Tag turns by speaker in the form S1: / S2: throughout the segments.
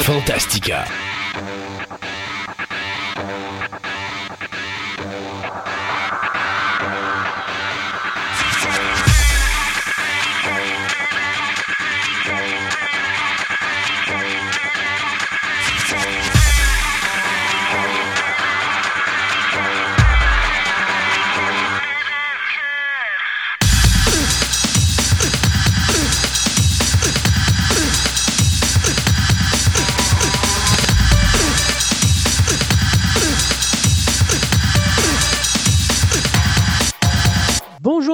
S1: Fantastica.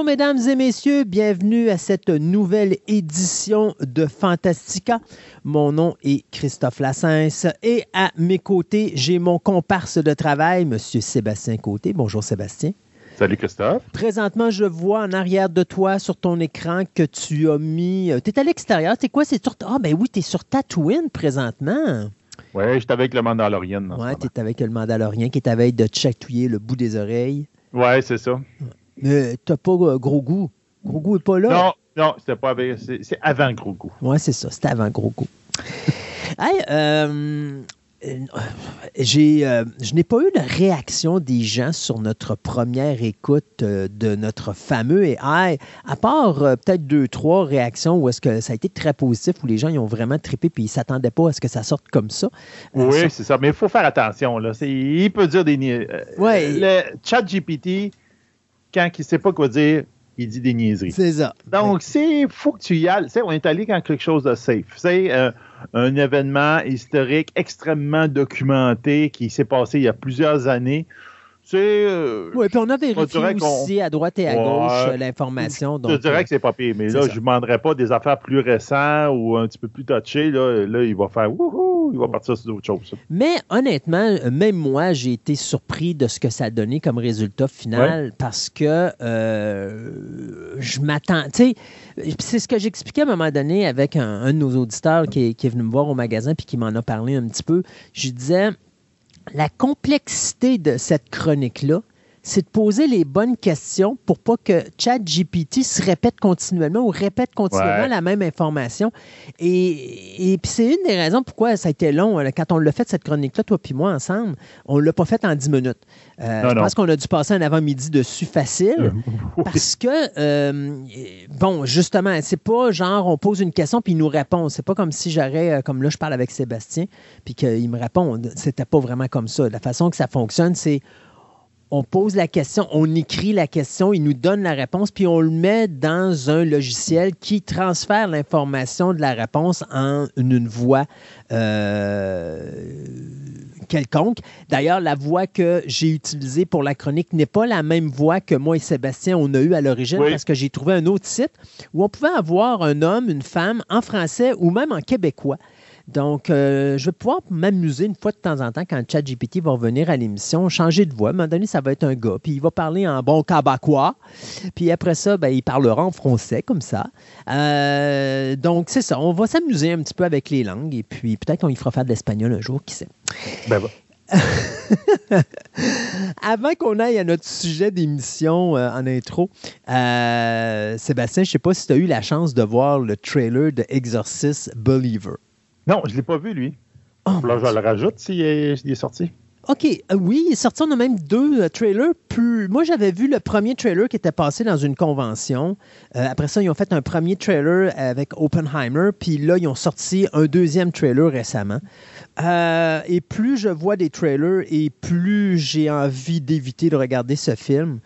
S2: Mesdames et messieurs, bienvenue à cette nouvelle édition de Fantastica. Mon nom est Christophe Lassens et à mes côtés, j'ai mon comparse de travail, Monsieur Sébastien Côté. Bonjour Sébastien.
S3: Salut Christophe.
S2: Présentement, je vois en arrière de toi sur ton écran que tu as mis. Tu es à l'extérieur. C'est quoi? C'est sur. Ah, ben oui, tu es sur Tatooine présentement.
S3: Oui, j'étais avec le Mandalorian.
S2: Oui, tu es avec le Mandalorian qui est à veille de chatouiller le bout des oreilles.
S3: Oui, c'est ça.
S2: Mais t'as pas euh, gros goût. Gros goût est pas là.
S3: Non, non, c'était pas avec. C'est avant gros goût.
S2: Oui, c'est ça. C'était avant gros goût. hey, euh, j'ai, euh, je n'ai pas eu de réaction des gens sur notre première écoute euh, de notre fameux AI, à part euh, peut-être deux, trois réactions où est-ce que ça a été très positif, où les gens ils ont vraiment trippé puis ils ne s'attendaient pas à ce que ça sorte comme ça.
S3: oui, c'est ça. Mais il faut faire attention. Là. il peut dire des...
S2: Ouais.
S3: Le chat GPT, quand il ne sait pas quoi dire, il dit des niaiseries.
S2: C'est ça.
S3: Donc, c'est faut que tu y ailles. on est allé quand quelque chose de safe. C'est un événement historique extrêmement documenté qui s'est passé il y a plusieurs années.
S2: Euh, oui, puis on a vérifié aussi à droite et à gauche l'information.
S3: Je dirais que c'est pas pire, mais là, je ne demanderais pas des affaires plus récentes ou un petit peu plus touchées. Là, là il va faire wouhou, il va partir sur d'autres choses.
S2: Mais honnêtement, même moi, j'ai été surpris de ce que ça a donné comme résultat final parce que euh, je m'attends. Tu sais, c'est ce que j'expliquais à un moment donné avec un, de nos auditeurs qui est, venu me voir au magasin puis qui m'en a parlé un petit peu. Je disais la complexité de cette chronique-là, c'est de poser les bonnes questions pour pas que ChatGPT se répète continuellement ou répète continuellement la même information. Et, puis c'est une des raisons pourquoi ça a été long. Quand on l'a fait, cette chronique-là, toi puis moi, ensemble, on ne l'a pas fait en 10 minutes. Euh, je pense qu'on a dû passer un avant-midi dessus facile parce que, euh, bon, justement, c'est pas genre on pose une question puis il nous répond. C'est pas comme si j'aurais, euh, comme là, je parle avec Sébastien puis qu'il me répond. C'était pas vraiment comme ça. La façon que ça fonctionne, c'est on pose la question, on écrit la question, il nous donne la réponse, puis on le met dans un logiciel qui transfère l'information de la réponse en une voix euh, quelconque. D'ailleurs, la voix que j'ai utilisée pour la chronique n'est pas la même voix que moi et Sébastien on a eu à l'origine, parce que j'ai trouvé un autre site où on pouvait avoir un homme, une femme en français ou même en québécois. Donc, euh, je vais pouvoir m'amuser une fois de temps en temps quand ChatGPT va revenir à l'émission, changer de voix. À un moment donné, ça va être un gars, puis il va parler en bon québécois. Puis après ça, ben, il parlera en français, comme ça. Euh, donc, c'est ça. On va s'amuser un petit peu avec les langues, et puis peut-être qu'on y fera faire de l'espagnol un jour, qui sait.
S3: Ben, va.
S2: Avant qu'on aille à notre sujet d'émission euh, en intro, Sébastien, je ne sais pas si tu as eu la chance de voir le trailer de Exorcist Believer.
S3: Non, je ne l'ai pas vu, lui. Oh, Là, je le rajoute s'il est, sorti.
S2: OK. Euh, oui, il est sorti. On a même deux euh, trailers. Plus... Moi, j'avais vu le premier trailer qui était passé dans une convention. Euh, après ça, ils ont fait un premier trailer avec Oppenheimer. Puis là, ils ont sorti un deuxième trailer récemment. Et plus je vois des trailers et plus j'ai envie d'éviter de regarder ce film.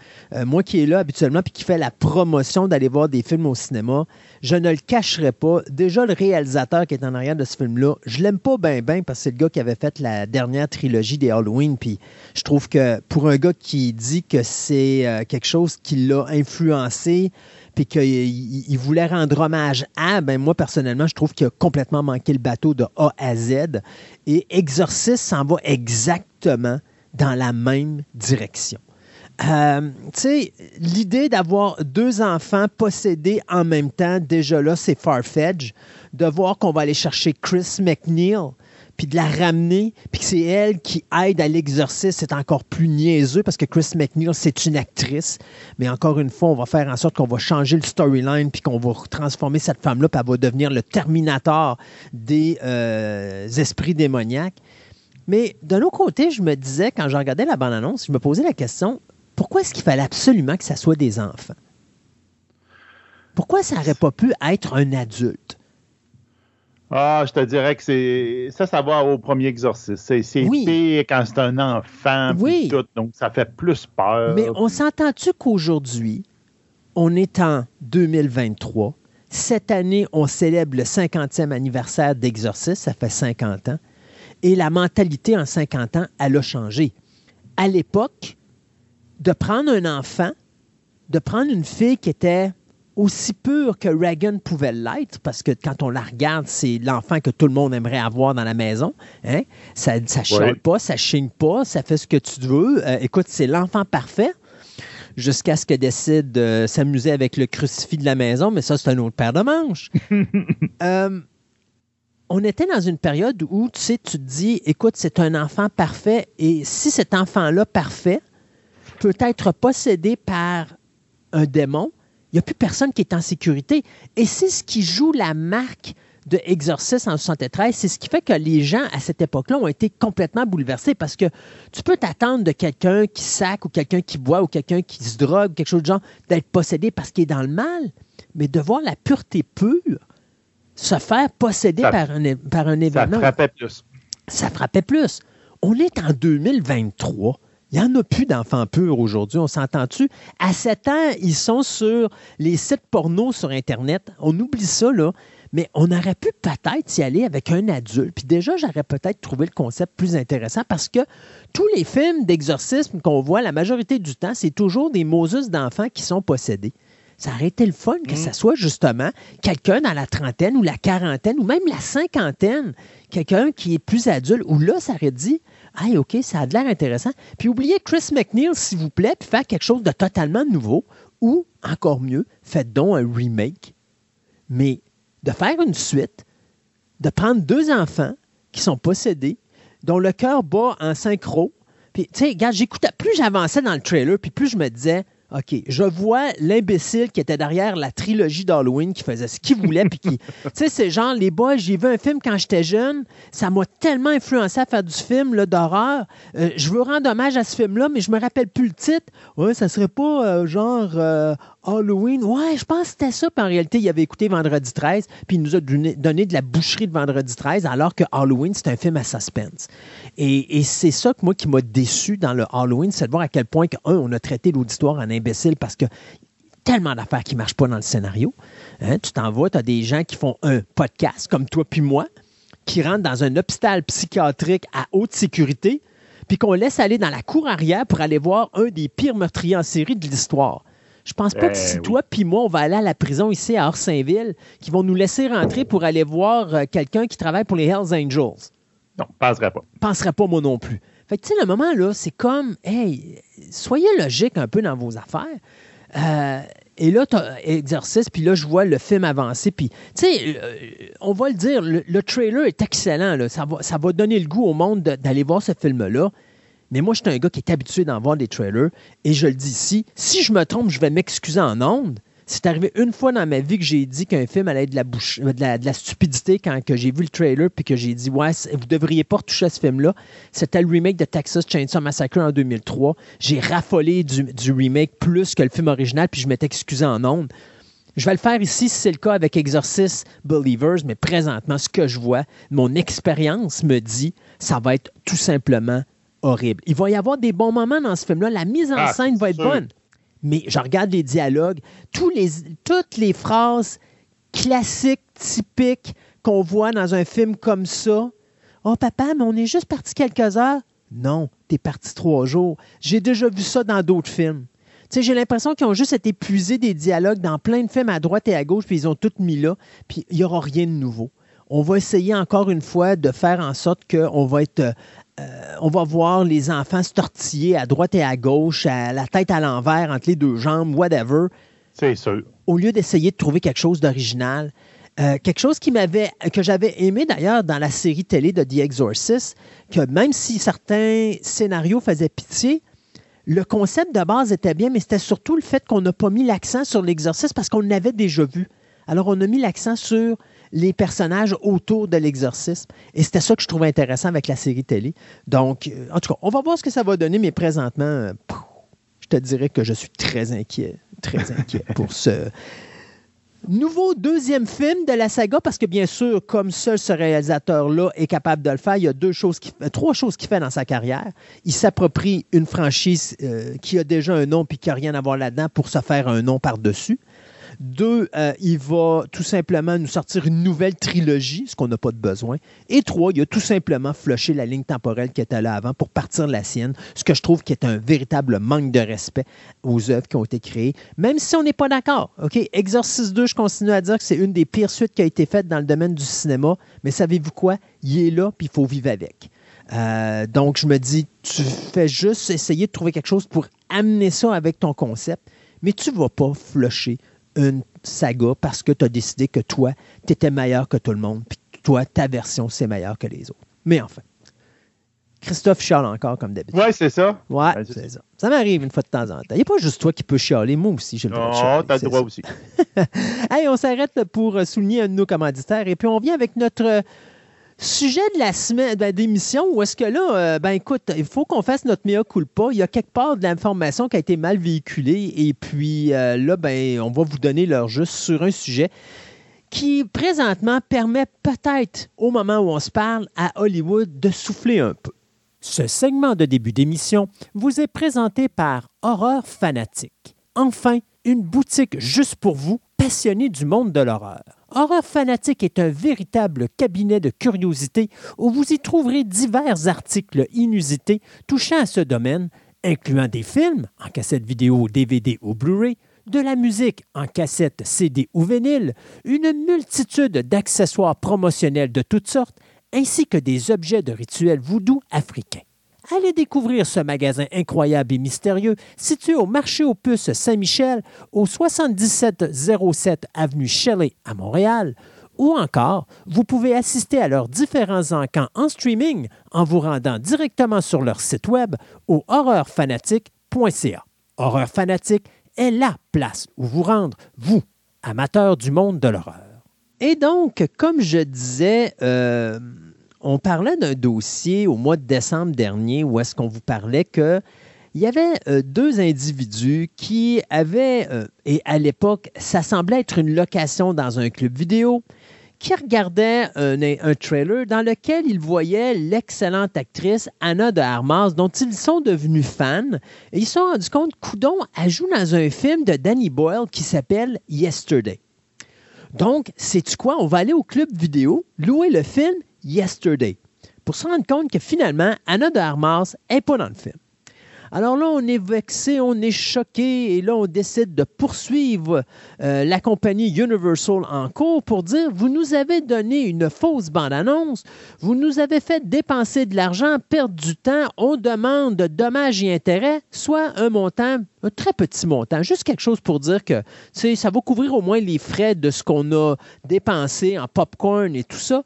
S2: moi qui est là habituellement puis qui fait la promotion d'aller voir des films au cinéma, je ne le cacherai pas. Déjà, le réalisateur qui est en arrière de ce film-là, je l'aime pas bien, bien parce que c'est le gars qui avait fait la dernière trilogie des Halloween. Puis je trouve que pour un gars qui dit que c'est euh, quelque chose qui l'a influencé, puis qu'il voulait rendre hommage à, ben moi personnellement, je trouve qu'il a complètement manqué le bateau de A à Z. Et Exorcist s'en va exactement dans la même direction. Euh, tu sais, l'idée d'avoir deux enfants possédés en même temps, déjà là, c'est far-fetched. De voir qu'on va aller chercher Chris McNeil, puis de la ramener, puis que c'est elle qui aide à l'exorcisme, c'est encore plus niaiseux parce que Chris McNeil, c'est une actrice. Mais encore une fois, on va faire en sorte qu'on va changer le storyline, puis qu'on va transformer cette femme-là, puis elle va devenir le terminator des euh, esprits démoniaques. Mais d'un autre côté, je me disais, quand je regardais la bande-annonce, je me posais la question, pourquoi est-ce qu'il fallait absolument que ça soit des enfants? Pourquoi ça n'aurait pas pu être un adulte?
S3: Ah, je te dirais que c'est ça, ça va au premier exorcisme. C'est oui. quand c'est un enfant, oui. tout, donc ça fait plus peur.
S2: Mais on s'entend-tu qu'aujourd'hui, on est en 2023. Cette année, on célèbre le 50e anniversaire d'Exorcisme, ça fait 50 ans. Et la mentalité en 50 ans, elle a changé. À l'époque, de prendre un enfant, de prendre une fille qui était aussi pure que Reagan pouvait l'être, parce que quand on la regarde, c'est l'enfant que tout le monde aimerait avoir dans la maison. Hein? Ça ne chiale pas, ça chigne pas, ça fait ce que tu veux. Euh, écoute, c'est l'enfant parfait jusqu'à ce qu'elle décide de s'amuser avec le crucifix de la maison, mais ça, c'est un autre paire de manches. Euh, on était dans une période où, tu sais, tu te dis, écoute, c'est un enfant parfait, et si cet enfant-là parfait peut être possédé par un démon, il n'y a plus personne qui est en sécurité. Et c'est ce qui joue la marque de Exorcist en 73. C'est ce qui fait que les gens, à cette époque-là, ont été complètement bouleversés parce que tu peux t'attendre de quelqu'un qui sac ou quelqu'un qui boit ou quelqu'un qui se drogue, quelque chose de genre, d'être possédé parce qu'il est dans le mal. Mais de voir la pureté pure se faire posséder par, un, par un événement.
S3: Ça frappait plus.
S2: Ça frappait plus. On est en 2023. Il n'y en a plus d'enfants purs aujourd'hui, on s'entend-tu? À 7 ans, ils sont sur les sites porno sur Internet. On oublie ça, là. Mais on aurait pu peut-être y aller avec un adulte. Puis déjà, j'aurais peut-être trouvé le concept plus intéressant parce que tous les films d'exorcisme qu'on voit, la majorité du temps, c'est toujours des Moses d'enfants qui sont possédés. Ça aurait été le fun que ce mm. soit justement quelqu'un dans la trentaine ou la quarantaine ou même la cinquantaine, quelqu'un qui est plus adulte, où là, ça aurait dit ah, OK, ça a l'air intéressant. Puis oubliez Chris McNeil, s'il vous plaît, puis faire quelque chose de totalement nouveau. Ou, encore mieux, faites donc un remake. Mais de faire une suite, de prendre deux enfants qui sont possédés, dont le cœur bat en synchro. Puis, tu sais, regarde, j'écoutais, plus j'avançais dans le trailer, puis plus je me disais, OK, je vois l'imbécile qui était derrière la trilogie d'Halloween qui faisait ce qu'il voulait. puis qui. Tu sais, c'est genre, les boys, j'ai vu un film quand j'étais jeune. Ça m'a tellement influencé à faire du film d'horreur. Euh, je veux rendre hommage à ce film-là, mais je me rappelle plus le titre. Ouais, ça serait pas euh, genre euh, Halloween? Ouais, je pense que c'était ça. Puis en réalité, il avait écouté Vendredi 13, puis il nous a donné, de la boucherie de Vendredi 13, alors que Halloween, c'est un film à suspense. Et, c'est ça que moi qui m'a déçu dans le Halloween, c'est de voir à quel point, que, un, on a traité l'auditoire en imbécile parce que tellement d'affaires qui ne marchent pas dans le scénario. Hein. Tu t'en vas, tu as des gens qui font un podcast, comme toi puis moi, qui rentrent dans un hôpital psychiatrique à haute sécurité, puis qu'on laisse aller dans la cour arrière pour aller voir un des pires meurtriers en série de l'histoire. Je pense pas que si ben toi puis moi, on va aller à la prison ici à Orsainville, qui vont nous laisser rentrer pour aller voir euh, quelqu'un qui travaille pour les Hells Angels.
S3: Non, penserais pas.
S2: Penserais pas moi non plus. Fait que, tu sais, le moment là, c'est comme, hey, soyez logique un peu dans vos affaires. Euh, et là, tu as exercice, puis là, je vois le film avancer. Puis, tu sais, euh, on va le dire, le, trailer est excellent. Là. Ça, va, ça va donner le goût au monde d'aller voir ce film-là. Mais moi, je suis un gars qui est habitué d'en voir des trailers. Et je le dis ici, si je me trompe, je vais m'excuser en ondes. C'est arrivé une fois dans ma vie que j'ai dit qu'un film allait être de la, bouche, de la, stupidité quand j'ai vu le trailer puis que j'ai dit ouais vous devriez pas retoucher à ce film-là. C'était le remake de Texas Chainsaw Massacre en 2003. J'ai raffolé du, remake plus que le film original puis je m'étais excusé en ondes. Je vais le faire ici si c'est le cas avec Exorcist Believers, mais présentement, ce que je vois, mon expérience me dit, ça va être tout simplement horrible. Il va y avoir des bons moments dans ce film-là. La mise en ah, scène va être bonne. Mais je regarde les dialogues, tous les, toutes les phrases classiques, typiques qu'on voit dans un film comme ça. Oh papa, mais on est juste parti quelques heures. Non, t'es parti trois jours. J'ai déjà vu ça dans d'autres films. j'ai l'impression qu'ils ont juste été épuisés des dialogues dans plein de films à droite et à gauche, puis ils ont tout mis là, puis il n'y aura rien de nouveau. On va essayer encore une fois de faire en sorte qu'on va être euh, on va voir les enfants se tortiller à droite et à gauche, à la tête à l'envers, entre les deux jambes, whatever.
S3: C'est sûr.
S2: Au lieu d'essayer de trouver quelque chose d'original. Euh, quelque chose qui m'avait, que j'avais aimé d'ailleurs dans la série télé de The Exorcist, que même si certains scénarios faisaient pitié, le concept de base était bien, mais c'était surtout le fait qu'on n'a pas mis l'accent sur l'exorciste parce qu'on l'avait déjà vu. Alors, on a mis l'accent sur les personnages autour de l'exorcisme. Et c'était ça que je trouvais intéressant avec la série télé. Donc, euh, en tout cas, on va voir ce que ça va donner, mais présentement, euh, je te dirais que je suis très inquiet, très inquiet pour ce nouveau deuxième film de la saga, parce que bien sûr, comme seul ce réalisateur-là est capable de le faire, il y a deux choses qui, trois choses qu'il fait dans sa carrière. Il s'approprie une franchise euh, qui a déjà un nom puis qui n'a rien à voir là-dedans pour se faire un nom par-dessus. Deux, euh, il va tout simplement nous sortir une nouvelle trilogie, ce qu'on n'a pas de besoin. Et trois, il a tout simplement flushé la ligne temporelle qui était là avant pour partir de la sienne, ce que je trouve qui est un véritable manque de respect aux œuvres qui ont été créées, même si on n'est pas d'accord. OK? Exorcist 2, je continue à dire que c'est une des pires suites qui a été faite dans le domaine du cinéma, mais savez-vous quoi? Il est là, puis il faut vivre avec. Euh, donc, je me dis, tu fais juste essayer de trouver quelque chose pour amener ça avec ton concept, mais tu ne vas pas flusher une saga parce que tu as décidé que toi, tu étais meilleur que tout le monde, puis toi, ta version, c'est meilleur que les autres. Mais enfin, Christophe chiale encore comme d'habitude.
S3: Ouais, c'est ça.
S2: Ouais, c'est ça. Ça m'arrive une fois de temps en temps. Il n'y a pas juste toi qui peux chialer, moi aussi, j'ai le droit de chialer.
S3: Oh, t'as le droit aussi.
S2: hey, on s'arrête pour souligner un de nos commanditaires et puis on vient avec notre Sujet de la semaine, de l'émission, où est-ce que là, euh, ben écoute, il faut qu'on fasse notre mea culpa. Il y a quelque part de l'information qui a été mal véhiculée et puis euh, là, ben, on va vous donner leur juste sur un sujet qui présentement permet peut-être, au moment où on se parle, à Hollywood de souffler un peu. Ce segment de début d'émission vous est présenté par Horreur Fanatique. Enfin, une boutique juste pour vous, passionnés du monde de l'horreur. Horreur Fanatique est un véritable cabinet de curiosité où vous y trouverez divers articles inusités touchant à ce domaine, incluant des films en cassette vidéo, DVD ou Blu-ray, de la musique en cassette, CD ou vinyle, une multitude d'accessoires promotionnels de toutes sortes, ainsi que des objets de rituels voodoo africains. Allez découvrir ce magasin incroyable et mystérieux situé au marché aux puces Saint-Michel, au 7707 avenue Shelley à Montréal. Ou encore, vous pouvez assister à leurs différents encans en streaming en vous rendant directement sur leur site web au horreurfanatique.ca. Horreur Fanatique est la place où vous rendre, vous, amateurs du monde de l'horreur. Et donc, comme je disais, euh, on parlait d'un dossier au mois de décembre dernier où est-ce qu'on vous parlait que il y avait euh, deux individus qui avaient, euh, et à l'époque, ça semblait être une location dans un club vidéo, qui regardaient un, trailer dans lequel ils voyaient l'excellente actrice Anna de Armas, dont ils sont devenus fans. Ils se sont rendus compte, Coudon, elle joue dans un film de Danny Boyle qui s'appelle Yesterday. Donc, sais-tu quoi? On va aller au club vidéo, louer le film Yesterday, pour se rendre compte que finalement, Anna de Armas n'est pas dans le film. Alors là, on est vexé, on est choqué, et là, on décide de poursuivre euh, la compagnie Universal en cours pour dire Vous nous avez donné une fausse bande-annonce, vous nous avez fait dépenser de l'argent, perdre du temps, on demande de dommages et intérêts, soit un montant, un très petit montant, juste quelque chose pour dire que ça va couvrir au moins les frais de ce qu'on a dépensé en popcorn et tout ça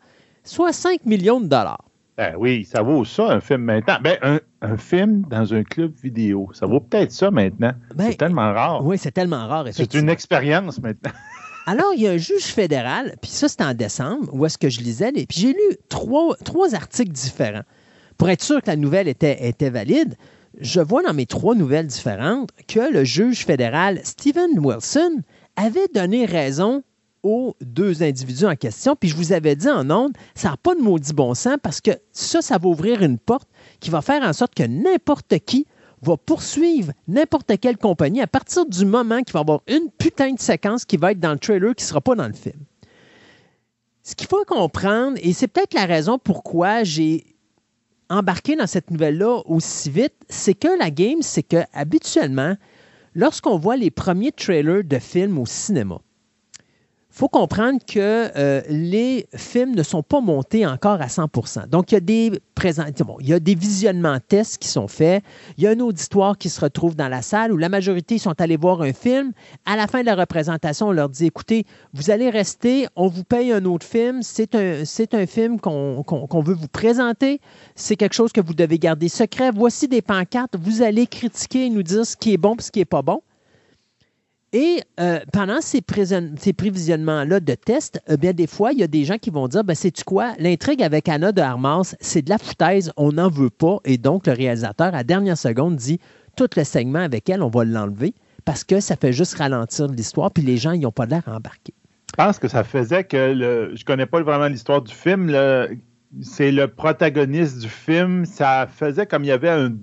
S2: soit 5 millions de dollars.
S3: Ben oui, ça vaut ça, un film maintenant. Ben, un, film dans un club vidéo, ça vaut peut-être ça maintenant. Ben, c'est tellement rare.
S2: Oui, c'est tellement rare.
S3: C'est une expérience maintenant.
S2: Alors, il y a un juge fédéral, puis ça, c'était en décembre, où est-ce que je lisais, puis j'ai lu trois, trois, articles différents. Pour être sûr que la nouvelle était, était valide, je vois dans mes trois nouvelles différentes que le juge fédéral Stephen Wilson avait donné raison aux deux individus en question. Puis je vous avais dit en ondes, ça n'a pas de maudit bon sens parce que ça, ça va ouvrir une porte qui va faire en sorte que n'importe qui va poursuivre n'importe quelle compagnie à partir du moment qu'il va avoir une putain de séquence qui va être dans le trailer qui ne sera pas dans le film. Ce qu'il faut comprendre, et c'est peut-être la raison pourquoi j'ai embarqué dans cette nouvelle-là aussi vite, c'est que la game, c'est que habituellement, lorsqu'on voit les premiers trailers de films au cinéma, faut comprendre que euh, les films ne sont pas montés encore à 100% Donc, il y a des il y a des visionnements tests qui sont faits. Il y a un auditoire qui se retrouve dans la salle où la majorité sont allés voir un film. À la fin de la représentation, on leur dit écoutez, vous allez rester, on vous paye un autre film. C'est un, c'est un film qu'on, qu'on veut vous présenter. C'est quelque chose que vous devez garder secret. Voici des pancartes. Vous allez critiquer et nous dire ce qui est bon et ce qui n'est pas bon. Et euh, pendant ces, prévisionnements-là de tests, euh, bien des fois, il y a des gens qui vont dire ben, sais-tu quoi? L'intrigue avec Anna de Armas, c'est de la foutaise, on n'en veut pas. Et donc, le réalisateur, à dernière seconde, dit tout le segment avec elle, on va l'enlever parce que ça fait juste ralentir l'histoire, puis les gens, ils n'ont pas l'air embarqués.
S3: Je pense que ça faisait que le, je connais pas vraiment l'histoire du film. c'est le protagoniste du film. Ça faisait comme il y avait un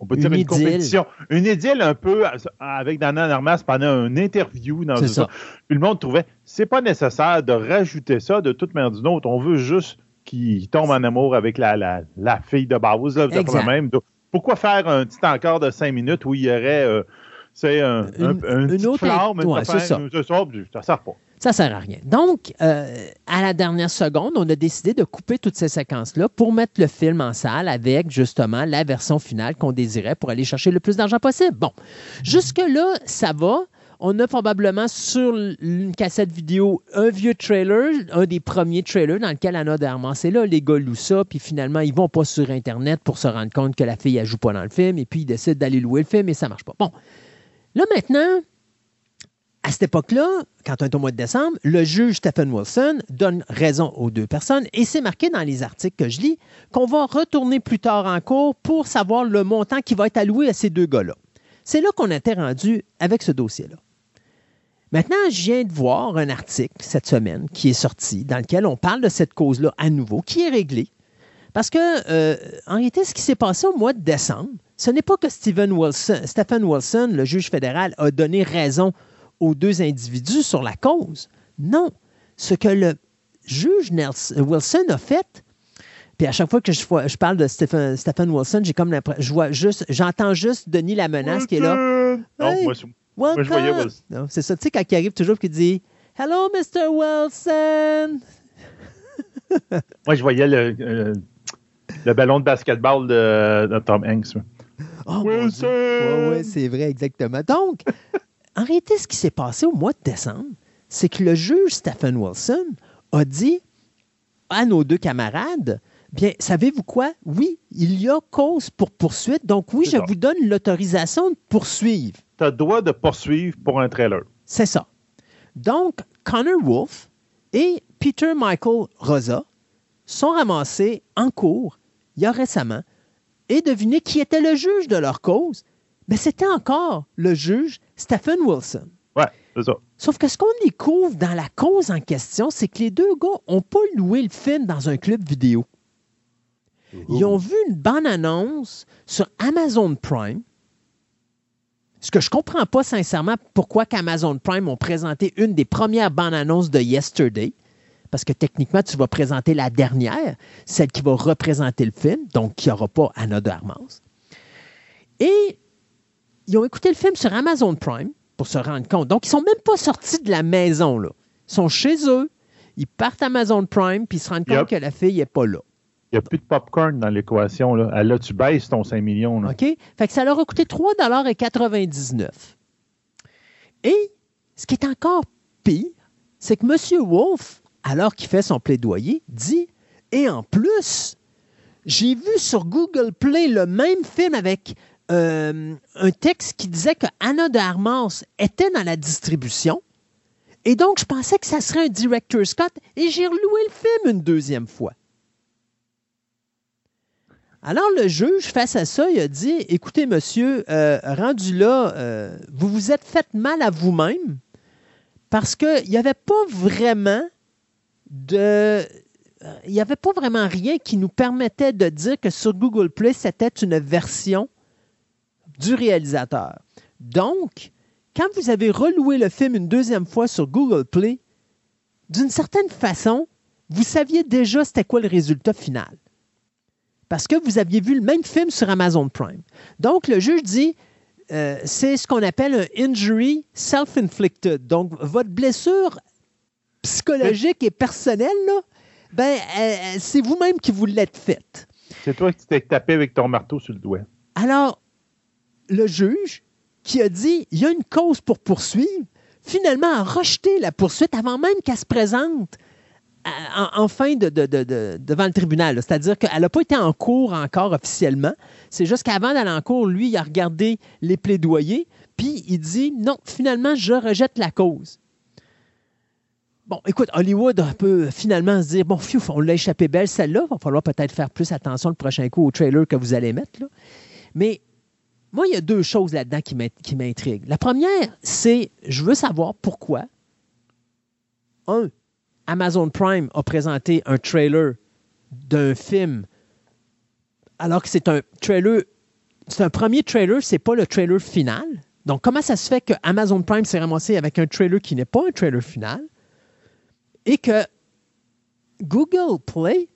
S3: on peut dire une, compétition. Une idylle un peu avec Dana Armas pendant une interview dans ça. Puis le monde trouvait c'est pas nécessaire de rajouter ça de toute manière d'une autre. On veut juste qu'il tombe en amour avec la, la, fille de base. Là, même. Pourquoi faire un petit encore de cinq minutes où il y aurait euh, un, une, un, une autre flamme, ouais, ça. ça sert pas.
S2: Ça sert à rien. Donc, euh, à la dernière seconde, on a décidé de couper toutes ces séquences-là pour mettre le film en salle avec justement la version finale qu'on désirait pour aller chercher le plus d'argent possible. Bon, jusque-là, ça va. On a probablement sur une cassette vidéo un vieux trailer, un des premiers trailers dans lequel Anna Darman, c'est là, les gars louent ça, puis finalement, ils vont pas sur Internet pour se rendre compte que la fille, elle joue pas dans le film, et puis ils décident d'aller louer le film et ça marche pas. Bon. Là, maintenant, à cette époque-là, quand on est au mois de décembre, le juge Stephen Wilson donne raison aux deux personnes et c'est marqué dans les articles que je lis qu'on va retourner plus tard en cours pour savoir le montant qui va être alloué à ces deux gars-là. C'est là qu'on était rendu avec ce dossier-là. Maintenant, je viens de voir un article cette semaine qui est sorti dans lequel on parle de cette cause-là à nouveau, qui est réglée. Parce que, euh, en réalité, ce qui s'est passé au mois de décembre, ce n'est pas que Stephen Wilson, Stephen Wilson, le juge fédéral, a donné raison aux deux individus sur la cause. Non. Ce que le juge Wilson a fait, puis à chaque fois que je, je parle de Stephen, Stephen Wilson, j'ai comme je vois juste, j'entends juste Denis la menace qui est là.
S3: Non, moi, moi, je voyais Wilson.
S2: C'est ça, tu sais, quand il arrive toujours, qui dit Hello, Mr. Wilson.
S3: moi, je voyais le, euh, le, ballon de basketball de, Tom Hanks.
S2: Oh, Wilson! Oui, c'est vrai, exactement. Donc, en réalité, ce qui s'est passé au mois de décembre, c'est que le juge Stephen Wilson a dit à nos deux camarades, bien, savez-vous quoi? Oui, il y a cause pour poursuite, donc oui, je vous donne l'autorisation de poursuivre.
S3: Tu as le droit de poursuivre pour un trailer.
S2: C'est ça. Donc, Connor Wolf et Peter Michael Rosa sont ramassés en cours il y a récemment et devinez qui était le juge de leur cause? Mais c'était encore le juge Stephen Wilson.
S3: Ouais, c'est ça.
S2: Sauf que ce qu'on découvre dans la cause en question, c'est que les deux gars n'ont pas loué le film dans un club vidéo. Ils ont vu une bonne annonce sur Amazon Prime. Ce que je ne comprends pas sincèrement, pourquoi qu'Amazon Prime ont présenté une des premières bandes annonces de Yesterday. Parce que techniquement, tu vas présenter la dernière, celle qui va représenter le film, donc qui n'aura pas Anna de Armas. Et ils ont écouté le film sur Amazon Prime pour se rendre compte. Donc, ils ne sont même pas sortis de la maison. Là. Ils sont chez eux, ils partent à Amazon Prime, puis ils se rendent compte que la fille n'est pas là.
S3: Il n'y a plus de popcorn dans l'équation. Là. là, tu baisses ton 5 millions.
S2: OK? Fait que ça leur a coûté 3,99 Et ce qui est encore pire, c'est que M. Wolf, alors qu'il fait son plaidoyer, dit Et en plus, j'ai vu sur Google Play le même film avec euh, un texte qui disait que Anna de Armas était dans la distribution. Et donc, je pensais que ça serait un director Scott et j'ai reloué le film une deuxième fois. Alors, le juge, face à ça, il a dit Écoutez, monsieur, euh, rendu là, euh, vous vous êtes fait mal à vous-même parce qu'il n'y avait pas vraiment de. Il n'y avait pas vraiment rien qui nous permettait de dire que sur Google c'était une version du réalisateur. Donc, quand vous avez reloué le film une deuxième fois sur Google Play, d'une certaine façon, vous saviez déjà c'était quoi le résultat final. Parce que vous aviez vu le même film sur Amazon Prime. Donc, le juge dit, euh, c'est ce qu'on appelle un injury self-inflicted. Donc, votre blessure psychologique et personnelle, là, ben, euh, c'est vous-même qui vous l'êtes faite.
S3: C'est toi qui t'es tapé avec ton marteau sur le doigt.
S2: Alors, le juge qui a dit il y a une cause pour poursuivre, finalement a rejeté la poursuite avant même qu'elle se présente euh, en, fin de, devant le tribunal. C'est-à-dire qu'elle n'a pas été en cours encore officiellement. C'est juste qu'avant d'aller en cours, lui, il a regardé les plaidoyers, puis il dit non, finalement, je rejette la cause. Bon, écoute, Hollywood peut finalement se dire bon, on l'a échappé belle celle-là. Il va falloir peut-être faire plus attention le prochain coup au trailer que vous allez mettre. Là. Mais moi, il y a deux choses là-dedans qui m'intriguent. La première, c'est je veux savoir pourquoi. Un, Amazon Prime a présenté un trailer d'un film alors que c'est un trailer, c'est un premier trailer, c'est pas le trailer final. Donc, comment ça se fait que Amazon Prime s'est ramassé avec un trailer qui n'est pas un trailer final et que Google Play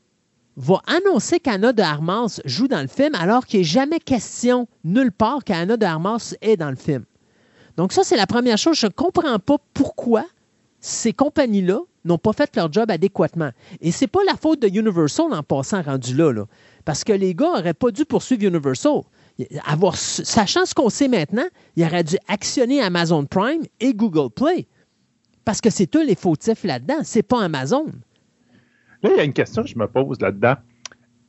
S2: va annoncer qu'Anna de Armas joue dans le film alors qu'il n'est jamais question nulle part qu'Anna de Armas est dans le film. Donc ça, c'est la première chose. Je ne comprends pas pourquoi ces compagnies-là n'ont pas fait leur job adéquatement. Et c'est pas la faute de Universal en passant rendu là, là. Parce que les gars n'auraient pas dû poursuivre Universal. Avoir, sachant ce qu'on sait maintenant, il aurait dû actionner Amazon Prime et Google Play. Parce que c'est eux les fautifs là-dedans, c'est pas Amazon.
S3: Là, il y a une question que je me pose là-dedans.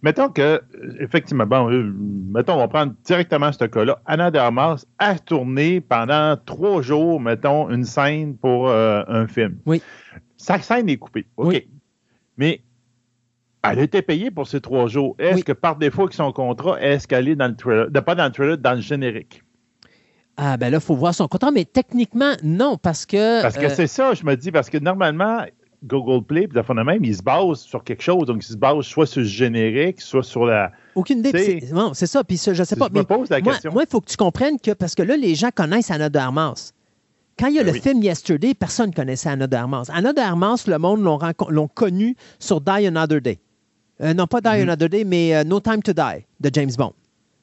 S3: Mettons que, effectivement, bon, euh, mettons, on va prendre directement ce cas-là. Anna de a tourné pendant trois jours, mettons, une scène pour euh, un film.
S2: Oui.
S3: Sa scène est coupée. OK. Oui. Mais elle a été payée pour ces trois jours. Est-ce que par défaut avec son contrat, est-ce qu'elle est dans le trailer, pas dans le trailer, dans le générique?
S2: Ah, ben là, il faut voir son contrat, mais techniquement, non, parce que.
S3: Parce que euh, c'est ça, je me dis, parce que normalement, Google Play, puis de même, ils se basent sur quelque chose. Donc, ils se basent soit sur le générique, soit sur la.
S2: Aucune idée. Non, c'est ça. Puis, je sais pas.
S3: Je me pose la
S2: moi,
S3: question.
S2: Moi, il faut que tu comprennes que, parce que là, les gens connaissent Anna de Armas. Quand il y a ben le film Yesterday, personne ne connaissait Anna de Armas. Anna de Armas, le monde l'ont connu sur Die Another Day. Euh, non, pas Die mm-hmm. Another Day, mais euh, No Time to Die de James Bond.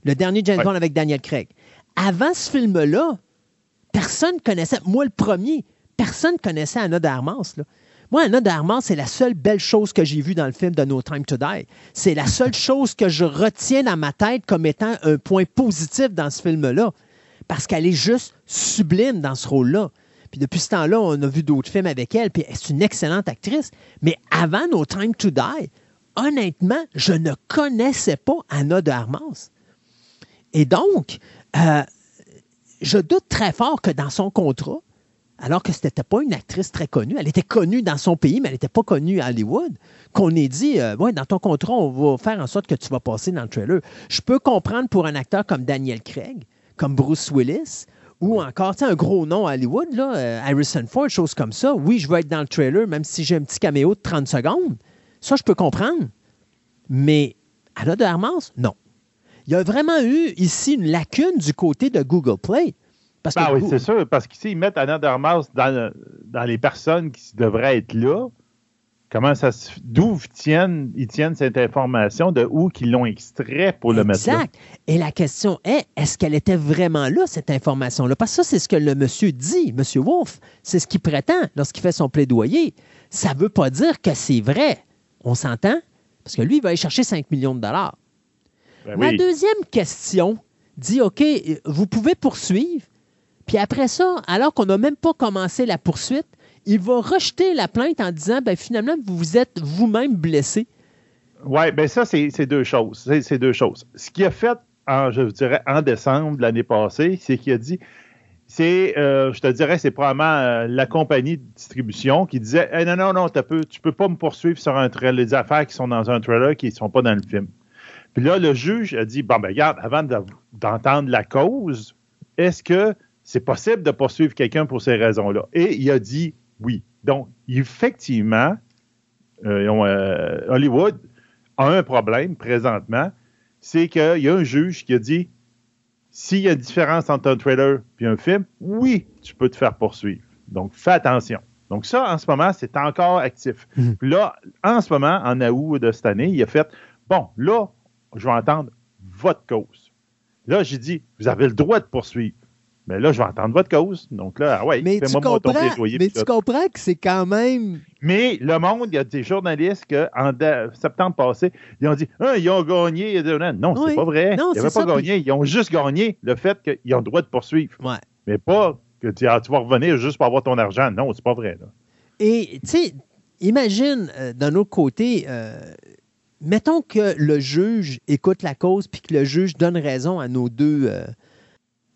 S2: Le dernier James Bond avec Daniel Craig. Avant ce film-là, personne ne connaissait, moi le premier, personne ne connaissait Anna de Armas. Là. Moi, Anna d'Armand, c'est la seule belle chose que j'ai vue dans le film de No Time to Die. C'est la seule chose que je retiens dans ma tête comme étant un point positif dans ce film-là. Parce qu'elle est juste sublime dans ce rôle-là. Puis depuis ce temps-là, on a vu d'autres films avec elle, puis c'est une excellente actrice. Mais avant No Time to Die, honnêtement, je ne connaissais pas Anna de Armas. Et donc, euh, je doute très fort que dans son contrat, alors que ce n'était pas une actrice très connue. Elle était connue dans son pays, mais elle n'était pas connue à Hollywood. Qu'on ait dit, euh, ouais, dans ton contrat, on va faire en sorte que tu vas passer dans le trailer. Je peux comprendre pour un acteur comme Daniel Craig, comme Bruce Willis, ou encore, tu un gros nom à Hollywood, là, euh, Harrison Ford, chose comme ça. Oui, je veux être dans le trailer, même si j'ai un petit caméo de 30 secondes. Ça, je peux comprendre. Mais Anna de Armas, non. Il y a vraiment eu ici une lacune du côté de Google Play.
S3: Ah oui, c'est sûr, parce qu'ici, ils mettent Anna Darmas dans, dans les personnes qui devraient être là. Comment ça se d'où tiennent, ils tiennent cette information, de où qu'ils l'ont extrait pour le mettre là? Exact.
S2: Et la question est, est-ce qu'elle était vraiment là, cette information-là? Parce que ça, c'est ce que le monsieur dit, monsieur Wolf. C'est ce qu'il prétend lorsqu'il fait son plaidoyer. Ça ne veut pas dire que c'est vrai. On s'entend? Parce que lui, il va aller chercher 5 millions de dollars. Ben la deuxième question dit, OK, vous pouvez poursuivre, puis après ça, alors qu'on n'a même pas commencé la poursuite, il va rejeter la plainte en disant ben, finalement, vous vous êtes vous-même blessé.
S3: Oui, bien ça, c'est deux choses. C'est deux choses. Ce qu'il a fait, en, je dirais, en décembre de l'année passée, c'est qu'il a dit c'est, euh, je te dirais, c'est probablement euh, la compagnie de distribution qui disait non, non, non, tu peux, tu peux pas me poursuivre sur un trailer, les affaires qui sont dans un trailer qui ne sont pas dans le film. Puis là, le juge a dit bon, ben, regarde, avant d'entendre la cause, est-ce que c'est possible de poursuivre quelqu'un pour ces raisons-là. Et il a dit oui. Donc, effectivement, euh, euh, Hollywood a un problème présentement, c'est qu'il y a un juge qui a dit s'il y a une différence entre un trailer et un film, oui, tu peux te faire poursuivre. Donc, fais attention. Donc, ça, en ce moment, c'est encore actif. Mhm. Puis là, en ce moment, en août de cette année, il a fait bon, là, je vais entendre votre cause. Là, j'ai dit vous avez le droit de poursuivre Mais là, je vais entendre votre cause. Donc là, ah ouais,
S2: mais tu comprends, Mais tu comprends que c'est quand même.
S3: Mais le monde, il y a des journalistes qui, en septembre passé, ils ont dit ah, ils ont gagné. Non, c'est pas vrai. ils n'avaient pas gagné. Ils ont juste gagné le fait qu'ils ont le droit de poursuivre. Mais pas que tu, ah, tu, vas revenir juste pour avoir ton argent. Non, c'est pas vrai.
S2: Et tu sais, imagine euh, d'un autre côté, euh, mettons que le juge écoute la cause puis que le juge donne raison à nos deux. Euh,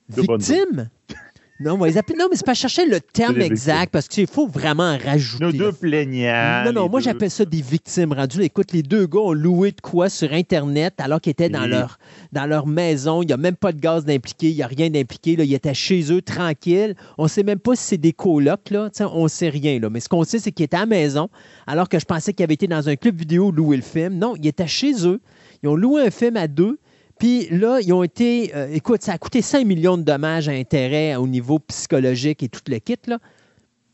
S2: victimes? Non, mais c'est pas chercher le terme exact parce qu'il faut vraiment rajouter.
S3: Nos deux plaignants.
S2: Non, non, moi j'appelle ça des victimes rendues. Écoute, les deux gars ont loué de quoi sur Internet alors qu'ils étaient dans, leur, dans leur maison. Il n'y a même pas de gaz d'impliqué, il n'y a rien d'impliqué. Ils étaient chez eux, tranquilles. On ne sait même pas si c'est des colocs, là. on ne sait rien. Là. Mais ce qu'on sait, c'est qu'ils étaient à la maison alors que je pensais qu'ils avaient été dans un club vidéo louer le film. Non, ils étaient chez eux. Ils ont loué un film à deux. Puis là, ils ont été. Euh, écoute, ça a coûté 5 millions de dommages à intérêt au niveau psychologique et tout le kit. Là.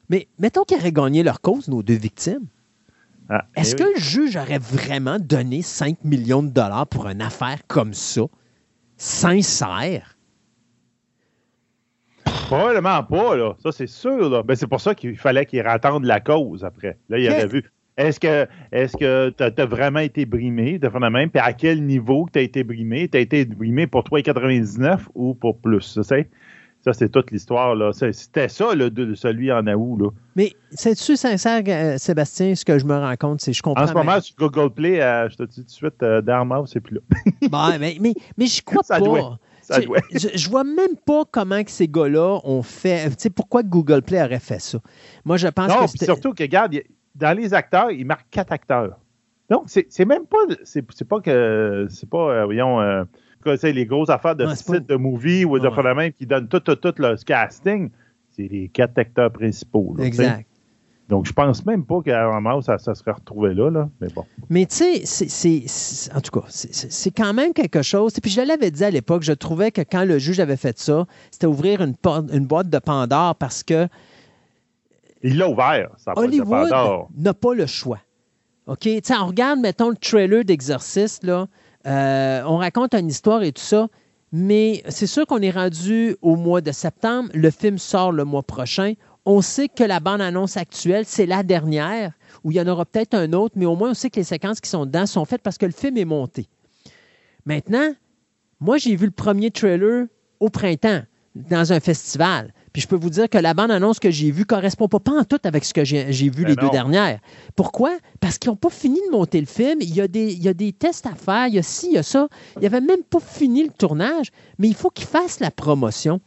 S2: Mais mettons qu'ils auraient gagné leur cause, nos deux victimes. Ah, eh Est-ce que le juge aurait vraiment donné 5 millions de dollars pour une affaire comme ça? Sincère?
S3: Probablement pas, là. Ça, c'est sûr. Là. Ben, c'est pour ça qu'il fallait qu'il rattende la cause après. Là, il aurait vu. Est-ce que est-ce que tu as, vraiment été brimé de faire même? Puis à quel niveau tu as été brimé? Tu as été brimé pour 3,99 ou pour plus? Ça, c'est toute l'histoire. C'était ça, le, de, celui en août. Là.
S2: Mais c'est-tu sincère, euh, Sébastien, ce que je me rends compte, c'est je comprends.
S3: En ce moment, sur Google Play, euh, je te dis tout de suite, euh, c'est plus là.
S2: bon, mais, mais, mais je crois pas. Je, je, vois même pas comment que ces gars-là ont fait. Tu sais, pourquoi Google Play aurait fait ça? Moi, je pense
S3: non, que. surtout que, regarde, dans les acteurs, il marque quatre acteurs. Donc, c'est même pas. C'est pas que. C'est pas, euh, voyons, euh, les grosses affaires de site de movie ou de ouais. même qui donnent tout, tout, tout le casting. C'est les quatre acteurs principaux. exact. Donc, je pense même pas qu'à un ça, ça serait retrouvé là, là. Mais bon.
S2: Mais tu sais, c'est. En tout cas, c'est quand même quelque chose. Puis je l'avais dit à l'époque, je trouvais que quand le juge avait fait ça, c'était ouvrir une, une boîte de Pandore parce que
S3: il l'a ouvert, ça
S2: Hollywood n'a pas le choix. OK? on regarde, mettons, le trailer d'Exorciste, là. Euh, on raconte une histoire et tout ça, mais c'est sûr qu'on est rendu au mois de septembre. Le film sort le mois prochain. On sait que la bande-annonce actuelle, c'est la dernière, où il y en aura peut-être un autre, mais au moins on sait que les séquences qui sont dedans sont faites parce que le film est monté. Maintenant, moi, j'ai vu le premier trailer au printemps dans un festival. Puis je peux vous dire que la bande-annonce que j'ai vue ne correspond pas, pas en tout avec ce que j'ai vu ben les deux dernières. Pourquoi? Parce qu'ils n'ont pas fini de monter le film. Il y, a des, il y a des tests à faire, il y a ci, il y a ça. Ils n'avaient même pas fini le tournage, mais il faut qu'ils fassent la promotion.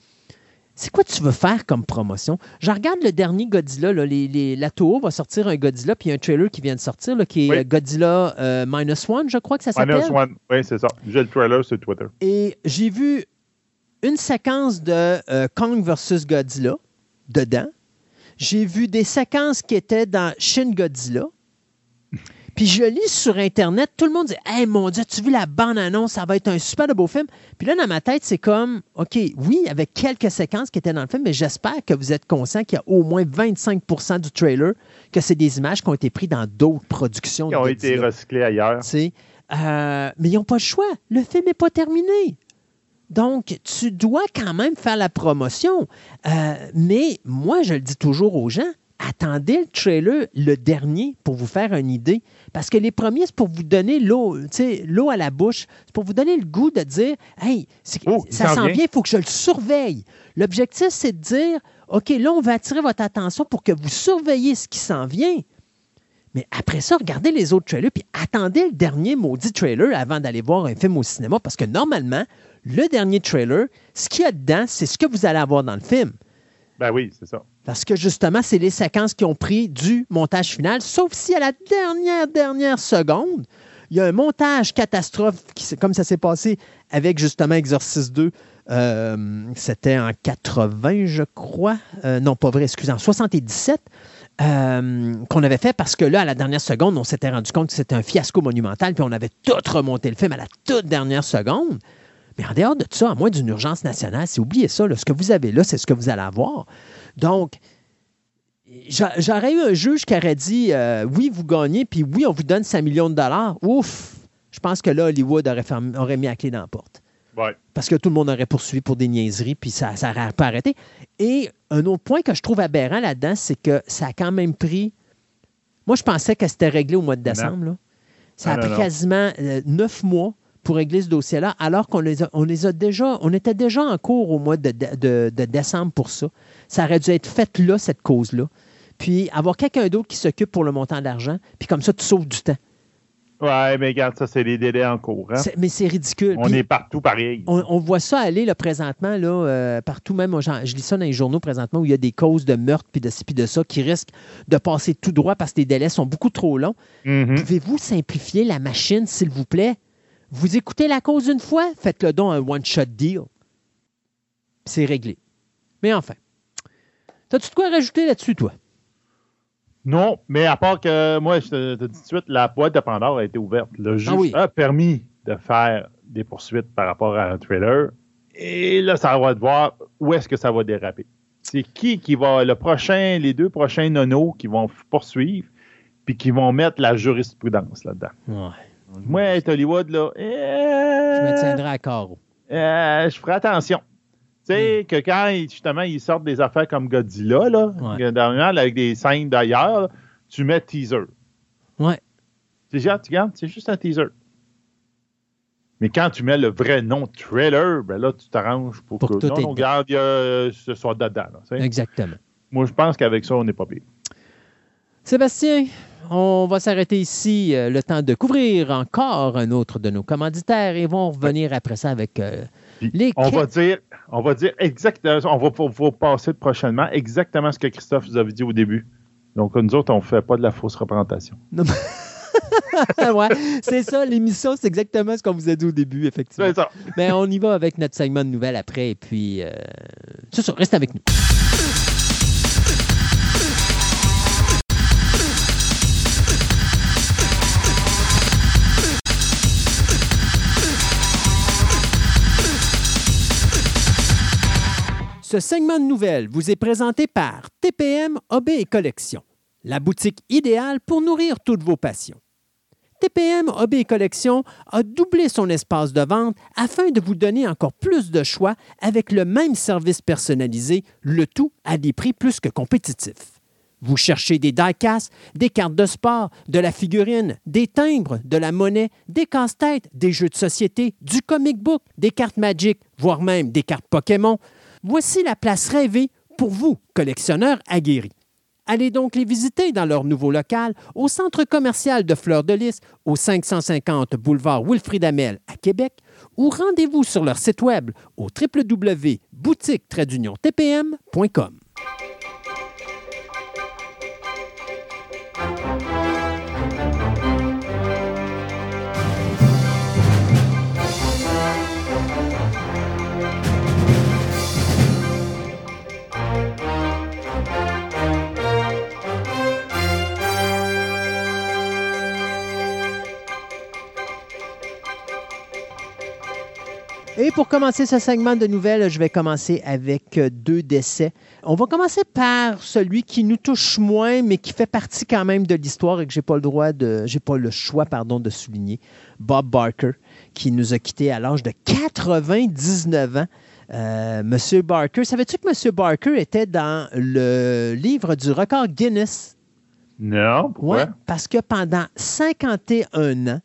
S2: C'est quoi tu veux faire comme promotion? Je regarde le dernier Godzilla. Là, la Toho va sortir un Godzilla, puis il y a un trailer qui vient de sortir, qui est Godzilla euh, Minus One, je crois que ça s'appelle.
S3: Minus One, oui, c'est ça. J'ai le trailer sur Twitter.
S2: Et j'ai vu une séquence de euh, Kong versus Godzilla dedans. J'ai vu des séquences qui étaient dans Shin Godzilla. Puis je lis sur Internet, tout le monde dit Hey mon Dieu, tu vu la bande-annonce, ça va être un super beau film. Puis là, dans ma tête, c'est comme OK, oui, avec quelques séquences qui étaient dans le film, mais j'espère que vous êtes conscient qu'il y a au moins 25% du trailer que c'est des images qui ont été prises dans d'autres productions.
S3: Qui ont été recyclées ailleurs.
S2: Euh, mais ils n'ont pas le choix. Le film n'est pas terminé. Donc, tu dois quand même faire la promotion. Euh, mais moi, je le dis toujours aux gens, attendez le trailer, le dernier, pour vous faire une idée. Parce que les premiers, c'est pour vous donner l'eau, l'eau à la bouche. C'est pour vous donner le goût de dire Hey, oh, ça sent bien, il faut que je le surveille. L'objectif, c'est de dire OK, là, on va attirer votre attention pour que vous surveillez ce qui s'en vient. Mais après ça, regardez les autres trailers, puis attendez le dernier maudit trailer avant d'aller voir un film au cinéma, parce que normalement, le dernier trailer, ce qu'il y a dedans, c'est ce que vous allez avoir dans le film.
S3: Ben oui, c'est ça.
S2: Parce que justement, c'est les séquences qui ont pris du montage final, sauf si à la dernière, dernière seconde, il y a un montage catastrophe, qui, comme ça s'est passé avec justement Exorcist 2. Euh, c'était en 80, je crois. Euh, non, pas vrai, excusez, en 77. Euh, qu'on avait fait parce que là, à la dernière seconde, on s'était rendu compte que c'était un fiasco monumental, puis on avait tout remonté le film à la toute dernière seconde. Mais en dehors de ça, à moins d'une urgence nationale, c'est oubliez ça. ce que vous avez là, c'est ce que vous allez avoir. Donc, j'aurais eu un juge qui aurait dit euh, oui, vous gagnez, puis oui, on vous donne 5 millions de dollars. Ouf! Je pense que là, Hollywood aurait, aurait mis la clé dans la porte. Parce que tout le monde aurait poursuivi pour des niaiseries, puis ça n'aurait pas arrêté. Et un autre point que je trouve aberrant là-dedans, c'est que ça a quand même pris. Moi, je pensais que c'était réglé au mois de décembre. Ça a pris quasiment euh, neuf mois pour régler ce dossier-là, alors qu'on les, a, on les a déjà, on était déjà en cours au mois de, de, décembre pour ça. Ça aurait dû être fait là, cette cause-là. Puis avoir quelqu'un d'autre qui s'occupe pour le montant d'argent, puis comme ça, tu sauves du temps.
S3: Ouais, mais regarde, ça, c'est les délais en cours. Hein.
S2: Mais c'est ridicule.
S3: On est partout pareil.
S2: On, voit ça aller là, présentement, là, euh, partout même. Je lis ça dans les journaux présentement où il y a des causes de meurtre puis de ci puis de ça qui risquent de passer tout droit parce que les délais sont beaucoup trop longs.
S3: Mm-hmm.
S2: Pouvez-vous simplifier la machine, s'il vous plaît? Vous écoutez la cause une fois, faites-le donc un one-shot deal. C'est réglé. Mais enfin. As-tu de quoi rajouter là-dessus, toi?
S3: Non, mais à part que moi, je te, dis tout de suite, la boîte de Pandore a été ouverte. Le juge ah a permis de faire des poursuites par rapport à un trailer. Et là, ça va de voir où est-ce que ça va déraper? C'est qui qui va, le prochain, les deux prochains nonos qui vont poursuivre, puis qui vont mettre la jurisprudence là-dedans?
S2: Ouais.
S3: Moi, Hollywood, là. je
S2: me tiendrai à corps.
S3: Euh, je ferai attention. Tu sais, mm. que quand justement ils sortent des affaires comme Godzilla, là, dernièrement, avec des scènes d'ailleurs, tu mets teaser.
S2: Ouais.
S3: Tu regardes, c'est juste un teaser. Mais quand tu mets le vrai nom trailer, ben là, tu t'arranges pour, que, que non, regarde, ce soit dedans.
S2: Exactement.
S3: Moi, je pense qu'avec ça, on n'est pas pire.
S2: Sébastien, on va s'arrêter ici euh, le temps de couvrir encore un autre de nos commanditaires et vont revenir après ça avec euh,
S3: on va dire, on va dire exactement, on va, vous passer prochainement exactement ce que Christophe vous avait dit au début. Donc, nous autres, on ne fait pas de la fausse représentation.
S2: ouais, c'est ça, l'émission, c'est exactement ce qu'on vous a dit au début, effectivement.
S3: C'est ça.
S2: Mais on y va avec notre segment de nouvelles après, et puis, euh, c'est ça, reste avec nous. Ce segment de nouvelles vous est présenté par TPM OB et Collection, la boutique idéale pour nourrir toutes vos passions. TPM OB Collection a doublé son espace de vente afin de vous donner encore plus de choix avec le même service personnalisé, le tout à des prix plus que compétitifs. Vous cherchez des die-casts, des cartes de sport, de la figurine, des timbres, de la monnaie, des casse-têtes, des jeux de société, du comic book, des cartes Magic, voire même des cartes Pokémon. Voici la place rêvée pour vous, collectionneurs aguerris. Allez donc les visiter dans leur nouveau local au centre commercial de Fleur de Lys, au 550 boulevard Wilfrid Amel à Québec, ou rendez-vous sur leur site web au www.boutique-tpm.com. Et pour commencer ce segment de nouvelles, je vais commencer avec euh, deux décès. On va commencer par celui qui nous touche moins, mais qui fait partie quand même de l'histoire et que j'ai pas le droit de, j'ai pas le choix, pardon, de souligner. Bob Barker, qui nous a quittés à l'âge de 99 ans. Euh, Monsieur Barker, savais-tu que Monsieur Barker était dans le livre du record Guinness?
S3: Non, pourquoi?
S2: parce que pendant 51 ans,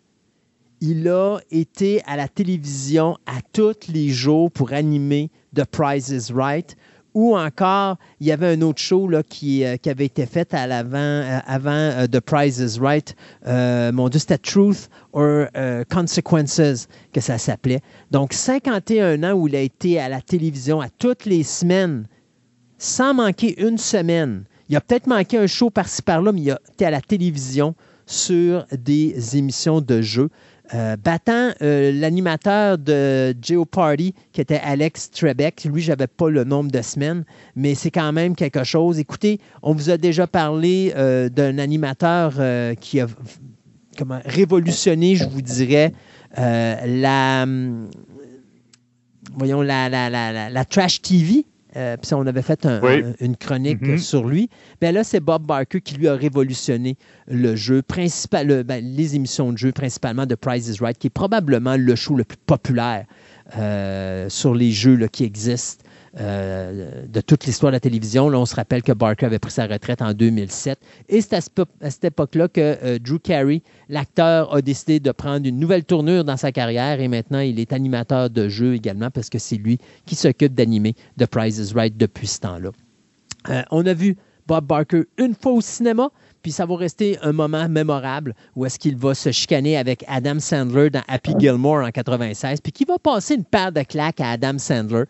S2: il a été à la télévision à tous les jours pour animer The Price is Right. Ou encore, il y avait un autre show euh, qui avait été fait euh, avant euh, The Price is Right. mon Dieu, c'était Truth or Consequences que ça s'appelait. Donc, 51 ans où il a été à la télévision à toutes les semaines, sans manquer une semaine. Il a peut-être manqué un show par-ci par-là, mais il a été à la télévision sur des émissions de jeux. Euh, battant euh, l'animateur de Party qui était Alex Trebek. Lui, je n'avais pas le nombre de semaines, mais c'est quand même quelque chose. Écoutez, on vous a déjà parlé euh, d'un animateur qui a comment, révolutionné, je vous dirais, la, voyons, la, la Trash TV. Euh, puis on avait fait une chronique mm-hmm. sur lui. Bien là, c'est Bob Barker qui lui a révolutionné le jeu, principal, ben, les émissions de jeu, principalement de Price is Right, qui est probablement le show le plus populaire sur les jeux qui existent. Euh, de toute l'histoire de la télévision. On se rappelle que Barker avait pris sa retraite en 2007. Et c'est à, cette époque-là que euh, Drew Carey, l'acteur, a décidé de prendre une nouvelle tournure dans sa carrière et maintenant il est animateur de jeux également parce que c'est lui qui s'occupe d'animer The Prize is Right depuis ce temps-là. Euh, on a vu Bob Barker une fois au cinéma. Puis ça va rester un moment mémorable où est-ce qu'il va se chicaner avec Adam Sandler dans Happy Gilmore en 96, puis qui va passer une paire de claques à Adam Sandler.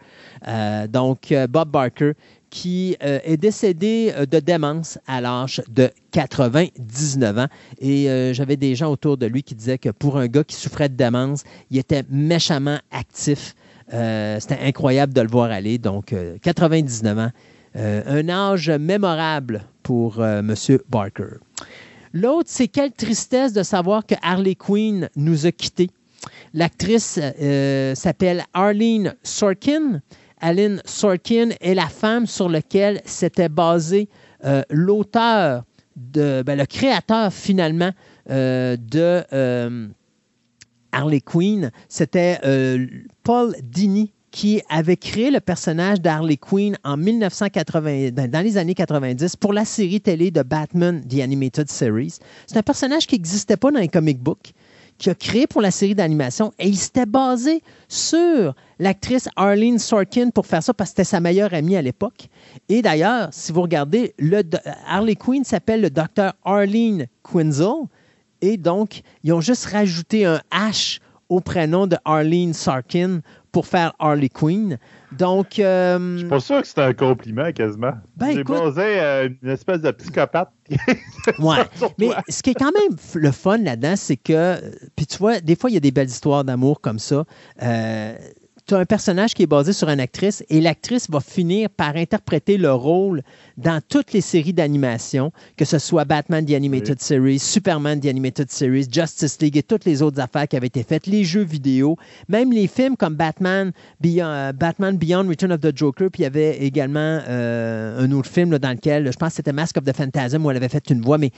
S2: Euh, donc, euh, Bob Barker, qui euh, est décédé de démence à l'âge de 99 ans. Et j'avais des gens autour de lui qui disaient que pour un gars qui souffrait de démence, il était méchamment actif. C'était incroyable de le voir aller. Donc, 99 ans. Un âge mémorable pour euh, M. Barker. L'autre, c'est quelle tristesse de savoir que Harley Quinn nous a quittés. L'actrice euh, s'appelle Arlene Sorkin. Aline Sorkin est la femme sur laquelle s'était basé euh, l'auteur, de, ben, le créateur finalement de Harley Quinn. C'était Paul Dini qui avait créé le personnage d'Harley Quinn en 1980, dans les années 90 pour la série télé de Batman The Animated Series. C'est un personnage qui n'existait pas dans les comic books, qui a créé pour la série d'animation et il s'était basé sur l'actrice Arlene Sorkin pour faire ça parce que c'était sa meilleure amie à l'époque. Et d'ailleurs, si vous regardez, le, Harley Quinn s'appelle le docteur Arlene Quinzel et donc ils ont juste rajouté un H au prénom de Arlene Sorkin pour faire Harley Quinn. Donc. Euh,
S3: je suis pas sûr que c'est un compliment quasiment. Ben, J'ai posé euh, une espèce de psychopathe.
S2: ouais. Mais ce qui est quand même le fun là-dedans, c'est que. Puis tu vois, des fois, il y a des belles histoires d'amour comme ça. Euh, tu as un personnage qui est basé sur une actrice et l'actrice va finir par interpréter le rôle dans toutes les séries d'animation, que ce soit Batman The Animated Series, Superman The Animated Series, Justice League et toutes les autres affaires qui avaient été faites, les jeux vidéo, même les films comme Batman Beyond, euh, Batman Beyond Return of the Joker, puis il y avait également euh, un autre film dans lequel, je pense que c'était Mask of the Phantasm où elle avait fait une voix, mais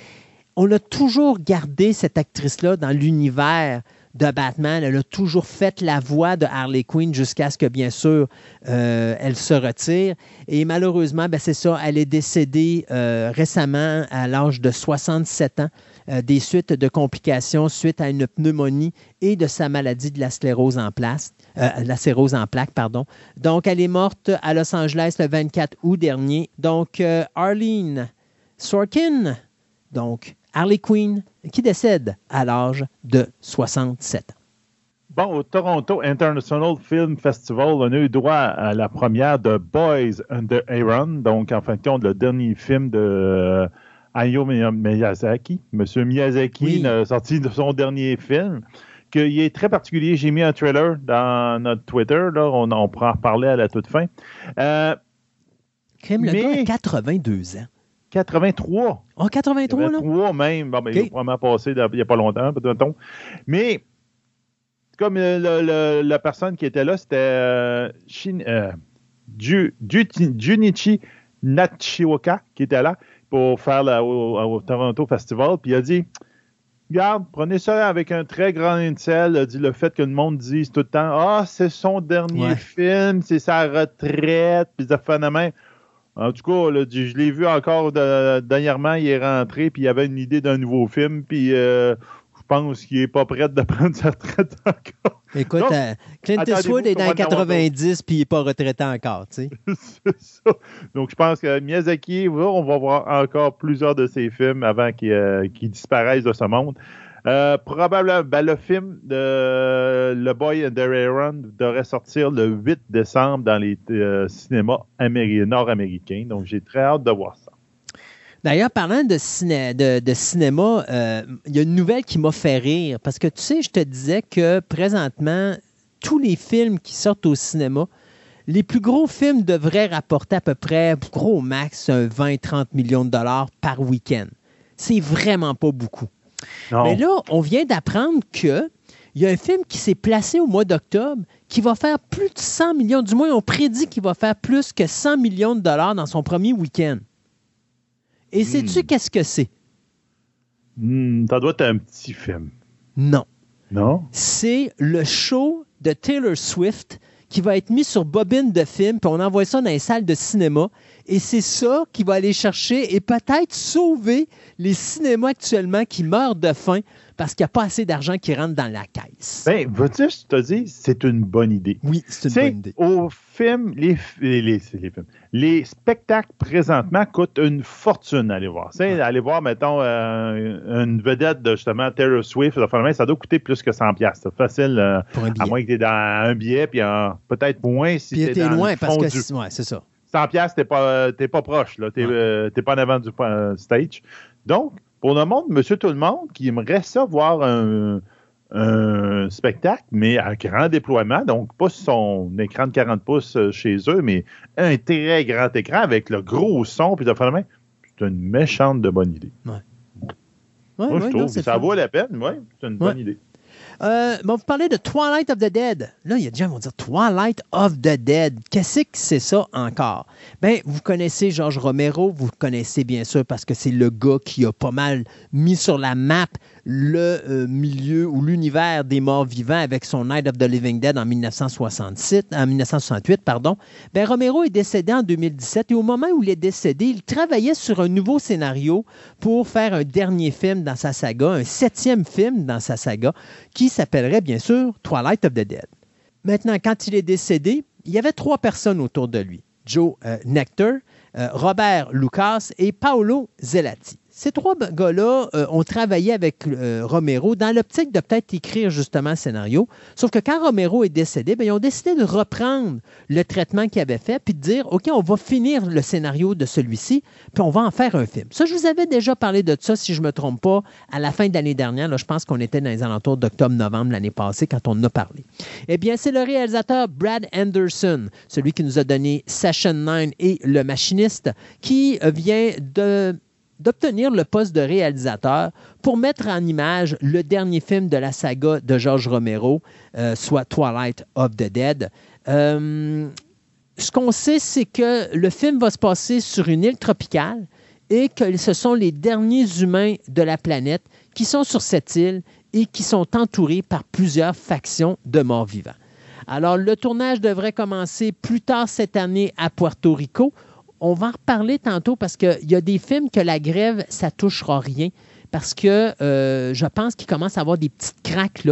S2: on a toujours gardé cette actrice-là dans l'univers de Batman. Elle a toujours fait la voix de Harley Quinn jusqu'à ce que, bien sûr, euh, elle se retire. Et malheureusement, ben, c'est ça, elle est décédée euh, récemment à l'âge de 67 ans euh, des suites de complications suite à une pneumonie et de sa maladie de la sclérose en place. pardon. Donc, elle est morte à Los Angeles le 24 août dernier. Donc, Arlene Sorkin, donc Harley Quinn, qui décède à l'âge de 67 ans.
S3: Bon, au Toronto International Film Festival, on a eu droit à la première de Boys Under Aaron, donc en fin de compte, le dernier film de euh, Hayao Miyazaki. Monsieur Miyazaki a sorti de son dernier film, qui est très particulier. J'ai mis un trailer dans notre Twitter, là, on, en pourra en reparler à la toute fin.
S2: Euh, Crime, le gars a 82 ans.
S3: 83.
S2: Oh, 83,
S3: 83 même. Bon, ben, Il a probablement passé il n'y a pas longtemps, peut-être. Mais, comme la personne qui était là, c'était euh, euh Junichi Nachiwaka qui était là pour faire la, au, Toronto Festival. Puis il a dit Regarde, prenez ça avec un très grand incel. dit le fait que le monde dise tout le temps Ah, c'est son dernier film, c'est sa retraite, puis ça fait. En tout cas, je l'ai vu encore dernièrement, il est rentré, puis il avait une idée d'un nouveau film, puis euh, je pense qu'il n'est pas prêt de prendre sa retraite encore.
S2: Écoute, euh, Clint Eastwood est dans les 90, puis il n'est pas retraité encore, tu sais.
S3: C'est ça. Donc, je pense que Miyazaki, on va voir encore plusieurs de ses films avant qu'il euh, disparaisse de ce monde. Euh, probablement, ben, le film de Le Boy and the devrait sortir le 8 décembre dans les euh, cinémas nord-américains. Donc, j'ai très hâte de voir ça.
S2: D'ailleurs, parlant de, de, cinéma, euh, il y a une nouvelle qui m'a fait rire. Parce que tu sais, je te disais que présentement, tous les films qui sortent au cinéma, les plus gros films devraient rapporter à peu près, gros max, 20-30 millions de dollars par week-end. C'est vraiment pas beaucoup. Mais là, on vient d'apprendre qu'il y a un film qui s'est placé au mois d'octobre qui va faire plus de 100 millions. Du moins, on prédit qu'il va faire plus que 100 millions de dollars dans son premier week-end. Et sais-tu hmm. qu'est-ce que c'est?
S3: Hmm, ça doit être un petit film.
S2: Non.
S3: Non?
S2: C'est le show de Taylor Swift qui va être mis sur bobine de film, puis on envoie ça dans les salles de cinéma. Et c'est ça qui va aller chercher et peut-être sauver les cinémas actuellement qui meurent de faim parce qu'il n'y a pas assez d'argent qui rentre dans la caisse.
S3: Ben, veux-tu, je te dis, c'est une bonne idée.
S2: Oui, c'est une bonne idée.
S3: Au film, les, les, films, les spectacles présentement coûtent une fortune à aller voir. Ouais. Aller voir, mettons, euh, une vedette de justement Taylor Swift, ça doit coûter plus que 100$. C'est facile, euh, à moins que tu es dans un billet, puis peut-être moins si tu es,
S2: loin, parce que c'est ça.
S3: 100$, tu n'es pas, pas proche, tu n'es euh, pas en avant du stage. Donc, pour le monde, monsieur tout le monde, qui aimerait ça voir un, spectacle, mais à grand déploiement, donc pas son écran de 40 pouces euh, chez eux, mais un très grand écran avec le gros son, puis c'est une méchante de bonne idée.
S2: Ouais.
S3: Moi, je trouve que ça vaut la peine, oui, c'est une bonne idée.
S2: Euh, vous parlez de Twilight of the Dead. Là, il y a des gens qui vont dire Twilight of the Dead. Qu'est-ce que c'est ça encore? Bien, vous connaissez Georges Romero, vous connaissez bien sûr parce que c'est le gars qui a pas mal mis sur la map le euh, milieu ou l'univers des morts vivants avec son Night of the Living Dead en 1967, en 1968. Pardon. Ben, Romero est décédé en 2017 et au moment où il est décédé, il travaillait sur un nouveau scénario pour faire un dernier film dans sa saga, un septième film dans sa saga, qui s'appellerait bien sûr Twilight of the Dead. Maintenant, quand il est décédé, il y avait trois personnes autour de lui. Joe euh, Nectar, euh, Robert Lucas et Paolo Zelati. Ces trois gars-là euh, ont travaillé avec euh, Romero dans l'optique de peut-être écrire justement un scénario. Sauf que quand Romero est décédé, bien, ils ont décidé de reprendre le traitement qu'ils avaient fait puis de dire OK, on va finir le scénario de celui-ci puis on va en faire un film. Ça, je vous avais déjà parlé de ça, si je ne me trompe pas, à la fin de l'année dernière. Je pense qu'on était dans les alentours d'octobre-novembre l'année passée quand on en a parlé. Eh bien, c'est le réalisateur Brad Anderson, celui qui nous a donné Session 9 et Le Machiniste, qui vient de d'obtenir le poste de réalisateur pour mettre en image le dernier film de la saga de George Romero, euh, soit Twilight of the Dead. Euh, ce qu'on sait, c'est que le film va se passer sur une île tropicale et que ce sont les derniers humains de la planète qui sont sur cette île et qui sont entourés par plusieurs factions de morts vivants. Alors, le tournage devrait commencer plus tard cette année à Puerto Rico on va en reparler tantôt parce qu'il y a des films que la grève, ça touchera rien. Parce que euh, je pense qu'il commence à avoir des petites craques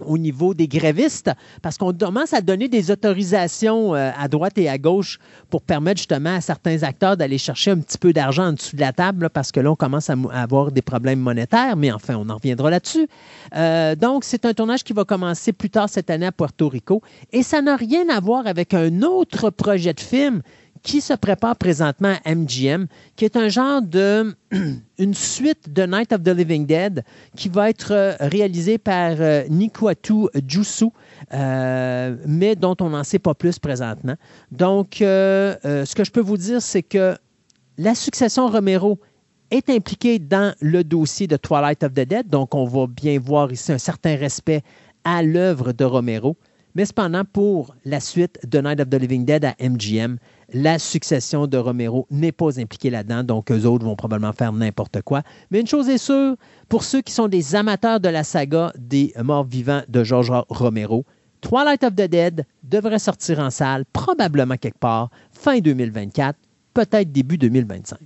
S2: au niveau des grévistes, parce qu'on commence à donner des autorisations euh, à droite et à gauche pour permettre justement à certains acteurs d'aller chercher un petit peu d'argent en dessous de la table, parce que là, on commence à, avoir des problèmes monétaires, mais enfin, on en reviendra là-dessus. Euh, donc, c'est un tournage qui va commencer plus tard cette année à Puerto Rico, et ça n'a rien à voir avec un autre projet de film qui se prépare présentement à MGM, qui est un genre de une suite de Night of the Living Dead qui va être euh, réalisée par euh, Nikwatu Jusu, euh, mais dont on n'en sait pas plus présentement. Donc, ce que je peux vous dire, c'est que la succession Romero est impliquée dans le dossier de Twilight of the Dead, donc on va bien voir ici un certain respect à l'œuvre de Romero. Mais cependant, pour la suite de Night of the Living Dead à MGM, la succession de Romero n'est pas impliquée là-dedans, donc eux autres vont probablement faire n'importe quoi. Mais une chose est sûre, pour ceux qui sont des amateurs de la saga des morts vivants de George Romero, Twilight of the Dead devrait sortir en salle probablement quelque part fin 2024, peut-être début 2025.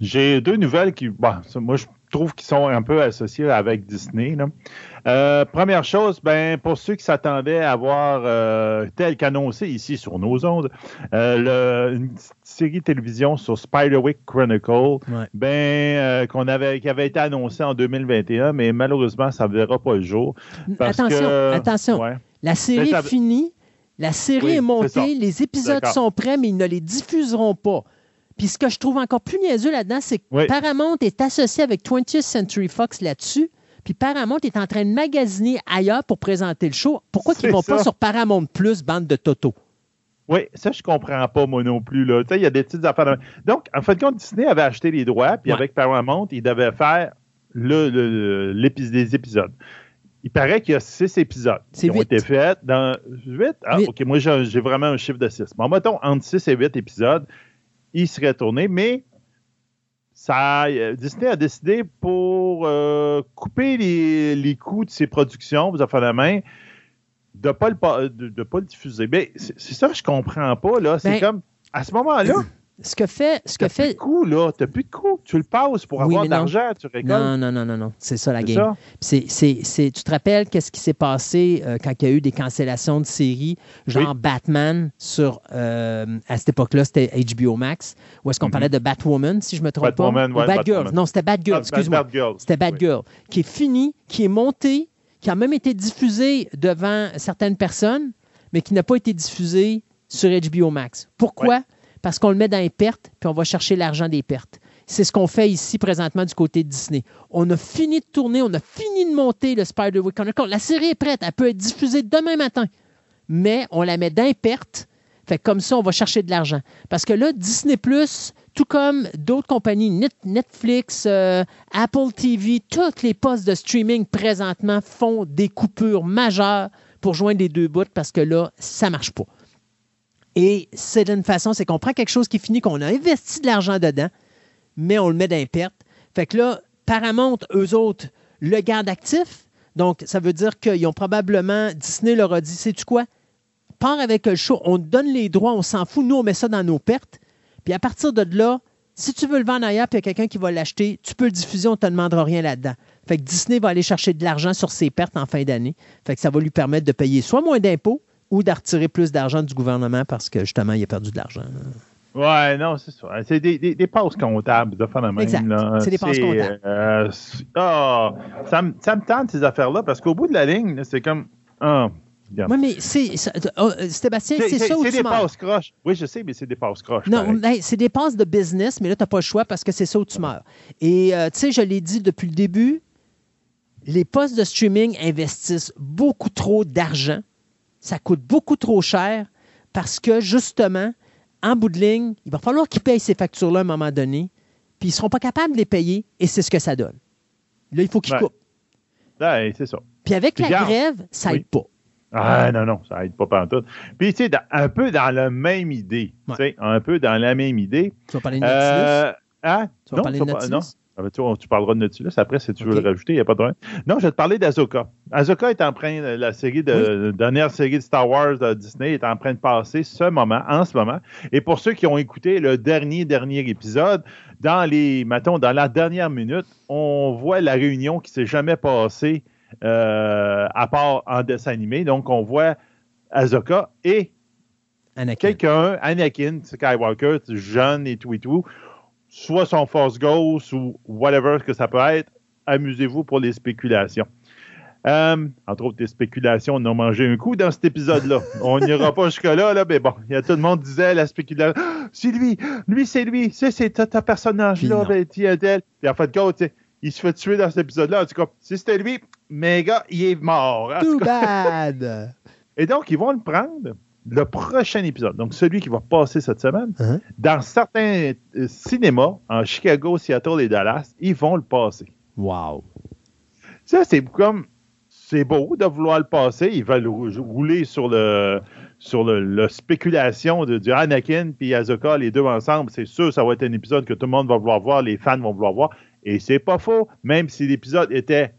S3: J'ai deux nouvelles qui, bon, moi je trouve qu'ils sont un peu associés avec Disney. Euh, première chose, ben, pour ceux qui s'attendaient à voir, euh, tel qu'annoncé ici sur nos ondes, euh, une série de télévision sur Spiderwick Chronicle, ben, qu'on avait, qui avait été annoncée en 2021, mais malheureusement, ça ne verra pas le jour.
S2: attention, attention. La série est finie, la série est montée, les épisodes sont prêts, mais ils ne les diffuseront pas. Puis ce que je trouve encore plus niaiseux là-dedans, c'est que Paramount est associé avec 20th Century Fox là-dessus. Puis Paramount est en train de magasiner ailleurs pour présenter le show. Pourquoi ils ne vont pas sur Paramount Plus, bande de Toto?
S3: Oui, ça, je comprends pas, moi non plus. Là. Il y a des petites affaires. Donc, en fait, quand Disney avait acheté les droits, puis avec Paramount, il devait faire le, les épisodes. Il paraît qu'il y a six épisodes qui ont été faits dans. Huit? Ah, OK, moi, j'ai vraiment un chiffre de six. Bon, mettons, entre six et huit épisodes, il serait tourné, mais ça, euh, Disney a décidé pour euh, couper les, les, coûts de ses productions, vous avez fait la main, de ne pas, le, de, pas le diffuser. Mais c'est ça que je comprends pas. là. C'est ben, comme, à ce moment-là,
S2: ce que fait. Ce que fait...
S3: plus de coût, là. T'as plus de coût. Tu le passes pour avoir de l'argent, tu récoltes.
S2: Non, non, non, non, non. C'est ça la game. C'est, tu te rappelles qu'est-ce qui s'est passé euh, quand il y a eu des cancellations de séries, genre Batman sur. Euh, à cette époque-là, c'était HBO Max, où est-ce qu'on mm-hmm. parlait de Batwoman, si je me trompe pas?
S3: Ouais,
S2: Batgirl. Non, c'était Batgirl, ah, excuse-moi. C'était Batgirl. Qui est fini, qui est monté, qui a même été diffusé devant certaines personnes, mais qui n'a pas été diffusé sur HBO Max. Pourquoi? Parce qu'on le met dans les pertes, puis on va chercher l'argent des pertes. C'est ce qu'on fait ici présentement du côté de Disney. On a fini de tourner, on a fini de monter le Chronicle. La série est prête, elle peut être diffusée demain matin, mais on la met dans les pertes. Fait comme ça, on va chercher de l'argent. Parce que là, Disney tout comme d'autres compagnies, Netflix, euh, Apple TV, toutes les postes de streaming présentement font des coupures majeures pour joindre les deux bouts parce que là, ça ne marche pas. Et c'est d'une façon, c'est qu'on prend quelque chose qui finit, qu'on a investi de l'argent dedans, mais on le met dans les pertes. Fait que là, Paramount, eux autres, le garde actif. Donc, ça veut dire qu'ils ont probablement, Disney leur a dit, sais-tu quoi? Pars avec le show, on te donne les droits, on s'en fout, nous, on met ça dans nos pertes. Puis à partir de là, si tu veux le vendre ailleurs, puis il y a quelqu'un qui va l'acheter, tu peux le diffuser, on ne te demandera rien là-dedans. Fait que Disney va aller chercher de l'argent sur ses pertes en fin d'année. Fait que ça va lui permettre de payer soit moins d'impôts, ou de retirer plus d'argent du gouvernement parce que justement, il a perdu de l'argent.
S3: Ouais, non, c'est ça. C'est des, des, des, passes comptables de faire
S2: Exact. C'est des passes comptables.
S3: Euh, oh, ça, me, ça me tente ces affaires-là parce qu'au bout de la ligne, c'est comme. Oh,
S2: oui, mais c'est. Oh, Sébastien, c'est ça ou
S3: C'est des passes croches. Oui, je sais, mais c'est des passes croches.
S2: Non, c'est des passes de business, mais là, tu n'as pas le choix parce que c'est ça où tu meurs. Et euh, tu sais, je l'ai dit depuis le début, les postes de streaming investissent beaucoup trop d'argent ça coûte beaucoup trop cher parce que, justement, en bout de ligne, il va falloir qu'ils payent ces factures-là à un moment donné, puis ils ne seront pas capables de les payer, et c'est ce que ça donne. Là, il faut qu'ils coupent.
S3: Ben, c'est ça.
S2: Puis avec la grève, ça n'aide pas.
S3: Ah non, non, ça n'aide pas tout. Puis, tu sais, un peu dans la même idée. Tu sais, un peu dans la même idée.
S2: Tu vas parler de Nautilus? Euh,
S3: hein?
S2: Tu vas parler de Nautilus? Non,
S3: ah, ben, tu, parleras de Nautilus après si tu veux le rajouter, il n'y a pas de problème. Non, je vais te parler d'Azoka. Azoka est en train, la série de, dernière série de Star Wars de Disney est en train de passer ce moment, en ce moment. Et pour ceux qui ont écouté le dernier, dernier épisode, dans les, mettons, dans la dernière minute, on voit la réunion qui s'est jamais passée euh, à part en dessin animé. Donc, on voit Azoka et quelqu'un, Anakin Skywalker, jeune et tout et tout, soit son Force Ghost ou whatever que ça peut être, amusez-vous pour les spéculations. Euh, entre autres, des spéculations, on a mangé un coup dans cet épisode-là. on n'ira pas jusque-là, là, mais bon, il y a tout le monde disait la spéculation. Ah, c'est lui, lui, c'est lui, c'est c'est ta personnage-là, ben, Puis en fait, il se fait tuer dans cet épisode-là. En tout cas, si c'était lui, mais gars, il est mort.
S2: Too bad!
S3: Et donc, ils vont le prendre le prochain épisode, donc celui qui va passer cette semaine, uh-huh. dans certains euh, cinémas, en Chicago, Seattle et Dallas, ils vont le passer.
S2: Wow.
S3: Ça, c'est comme. C'est beau de vouloir le passer. Ils veulent rouler sur le sur le, spéculation de, du Anakin et Azoka, les deux ensemble. C'est sûr, ça va être un épisode que tout le monde va vouloir voir, les fans vont vouloir voir. Et c'est pas faux. Même si l'épisode était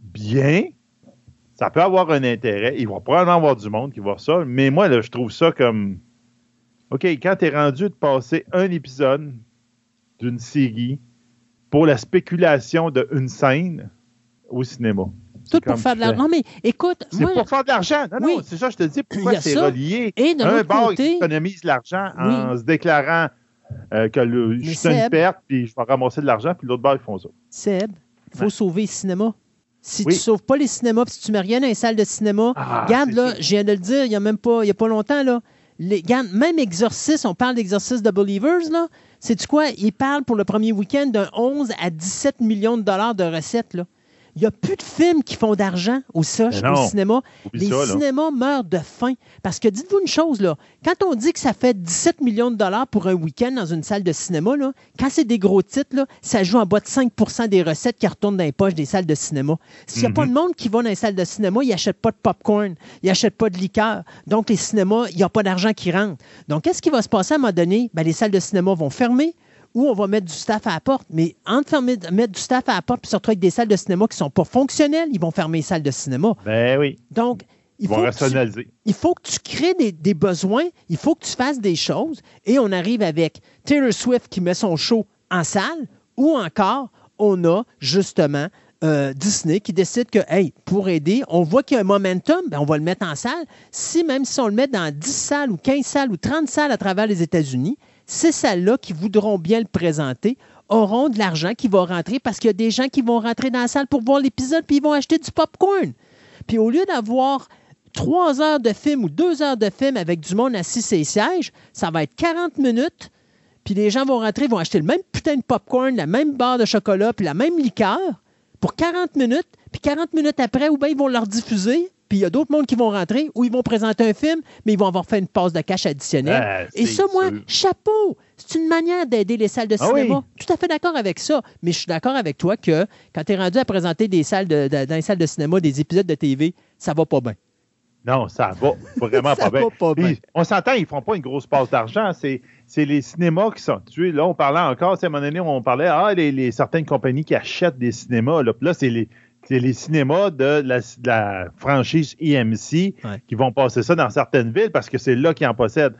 S3: bien, ça peut avoir un intérêt. Il va probablement avoir du monde qui va voir ça. Mais moi, là, je trouve ça comme. OK, quand tu es rendu de passer un épisode d'une série pour la spéculation d'une scène au cinéma.
S2: Tout pour faire de l'argent. Non, mais écoute.
S3: C'est pour faire de l'argent. Non, non, c'est ça, je te dis pourquoi c'est relié. Et de un bar qui économise l'argent en se déclarant euh, que le, je suis une perte, puis je vais ramasser de l'argent, puis l'autre bar, ils font ça.
S2: Seb, il faut sauver le cinéma. Si tu ne sauves pas les cinémas, si tu ne mets rien dans les salles de cinéma, ah, regarde, là, je viens de le dire, il n'y a même pas, il y a pas longtemps, là. Les, regarde, même exorcisme, on parle d'exorcisme de Believers, là. C'est quoi? Il parle pour le premier week-end d'un 11 à 17 millions de dollars de recettes, là. Il n'y a plus de films qui font d'argent au, au cinéma. Les cinémas meurent de faim. Parce que dites-vous une chose, là, quand on dit que ça fait 17 millions de dollars pour un week-end dans une salle de cinéma, là, quand c'est des gros titres, là, ça joue en bas de 5 des recettes qui retournent dans les poches des salles de cinéma. S'il n'y a pas mhm. de monde qui va dans les salles de cinéma, ils n'achètent pas de popcorn, ils n'achètent pas de liqueur. Donc, les cinémas, il n'y a pas d'argent qui rentre. Donc, qu'est-ce qui va se passer à un moment donné? Ben, les salles de cinéma vont fermer ou on va mettre du staff à la porte. Mais entre mettre du staff à la porte et se retrouver avec des salles de cinéma qui ne sont pas fonctionnelles, ils vont fermer les salles de cinéma.
S3: Ben oui.
S2: Donc, il faut,
S3: tu,
S2: il faut, que tu crées des, besoins, il faut que tu fasses des choses, et on arrive avec Taylor Swift qui met son show en salle, ou encore, on a justement euh, Disney qui décide que, hey, pour aider, on voit qu'il y a un momentum, ben, on va le mettre en salle. Si même si on le met dans 10 salles ou 15 salles ou 30 salles à travers les États-Unis, ces salles-là qui voudront bien le présenter auront de l'argent qui va rentrer parce qu'il y a des gens qui vont rentrer dans la salle pour voir l'épisode puis ils vont acheter du popcorn. Puis au lieu d'avoir trois heures de film ou deux heures de film avec du monde assis sur les sièges, ça va être 40 minutes. Puis les gens vont rentrer, vont acheter le même putain de popcorn, la même barre de chocolat, puis la même liqueur pour 40 minutes. Puis 40 minutes après, ou bien ils vont leur diffuser. Puis il y a d'autres mondes qui vont rentrer, ou ils vont présenter un film, mais ils vont avoir fait une passe de cash additionnelle. Ah, Et ça, moi, chapeau! C'est une manière d'aider les salles de ah cinéma. Tout à fait d'accord avec ça. Mais je suis d'accord avec toi que quand tu es rendu à présenter des salles de, dans les salles de cinéma des épisodes de TV, ça va pas bien.
S3: Non, ça va vraiment pas, bien. pas bien. on s'entend, ils ne font pas une grosse passe d'argent. C'est, les cinémas qui sont tués. Là, on parlait encore, à un moment donné, on parlait, ah, les, certaines compagnies qui achètent des cinémas. Là, là c'est les, les cinémas de la, franchise EMC qui vont passer ça dans certaines villes parce que c'est là qu'ils en possèdent.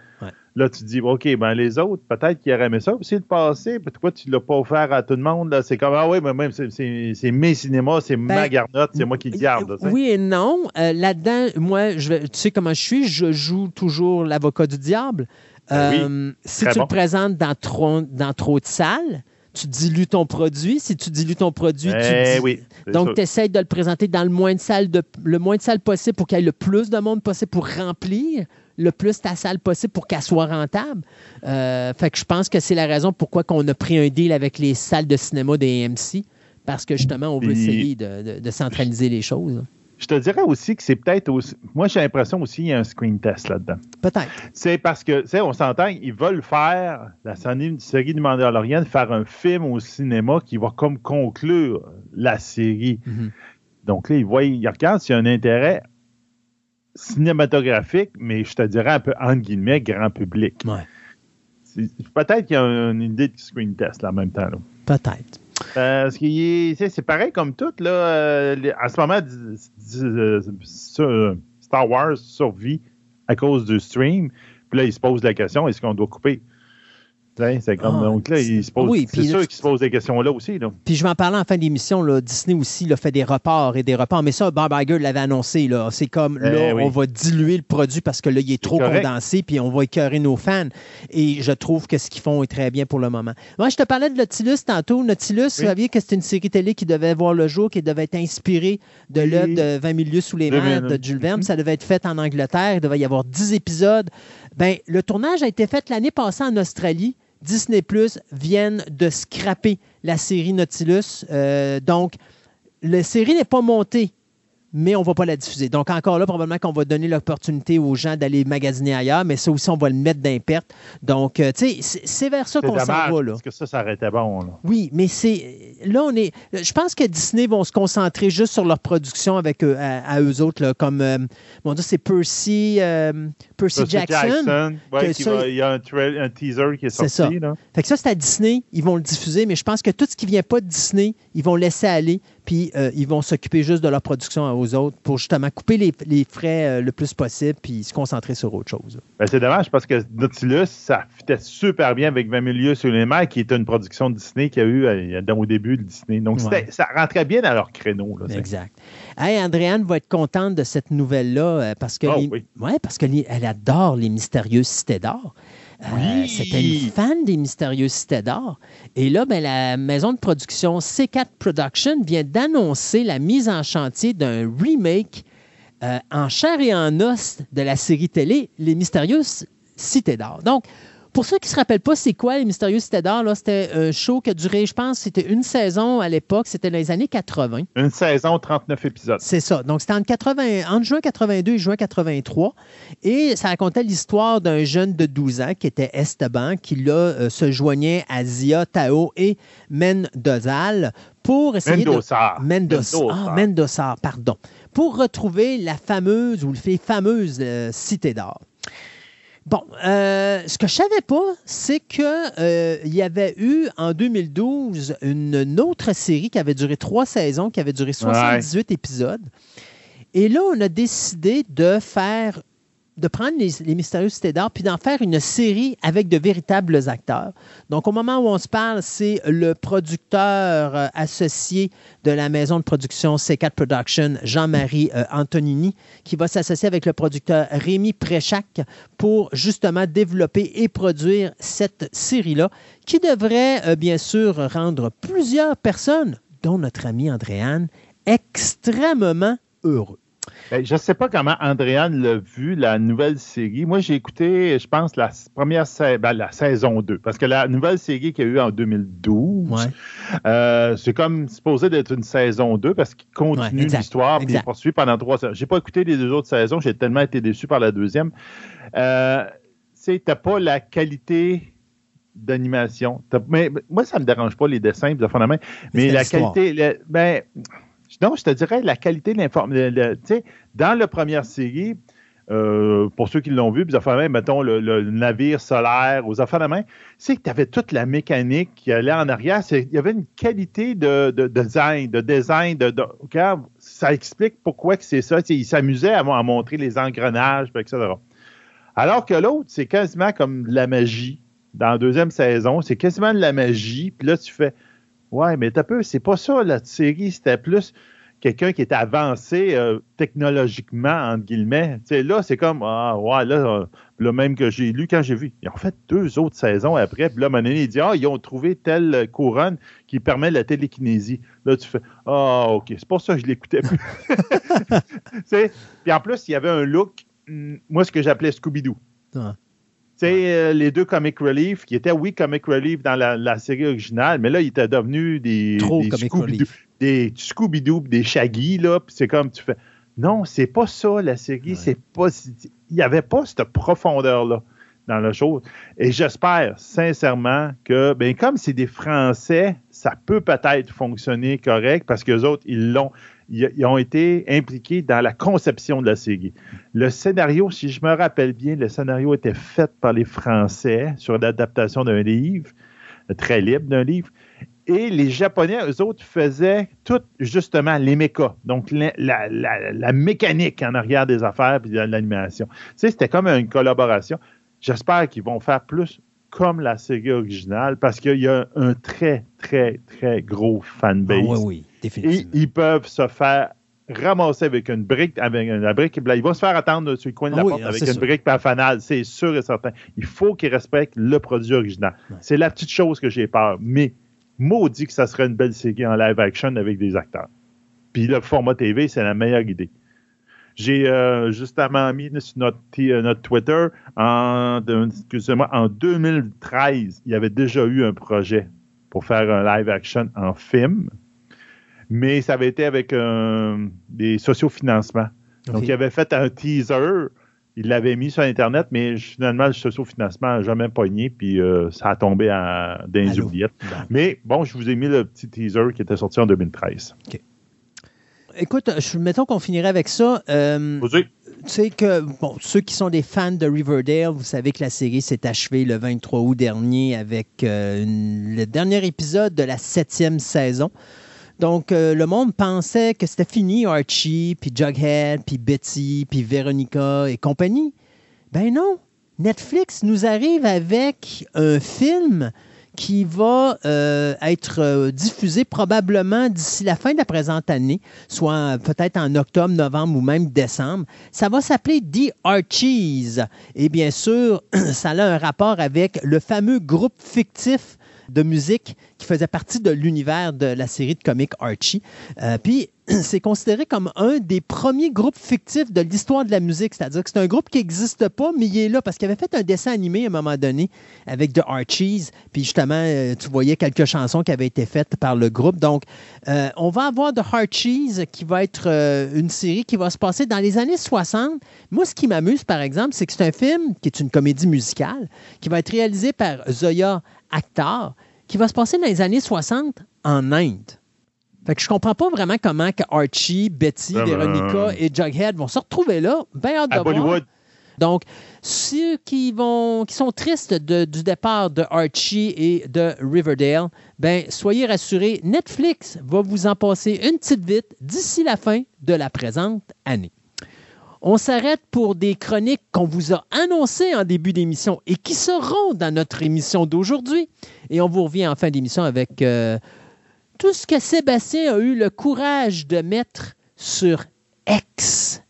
S3: Là, tu dis, OK, ben les autres, peut-être qu'ils auraient aimé ça aussi le passer. Pourquoi tu ne l'as pas offert à tout le monde? C'est comme, ah oui, mais même, c'est mes cinémas, c'est ma ben, garnotte, c'est moi qui le garde.
S2: oui et non. Euh, là-dedans, moi, je, tu sais comment je suis, je joue toujours l'avocat du diable. Ben euh, si tu le présentes dans trop, dans trop de salles, tu dilues ton produit. Si tu dilues ton produit, tu
S3: eh oui,
S2: donc tu essaies de le présenter dans le moins de salles de, le moins de salles possible pour qu'il y ait le plus de monde possible pour remplir le plus ta salle possible pour qu'elle soit rentable. Euh, fait que je pense que c'est la raison pourquoi on a pris un deal avec les salles de cinéma des AMC, parce que justement, on veut essayer de, centraliser les choses.
S3: Je te dirais aussi que c'est peut-être aussi. Moi, j'ai l'impression aussi qu'il y a un screen test là-dedans.
S2: Peut-être.
S3: C'est parce que, tu sais, on s'entend, ils veulent faire la série du Mandalorian, faire un film au cinéma qui va comme conclure la série. Mm-hmm. Donc là, ils voient, ils regardent s'il y a un intérêt cinématographique, mais je te dirais un peu, entre guillemets, grand public. Peut-être qu'il y a une idée de screen test là, en même temps.
S2: Peut-être.
S3: C'est pareil comme tout. Là, euh, en ce moment, Star Wars survit à cause du stream. Puis là, il se pose la question est-ce qu'on doit couper? C'est comme, ah, donc là, il se pose, oui, c'est sûr qu'il se pose des questions-là aussi. Là.
S2: Puis je m'en parlais en fin d'émission, Disney aussi a fait des reports et des reports. Mais ça, Bob Iger l'avait annoncé. Là. C'est comme, là, eh on va diluer le produit parce que là, il est trop condensé, puis on va écœurer nos fans. Et je trouve que ce qu'ils font est très bien pour le moment. Moi, je te parlais de Nautilus tantôt. Nautilus, vous saviez que c'était une série télé qui devait voir le jour, qui devait être inspirée de l'œuvre de 20 milieux sous les mers de Jules Verne. Ça devait être fait en Angleterre. Il devait y avoir 10 épisodes. Ben, le tournage a été fait l'année passée en Australie. Disney Plus viennent de scraper la série Nautilus. Euh, donc, la série n'est pas montée mais on ne va pas la diffuser. Donc, encore là, probablement qu'on va donner l'opportunité aux gens d'aller magasiner ailleurs, mais ça aussi, on va le mettre d'un perte. Donc, euh, tu sais, c'est vers ça qu'on s'en va. Là.
S3: Parce que ça, ça aurait été bon. Là.
S2: Oui, mais c'est. Là, on est. Je pense que Disney vont se concentrer juste sur leur production avec eux, à, eux autres, là, comme. Euh, bon, c'est Percy, euh, Percy, Jackson.
S3: il y a un, teaser qui est sorti.
S2: Ça. Là. Fait que ça, c'est à Disney. Ils vont le diffuser, mais je pense que tout ce qui ne vient pas de Disney, ils vont laisser aller puis euh, ils vont s'occuper juste de leur production aux autres pour justement couper les, frais euh, le plus possible puis se concentrer sur autre chose.
S3: Ben, c'est dommage parce que Nautilus, ça fitait super bien avec 20 milieux sur les mers, qui était une production de Disney qu'il y a eu euh, au début de Disney. Donc, ça rentrait bien dans leur créneau.
S2: exact. Hey, Andréane va être contente de cette nouvelle-là parce que oh, ouais, parce qu'elle adore les mystérieuses cités d'or. Euh, c'était une fan des Mystérieuses Cités d'Or. Et là, ben, la maison de production C4 Production vient d'annoncer la mise en chantier d'un remake euh, en chair et en os de la série télé Les Mystérieuses Cités d'Or. Donc, pour ceux qui ne se rappellent pas, c'est quoi les Mystérieux Cités d'Or? C'était un show qui a duré, je pense, c'était une saison à l'époque. C'était dans les années 80.
S3: Une saison, 39 épisodes.
S2: C'est ça. Donc, c'était entre, entre juin 82 et juin 83. Et ça racontait l'histoire d'un jeune de 12 ans qui était Esteban, qui là euh, se joignait à Zia, Tao et Mendozal pour essayer
S3: Mendoza.
S2: de... Mendoza. Ah, Mendoza, pardon. Pour retrouver la fameuse ou les fameuses euh, Cité d'Or. Bon, euh, ce que je savais pas, c'est qu'il euh, y avait eu en 2012 une, autre série qui avait duré trois saisons, qui avait duré 78 épisodes. Et là, on a décidé de faire de prendre les, Mystérieux Cités d'Or puis d'en faire une série avec de véritables acteurs. Donc, au moment où on se parle, c'est le producteur euh, associé de la maison de production C4 Production, Jean-Marie euh, Antonini, qui va s'associer avec le producteur Rémi Préchac pour justement développer et produire cette série-là, qui devrait euh, bien sûr rendre plusieurs personnes, dont notre ami Andréane, extrêmement heureux.
S3: Ben, je ne sais pas comment Andréane l'a vu, la nouvelle série. Moi, j'ai écouté, je pense, la première ben, la saison 2, parce que la nouvelle série qu'il y a eu en 2012, euh, c'est comme supposé d'être une saison 2 parce qu'il continue l'histoire et il poursuit pendant trois saisons. Je n'ai pas écouté les deux autres saisons, j'ai tellement été déçu par la deuxième. Euh, tu n'as pas la qualité d'animation. Mais moi, ça ne me dérange pas les dessins, mais, mais la qualité. ben, donc, je te dirais la qualité de l'information. Dans la première série, euh, pour ceux qui l'ont vu, puis main, mettons le, navire solaire aux affaires de main, c'est que tu avais toute la mécanique qui allait en arrière. Il y avait une qualité de, design, de design, de, ça explique pourquoi c'est ça. il s'amusait à, montrer les engrenages, etc. Alors que l'autre, c'est quasiment comme de la magie. Dans la deuxième saison, c'est quasiment de la magie. Puis là, tu fais Ouais, mais t'as peu, c'est pas ça, la série, c'était plus quelqu'un qui était avancé euh, technologiquement, entre guillemets. là, c'est comme, ah, ouais, là, euh, le même que j'ai lu quand j'ai vu. Ils ont fait deux autres saisons après. Puis là, mon il dit, ah, ils ont trouvé telle couronne qui permet la télékinésie. Là, tu fais, ah, OK, c'est pour ça que je l'écoutais plus. puis en plus, il y avait un look, mm, moi, ce que j'appelais Scooby-Doo. C'est euh, les deux comic relief qui étaient, oui, comic relief dans la, série originale, mais là, ils étaient devenus des, des Scooby-Doo, des, Shaggy, là, puis c'est comme tu fais. Non, c'est pas ça, la série, c'est pas. Il n'y avait pas cette profondeur-là dans la chose. Et j'espère sincèrement que, ben, comme c'est des Français, ça peut peut-être fonctionner correct parce que les autres, ils l'ont ils, ont été impliqués dans la conception de la série. Le scénario, si je me rappelle bien, le scénario était fait par les Français sur l'adaptation d'un livre, très libre d'un livre. Et les Japonais, eux autres, faisaient tout justement les donc la, mécanique en arrière des affaires et de l'animation. Tu sais, c'était comme une collaboration. J'espère qu'ils vont faire plus comme la série originale parce qu'il y a un très, très, très gros fanbase.
S2: Ah oui, oui.
S3: Et ils peuvent se faire ramasser avec une brique, avec une, la brique, ils vont se faire attendre sur le coin de la ah porte avec une brique pas fanale, c'est sûr et certain. Il faut qu'ils respectent le produit original. C'est la petite chose que j'ai peur, mais maudit que ça serait une belle série en live action avec des acteurs. Puis le format TV, c'est la meilleure idée. J'ai euh, justement mis sur notre, euh, notre Twitter, en, excusez-moi, en 2013, il y avait déjà eu un projet pour faire un live action en film, mais ça avait été avec euh, des sociofinancements. Donc, il avait fait un teaser, il l'avait mis sur Internet, mais finalement, le sociofinancement n'a jamais pogné, puis ça a tombé à, dans les oubliettes. Mais bon, je vous ai mis le petit teaser qui était sorti en 2013. OK
S2: écoute, mettons qu'on finirait avec ça.
S3: Euh,
S2: tu sais que, bon, ceux qui sont des fans de Riverdale, vous savez que la série s'est achevée le 23 août dernier avec euh, le dernier épisode de la septième saison. Donc, euh, le monde pensait que c'était fini, Archie, puis Jughead, puis Betty, puis Veronica et compagnie. Ben non, Netflix nous arrive avec un film qui va euh, être euh, diffusé probablement d'ici la fin de la présente année, soit peut-être en octobre, novembre ou même décembre. Ça va s'appeler The Archies. Et bien sûr, ça a un rapport avec le fameux groupe fictif de musique qui faisait partie de l'univers de la série de comics Archie. Euh, puis, c'est considéré comme un des premiers groupes fictifs de l'histoire de la musique. C'est-à-dire que c'est un groupe qui n'existe pas, mais il est là parce qu'il avait fait un dessin animé à un moment donné avec The Archies. Puis justement, euh, tu voyais quelques chansons qui avaient été faites par le groupe. Donc, euh, on va avoir The Archies qui va être une série qui va se passer dans les années 60. Moi, ce qui m'amuse, par exemple, c'est que c'est un film qui est une comédie musicale qui va être réalisé par Zoya Akhtar qui va se passer dans les années 60 en Inde. Fait que je comprends pas vraiment comment que Archie, Betty, Veronica et Jughead vont se retrouver là. Ben hâte de Bollywood. Donc, ceux qui, vont, qui sont tristes du départ de Archie et de Riverdale, ben, soyez rassurés, Netflix va vous en passer une petite vite d'ici la fin de la présente année. On s'arrête pour des chroniques qu'on vous a annoncées en début d'émission et qui seront dans notre émission d'aujourd'hui. Et on vous revient en fin d'émission avec euh, tout ce que Sébastien a eu le courage de mettre sur X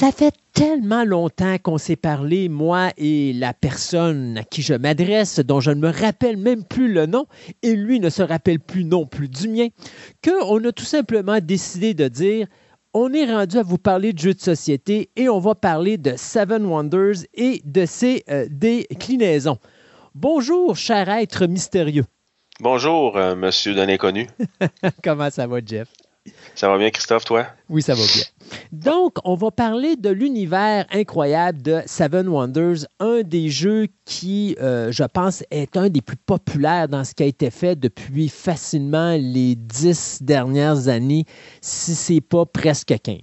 S2: Ça fait tellement longtemps qu'on s'est parlé, moi et la personne à qui je m'adresse, dont je ne me rappelle même plus le nom, et lui ne se rappelle plus non plus du mien, qu'on a tout simplement décidé de dire on est rendu à vous parler de jeux de société et on va parler de Seven Wonders et de ses euh, déclinaisons. Bonjour, cher être mystérieux.
S1: Bonjour, euh, monsieur de l'inconnu.
S2: Comment ça va, Jeff?
S1: Ça va bien, Christophe, toi?
S2: Oui, ça va bien. Donc, on va parler de l'univers incroyable de Seven Wonders, un des jeux qui, euh, je pense, est un des plus populaires dans ce qui a été fait depuis facilement les dix dernières années, si ce n'est pas presque 15.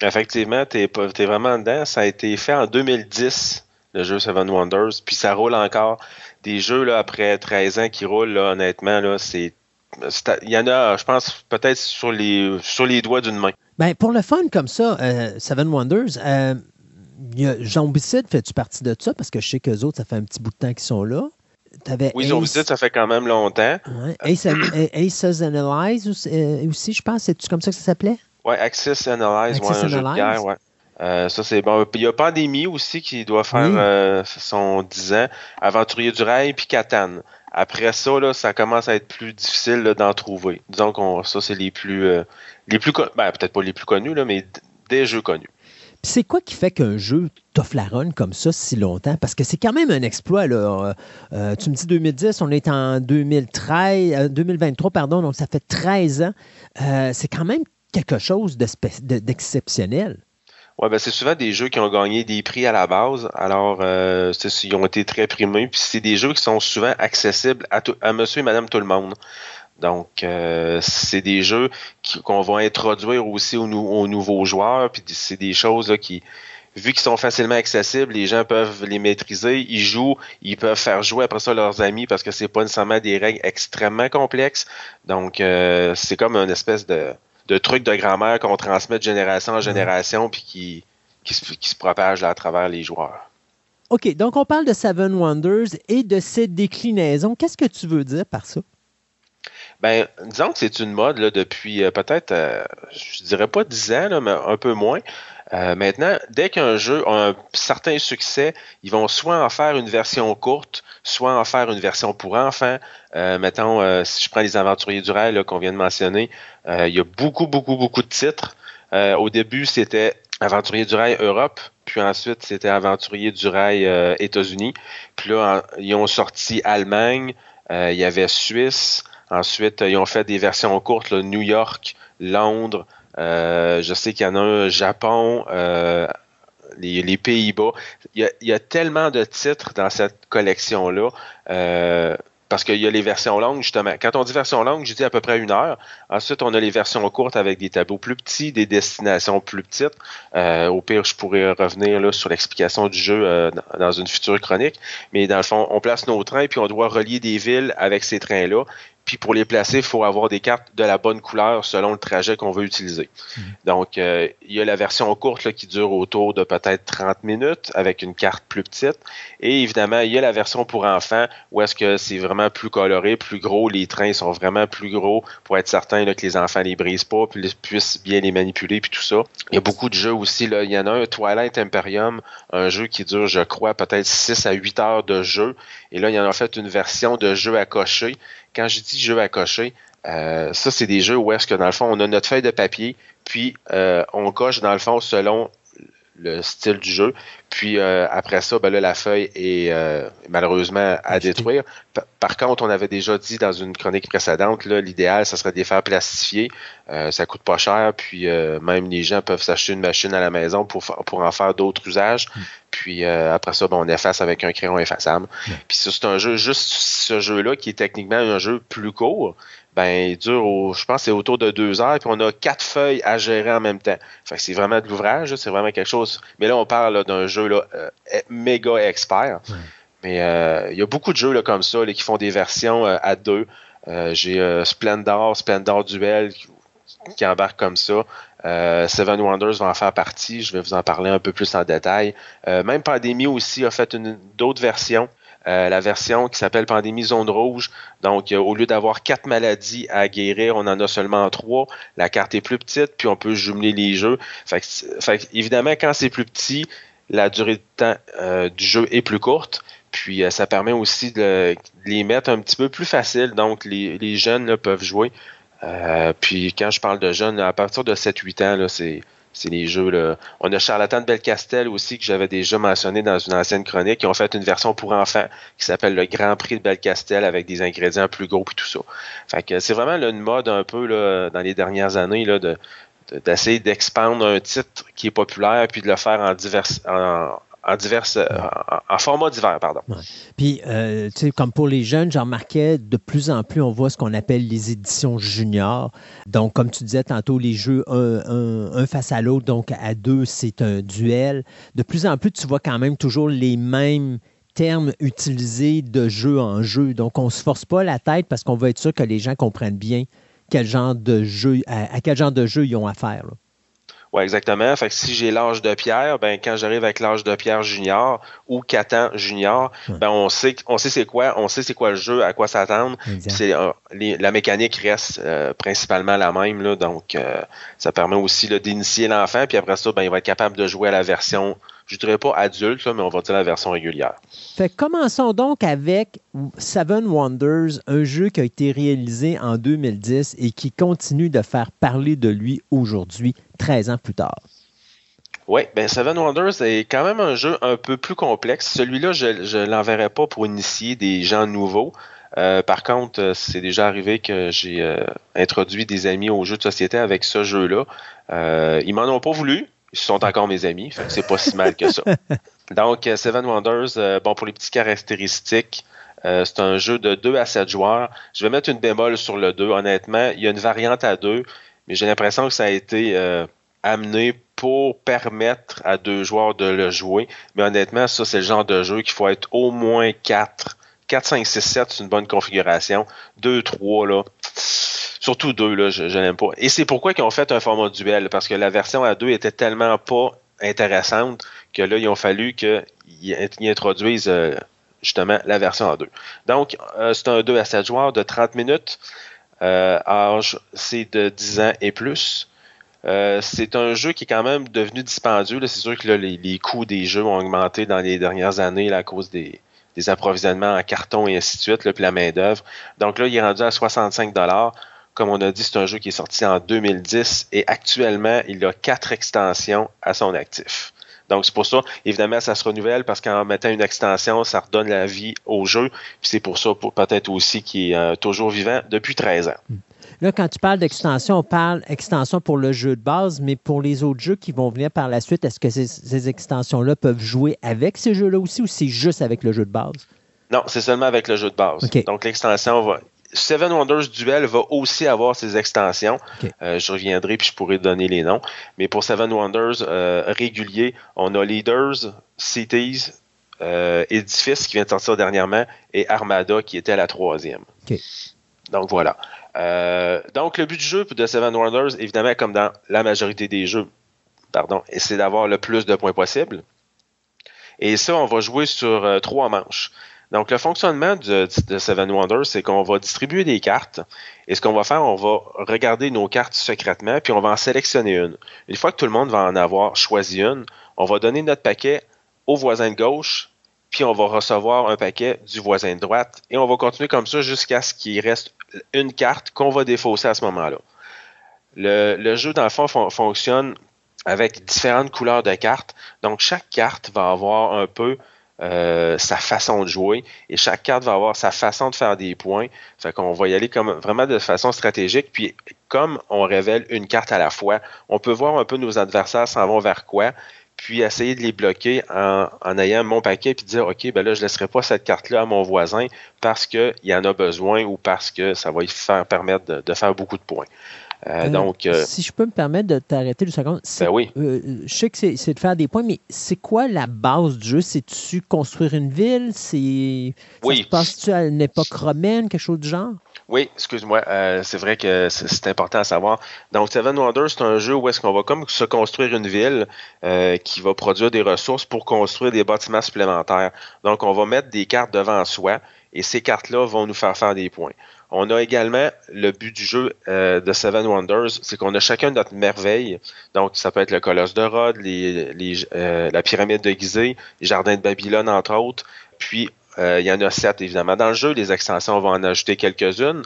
S1: Effectivement, tu es, vraiment dedans. Ça a été fait en 2010, le jeu Seven Wonders, puis ça roule encore. Des jeux là, après 13 ans qui roulent, honnêtement, là, c'est il y en a, je pense, peut-être sur les, sur les doigts d'une main.
S2: Ben, pour le fun comme ça, euh, Seven Wonders, euh, Zombicide, fais-tu partie de ça? Parce que je sais qu'eux autres, ça fait un petit bout de temps qu'ils sont là.
S1: oui, Zombicide, ça fait quand même longtemps.
S2: Ouais. Ace, Aces Analyze euh, aussi, je pense. C'est comme ça que ça s'appelait?
S1: Oui, Access Analyze, Access ouais, Analyze. Jeu de ouais. Euh, ça, c'est bon. Il y a Pandémie aussi qui doit faire euh, son 10 ans. Aventurier du Rail, puis Catan. Après ça, ça commence à être plus difficile d'en trouver. Disons que ça, c'est les plus. Euh, ben, peut-être pas les plus connus, là, mais des jeux connus.
S2: C'est quoi qui fait qu'un jeu t'offre la comme ça si longtemps? Parce que c'est quand même un exploit. Là. Euh, tu me dis 2010, on est en 2013, 2023, pardon, donc ça fait 13 ans. Euh, c'est quand même quelque chose d'exceptionnel.
S1: Ouais, ben c'est souvent des jeux qui ont gagné des prix à la base. Alors, euh, ils ont été très primés. Puis c'est des jeux qui sont souvent accessibles à, à monsieur et madame tout le monde. Donc, euh, c'est des jeux qu'on va introduire aussi aux, nouveaux joueurs. Puis c'est des choses là, qui, vu qu'ils sont facilement accessibles, les gens peuvent les maîtriser, ils jouent, ils peuvent faire jouer après ça leurs amis parce que c'est pas nécessairement des règles extrêmement complexes. Donc, euh, c'est comme une espèce de de trucs de grand-mère qu'on transmet de génération en génération puis qui, qui, se, propagent à travers les joueurs.
S2: OK, donc on parle de Seven Wonders et de ses déclinaisons. Qu'est-ce que tu veux dire par ça?
S1: Ben, disons que c'est une mode là, depuis euh, peut-être, euh, je dirais pas 10 ans, mais un peu moins. Euh, maintenant, dès qu'un jeu a un certain succès, ils vont soit en faire une version courte, soit en faire une version pour enfants. Euh, mettons, euh, si je prends les Aventuriers du Rail qu'on vient de mentionner, il y a beaucoup, beaucoup, beaucoup de titres. au début, c'était Aventuriers du Rail Europe, puis ensuite, c'était Aventuriers du Rail États-Unis. Puis là, ils ont sorti Allemagne, il y avait Suisse. Ensuite, ils ont fait des versions courtes, New York, Londres, euh, je sais qu'il y en a un Japon, euh, les, Pays-Bas. Il, y, a, tellement de titres dans cette collection-là. Euh, parce qu'il y a les versions longues, justement. Quand on dit version longue, je dis à peu près une heure. Ensuite, on a les versions courtes avec des tableaux plus petits, des destinations plus petites. au pire, je pourrais revenir sur l'explication du jeu dans une future chronique. Mais dans le fond, on place nos trains, puis on doit relier des villes avec ces trains-là. Puis pour les placer, il faut avoir des cartes de la bonne couleur selon le trajet qu'on veut utiliser. Hmm. Donc, euh, il y a la version courte qui dure autour de peut-être 30 minutes avec une carte plus petite. Et évidemment, il y a la version pour enfants où est-ce que c'est vraiment plus coloré, plus gros. Les trains sont vraiment plus gros pour être certain que les enfants les brisent pas, puis puissent bien les manipuler, puis tout ça. Il y a beaucoup de jeux aussi. Là. Il y en a un, Twilight Imperium, un jeu qui dure, je crois, peut-être 6 à 8 heures de jeu. Et là, il y en a fait une version de jeu à cocher quand je dis jeu à cocher, euh, ça, c'est des jeux où est-ce que, dans le fond, on a notre feuille de papier, puis euh, on coche, dans le fond, selon le style du jeu. Puis euh, après ça, ben là, la feuille est euh, malheureusement à détruire. Par contre, on avait déjà dit dans une chronique précédente, l'idéal, ça serait de les faire plastifier. Euh, ça coûte pas cher, puis même les gens peuvent s'acheter une machine à la maison pour, pour en faire d'autres usages. Mm. Puis après ça, ben, on efface avec un crayon effaçable. Puis c'est un jeu, juste ce jeu-là, qui est techniquement un jeu plus court, ben, il dure, je pense, c'est autour de deux heures, puis on a quatre feuilles à gérer en même temps. Fait que c'est vraiment de l'ouvrage, c'est vraiment quelque chose. Mais là, on parle d'un jeu là, euh, méga expert. Mais euh, il y a beaucoup de jeux là, comme ça qui font des versions euh, à deux. J'ai Splendor, Splendor Duel qui, embarque comme ça. Seven Wonders va en faire partie. Je vais vous en parler un peu plus en détail. même Pandémie aussi a fait d'autres versions. Euh, la version qui s'appelle Pandémie Zone Rouge. Donc, euh, au lieu d'avoir quatre maladies à guérir, on en a seulement trois. La carte est plus petite, puis on peut jumeler les jeux. Fait, évidemment, quand c'est plus petit, la durée de temps euh, du jeu est plus courte. Puis ça permet aussi de, les mettre un petit peu plus facile. Donc, les, jeunes peuvent jouer. puis quand je parle de jeunes, à partir de 7-8 ans, c'est les jeux. Là. On a Charlatan de Belcastel aussi, que j'avais déjà mentionné dans une ancienne chronique. qui ont fait une version pour enfants qui s'appelle le Grand Prix de Belcastel avec des ingrédients plus gros et tout ça. Fait que c'est vraiment une mode un peu là, dans les dernières années d'essayer d'expandre un titre qui est populaire puis de le faire en divers en diverses, euh, en, format divers, pardon.
S2: Puis, euh, tu sais, comme pour les jeunes, j'en remarquais de plus en plus, on voit ce qu'on appelle les éditions juniors. Donc, comme tu disais tantôt, les jeux un, face à l'autre, donc à deux, c'est un duel. De plus en plus, tu vois quand même toujours les mêmes termes utilisés de jeu en jeu. Donc, on ne se force pas la tête parce qu'on veut être sûr que les gens comprennent bien quel genre de jeu, à, quel genre de jeu ils ont affaire.
S1: Oui, exactement. Fait que si j'ai l'âge de pierre, ben quand j'arrive avec l'âge de pierre junior ou Catan junior, ben on sait on sait c'est quoi, on sait c'est quoi le jeu, à quoi s'attendre. C'est euh, la mécanique reste euh, principalement la même là, donc euh, ça permet aussi d'initier l'enfant puis après ça ben il va être capable de jouer à la version je dirais pas adulte, mais on va dire la version régulière.
S2: Fait commençons donc avec Seven Wonders, un jeu qui a été réalisé en 2010 et qui continue de faire parler de lui aujourd'hui, 13 ans plus tard.
S1: Oui, ben Seven Wonders est quand même un jeu un peu plus complexe. Celui-là, je ne l'enverrai pas pour initier des gens nouveaux. Euh, par contre, euh, c'est déjà arrivé que j'ai euh, introduit des amis au jeu de société avec ce jeu-là. ils m'en ont pas voulu, sont encore mes amis, fait que c'est pas si mal que ça. Donc, euh, Seven Wonders, euh, bon, pour les petites caractéristiques, euh, c'est un jeu de 2 à 7 joueurs. Je vais mettre une bémol sur le 2, honnêtement. Il y a une variante à 2, mais j'ai l'impression que ça a été amené pour permettre à deux joueurs de le jouer. Mais honnêtement, ça, c'est le genre de jeu qu'il faut être au moins 4. 4, 5, 6, 7, c'est une bonne configuration. 2, 3, là Surtout deux, là, je, n'aime pas. Et c'est pourquoi ils ont fait un format duel, parce que la version à deux était tellement pas intéressante que là, ils ont fallu qu'ils introduisent euh, justement la version à deux. Donc, euh, c'est un 2 à 7 joueurs de 30 minutes. Euh, âge, c'est de 10 ans et plus. c'est un jeu qui est quand même devenu dispendieux. C'est sûr que les, coûts des jeux ont augmenté dans les dernières années à cause des, approvisionnements en carton et ainsi de suite, puis main-d'œuvre. Donc là, il est rendu à 65 comme on a dit, c'est un jeu qui est sorti en 2010 et actuellement, il a quatre extensions à son actif. Donc, c'est pour ça, évidemment, ça se renouvelle parce qu'en mettant une extension, ça redonne la vie au jeu. Puis c'est pour ça, peut-être aussi, qu'il est euh, toujours vivant depuis 13 ans.
S2: Là, quand tu parles d'extension, on parle extension pour le jeu de base, mais pour les autres jeux qui vont venir par la suite, est-ce que ces, extensions-là peuvent jouer avec ces jeux-là aussi ou c'est juste avec le jeu de base?
S1: Non, c'est seulement avec le jeu de base. Donc, l'extension va, Seven Wonders Duel va aussi avoir ses extensions. Euh, je reviendrai puis je pourrai donner les noms. Mais pour Seven Wonders euh, régulier, on a Leaders, Cities, euh, Edifice qui vient de sortir dernièrement et Armada qui était à la troisième. Donc voilà. Donc le but du jeu de Seven Wonders, évidemment, comme dans la majorité des jeux, pardon, c'est d'avoir le plus de points possible. Et ça, on va jouer sur trois manches. Donc, le fonctionnement de, Seven Wonders, c'est qu'on va distribuer des cartes. Et ce qu'on va faire, on va regarder nos cartes secrètement, puis on va en sélectionner une. Une fois que tout le monde va en avoir choisi une, on va donner notre paquet au voisin de gauche, puis on va recevoir un paquet du voisin de droite. Et on va continuer comme ça jusqu'à ce qu'il reste une carte qu'on va défausser à ce moment-là. Le, jeu, dans fonctionne avec différentes couleurs de cartes. Donc, chaque carte va avoir un peu euh, sa façon de jouer et chaque carte va avoir sa façon de faire des points. Fait qu'on va y aller comme vraiment de façon stratégique. Puis, comme on révèle une carte à la fois, on peut voir un peu nos adversaires s'en vont vers quoi puis essayer de les bloquer en, ayant mon paquet puis dire OK, ben là, je ne laisserai pas cette carte-là à mon voisin parce qu'il en a besoin ou parce que ça va lui faire permettre de, faire beaucoup de points. Euh, euh, donc,
S2: euh, si je peux me permettre de t'arrêter une seconde,
S1: ben oui.
S2: je sais que c'est de faire des points, mais c'est quoi la base du jeu? C'est-tu construire une ville? C'est oui. Passe-tu à une époque romaine, quelque chose du genre?
S1: Oui, excuse-moi, euh, c'est vrai que c'est important à savoir. Donc, Seven Wonders, c'est un jeu où est-ce qu'on va comme se construire une ville euh, qui va produire des ressources pour construire des bâtiments supplémentaires. Donc, on va mettre des cartes devant soi et ces cartes-là vont nous faire faire des points. On a également le but du jeu euh, de Seven Wonders, c'est qu'on a chacun notre merveille. Donc, ça peut être le colosse de Rhodes, la pyramide de Gizeh, les jardins de Babylone, entre autres. Puis, euh, il y en a sept, évidemment. Dans le jeu, les extensions, on va en ajouter quelques-unes.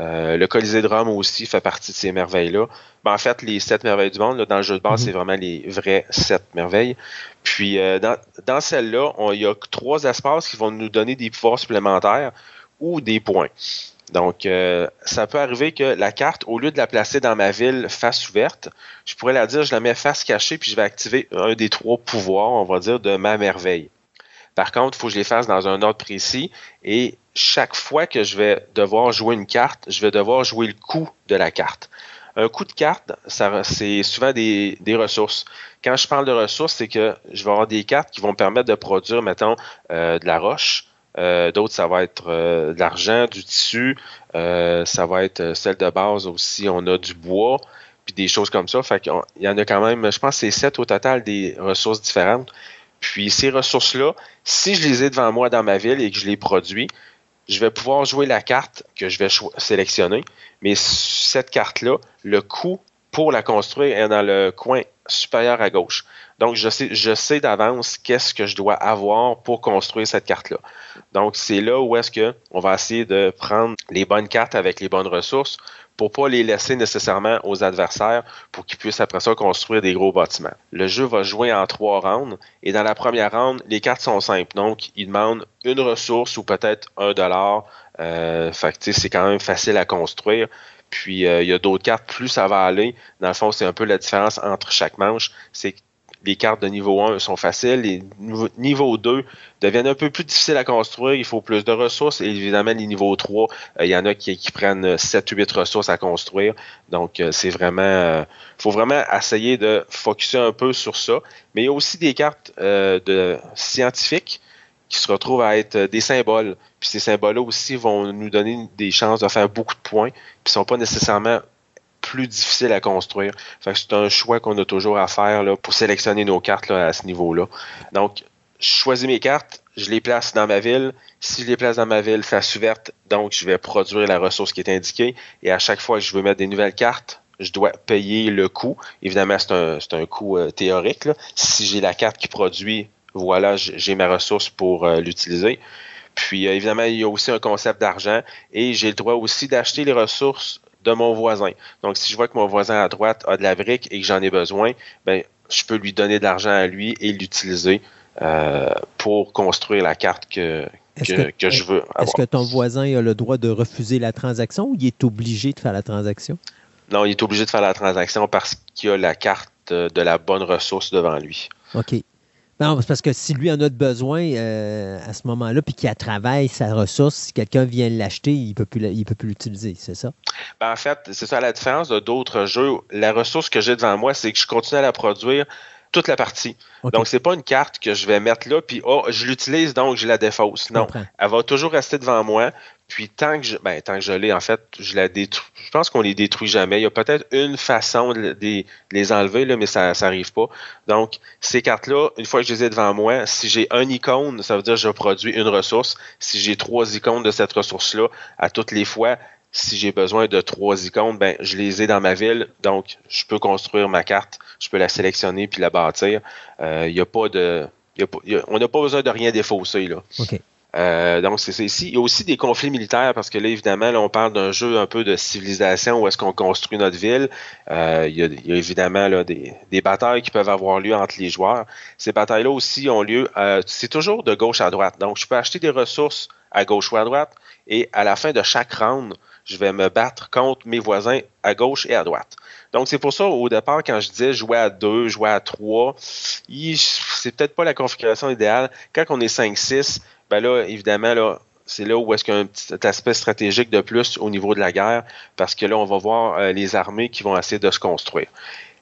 S1: Euh, le Colisée de Rome aussi fait partie de ces merveilles-là. Ben, en fait, les sept merveilles du monde, dans le jeu de base, mhm. c'est vraiment les vraies sept merveilles. Puis, euh, dans, dans celle-là, il y a trois espaces qui vont nous donner des pouvoirs supplémentaires ou des points. Donc, ça peut arriver que la carte, au lieu de la placer dans ma ville face ouverte, je pourrais la dire, je la mets face cachée, puis je vais activer un des trois pouvoirs, on va dire, de ma merveille. Par contre, il faut que je les fasse dans un ordre précis et chaque fois que je vais devoir jouer une carte, je vais devoir jouer le coût de la carte. Un coup de carte, c'est souvent des, ressources. Quand je parle de ressources, c'est que je vais avoir des cartes qui vont me permettre de produire, mettons, euh, de la roche. Euh, d'autres, ça va être euh, de l'argent, du tissu. ça va être celle de base aussi. On a du bois, puis des choses comme ça. Fait y en a quand même, je pense, c'est sept au total des ressources différentes. Puis ces ressources-là, si je les ai devant moi dans ma ville et que je les produis, je vais pouvoir jouer la carte que je vais sélectionner. Mais cette carte-là, le coût pour la construire est dans le coin supérieur à gauche. Donc, je sais, je sais d'avance qu'est-ce que je dois avoir pour construire cette carte-là. Donc, c'est là où est-ce qu'on va essayer de prendre les bonnes cartes avec les bonnes ressources pour pas les laisser nécessairement aux adversaires pour qu'ils puissent après ça construire des gros bâtiments. Le jeu va jouer en trois rounds et dans la première round, les cartes sont simples. Donc, il demande une ressource ou peut-être un dollar. Euh, fait c'est quand même facile à construire. Puis euh, il y a d'autres cartes, plus ça va aller. Dans le fond, c'est un peu la différence entre chaque manche. Les cartes de niveau 1 sont faciles, les niveaux 2 deviennent un peu plus difficiles à construire, il faut plus de ressources, et évidemment, les niveaux 3, euh, il y en a qui, prennent 7-8 ressources à construire, donc euh, c'est vraiment, euh, faut vraiment essayer de focuser un peu sur ça, mais il y a aussi des cartes de scientifiques qui se retrouvent à être des symboles, puis ces symboles-là aussi vont nous donner des chances de faire beaucoup de points, puis sont pas nécessairement plus difficile à construire. c'est un choix qu'on a toujours à faire pour sélectionner nos cartes à ce niveau-là. Donc, je choisis mes cartes, je les place dans ma ville. Si je les place dans ma ville face ouverte, donc je vais produire la ressource qui est indiquée. Et à chaque fois que je veux mettre des nouvelles cartes, je dois payer le coût. Évidemment, c'est un, un coût euh, théorique. Si j'ai la carte qui produit, voilà, j'ai ma ressource pour euh, l'utiliser. Puis euh, évidemment, il y a aussi un concept d'argent et j'ai le droit aussi d'acheter les ressources de mon voisin. Donc, si je vois que mon voisin à droite a de la brique et que j'en ai besoin, ben, je peux lui donner de l'argent à lui et l'utiliser euh, pour construire la carte que, que, je veux
S2: Est-ce que ton voisin a le droit de refuser la transaction ou il est obligé de faire la transaction?
S1: Non, il est obligé de faire la transaction parce qu'il a la carte de la bonne ressource devant lui.
S2: OK. Non, parce que si lui en a besoin euh, à ce moment-là, puis qu'il a travaillé sa ressource, si quelqu'un vient l'acheter, il ne peut plus l'utiliser, c'est ça?
S1: Ben, en fait, c'est ça la différence d'autres jeux. La ressource que j'ai devant moi, c'est que je continue à la produire toute la partie. Donc, Donc, c'est pas une carte que je vais mettre là, puis oh, je l'utilise, donc je la défausse. Non. Elle va toujours rester devant moi. Puis tant que je, ben, tant que je l'ai, en fait, je la détruis. Je pense qu'on les détruit jamais. Il y a peut-être une façon de les, enlever, là, mais ça n'arrive pas. Donc, ces cartes-là, une fois que je les ai devant moi, si j'ai un icône, ça veut dire que je produis une ressource. Si j'ai trois icônes de cette ressource-là, à toutes les fois, si j'ai besoin de trois icônes, ben, je les ai dans ma ville, donc je peux construire ma carte, je peux la sélectionner puis la bâtir. Il euh, a pas de. on n'a pas besoin de rien défausser. Là. Euh, donc, c'est ça ici. Il y a aussi des conflits militaires parce que là, évidemment, là, on parle d'un jeu un peu de civilisation où est-ce qu'on construit notre ville. Euh, il, y a, évidemment là, des, batailles qui peuvent avoir lieu entre les joueurs. Ces batailles-là aussi ont lieu, euh, c'est toujours de gauche à droite. Donc, je peux acheter des ressources à gauche ou à droite et à la fin de chaque round, je vais me battre contre mes voisins à gauche et à droite. Donc, c'est pour ça, au départ, quand je disais jouer à deux, jouer à trois, c'est peut-être pas la configuration idéale. Quand on est 5-6, ben là, évidemment, là, c'est là où est-ce qu'il y a un petit aspect stratégique de plus au niveau de la guerre, parce que là, on va voir euh, les armées qui vont essayer de se construire.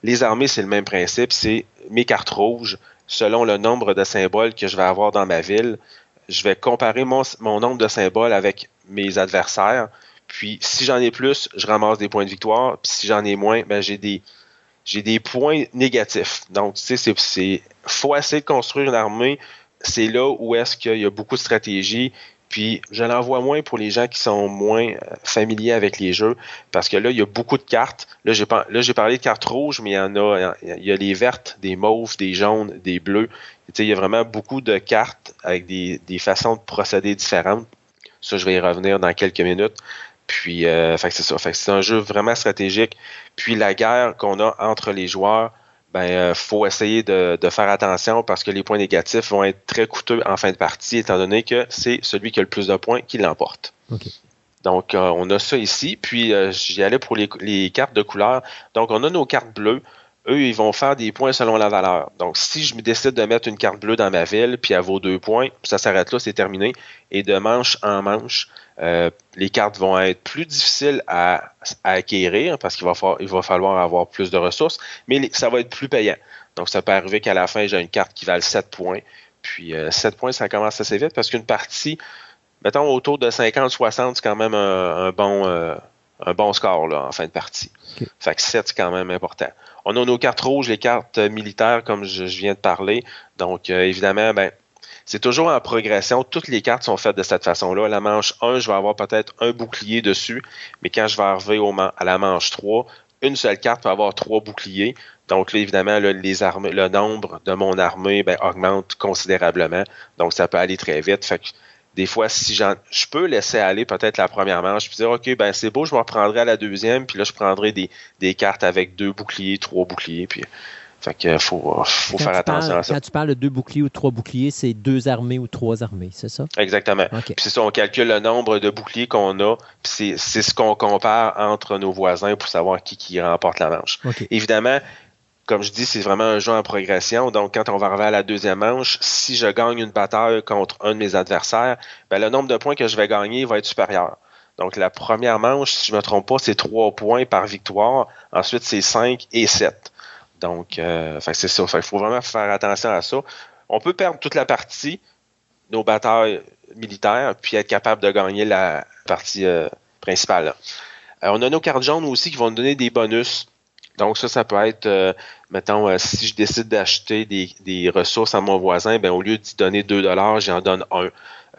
S1: Les armées, c'est le même principe, c'est mes cartes rouges, selon le nombre de symboles que je vais avoir dans ma ville, je vais comparer mon, mon nombre de symboles avec mes adversaires, puis si j'en ai plus, je ramasse des points de victoire, puis si j'en ai moins, ben j'ai des j'ai des points négatifs. Donc, tu sais, c'est faut essayer de construire une armée c'est là où est-ce qu'il y a beaucoup de stratégie. Puis je l'en vois moins pour les gens qui sont moins euh, familiers avec les jeux, parce que là, il y a beaucoup de cartes. Là, j'ai, parlé de cartes rouges, mais il y en a, il y a les vertes, des mauves, des jaunes, des bleus. il y a vraiment beaucoup de cartes avec des, façons de procéder différentes. Ça, je vais y revenir dans quelques minutes. Puis, euh, c'est ça. C'est un jeu vraiment stratégique. Puis la guerre qu'on a entre les joueurs, ben euh, faut essayer de, faire attention parce que les points négatifs vont être très coûteux en fin de partie, étant donné que c'est celui qui a le plus de points qui l'emporte. Donc, euh, on a ça ici. Puis, euh, j'y allais pour les, les, cartes de couleur. Donc, on a nos cartes bleues eux, ils vont faire des points selon la valeur. Donc, si je me décide de mettre une carte bleue dans ma ville, puis elle vaut deux points, ça s'arrête là, c'est terminé. Et de manche en manche, euh, les cartes vont être plus difficiles à, acquérir parce qu'il va, il va falloir avoir plus de ressources, mais ça va être plus payant. Donc, ça peut arriver qu'à la fin, j'ai une carte qui vaut 7 points. Puis, 7 euh, points, ça commence assez vite parce qu'une partie, mettons autour de 50-60, c'est quand même un, bon, euh, un bon score là, en fin de partie. Fait que 7, c'est quand même important. On a nos cartes rouges, les cartes militaires, comme je, viens de parler. Donc, euh, évidemment, ben, c'est toujours en progression. Toutes les cartes sont faites de cette façon-là. La manche 1, je vais avoir peut-être un bouclier dessus, mais quand je vais arriver au à la manche 3, une seule carte peut avoir trois boucliers. Donc là, évidemment, les le nombre de mon armée ben, augmente considérablement. Donc, ça peut aller très vite. Fait que des fois, si je peux laisser aller peut-être la première manche, puis dire, OK, ben c'est beau, je me reprendrai à la deuxième, puis là, je prendrai des, cartes avec deux boucliers, trois boucliers, puis. Fait que faut, faut faire attention à ça.
S2: Quand tu parles de deux boucliers ou trois boucliers, c'est deux armées ou trois armées, c'est ça?
S1: Exactement. Puis c'est ça, on calcule le nombre de boucliers qu'on a, puis c'est ce qu'on compare entre nos voisins pour savoir qui, qui remporte la manche. Évidemment, comme je dis, c'est vraiment un jeu en progression. Donc, quand on va arriver à la deuxième manche, si je gagne une bataille contre un de mes adversaires, ben, le nombre de points que je vais gagner va être supérieur. Donc, la première manche, si je ne me trompe pas, c'est trois points par victoire. Ensuite, c'est cinq et sept. Donc, euh, c'est ça. Il faut vraiment faire attention à ça. On peut perdre toute la partie, nos batailles militaires, puis être capable de gagner la partie euh, principale. Euh, on a nos cartes jaunes aussi qui vont nous donner des bonus donc ça, ça peut être, euh, mettons, euh, si je décide d'acheter des, ressources à mon voisin, ben au lieu d'y donner 2 dollars, j'en donne un.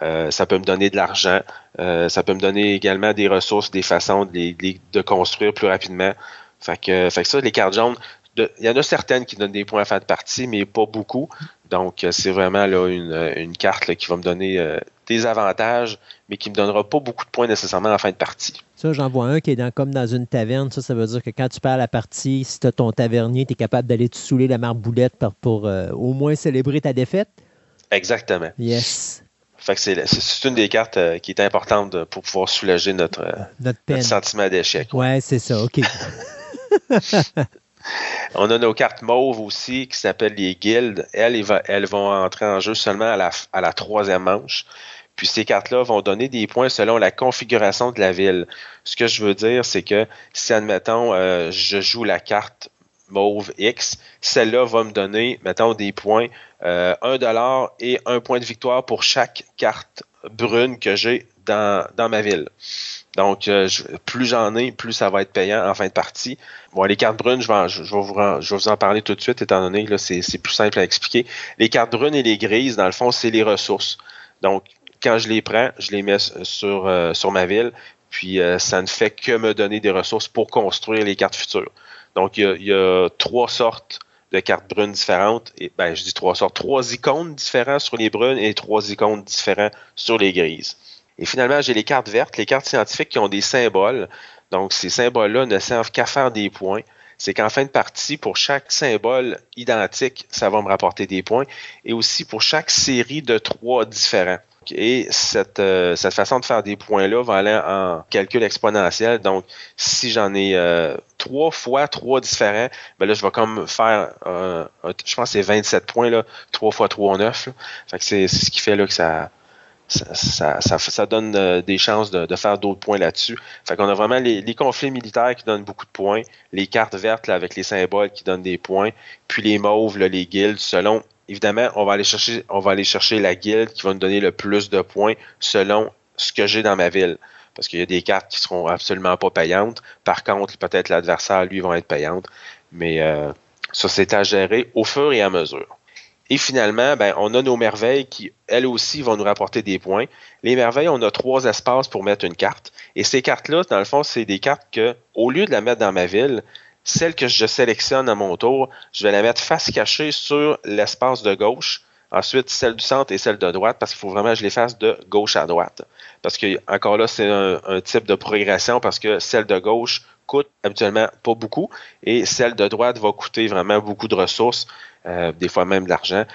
S1: Euh, ça peut me donner de l'argent. ça peut me donner également des ressources, des façons de, de construire plus rapidement. Fait que, fait que ça, les cartes jaunes, il y en a certaines qui donnent des points à fin de partie, mais pas beaucoup. Donc, c'est vraiment là, une, carte qui va me donner des avantages, mais qui ne me donnera pas beaucoup de points nécessairement en fin de partie.
S2: Ça, j'en vois un qui est dans, comme dans une taverne. Ça, ça veut dire que quand tu perds la partie, si tu as ton tavernier, tu es capable d'aller te saouler la marboulette pour, pour euh, au moins célébrer ta défaite.
S1: Exactement.
S2: Yes.
S1: Fait que c'est une des cartes euh, qui est importante pour pouvoir soulager notre, euh, notre, sentiment d'échec.
S2: Ouais, c'est ça. OK.
S1: On a nos cartes mauves aussi qui s'appellent les guildes. Elles, vont entrer en jeu seulement à la, troisième manche. Puis ces cartes-là vont donner des points selon la configuration de la ville. Ce que je veux dire, c'est que si, admettons, euh, je joue la carte mauve X, celle-là va me donner, mettons, des points, euh, 1 dollar et un point de victoire pour chaque carte brune que j'ai dans ma ville. Donc, euh, plus j'en ai, plus ça va être payant en fin de partie. Bon, les cartes brunes, je vais, vous, en parler tout de suite, étant donné que c'est plus simple à expliquer. Les cartes brunes et les grises, dans le fond, c'est les ressources. Donc, quand je les prends, je les mets sur, euh, sur ma ville, puis euh, ça ne fait que me donner des ressources pour construire les cartes futures. Donc, il y a, trois sortes de cartes brunes différentes. Et, ben, je dis trois sortes, trois icônes différentes sur les brunes et trois icônes différentes sur les grises. Et finalement, j'ai les cartes vertes, les cartes scientifiques qui ont des symboles. Donc, ces symboles-là ne servent qu'à faire des points. C'est qu'en fin de partie, pour chaque symbole identique, ça va me rapporter des points. Et aussi pour chaque série de trois différents. Et cette, euh, cette façon de faire des points-là va aller en calcul exponentiel. Donc, si j'en ai euh, trois fois trois différents, ben là, je vais comme faire, euh, je pense c'est 27 points, là, 3 fois 3, 9. Fait que c'est ce qui fait là, que ça, ça, donne des chances de, faire d'autres points là-dessus. Fait qu'on a vraiment les, conflits militaires qui donnent beaucoup de points, les cartes vertes avec les symboles qui donnent des points, puis les mauves, les guildes, selon évidemment, on va aller chercher, on va aller chercher la guilde qui va nous donner le plus de points selon ce que j'ai dans ma ville. Parce qu'il y a des cartes qui seront absolument pas payantes. Par contre, peut-être l'adversaire, lui, va être payante. Mais euh, ça, c'est à gérer au fur et à mesure. Et finalement, ben, on a nos merveilles qui, elles aussi, vont nous rapporter des points. Les merveilles, on a trois espaces pour mettre une carte. Et ces cartes-là, dans le fond, c'est des cartes que, au lieu de la mettre dans ma ville, celle que je sélectionne à mon tour, je vais la mettre face cachée sur l'espace de gauche. Ensuite, celle du centre et celle de droite, parce qu'il faut vraiment que je les fasse de gauche à droite. Parce que, encore là, c'est un, type de progression parce que celle de gauche coûte habituellement pas beaucoup et celle de droite va coûter vraiment beaucoup de ressources, des fois même de l'argent.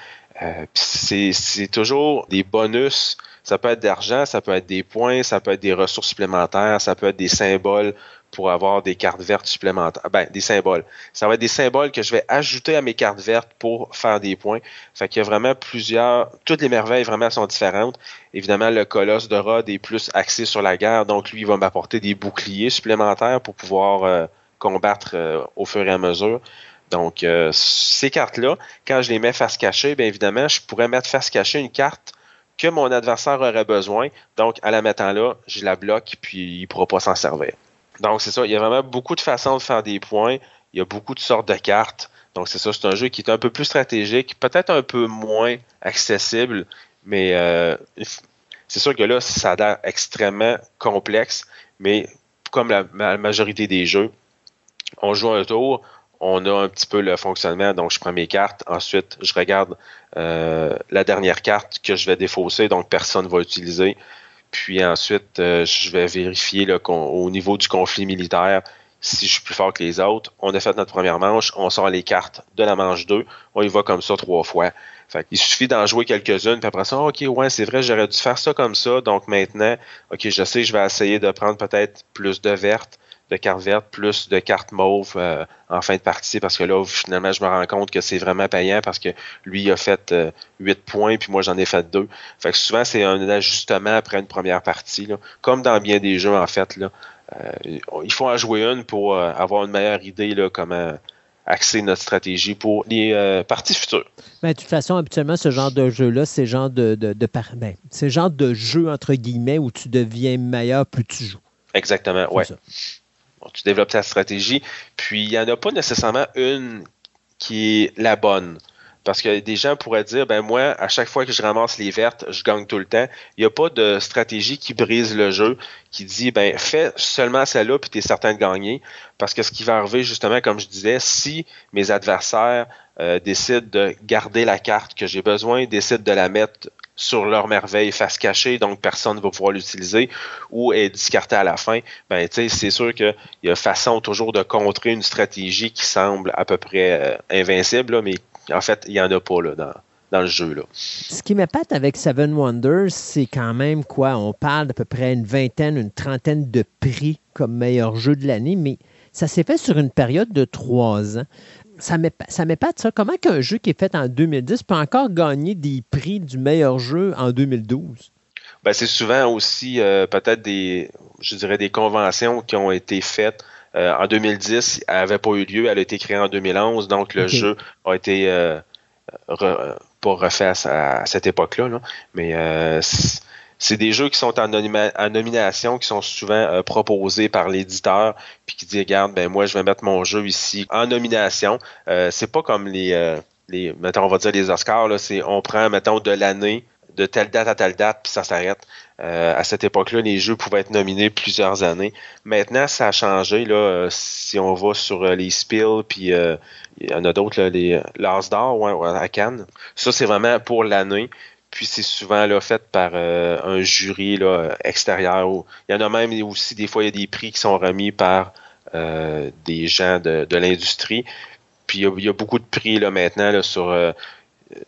S1: Euh, c'est toujours des bonus. Ça peut être d'argent, ça peut être des points, ça peut être des ressources supplémentaires, ça peut être des symboles pour avoir des cartes vertes supplémentaires. Ben, des symboles. Ça va être des symboles que je vais ajouter à mes cartes vertes pour faire des points. Fait qu'il y a vraiment plusieurs. Toutes les merveilles vraiment sont différentes. Évidemment, le colosse de Rod est plus axé sur la guerre, donc lui, il va m'apporter des boucliers supplémentaires pour pouvoir euh, combattre euh, au fur et à mesure. Donc, euh, ces cartes-là, quand je les mets face cachée, bien évidemment, je pourrais mettre face cachée une carte que mon adversaire aurait besoin. Donc, en la mettant là, je la bloque, puis il ne pourra pas s'en servir. Donc, c'est ça. Il y a vraiment beaucoup de façons de faire des points. Il y a beaucoup de sortes de cartes. Donc, c'est ça. C'est un jeu qui est un peu plus stratégique, peut-être un peu moins accessible, mais euh, c'est sûr que là, ça a l'air extrêmement complexe. Mais comme la, majorité des jeux, on joue un tour, on a un petit peu le fonctionnement. Donc, je prends mes cartes. Ensuite, je regarde euh, la dernière carte que je vais défausser, donc personne ne va utiliser. Puis ensuite, euh, je vais vérifier au niveau du conflit militaire si je suis plus fort que les autres. On a fait notre première manche, on sort les cartes de la manche 2, on y va comme ça trois fois. il suffit d'en jouer quelques-unes, puis après ça, OK, ouais, c'est vrai, j'aurais dû faire ça comme ça. Donc maintenant, OK, je sais, je vais essayer de prendre peut-être plus de vertes de cartes vertes plus de cartes mauves euh, en fin de partie parce que là, finalement, je me rends compte que c'est vraiment payant parce que lui il a fait 8 euh, points puis moi j'en ai fait 2. Fait que souvent, c'est un ajustement après une première partie. Comme dans bien des jeux, en fait. Là, euh, il faut en jouer une pour avoir une meilleure idée là, comment axer notre stratégie pour les parties futures.
S2: Mais de toute façon, habituellement, ce genre de jeu-là, c'est genre de, de, de ben, c'est genre de jeu entre guillemets où tu deviens meilleur plus tu joues.
S1: Exactement, ouais tu développes ta stratégie. Puis il n'y en a pas nécessairement une qui est la bonne. Parce que des gens pourraient dire, ben moi, à chaque fois que je ramasse les vertes, je gagne tout le temps. Il n'y a pas de stratégie qui brise le jeu, qui dit, ben fais seulement celle-là, puis tu es certain de gagner. Parce que ce qui va arriver, justement, comme je disais, si mes adversaires euh, décident de garder la carte que j'ai besoin, décident de la mettre sur leur merveille face cachée, donc personne ne va pouvoir l'utiliser, ou est discarté à la fin, ben c'est sûr qu'il y a façon toujours de contrer une stratégie qui semble à peu près euh, invincible, mais en fait, il n'y en a pas là, dans, dans le jeu. Là.
S2: Ce qui m'épate avec Seven Wonders, c'est quand même quoi? On parle d'à peu près une vingtaine, une trentaine de prix comme meilleur jeu de l'année, mais ça s'est fait sur une période de trois ans ça m'épate ça. Comment qu'un jeu qui est fait en 2010 peut encore gagner des prix du meilleur jeu en 2012?
S1: Ben, c'est souvent aussi euh, peut-être des, je dirais, des conventions qui ont été faites euh, en 2010. Elle n'avait pas eu lieu, elle a été créée en 2011, donc le jeu a été euh, pas refait à, cette époque-là. Là. Mais c'est des jeux qui sont en, nomination, qui sont souvent euh, proposés par l'éditeur, puis qui dit regarde, ben moi je vais mettre mon jeu ici en nomination. Euh, c'est pas comme les, euh, les, mettons, on va dire les Oscars, là, c'est on prend, mettons, de l'année, de telle date à telle date, puis ça s'arrête. à cette époque-là, les jeux pouvaient être nominés plusieurs années. Maintenant, ça a changé. Là, si on va sur les Spills, puis il y en a d'autres, les l'As d'or ouais, à Cannes. Ça, c'est vraiment pour l'année. Puis c'est souvent là, fait par euh, un jury là, extérieur. Il y en a même aussi, des fois, il y a des prix qui sont remis par euh, des gens de, l'industrie. Puis il y, a, beaucoup de prix là, maintenant sur, euh,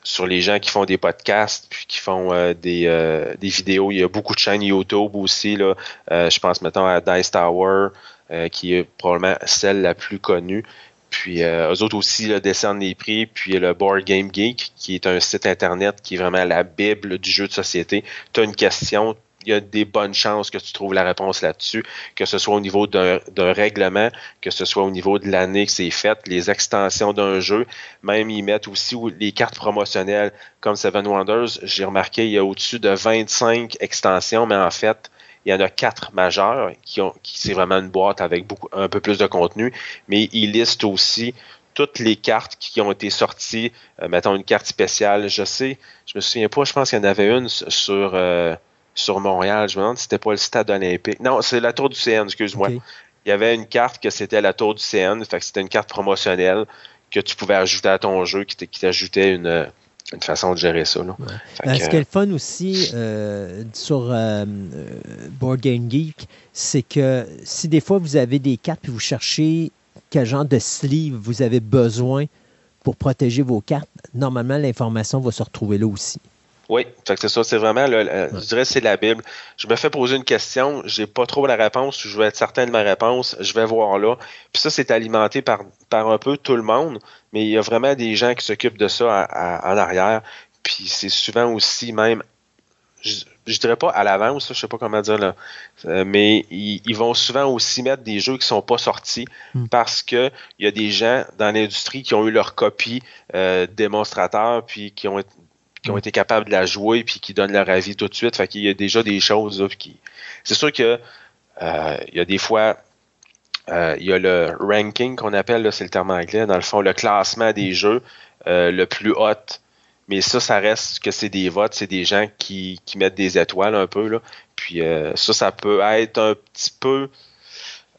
S1: sur les gens qui font des podcasts, puis qui font des, des vidéos. Il y a beaucoup de chaînes YouTube aussi. Là. je pense, mettons, à Dice Tower, qui est probablement celle la plus connue. Puis euh, eux autres aussi là, descendent les prix. Puis le Board Game Geek, qui est un site internet qui est vraiment la bible du jeu de société. Tu as une question, il y a des bonnes chances que tu trouves la réponse là-dessus, que ce soit au niveau d'un règlement, que ce soit au niveau de l'année que c'est fait, les extensions d'un jeu. Même ils mettent aussi les cartes promotionnelles comme Seven Wonders. J'ai remarqué, il y a au-dessus de 25 extensions, mais en fait, il y en a quatre majeurs qui ont, qui c'est vraiment une boîte avec beaucoup, un peu plus de contenu, mais il liste aussi toutes les cartes qui ont été sorties. Euh, mettons une carte spéciale. Je sais, je me souviens pas, je pense qu'il y en avait une sur, euh, sur Montréal. Je me demande si c'était pas le stade olympique. Non, c'est la tour du CN, excuse-moi. Il y avait une carte que c'était la tour du CN, fait que c'était une carte promotionnelle que tu pouvais ajouter à ton jeu, qui t'ajoutait une, une façon de gérer ça.
S2: Euh, ce qui est le fun aussi euh, sur euh, Board Game Geek, c'est que si des fois vous avez des cartes et vous cherchez quel genre de sleeve vous avez besoin pour protéger vos cartes, normalement l'information va se retrouver là aussi.
S1: Oui, c'est ça, c'est vraiment, je dirais c'est la Bible. Je me fais poser une question, j'ai pas trop la réponse, je veux être certain de ma réponse, je vais voir là. Puis ça, c'est alimenté par, par un peu tout le monde, mais il y a vraiment des gens qui s'occupent de ça en arrière. Puis c'est souvent aussi même, je, dirais pas à l'avance, je sais pas comment dire là, euh, mais ils, vont souvent aussi mettre des jeux qui sont pas sortis hmm. parce que il y a des gens dans l'industrie qui ont eu leur copie euh, démonstrateur puis qui ont qui ont été capables de la jouer puis qui donnent leur avis tout de suite. Fait qu'il y a déjà des choses qui. C'est sûr que euh, il y a des fois. Euh, il y a le ranking qu'on appelle, c'est le terme anglais, dans le fond, le classement des jeux euh, le plus haut. Mais ça, ça reste que c'est des votes, c'est des gens qui, qui mettent des étoiles un peu. Là. Puis ça, ça peut être un petit peu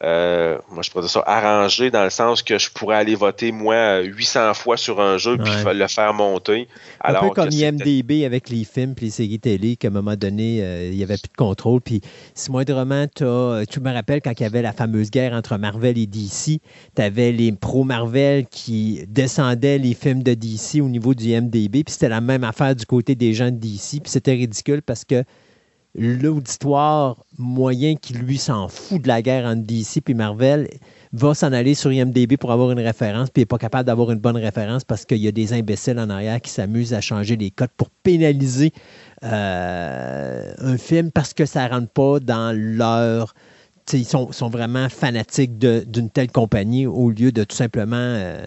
S1: euh, moi je pourrais dire ça arrangé dans le sens que je pourrais aller voter moi 800 fois sur un jeu puis le faire monter.
S2: Un peu comme IMDB avec les films puis les séries télé qu'à un moment donné euh, il n'y avait plus de contrôle puis si moindrement as, tu me rappelles quand il y avait la fameuse guerre entre Marvel et DC, tu avais les pro Marvel qui descendaient les films de DC au niveau du IMDB puis c'était la même affaire du côté des gens de DC puis c'était ridicule parce que l'auditoire moyen qui lui s'en fout de la guerre entre DC et Marvel va s'en aller sur IMDB pour avoir une référence, puis n'est pas capable d'avoir une bonne référence parce qu'il y a des imbéciles en arrière qui s'amusent à changer les codes pour pénaliser euh, un film parce que ça ne rentre pas dans leur. Ils sont, vraiment fanatiques d'une telle compagnie au lieu de tout simplement. Euh,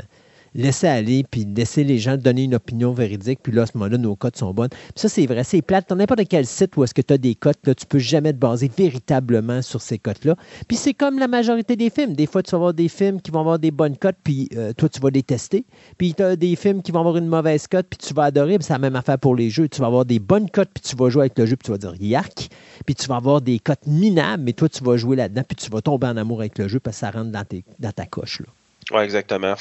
S2: laisser aller, puis laisser les gens donner une opinion véridique, puis là, à ce moment-là, nos cotes sont bonnes. ça, c'est vrai, c'est plate. Dans n'importe quel site où est-ce que tu as des cotes, là, tu peux jamais te baser véritablement sur ces cotes-là. Puis c'est comme la majorité des films. Des fois, tu vas avoir des films qui vont avoir des bonnes cotes, puis euh, toi, tu vas les tester. Puis tu as des films qui vont avoir une mauvaise cote, puis tu vas adorer. c'est la même affaire pour les jeux. Tu vas avoir des bonnes cotes, puis tu vas jouer avec le jeu, puis tu vas dire yark. Puis tu vas avoir des cotes minables, mais toi, tu vas jouer là-dedans, puis tu vas tomber en amour avec le jeu parce que ça rentre dans, dans ta coche. Là.
S1: Oui, exactement.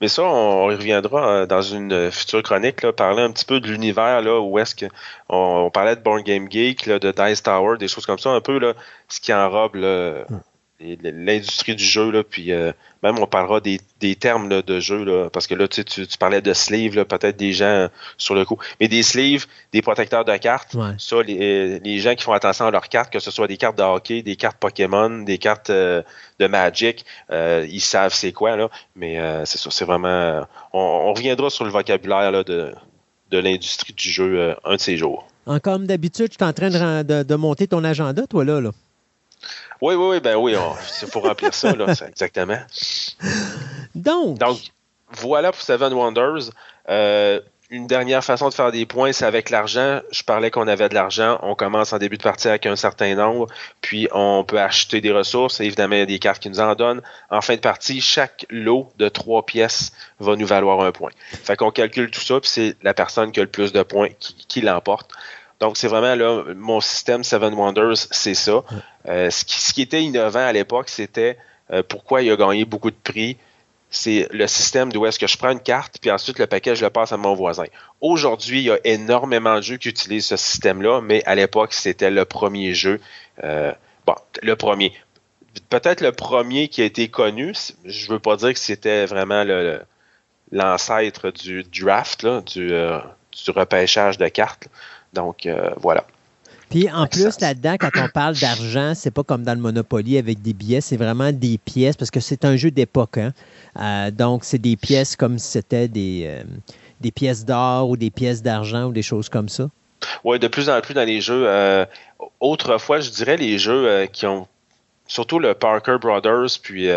S1: mais ça, on, y reviendra euh, dans une future chronique, là, parler un petit peu de l'univers, là, où est-ce qu'on on parlait de Born Game Geek, de Dice Tower, des choses comme ça, un peu là, ce qui enrobe là, hmm l'industrie du jeu, là, puis euh, même on parlera des, termes de jeu, là, parce que là, tu, tu, parlais de sleeves, peut-être des gens sur le coup. Mais des sleeves, des protecteurs de cartes, ça, les, les, gens qui font attention à leurs cartes, que ce soit des cartes de hockey, des cartes Pokémon, des cartes euh, de Magic, euh, ils savent c'est quoi, là. Mais c'est ça, c'est vraiment. On, reviendra sur le vocabulaire là, de, de l'industrie du jeu un de ces jours.
S2: Encore comme d'habitude, tu es en train de, de, monter ton agenda, toi, là. là.
S1: Oui, oui, oui, ben oui, il faut remplir ça, là, exactement.
S2: Donc.
S1: Donc, voilà pour Seven Wonders. Euh, une dernière façon de faire des points, c'est avec l'argent. Je parlais qu'on avait de l'argent. On commence en début de partie avec un certain nombre, puis on peut acheter des ressources. Évidemment, il y a des cartes qui nous en donnent. En fin de partie, chaque lot de trois pièces va nous valoir un point. Fait qu'on calcule tout ça, puis c'est la personne qui a le plus de points qui l'emporte. Donc, c'est vraiment là, mon système Seven Wonders, c'est ça. Euh, ce, qui, ce, qui, était innovant à l'époque, c'était euh, pourquoi il a gagné beaucoup de prix. C'est le système d'où est-ce que je prends une carte, puis ensuite le paquet, je le passe à mon voisin. Aujourd'hui, il y a énormément de jeux qui utilisent ce système-là, mais à l'époque, c'était le premier jeu. Euh, bon, le premier. Peut-être le premier qui a été connu. Je veux pas dire que c'était vraiment l'ancêtre du draft, du, du repêchage de cartes. Donc, euh, voilà.
S2: Puis en plus, là-dedans, quand on parle d'argent, c'est pas comme dans le Monopoly avec des billets, c'est vraiment des pièces parce que c'est un jeu d'époque. Hein. Euh, donc, c'est des pièces comme si c'était des, euh, des pièces d'or ou des pièces d'argent ou des choses comme ça.
S1: Oui, de plus en plus dans les jeux. autrefois, je dirais les jeux qui ont. Surtout le Parker Brothers, puis.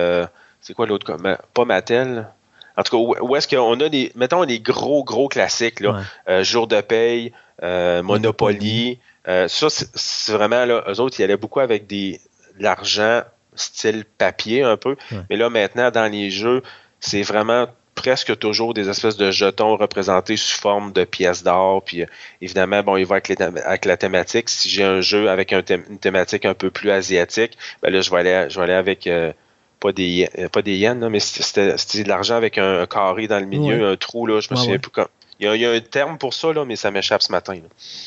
S1: c'est quoi l'autre? Pas Mattel. En tout cas, où, est-ce qu'on a des, mettons, des gros, gros classiques, là, Jour de paye, euh, Monopoly. Euh, ça, c'est vraiment, là, eux autres, ils allaient beaucoup avec des, de l'argent style papier un peu. Mais là, maintenant, dans les jeux, c'est vraiment presque toujours des espèces de jetons représentés sous forme de pièces d'or. Puis évidemment, bon, il va avec, avec la thématique. Si j'ai un jeu avec une thématique un peu plus asiatique, ben là, je vais aller, je vais aller avec pas des, euh, pas des yens, mais c'était de l'argent avec un, carré dans le milieu, un trou, là, je me souviens plus quand. Il y, a, un terme pour ça, là, mais ça m'échappe ce matin.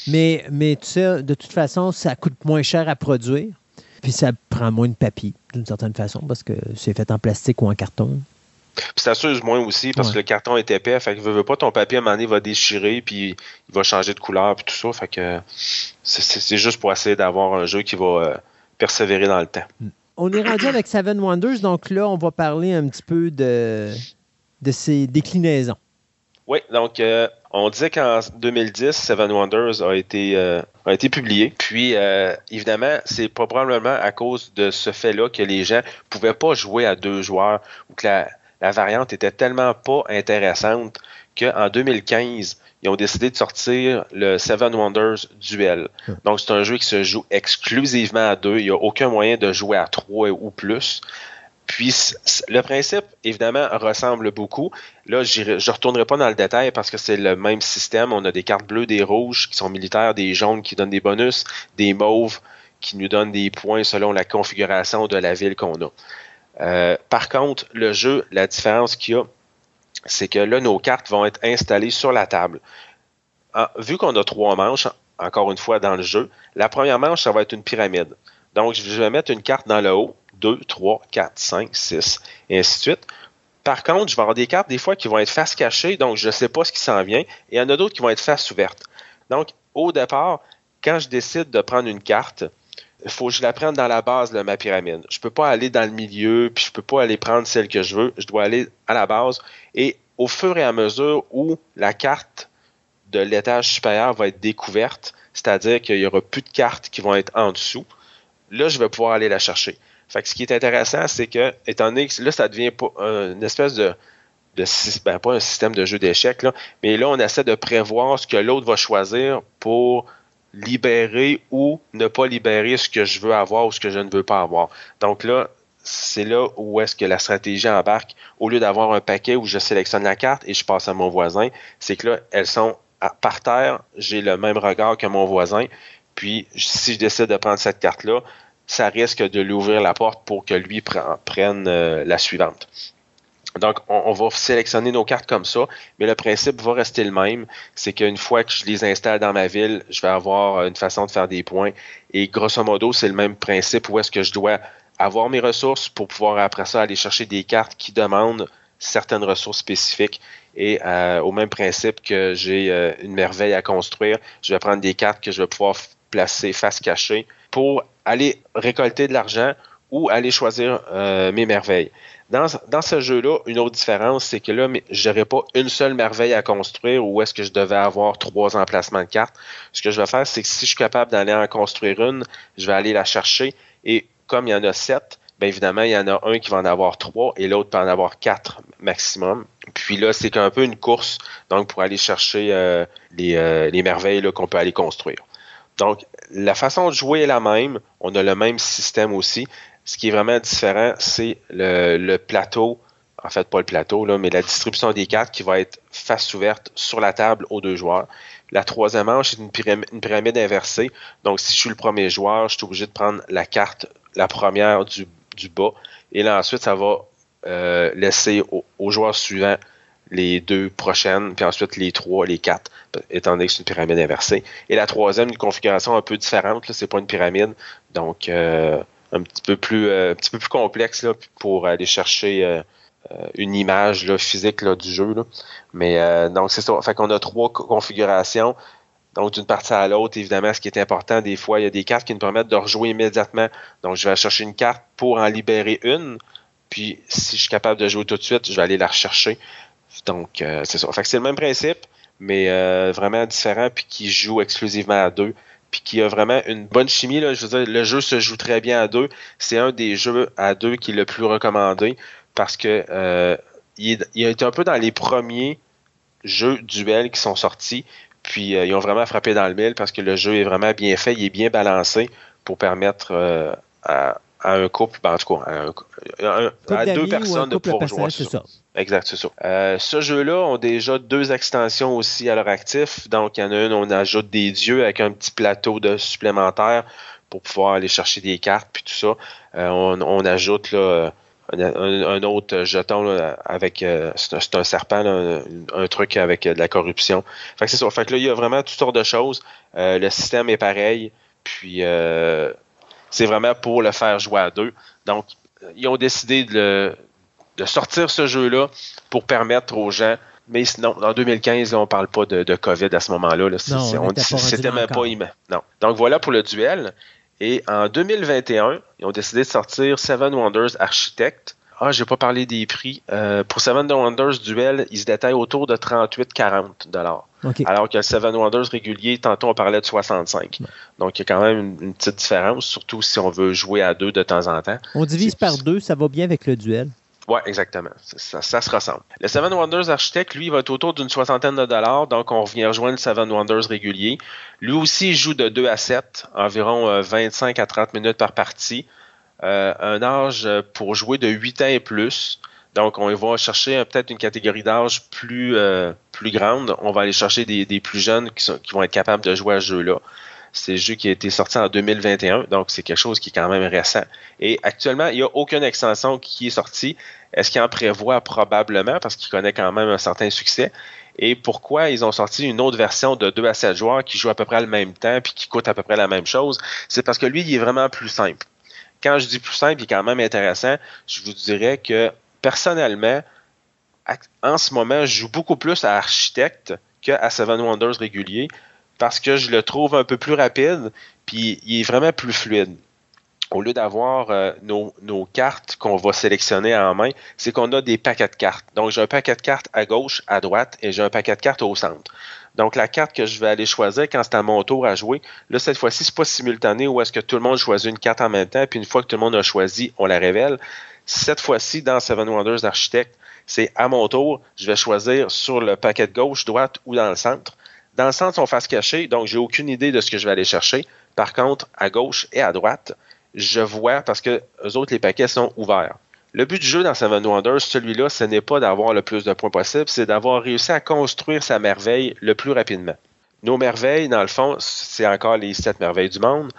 S2: Mais, mais tu sais, de toute façon, ça coûte moins cher à produire, puis ça prend moins de papier, d'une certaine façon, parce que c'est fait en plastique ou en carton.
S1: Puis ça s'use moins aussi parce que le carton est épais. Fait que veux, pas ton papier à un moment donné va déchirer puis il va changer de couleur puis tout ça. Fait que c'est juste pour essayer d'avoir un jeu qui va euh, persévérer dans le temps.
S2: On est rendu avec Seven Wonders, donc là, on va parler un petit peu de, de ses déclinaisons.
S1: Oui, donc euh, on disait qu'en 2010, Seven Wonders a été, euh, a été publié. Puis, euh, évidemment, c'est probablement à cause de ce fait-là que les gens ne pouvaient pas jouer à deux joueurs ou que la, la variante était tellement pas intéressante qu'en 2015, ils ont décidé de sortir le Seven Wonders Duel. Donc, c'est un jeu qui se joue exclusivement à deux. Il n'y a aucun moyen de jouer à trois ou plus. Puis, le principe, évidemment, ressemble beaucoup. Là, je ne retournerai pas dans le détail parce que c'est le même système. On a des cartes bleues, des rouges qui sont militaires, des jaunes qui donnent des bonus, des mauves qui nous donnent des points selon la configuration de la ville qu'on a. Euh, par contre, le jeu, la différence qu'il y a, c'est que là, nos cartes vont être installées sur la table. Vu qu'on a trois manches, encore une fois, dans le jeu, la première manche, ça va être une pyramide. Donc, je vais mettre une carte dans le haut, 2, 3, 4, 5, 6, et ainsi de suite. Par contre, je vais avoir des cartes des fois qui vont être face cachée, donc je ne sais pas ce qui s'en vient, et il y en a d'autres qui vont être face ouverte. Donc, au départ, quand je décide de prendre une carte, il faut que je la prenne dans la base de ma pyramide. Je ne peux pas aller dans le milieu, puis je ne peux pas aller prendre celle que je veux. Je dois aller à la base. Et au fur et à mesure où la carte de l'étage supérieur va être découverte, c'est-à-dire qu'il n'y aura plus de cartes qui vont être en dessous, là, je vais pouvoir aller la chercher. Fait que ce qui est intéressant, c'est que, étant donné que là, ça devient une espèce de, de ben, pas un système de jeu d'échecs, mais là, on essaie de prévoir ce que l'autre va choisir pour libérer ou ne pas libérer ce que je veux avoir ou ce que je ne veux pas avoir. Donc là, c'est là où est-ce que la stratégie embarque. Au lieu d'avoir un paquet où je sélectionne la carte et je passe à mon voisin, c'est que là, elles sont par terre, j'ai le même regard que mon voisin. Puis, si je décide de prendre cette carte-là, ça risque de lui ouvrir la porte pour que lui prenne euh, la suivante. Donc, on, va sélectionner nos cartes comme ça, mais le principe va rester le même. C'est qu'une fois que je les installe dans ma ville, je vais avoir une façon de faire des points. Et grosso modo, c'est le même principe où est-ce que je dois avoir mes ressources pour pouvoir après ça aller chercher des cartes qui demandent certaines ressources spécifiques. Et euh, au même principe que j'ai euh, une merveille à construire, je vais prendre des cartes que je vais pouvoir placer face cachée pour aller récolter de l'argent ou aller choisir euh, mes merveilles. Dans, ce jeu-là, une autre différence, c'est que là, je n'aurais pas une seule merveille à construire ou est-ce que je devais avoir trois emplacements de cartes. Ce que je vais faire, c'est que si je suis capable d'aller en construire une, je vais aller la chercher. Et comme il y en a sept, bien évidemment, il y en a un qui va en avoir trois et l'autre peut en avoir quatre maximum. Puis là, c'est un peu une course donc pour aller chercher euh, euh, les, merveilles qu'on peut aller construire. Donc, la façon de jouer est la même. On a le même système aussi. Ce qui est vraiment différent, c'est le, plateau en fait pas le plateau, mais la distribution des cartes qui va être face ouverte sur la table aux deux joueurs. La troisième manche est une pyramide, inversée. Donc, si je suis le premier joueur, je suis obligé de prendre la carte, la première du, bas. Et là, ensuite, ça va euh, laisser aux joueurs suivants les deux prochaines, puis ensuite les trois, les quatre, étant donné que c'est une pyramide inversée. Et la troisième, une configuration un peu différente, c'est pas une pyramide, donc euh, un petit peu plus euh, un petit peu plus complexe là, pour aller chercher euh, une image là, physique là, du jeu. Là. Mais donc c'est ça. Fait qu'on a trois configurations. Donc, d'une partie à l'autre, évidemment, ce qui est important, des fois, il y a des cartes qui nous permettent de rejouer immédiatement. Donc, je vais chercher une carte pour en libérer une. Puis, si je suis capable de jouer tout de suite, je vais aller la rechercher. Donc, euh, c'est ça. Fait que c'est le même principe, mais euh, vraiment différent, puis qui joue exclusivement à deux, puis qui a vraiment une bonne chimie. Là. Je veux dire, le jeu se joue très bien à deux. C'est un des jeux à deux qui est le plus recommandé parce que euh, il, il, a été un peu dans les premiers jeux duels qui sont sortis. Puis ils ont vraiment frappé dans le mille parce que le jeu est vraiment bien fait, il est bien balancé pour permettre à, à un couple, ben, en tout cas, à, deux personnes de pouvoir jouer. C'est ça. Exact, c'est ça. Euh, ce jeu-là a déjà deux extensions aussi à leur actif. Donc, il y en a une, on ajoute des dieux avec un petit plateau de supplémentaire pour pouvoir aller chercher des cartes puis tout ça. Euh, on, ajoute là, un, autre jeton avec euh, c'est un, serpent, un, truc avec de la corruption. Fait que c'est ça. Fait que là, il y a vraiment toutes sortes de choses. le système est pareil. Puis c'est vraiment pour le faire jouer à deux. Donc, ils ont décidé de, sortir ce jeu-là pour permettre aux gens. Mais sinon, en 2015, on ne parle pas de, COVID à ce moment-là. C'était même pas Non. Donc voilà pour le duel. Et en 2021, ils ont décidé de sortir Seven Wonders Architect. Ah, j'ai pas parlé des prix. Euh, pour Seven Wonders Duel, ils se détaillent autour de 38-40 dollars. Alors que le Seven Wonders régulier, tantôt on parlait de 65. Donc il y a quand même une, petite différence, surtout si on veut jouer à deux de temps en temps.
S2: On divise par deux, ça va bien avec le duel.
S1: Oui, exactement. Ça, se ressemble. Le Seven Wonders Architect, lui, va être autour d'une soixantaine de dollars, donc on revient rejoindre le Seven Wonders régulier. Lui aussi, il joue de 2 à 7, environ 25 euh, à 30 minutes par partie. Euh, un âge pour jouer de 8 ans et plus. Donc, on va chercher peut-être une catégorie d'âge plus, euh, plus grande. On va aller chercher des, plus jeunes qui, vont être capables de jouer à ce jeu-là. C'est un jeu qui a été sorti en 2021, donc c'est quelque chose qui est quand même récent. Et actuellement, il n'y a aucune extension qui est sortie. Est-ce qu'il en prévoit? Probablement parce qu'il connaît quand même un certain succès? Et pourquoi ils ont sorti une autre version de 2 à 7 joueurs qui joue à peu près le même temps puis qui coûte à peu près la même chose? C'est parce que lui, il est vraiment plus simple quand je dis plus simple et quand même intéressant, je vous dirais que personnellement, en ce moment, je joue beaucoup plus à Architect qu'à Seven Wonders régulier parce que je le trouve un peu plus rapide puis il est vraiment plus fluide. Au lieu d'avoir euh, nos, nos, cartes qu'on va sélectionner en main, c'est qu'on a des paquets de cartes. Donc, j'ai un paquet de cartes à gauche, à droite et j'ai un paquet de cartes au centre. Donc, la carte que je vais aller choisir quand c'est à mon tour à jouer, là, cette fois-ci, c'est pas simultané où est-ce que tout le monde choisit une carte en même temps, puis une fois que tout le monde a choisi, on la révèle. Cette fois-ci, dans Seven Wonders Architect, c'est à mon tour, je vais choisir sur le paquet de gauche, droite ou dans le centre. Dans le centre, on face cachée, donc j'ai aucune idée de ce que je vais aller chercher. Par contre, à gauche et à droite, je vois parce que les autres, les paquets sont ouverts. Le but du jeu dans Seven Wonders, celui-là, ce n'est pas d'avoir le plus de points possible, c'est d'avoir réussi à construire sa merveille le plus rapidement. Nos merveilles, dans le fond, c'est encore les sept merveilles du monde,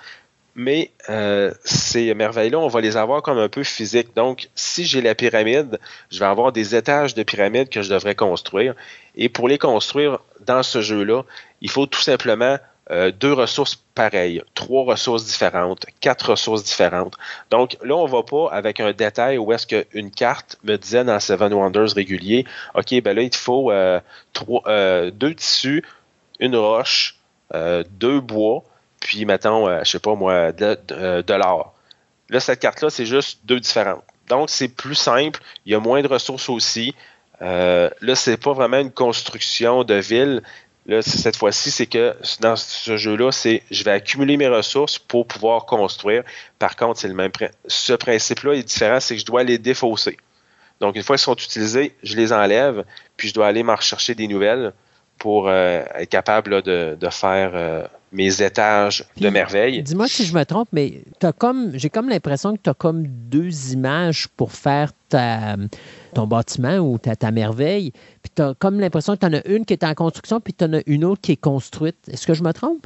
S1: mais euh, ces merveilles-là, on va les avoir comme un peu physiques. Donc, si j'ai la pyramide, je vais avoir des étages de pyramide que je devrais construire. Et pour les construire dans ce jeu-là, il faut tout simplement euh, deux ressources pareilles, trois ressources différentes, quatre ressources différentes. Donc là, on va pas avec un détail où est-ce qu'une carte me disait dans Seven Wonders régulier, OK, ben là, il te faut euh, euh, deux tissus, une roche, deux bois, puis mettons, je sais pas moi, de, de l'or. Là, cette carte-là, c'est juste deux différentes. Donc, c'est plus simple, il y a moins de ressources aussi. Euh, là, c'est pas vraiment une construction de ville, Là, cette fois-ci, c'est que dans ce jeu-là, c'est je vais accumuler mes ressources pour pouvoir construire. Par contre, c'est le même ce principe-là est différent, c'est que je dois les défausser. Donc, une fois qu'ils sont utilisés, je les enlève, puis je dois aller m'en rechercher des nouvelles pour euh, être capable de, faire euh, mes étages de merveille.
S2: Dis-moi si je me trompe, mais comme j'ai comme l'impression que tu as comme deux images pour faire ta, ton bâtiment ou ta, ta merveille. Puis tu as comme l'impression que tu en as une qui est en construction, puis tu en as une autre qui est construite. Est-ce que je me trompe?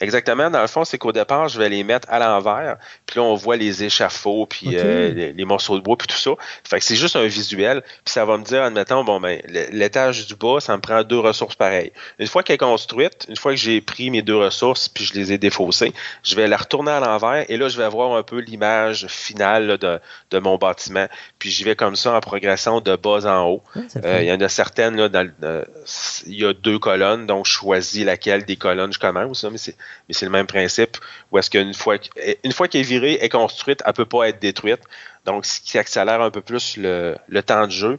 S1: Exactement. Dans le fond, c'est qu'au départ, je vais les mettre à l'envers. Puis là, on voit les échafauds, puis euh, les, morceaux de bois, puis tout ça. Fait que c'est juste un visuel. Puis ça va me dire, admettons, bon, ben, l'étage du bas, ça me prend deux ressources pareilles. Une fois qu'elle est construite, une fois que j'ai pris mes deux ressources, puis je les ai défaussées, je vais la retourner à l'envers. Et là, je vais avoir un peu l'image finale de, de, mon bâtiment. Puis j'y vais comme ça en progression de bas en haut. Euh, il y en a certaines, là, dans, il y a deux colonnes, donc je choisis laquelle des colonnes je commence. mais mais c'est le même principe où est-ce qu'une fois, une fois qu'elle est virée, est construite, elle ne peut pas être détruite. Donc, ce qui accélère un peu plus le, temps de jeu.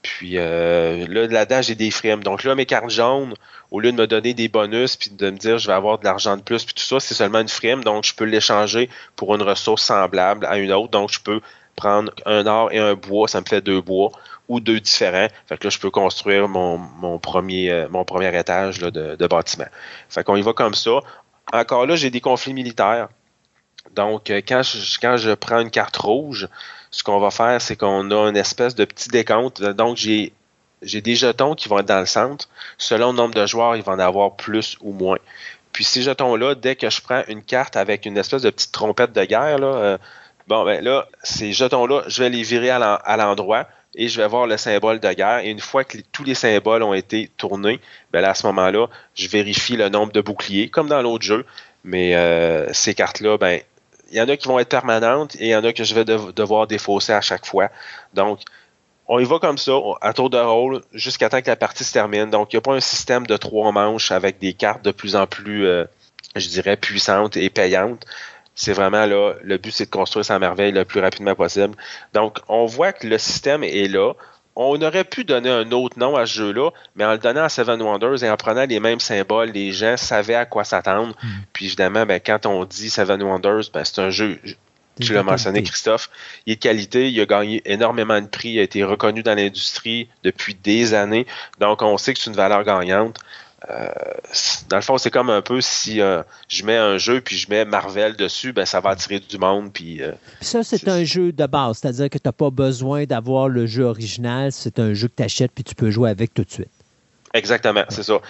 S1: Puis euh, là, là-dedans, j'ai des frames. Donc là, mes cartes jaunes, au lieu de me donner des bonus puis de me dire je vais avoir de l'argent de plus puis tout ça, c'est seulement une frame. Donc, je peux l'échanger pour une ressource semblable à une autre. Donc, je peux prendre un or et un bois, ça me fait deux bois ou deux différents. Fait que là, je peux construire mon, premier, euh, mon premier étage de, de, bâtiment. Fait qu'on y va comme ça. Encore là, j'ai des conflits militaires. Donc, euh, quand je, quand je prends une carte rouge, ce qu'on va faire, c'est qu'on a une espèce de petit décompte. Donc, j'ai j'ai des jetons qui vont être dans le centre. Selon le nombre de joueurs, il va en avoir plus ou moins. Puis ces jetons-là, dès que je prends une carte avec une espèce de petite trompette de guerre, là, euh, bon, ben là, ces jetons-là, je vais les virer à l'endroit et je vais voir le symbole de guerre. Et une fois que tous les symboles ont été tournés, ben là, à ce moment-là, je vérifie le nombre de boucliers, comme dans l'autre jeu. Mais euh, ces cartes-là, ben, il y en a qui vont être permanentes et il y en a que je vais devoir défausser à chaque fois. Donc, on y va comme ça, à tour de rôle, jusqu'à temps que la partie se termine. Donc, il n'y a pas un système de trois manches avec des cartes de plus en plus, euh, je dirais, puissantes et payantes. C'est vraiment là, le but, c'est de construire sa merveille le plus rapidement possible. Donc, on voit que le système est là. On aurait pu donner un autre nom à ce jeu-là, mais en le donnant à Seven Wonders et en prenant les mêmes symboles, les gens savaient à quoi s'attendre. Hmm. Puis évidemment, ben, quand on dit Seven Wonders, ben, c'est un jeu, tu l'as mentionné, Christophe, il est de qualité, il a gagné énormément de prix, il a été reconnu dans l'industrie depuis des années. Donc, on sait que c'est une valeur gagnante. Euh, dans le fond, c'est comme un peu si euh, je mets un jeu puis je mets Marvel dessus, ben ça va attirer du monde. Puis, euh,
S2: ça, c'est un jeu de base, c'est-à-dire que tu n'as pas besoin d'avoir le jeu original, c'est un jeu que tu achètes puis tu peux jouer avec tout de suite.
S1: Exactement, c'est ça.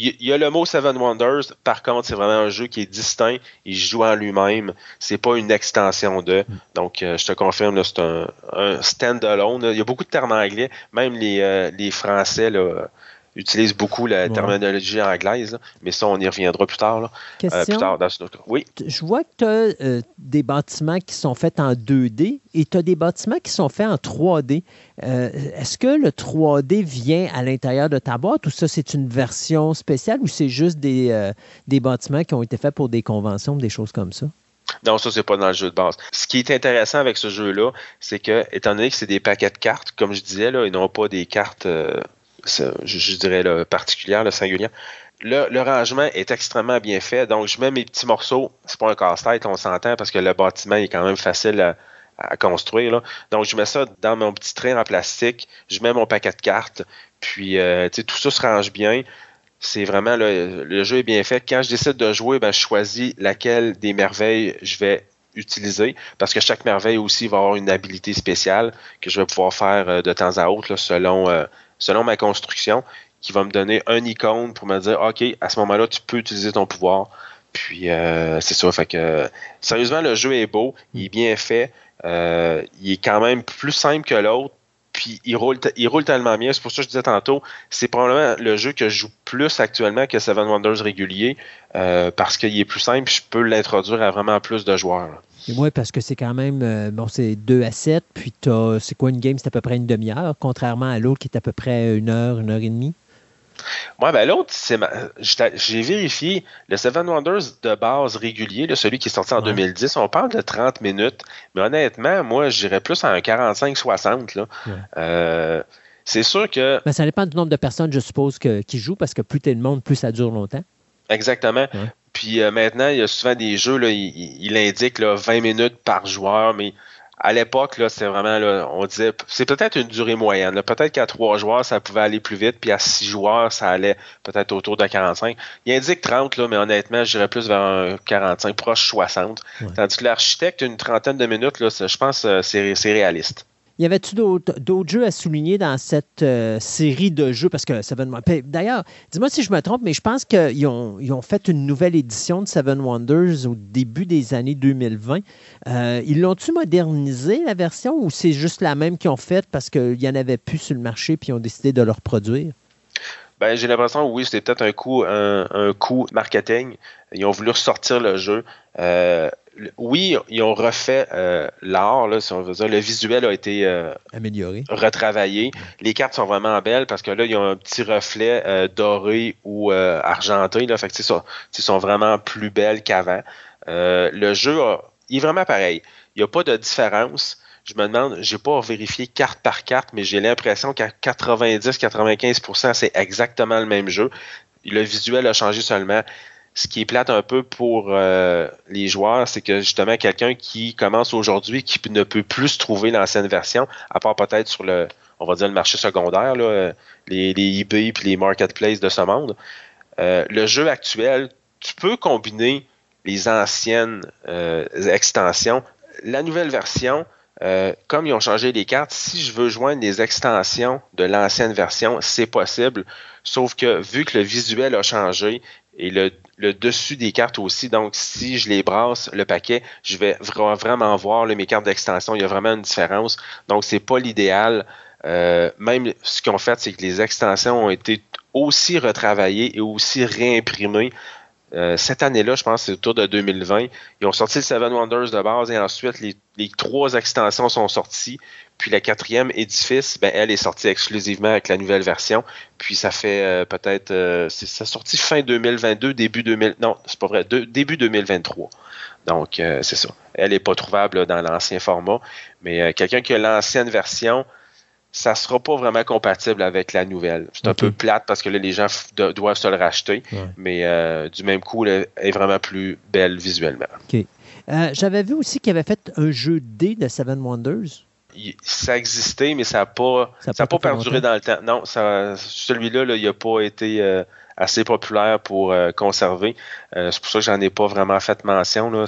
S1: Il y a le mot Seven Wonders, par contre, c'est vraiment un jeu qui est distinct, il joue en lui-même, c'est pas une extension de. Mm. Donc, je te confirme, c'est un, stand-alone. Il y a beaucoup de termes anglais, même les, les Français, là, utilise beaucoup la terminologie anglaise, mais ça, on y reviendra plus tard. Là.
S2: Euh, plus tard dans ce... Oui? Je vois que tu as euh, des bâtiments qui sont faits en 2D et tu as des bâtiments qui sont faits en 3D. Euh, est-ce que le 3D vient à l'intérieur de ta boîte ou ça, c'est une version spéciale ou c'est juste des, des bâtiments qui ont été faits pour des conventions, des choses comme ça?
S1: Non, ça, c'est pas dans le jeu de base. Ce qui est intéressant avec ce jeu-là, c'est que, étant donné que c'est des paquets de cartes, comme je disais, là, ils n'ont pas des cartes je, dirais le particulière, le singulier. Le, rangement est extrêmement bien fait. Donc, je mets mes petits morceaux. C'est pas un casse-tête, on s'entend, parce que le bâtiment est quand même facile à, construire. Donc, je mets ça dans mon petit train en plastique. Je mets mon paquet de cartes. Puis, euh, tout ça se range bien. C'est vraiment, le jeu est bien fait. Quand je décide de jouer, ben, je choisis laquelle des merveilles je vais utiliser parce que chaque merveille aussi va avoir une habilité spéciale que je vais pouvoir faire euh, de temps à autre selon euh, selon ma construction, qui va me donner un icône pour me dire, OK, à ce moment-là, tu peux utiliser ton pouvoir. Puis euh, c'est ça. Fait que sérieusement, le jeu est beau, il est bien fait, euh, il est quand même plus simple que l'autre. Puis il roule, tellement bien. C'est pour ça que je disais tantôt, c'est probablement le jeu que je joue plus actuellement que Seven Wonders régulier. Euh, parce qu'il est plus simple, je peux l'introduire à vraiment plus de joueurs.
S2: Et moi, parce que c'est quand même, euh, bon, c'est 2 à 7, puis c'est quoi une game, c'est à peu près une demi-heure, contrairement à l'autre qui est à peu près une heure, une heure et demie?
S1: Oui, ben l'autre, j'ai vérifié le Seven Wonders de base régulier, celui qui est sorti en 2010, on parle de 30 minutes, mais honnêtement, moi, j'irais plus à un 45-60. Euh, c'est sûr que.
S2: Mais ben, ça dépend du nombre de personnes, je suppose, qui jouent, parce que plus t'es de monde, plus ça dure longtemps.
S1: Exactement. Puis euh, maintenant, il y a souvent des jeux, là, il, indique là, 20 minutes par joueur, mais à l'époque, là, c'est vraiment, là, on disait, c'est peut-être une durée moyenne. Peut-être qu'à trois joueurs, ça pouvait aller plus vite, puis à six joueurs, ça allait peut-être autour de 45. Il indique 30, là, mais honnêtement, je dirais plus vers un 45, proche 60. Tandis que l'architecte, une trentaine de minutes, là, je pense que c'est réaliste.
S2: Y avait-tu d'autres jeux à souligner dans cette euh, série de jeux? Parce que Seven Wonders. D'ailleurs, dis-moi si je me trompe, mais je pense qu'ils ont, fait une nouvelle édition de Seven Wonders au début des années 2020. Euh, ils l'ont-tu modernisé, la version, ou c'est juste la même qu'ils ont faite parce qu'il n'y en avait plus sur le marché puis ils ont décidé de le reproduire?
S1: Ben, j'ai l'impression oui, c'était peut-être un coup, un, coup marketing. Ils ont voulu ressortir le jeu. Euh, oui, ils ont refait euh, l'art, si on veut dire. Le visuel a été euh,
S2: amélioré,
S1: retravaillé. Les cartes sont vraiment belles parce que là, ils ont un petit reflet euh, doré ou argenté. Là, fait que, ils sont vraiment plus belles qu'avant. le jeu, il est vraiment pareil. Il n'y a pas de différence. Je me demande, j'ai pas vérifié carte par carte, mais j'ai l'impression qu'à 90-95%, c'est exactement le même jeu. Le visuel a changé seulement ce qui est plate un peu pour euh, les joueurs, c'est que justement quelqu'un qui commence aujourd'hui, qui ne peut plus trouver l'ancienne version, à part peut-être sur le, marché secondaire, les, les eBay puis les marketplaces de ce monde. Euh, le jeu actuel, tu peux combiner les anciennes euh, extensions. La nouvelle version, comme ils ont changé les cartes, si je veux joindre les extensions de l'ancienne version, c'est possible. Sauf que vu que le visuel a changé et le, le dessus des cartes aussi. Donc, si je les brasse, le paquet, je vais vraiment voir mes cartes d'extension. Il y a vraiment une différence. Donc, c'est pas l'idéal. Euh, même ce qu'ils ont fait, c'est que les extensions ont été aussi retravaillées et aussi réimprimées. Euh, cette année-là, je pense c'est autour de 2020. Ils ont sorti le Seven Wonders de base et ensuite les, les trois extensions sont sorties. Puis la quatrième édifice, ben, elle est sortie exclusivement avec la nouvelle version. Puis ça fait euh, peut-être, euh, c'est ça sorti fin 2022, début 2000, non, c'est pas vrai, début 2023. Donc euh, c'est ça. Elle n'est pas trouvable dans l'ancien format, mais quelqu'un qui a l'ancienne version, ça sera pas vraiment compatible avec la nouvelle. C'est un peu plate parce que là les gens doivent se le racheter, mais du même coup, elle est vraiment plus belle visuellement.
S2: Ok. J'avais vu aussi qu'il avait fait un jeu D de Seven Wonders
S1: ça existait, mais ça n'a pas, ça pas, perduré dans le temps. Non, celui-là, il n'a pas été euh, assez populaire pour euh, conserver. Euh, c'est pour ça que j'en ai pas vraiment fait mention. Là.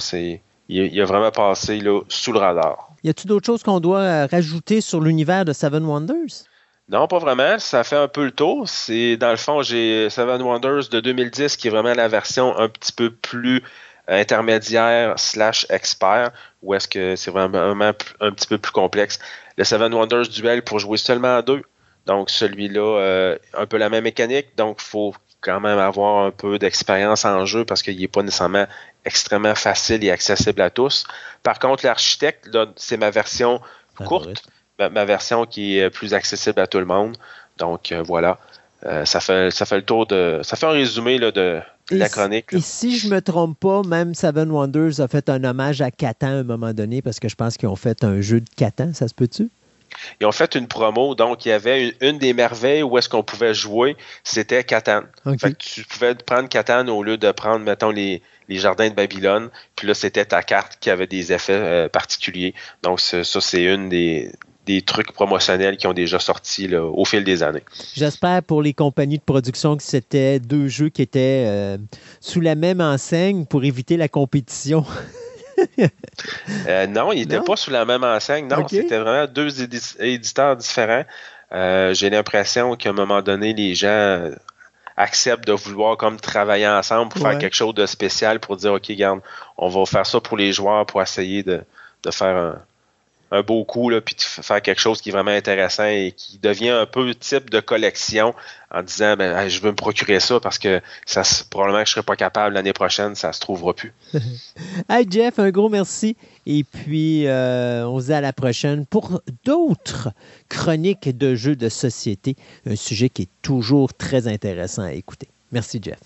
S1: il, a vraiment passé là, sous le radar.
S2: Y a-t-il d'autres choses qu'on doit rajouter sur l'univers de Seven Wonders?
S1: Non, pas vraiment. Ça fait un peu le tour. C'est dans le fond, j'ai Seven Wonders de 2010 qui est vraiment la version un petit peu plus intermédiaire slash expert, ou est-ce que c'est vraiment un, petit peu plus complexe? Le Seven Wonders Duel pour jouer seulement à deux. Donc celui-là, euh, un peu la même mécanique, donc il faut quand même avoir un peu d'expérience en jeu parce qu'il n'est pas nécessairement extrêmement facile et accessible à tous. Par contre, l'architecte, c'est ma version courte, ma, version qui est plus accessible à tout le monde. Donc euh, voilà. Euh, ça, fait, ça fait le tour de. Ça fait un résumé là, de, la chronique.
S2: Et si je me trompe pas, même Seven Wonders a fait un hommage à Catan à un moment donné parce que je pense qu'ils ont fait un jeu de Catan, ça se peut-tu?
S1: Ils ont fait une promo, donc il y avait une, des merveilles où est-ce qu'on pouvait jouer, c'était Catan. tu pouvais prendre Catan au lieu de prendre, mettons, les, jardins de Babylone. Puis là, c'était ta carte qui avait des effets euh, particuliers. Donc ça, c'est une des, des trucs promotionnels qui ont déjà sorti au fil des années.
S2: J'espère pour les compagnies de production que c'était deux jeux qui étaient euh, sous la même enseigne pour éviter la compétition.
S1: Euh, non, ils n'étaient pas sous la même enseigne. Non, c'était vraiment deux éditeurs différents. Euh, j'ai l'impression qu'à un moment donné, les gens acceptent de vouloir comme travailler ensemble pour faire quelque chose de spécial pour dire OK, garde, on va faire ça pour les joueurs pour essayer de, de faire un, un beau coup, là, puis de faire quelque chose qui est vraiment intéressant et qui devient un peu type de collection en disant ben, je veux me procurer ça parce que ça probablement que je ne serai pas capable l'année prochaine, ça se trouvera plus.
S2: hey Jeff, un gros merci. Et puis euh, on se dit à la prochaine pour d'autres chroniques de jeux de société, un sujet qui est toujours très intéressant à écouter. Merci Jeff.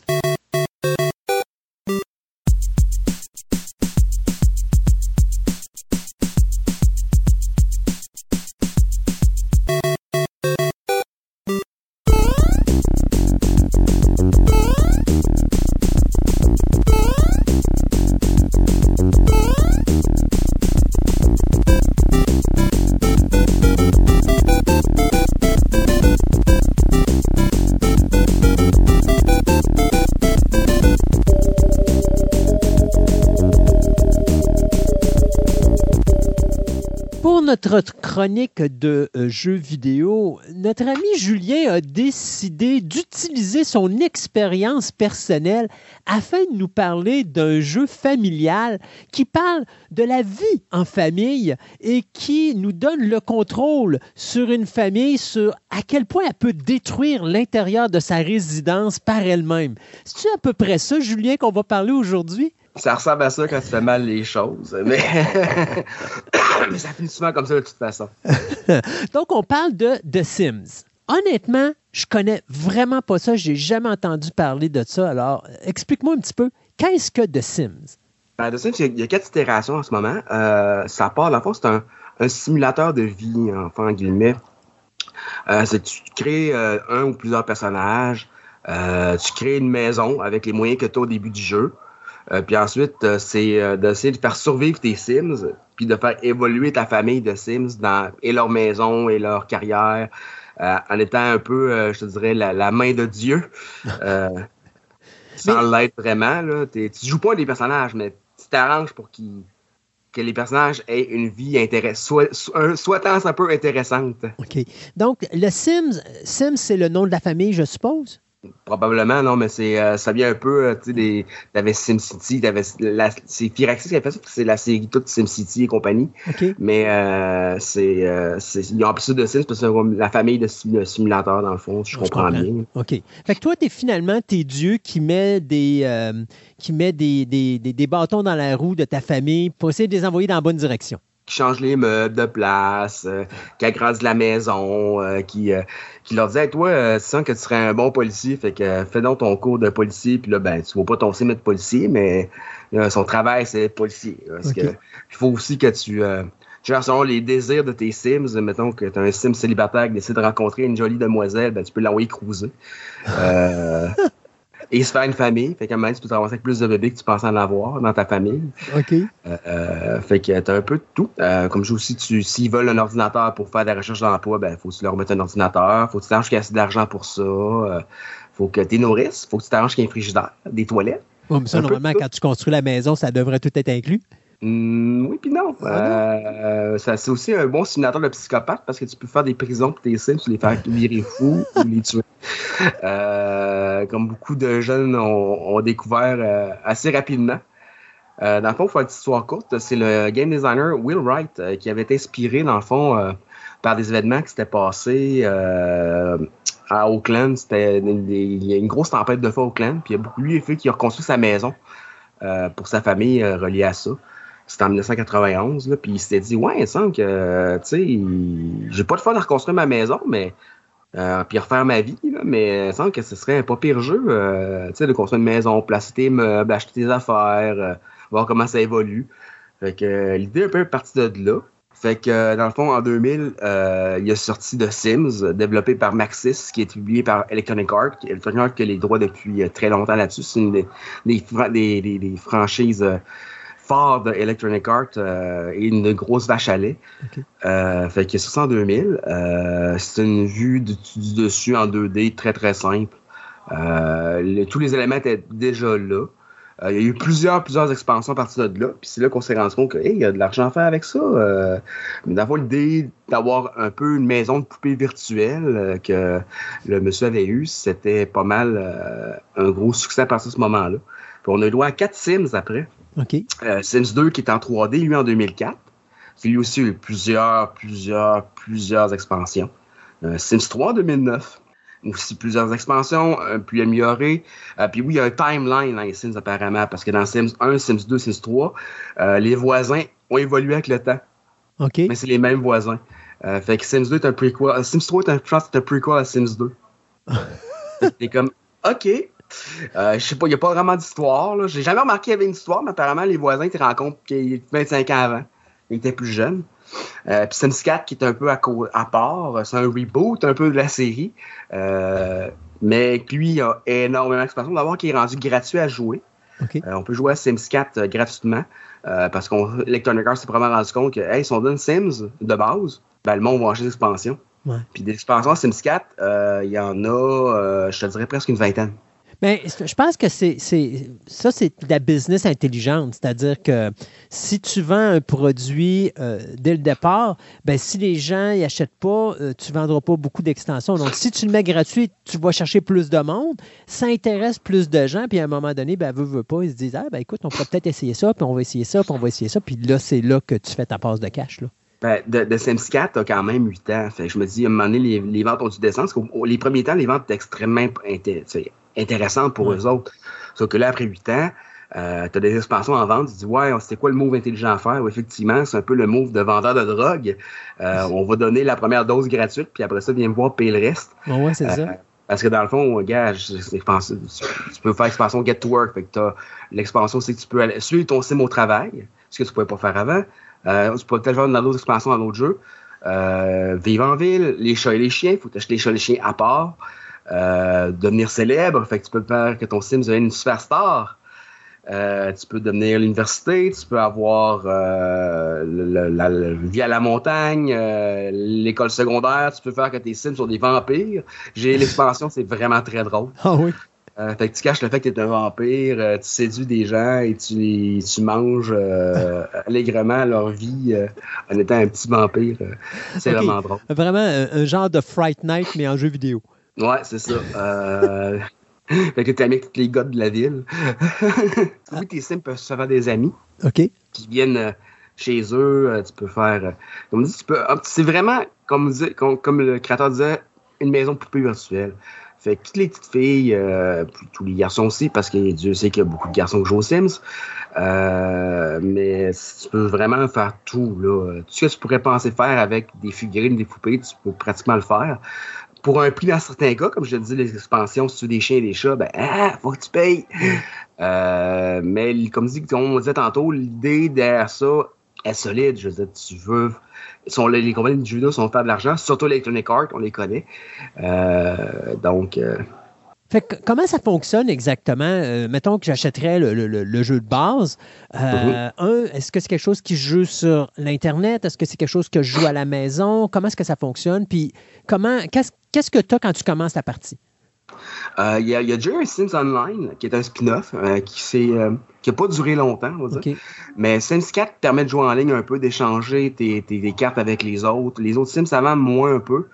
S2: De euh, jeux vidéo, notre ami Julien a décidé d'utiliser son expérience personnelle afin de nous parler d'un jeu familial qui parle de la vie en famille et qui nous donne le contrôle sur une famille, sur à quel point elle peut détruire l'intérieur de sa résidence par elle-même. C'est à peu près ça, Julien, qu'on va parler aujourd'hui?
S4: Ça ressemble à ça quand tu fais mal les choses, mais, ça finit souvent comme ça de toute façon.
S2: Donc, on parle de The Sims. Honnêtement, je connais vraiment pas ça. J'ai jamais entendu parler de ça. Alors, explique-moi un petit peu, qu'est-ce que The Sims?
S4: Ben, The Sims, il y, a, quatre itérations en ce moment. Euh, ça part, fond, c'est un, simulateur de vie, enfin, en guillemets. Euh, c'est tu crées euh, un ou plusieurs personnages. tu crées une maison avec les moyens que tu as au début du jeu. Euh, puis ensuite, euh, c'est euh, d'essayer de faire survivre tes Sims, puis de faire évoluer ta famille de Sims dans, et leur maison et leur carrière, en étant un peu, je te dirais, la, main de Dieu. sans l'être vraiment. Là. Tu joues pas des personnages, mais tu t'arranges pour que les personnages aient une vie intéressante, soit, soit un peu intéressante.
S2: OK. Donc, le Sims, Sims, c'est le nom de la famille, je suppose?
S4: Probablement, non, mais c'est euh, ça vient un peu, euh, tu sais, des, t'avais SimCity, t'avais c'est Firaxis qui a fait ça, c'est la série toute SimCity et compagnie. Mais euh, c'est, euh, ils ont appelé ça de Sims parce que c'est la famille de, simulateurs, dans le fond, je, comprends, bien.
S2: OK. Fait que toi, t'es finalement, t'es Dieu qui met des qui met des, des, des, bâtons dans la roue de ta famille pour essayer de les envoyer dans la bonne direction
S4: qui change les meubles de place, euh, qui agrandit la maison, euh, qui, euh, qui leur disait toi, tu sens que tu serais un bon policier, fait que fais donc ton cours de policier, puis là, ben, tu vas pas ton sim de policier, mais son travail, c'est policier. Parce que il faut aussi que tu genre selon les désirs de tes Sims, mettons que tu as un Sim célibataire qui décide de rencontrer une jolie demoiselle, ben, tu peux l'envoyer cruiser. et se faire une famille. Fait qu'à un moment, tu peux t'avancer avec plus de bébés que tu pensais en avoir dans ta famille.
S2: OK.
S4: Euh, euh fait que tu as un peu de tout. Euh, comme je aussi, tu, s'ils veulent un ordinateur pour faire des recherches d'emploi, ben, faut que tu leur mettes un ordinateur. Faut que tu t'arranges qu'il y ait assez d'argent pour ça. Euh, faut que tu nourrisses. Faut que tu t'arranges qu'il y ait un frigidaire, des toilettes.
S2: Oh, mais ça, normalement, quand tu construis la maison, ça devrait tout être inclus.
S4: Mm, oui, puis non. Ah euh, c'est aussi un bon simulateur de psychopathe parce que tu peux faire des prisons pour tes sims, tu les faire virer fous ou les tuer. Euh, comme beaucoup de jeunes ont, découvert euh, assez rapidement. dans le fond, pour faire une histoire courte, c'est le game designer Will Wright qui avait été inspiré, dans le fond, par des événements qui s'étaient passés à. C'était il y a une grosse tempête de feu à Auckland, puis il y a beaucoup lui fait qui a reconstruit sa maison pour sa famille reliée à ça. C'était en 1991, là, puis il s'était dit, ouais, il semble que, tu sais, j'ai pas de fun à reconstruire ma maison, mais, euh, puis refaire ma vie, là, mais il semble que ce serait un pas pire jeu, euh, tu sais, de construire une maison, placer tes meubles, acheter tes affaires, euh, voir comment ça évolue. Fait que l'idée est un peu partie de là. Fait que, dans le fond, en 2000, il a sorti de Sims, développé par Maxis, qui est publié par Electronic Arts. Electronic Arts qui a les droits depuis très longtemps là-dessus. C'est une des, des, des, des franchises fort de Electronic Arts euh, et une grosse vache à lait. Euh, fait que c'est en 2000. Euh, c'est une vue du, dessus en 2D très très simple. tous les éléments étaient déjà là. il y a eu plusieurs, plusieurs expansions à partir de là. Puis c'est là qu'on s'est rendu compte qu'il y a de l'argent à faire avec ça. mais d'avoir l'idée d'avoir un peu une maison de poupée virtuelle que le monsieur avait eu, c'était pas mal un gros succès à partir de ce moment-là. Puis on a eu droit à quatre Sims après. Euh, Sims 2 qui est en 3D, lui en 2004. C'est lui aussi eu plusieurs, plusieurs, plusieurs expansions. Euh, Sims 3 en 2009. Aussi plusieurs expansions, un plus améliorées. Euh, puis oui, il y a un timeline dans les Sims apparemment, parce que dans Sims 1, Sims 2, Sims 3, les voisins ont évolué avec le temps.
S2: OK.
S4: Mais c'est les mêmes voisins. fait que Sims 2 est un prequel. Sims 3 est un, je un prequel à Sims 2. C'est comme, OK, euh, je sais pas, il n'y a pas vraiment d'histoire. J'ai jamais remarqué qu'il y avait une histoire, mais apparemment, les voisins te rencontrent 25 ans avant. Ils étaient plus jeunes. Euh, puis Sims 4 qui est un peu à, à part, c'est un reboot un peu de la série. Euh, mais lui, il a énormément d'expansion. D'abord, qui est rendu gratuit à jouer. Euh, on peut jouer à Sims 4 gratuitement. parce qu'on Electronic Arts s'est vraiment rendu compte que hey, si on donne Sims de base, ben, le monde va acheter des Ouais. Puis des expansions Sims 4, il y en a, je te dirais presque une vingtaine.
S2: Mais je pense que c'est ça, c'est de la business intelligente. C'est-à-dire que si tu vends un produit euh, dès le départ, ben, si les gens n'y achètent pas, euh, tu ne vendras pas beaucoup d'extensions. Donc, si tu le mets gratuit, tu vas chercher plus de monde, ça intéresse plus de gens, puis à un moment donné, ben, veut, veut pas, ils se disent Ah, ben écoute, on pourrait peut-être essayer ça, puis on va essayer ça, puis on va essayer ça, puis là, c'est là que tu fais ta passe de cash. Là.
S4: Ben, de, de, Sims 4, t'as quand même 8 ans. Fait je me dis, à un moment donné, les, les ventes ont dû descendre. Parce que les premiers temps, les ventes étaient extrêmement intéressantes pour eux autres. Sauf que là, après 8 ans, euh, tu as des expansions en vente, tu dis ouais, c'était quoi le move intelligent à faire? effectivement, c'est un peu le move de vendeur de drogue. Euh, on va donner la première dose gratuite, puis après ça, viens me voir payer le reste.
S2: ouais, c'est ça. Euh,
S4: parce que dans le fond, gars, tu peux faire expansion Get to Work. Fait que l'expansion, c'est que tu peux aller, suivre ton sim au travail, ce que tu ne pouvais pas faire avant. Euh, tu peux peut-être faire une autre expansion dans d'autres jeux. Euh, vivre en ville, les chats et les chiens, il faut t'acheter les chats et les chiens à part. Euh, devenir célèbre, fait que tu peux faire que ton sim devienne une superstar. Euh, tu peux devenir l'université, tu peux avoir la, vie à la montagne, l'école secondaire, tu peux faire que tes sims sont des vampires. J'ai l'expansion, c'est vraiment très drôle.
S2: Ah oui?
S4: Euh, fait que tu caches le fait que tu es un vampire, euh, tu séduis des gens et tu, tu manges euh, allègrement leur vie en étant un petit vampire. c'est vraiment drôle.
S2: Vraiment un, genre de Fright Night, mais en jeu vidéo.
S4: Ouais, c'est ça. fait que tu avec tous les gars de la ville. oui, tes sims peuvent se faire des amis?
S2: OK.
S4: Qui viennent chez eux. tu peux faire. comme tu peux. C'est vraiment, comme, comme, comme le créateur disait, une maison poupée virtuelle. Fait que toutes les petites filles, euh, tous les garçons aussi, parce que Dieu sait qu'il y a beaucoup de garçons qui jouent aux Sims. Euh, mais tu peux vraiment faire tout. Là. Tout ce que tu pourrais penser faire avec des figurines, des poupées, tu peux pratiquement le faire. Pour un prix dans certains cas, comme je te dis, les expansions, si tu veux des chiens et des chats, ben, ah, faut que tu payes. Euh, mais comme dit, on disait tantôt, l'idée derrière ça est solide. Je veux dire, tu veux sont, les compagnies de judo sont faire de l'argent, surtout Electronic Arts, on les connaît. Euh, donc. Euh,
S2: fait comment ça fonctionne exactement? Euh, mettons que j'achèterais le, jeu de base. Mhm. Un, est-ce que c'est quelque chose qui joue sur l'Internet? Est-ce que c'est quelque chose que je joue à la maison? Comment est-ce que ça fonctionne? Puis, comment, qu'est-ce que tu as quand tu commences la partie?
S4: Euh, il y, a, déjà un Sims Online, qui est un spin-off, euh, qui n'a euh, pas duré longtemps, on va dire. Mais Sims 4 permet de jouer en ligne un peu, d'échanger tes, tes, cartes avec les autres. Les autres Sims avant, moins un peu.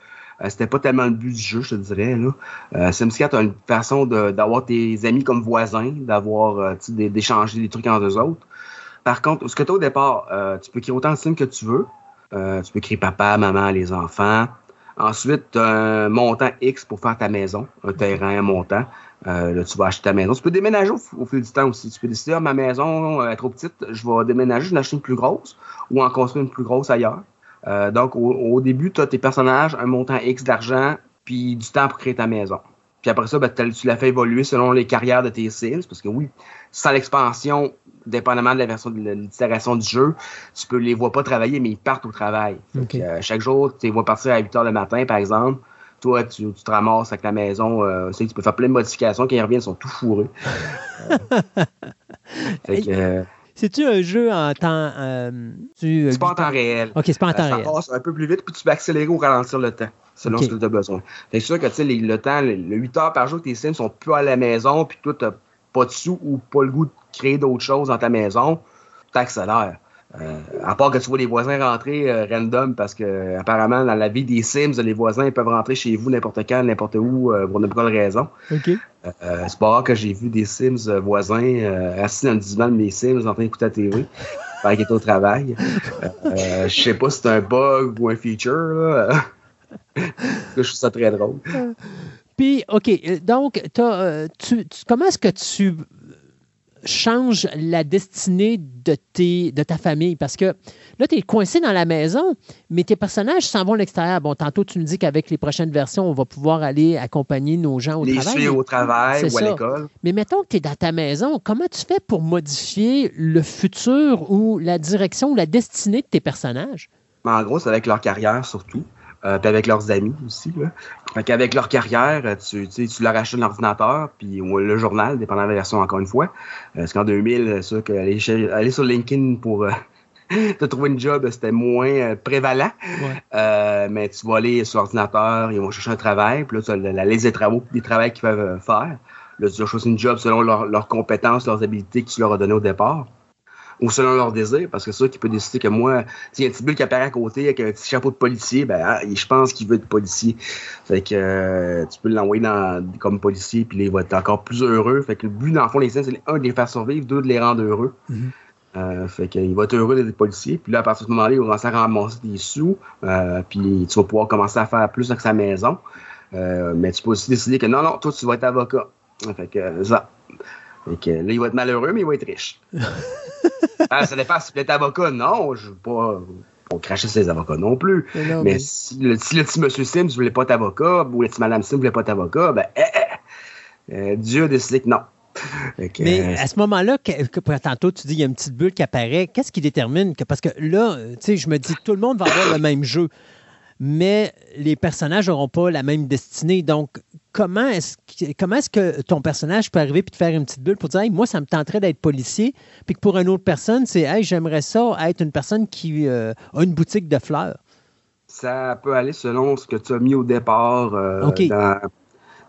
S4: C'était pas tellement le but du jeu, je te dirais. Là. Sims 4 a une façon d'avoir tes amis comme voisins, d'avoir d'échanger des trucs entre eux autres. Par contre, ce que tu as au départ, tu peux créer autant de Sims que tu veux. tu peux créer papa, maman, les enfants. Ensuite, un montant X pour faire ta maison, un terrain, un montant. Euh, là, tu vas acheter ta maison. Tu peux déménager au, fil du temps aussi. Tu peux décider, ah, ma maison est trop petite, je vais déménager, je vais acheter une plus grosse ou en construire une plus grosse ailleurs. Euh, donc, au, début, tu as tes personnages, un montant X d'argent, puis du temps pour créer ta maison. Puis après ça, ben, tu la fais évoluer selon les carrières de tes Sims, parce que oui, sans l'expansion, dépendamment de la version de l'itération du jeu, tu peux les vois pas travailler, mais ils partent au travail. Euh, chaque jour, tu les vois partir à 8 heures le matin, par exemple. Toi, tu, te ramasses avec la maison. Euh, tu, peux faire plein de modifications. Quand ils reviennent, ils sont tout fourrés.
S2: Euh, c'est-tu un jeu en temps.
S4: c'est pas en temps réel.
S2: Ok, c'est pas en temps réel.
S4: Ça passe un peu plus vite, puis tu peux accélérer ou ralentir le temps, selon ce que tu as besoin. C'est sûr que le temps, le, 8 heures par jour, tes sims sont plus à la maison, puis toi, tu pas de sous ou pas le goût de créer d'autres choses dans ta maison, t'accélères. Euh, à part que tu vois les voisins rentrer euh, random parce que apparemment dans la vie des Sims, les voisins peuvent rentrer chez vous n'importe quand, n'importe où euh, pour n'importe quelle raison. c'est pas rare que j'ai vu des Sims voisins assis dans le divan de mes Sims en train d'écouter la TV pendant qu'ils étaient au travail. Je sais pas si c'est un bug ou un feature. je trouve ça très drôle.
S2: Puis, OK, donc, comment est-ce que tu change la destinée de, tes, de ta famille. Parce que là, tu es coincé dans la maison, mais tes personnages s'en vont à l'extérieur. Bon, tantôt, tu me dis qu'avec les prochaines versions, on va pouvoir aller accompagner nos gens au travail.
S4: Les au travail ou à l'école.
S2: Mais mettons que tu es dans ta maison, comment tu fais pour modifier le futur ou la direction ou la destinée de tes personnages?
S4: En gros, c'est avec leur carrière surtout. Euh, puis avec leurs amis aussi. Là. Fait qu'avec leur carrière, tu, tu leur achètes un ordinateur, puis le journal, dépendant de la version encore une fois. Euh, parce qu'en 2000, ça, que aller, sur LinkedIn pour euh, te trouver une job, c'était moins euh, prévalent. mais tu vas aller sur l'ordinateur, ils vont chercher un travail, puis là, tu as la liste des travaux, des travaux qu'ils peuvent faire. Là, tu as choisi une job selon leurs compétences, leurs habilités que tu leur as données au départ ou selon leur désir, parce que c'est ça qui peut décider que moi, s'il y a un petit bulle qui apparaît à côté avec un petit chapeau de policier, ben ah, je pense qu'il veut être policier. Fait que euh, tu peux l'envoyer dans, comme policier, puis il va être encore plus heureux. Fait que le but, dans le fond, les scènes, c'est un de les faire survivre, deux de les rendre heureux. Euh, fait qu'il va être heureux d'être policier. Puis là, à partir de ce moment-là, il va commencer à ramasser des sous. Euh, puis tu vas pouvoir commencer à faire plus avec sa maison. mais tu peux aussi décider que non, non, toi, tu vas être avocat. Fait que ça. Que là, il va être malheureux, mais il va être riche. ah, ça dépend si tu es avocat. Non, je ne veux pas pour cracher ses avocats non plus. Mais, Si, le, petit monsieur Sims ne voulait pas être avocat, ou le petit madame Sims ne voulait pas être avocat, ben, eh, eh, euh, Dieu a décidé que non.
S2: Mais euh, à ce moment-là, tantôt tu dis qu'il y a une petite bulle qui apparaît, qu'est-ce qui détermine que, parce que là, tu sais, je me dis tout le monde va avoir le même jeu, mais les personnages n'auront pas la même destinée. Donc, comment est-ce comment est-ce que ton personnage peut arriver et te faire une petite bulle pour dire moi ça me tenterait d'être policier puis que pour une autre personne c'est hey j'aimerais ça être une personne qui euh, a une boutique de fleurs
S4: ça peut aller selon ce que tu as mis au départ euh,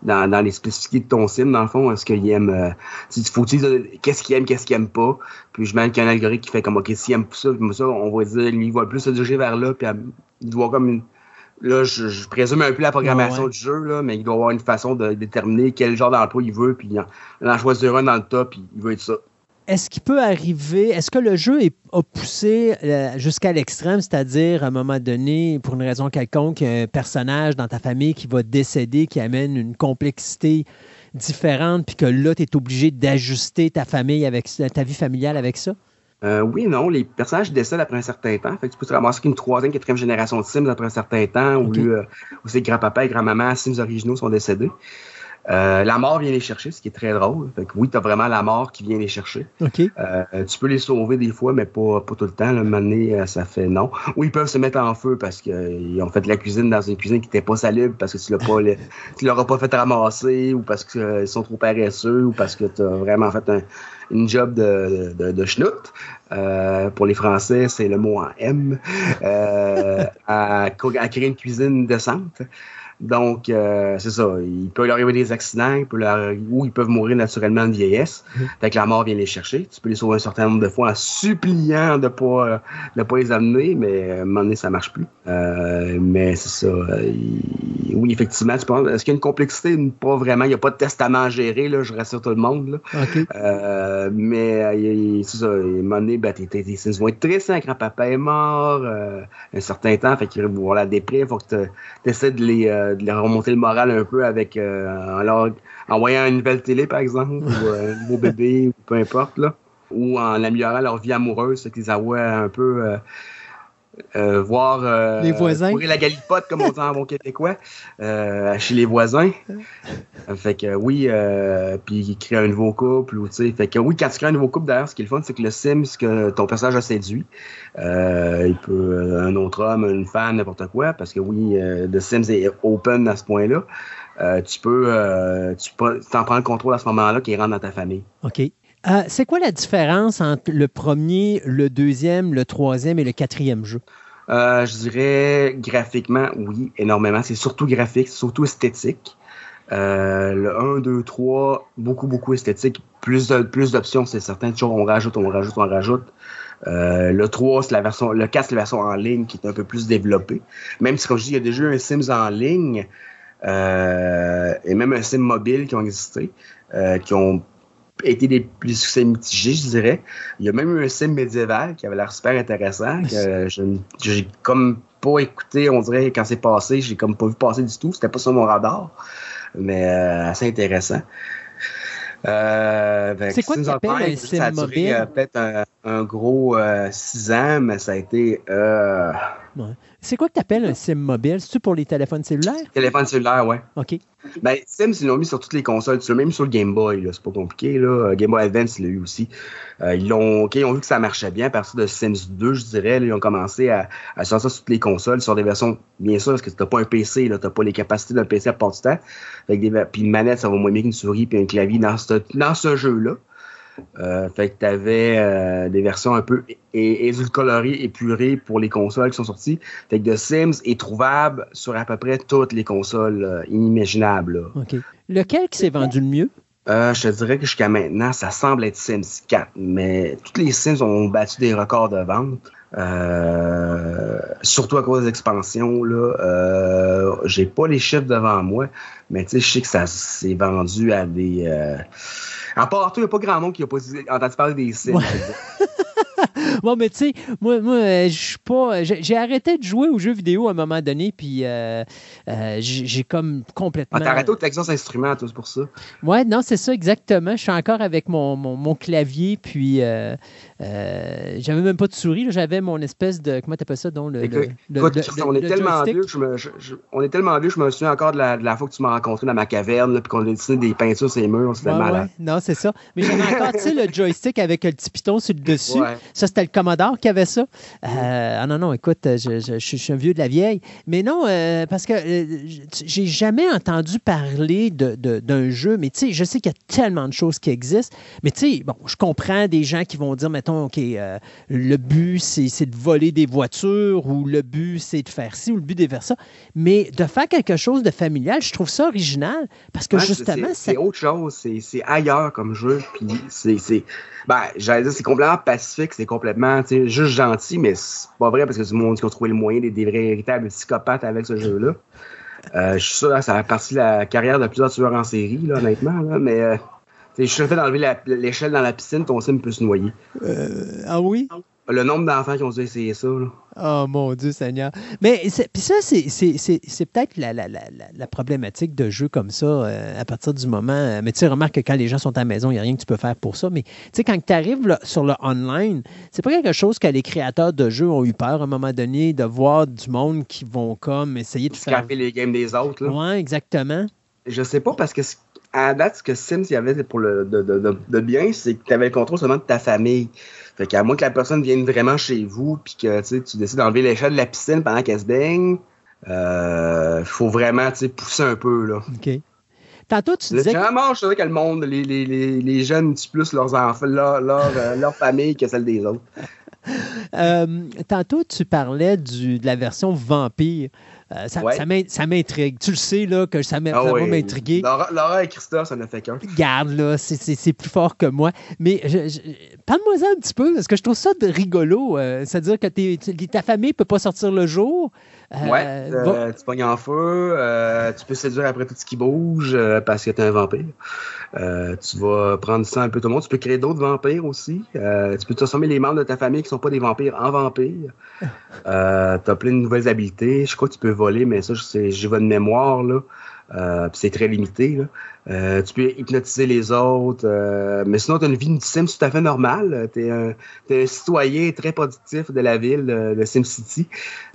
S4: dans, les spécificités de ton sim, dans le fond, est-ce qu'il aime. Euh, il faut dire qu'est-ce qu'il aime, qu'est-ce qu'il aime pas? Puis je mets un algorithme qui fait comme OK, s'il aime ça, ça, on va dire, lui, il va plus se diriger vers là, puis il doit comme une, Là, je, présume un peu la programmation du jeu, là, mais il doit avoir une façon de déterminer quel genre d'emploi il veut, puis il en, choisir un dans le top, puis il veut être ça.
S2: Est-ce qu'il peut arriver, est-ce que le jeu est, a poussé euh, jusqu'à l'extrême, c'est-à-dire à un moment donné, pour une raison quelconque, un personnage dans ta famille qui va décéder, qui amène une complexité différente, puis que là, tu es obligé d'ajuster ta famille avec ta vie familiale avec ça?
S4: Euh, oui, non, les personnages décèdent après un certain temps. Fait que tu peux te ramasser qu'une troisième, quatrième génération de Sims après un certain temps, où, euh, où ses grands-papa et grand-maman Sims originaux sont décédés. Euh, la mort vient les chercher, ce qui est très drôle. Fait que oui, tu as vraiment la mort qui vient les chercher. Euh, tu peux les sauver des fois, mais pas, pas tout le temps. Le moment euh, ça fait non. Ou ils peuvent se mettre en feu parce qu'ils ont fait la cuisine dans une cuisine qui n'était pas salubre parce que tu l'as pas tu l'auras pas fait ramasser ou parce qu'ils sont trop paresseux ou parce que tu as vraiment fait un, une job de, de, de schnout. pour les Français, c'est le mot en M. à, à créer une cuisine décente. Donc, euh, c'est ça. Il peut leur arriver des accidents, ou ils peuvent mourir naturellement de vieillesse. Mhm. Fait que la mort vient les chercher. Tu peux les sauver un certain nombre de fois en suppliant de ne pas, euh, de pas les amener, mais à un moment donné, ça marche plus. Euh, mais c'est ça. oui, effectivement, tu penses, est-ce qu'il y a une complexité? Pas vraiment. Il n'y a pas de testament à gérer, là, je rassure tout le monde. Là. mais c'est ça. À un moment donné, ben, tes vont être tristes hein, quand papa est mort un certain temps. Fait qu'ils vont avoir la déprime. Il faut que tu essaies de les de leur remonter le moral un peu avec euh, en leur envoyant une nouvelle télé, par exemple, ou euh, un nouveau bébé, ou peu importe, là. Ou en améliorant leur vie amoureuse, qu'ils envoient un peu euh, voir
S2: les voisins.
S4: la galipote, comme on dit en bon québécois, chez les voisins. fait que oui, puis créer un nouveau couple. Ou, fait que oui, quand tu crées un nouveau couple, d'ailleurs, ce qui est le fun, c'est que le sim, ce que ton personnage a séduit, euh, il peut un autre homme, une femme, n'importe quoi, parce que oui, euh, The Sims est open à ce point-là. Euh, tu peux, tu peux t'en prendre le contrôle à ce moment-là qui rentre dans ta famille.
S2: OK. C'est quoi la différence entre le premier, le deuxième, le troisième et le quatrième jeu?
S4: je dirais graphiquement, oui, énormément. C'est surtout graphique, surtout esthétique. le 1, 2, 3, beaucoup, beaucoup esthétique. Plus, plus d'options, c'est certain. Toujours, on rajoute, on rajoute, on rajoute. Euh, le 3, c'est la version, le 4, c'est la version en ligne qui est un peu plus développée. Même si, comme je dis, il y a déjà un Sims en ligne euh, et même un Sim mobile qui ont existé, euh, qui ont été des succès mitigés, je dirais. Il y a même eu un sim médiéval qui avait l'air super intéressant, que j'ai comme pas écouté, on dirait, quand c'est passé, j'ai comme pas vu passer du tout. C'était pas sur mon radar, mais assez intéressant.
S2: Euh, c'est quoi que un sim mobile?
S4: Euh, peut-être un, gros 6 euh, ans, mais ça a été... Euh,
S2: c'est quoi que tu appelles un sim mobile? C'est-tu pour les téléphones cellulaires?
S4: Téléphone cellulaire, oui.
S2: OK.
S4: Ben, Sims, ils l'ont mis sur toutes les consoles, même sur le Game Boy, c'est pas compliqué. Là. Game Boy Advance, il l'a eu aussi. Euh, ils, ont, ils ont vu que ça marchait bien à partir de Sims 2, je dirais. ils ont commencé à, à sortir ça sur toutes les consoles, sur des versions, bien sûr, parce que t'as pas un PC, tu n'as pas les capacités d'un PC à part du temps. Des, puis une manette, ça va moins bien qu'une souris puis un clavier dans dans ce jeu-là. Euh, fait que tu avais euh, des versions un peu édulcorées, épurées pour les consoles qui sont sorties. Fait que The Sims est trouvable sur à peu près toutes les consoles euh, inimaginables.
S2: OK. Lequel qui s'est vendu le mieux?
S4: Je te dirais que jusqu'à maintenant, ça semble être Sims 4, mais toutes les Sims ont battu des records de vente. Euh, surtout à cause des expansions. Là, euh, j'ai pas les chiffres devant moi, mais je sais que ça s'est vendu à des. Euh... En part, il n'y a pas grand monde qui a pas entendu parler des Sims.
S2: bon, mais tu sais, moi, moi euh, je suis pas. J'ai arrêté de jouer aux jeux vidéo à un moment donné, puis euh, euh, j'ai comme complètement.
S4: Ah, t'as arrêté au Texas Instruments, tout pour ça.
S2: Ouais, non, c'est ça, exactement. Je suis encore avec mon, mon, clavier, puis j'avais même pas de souris, j'avais mon espèce de. Comment t'appelles ça, donc le.
S4: on, est tellement vieux, je on est tellement vieux, je me souviens encore de la, de la fois que tu m'as rencontré dans ma caverne, puis qu'on a dessiné des peintures sur les murs, c'était malade.
S2: Non, c'est ça. Mais j'avais encore, tu sais, le joystick avec le petit piton sur le dessus. Ça, c'était le Commodore qui avait ça. Euh, ah non, non, écoute, je, suis un vieux de la vieille. Mais non, euh, parce que euh, j'ai jamais entendu parler d'un jeu, mais tu sais, je sais qu'il y a tellement de choses qui existent. Mais tu sais, bon, je comprends des gens qui vont dire, mettons, OK, le but, c'est de voler des voitures ou le but, c'est de faire ci ou le but, c'est de faire ça. Mais de faire quelque chose de familial, je trouve ça original parce que justement,
S4: c'est autre chose. C'est ailleurs comme jeu. Puis c'est. Ben, j'allais dire, c'est complètement pacifique, c'est complètement, juste gentil, mais c'est pas vrai parce que tout le monde qui a trouvé le moyen d'être des vrais véritables psychopathes avec ce jeu-là. Euh, je suis sûr que ça a parti la carrière de plusieurs tueurs en série, là, honnêtement, là, mais euh, je suis fait d'enlever l'échelle dans la piscine, ton sim peut se noyer.
S2: Euh, ah oui?
S4: Le nombre d'enfants qui ont dû essayer ça. Là.
S2: Oh mon Dieu Seigneur. Mais puis ça, c'est peut-être la, la, la, la, problématique de jeux comme ça euh, à partir du moment. Euh, mais tu sais, remarque que quand les gens sont à la maison, il n'y a rien que tu peux faire pour ça. Mais tu sais, quand tu arrives sur le online, c'est pas quelque chose que les créateurs de jeux ont eu peur à un moment donné de voir du monde qui vont comme essayer de faire.
S4: les games des autres.
S2: Oui, exactement.
S4: Je sais pas parce que à date, ce que Sims y avait pour le de, de, de bien, c'est que tu avais le contrôle seulement de ta famille. Fait qu'à moins que la personne vienne vraiment chez vous, puis que tu décides d'enlever l'échelle de la piscine pendant qu'elle se baigne, euh, faut vraiment pousser un peu. Là.
S2: OK. Tantôt, tu disais.
S4: Généralement, je sais que le monde, les, les, les, les jeunes tuent plus leurs enfants, leur, leur, euh, leur famille que celle des autres.
S2: Euh, tantôt, tu parlais du, de la version vampire. Euh, ça, m'intrigue. Tu le sais là, que ça, ah va m'intriguer.
S4: Laura, et Christophe, ça ne fait qu'un.
S2: Garde, là, c'est plus fort que moi. Mais parle-moi ça un petit peu, parce que je trouve ça de rigolo. Euh, c'est-à-dire que ta famille ne peut pas sortir le jour.
S4: Euh, ouais, tu pognes en feu, tu peux séduire après tout ce qui bouge parce que tu es un vampire. tu vas prendre ça un peu tout le monde. Tu peux créer d'autres vampires aussi. tu peux transformer les membres de ta famille qui ne sont pas des vampires en vampires. tu as plein de nouvelles habiletés. Je crois que tu peux voler, mais ça, j'ai votre mémoire, là. Euh, c'est très limité. Là. Euh, tu peux hypnotiser les autres. Euh, mais sinon, tu as une vie de Sims tout à fait normale. Tu es, un citoyen très productif de la ville de SimCity.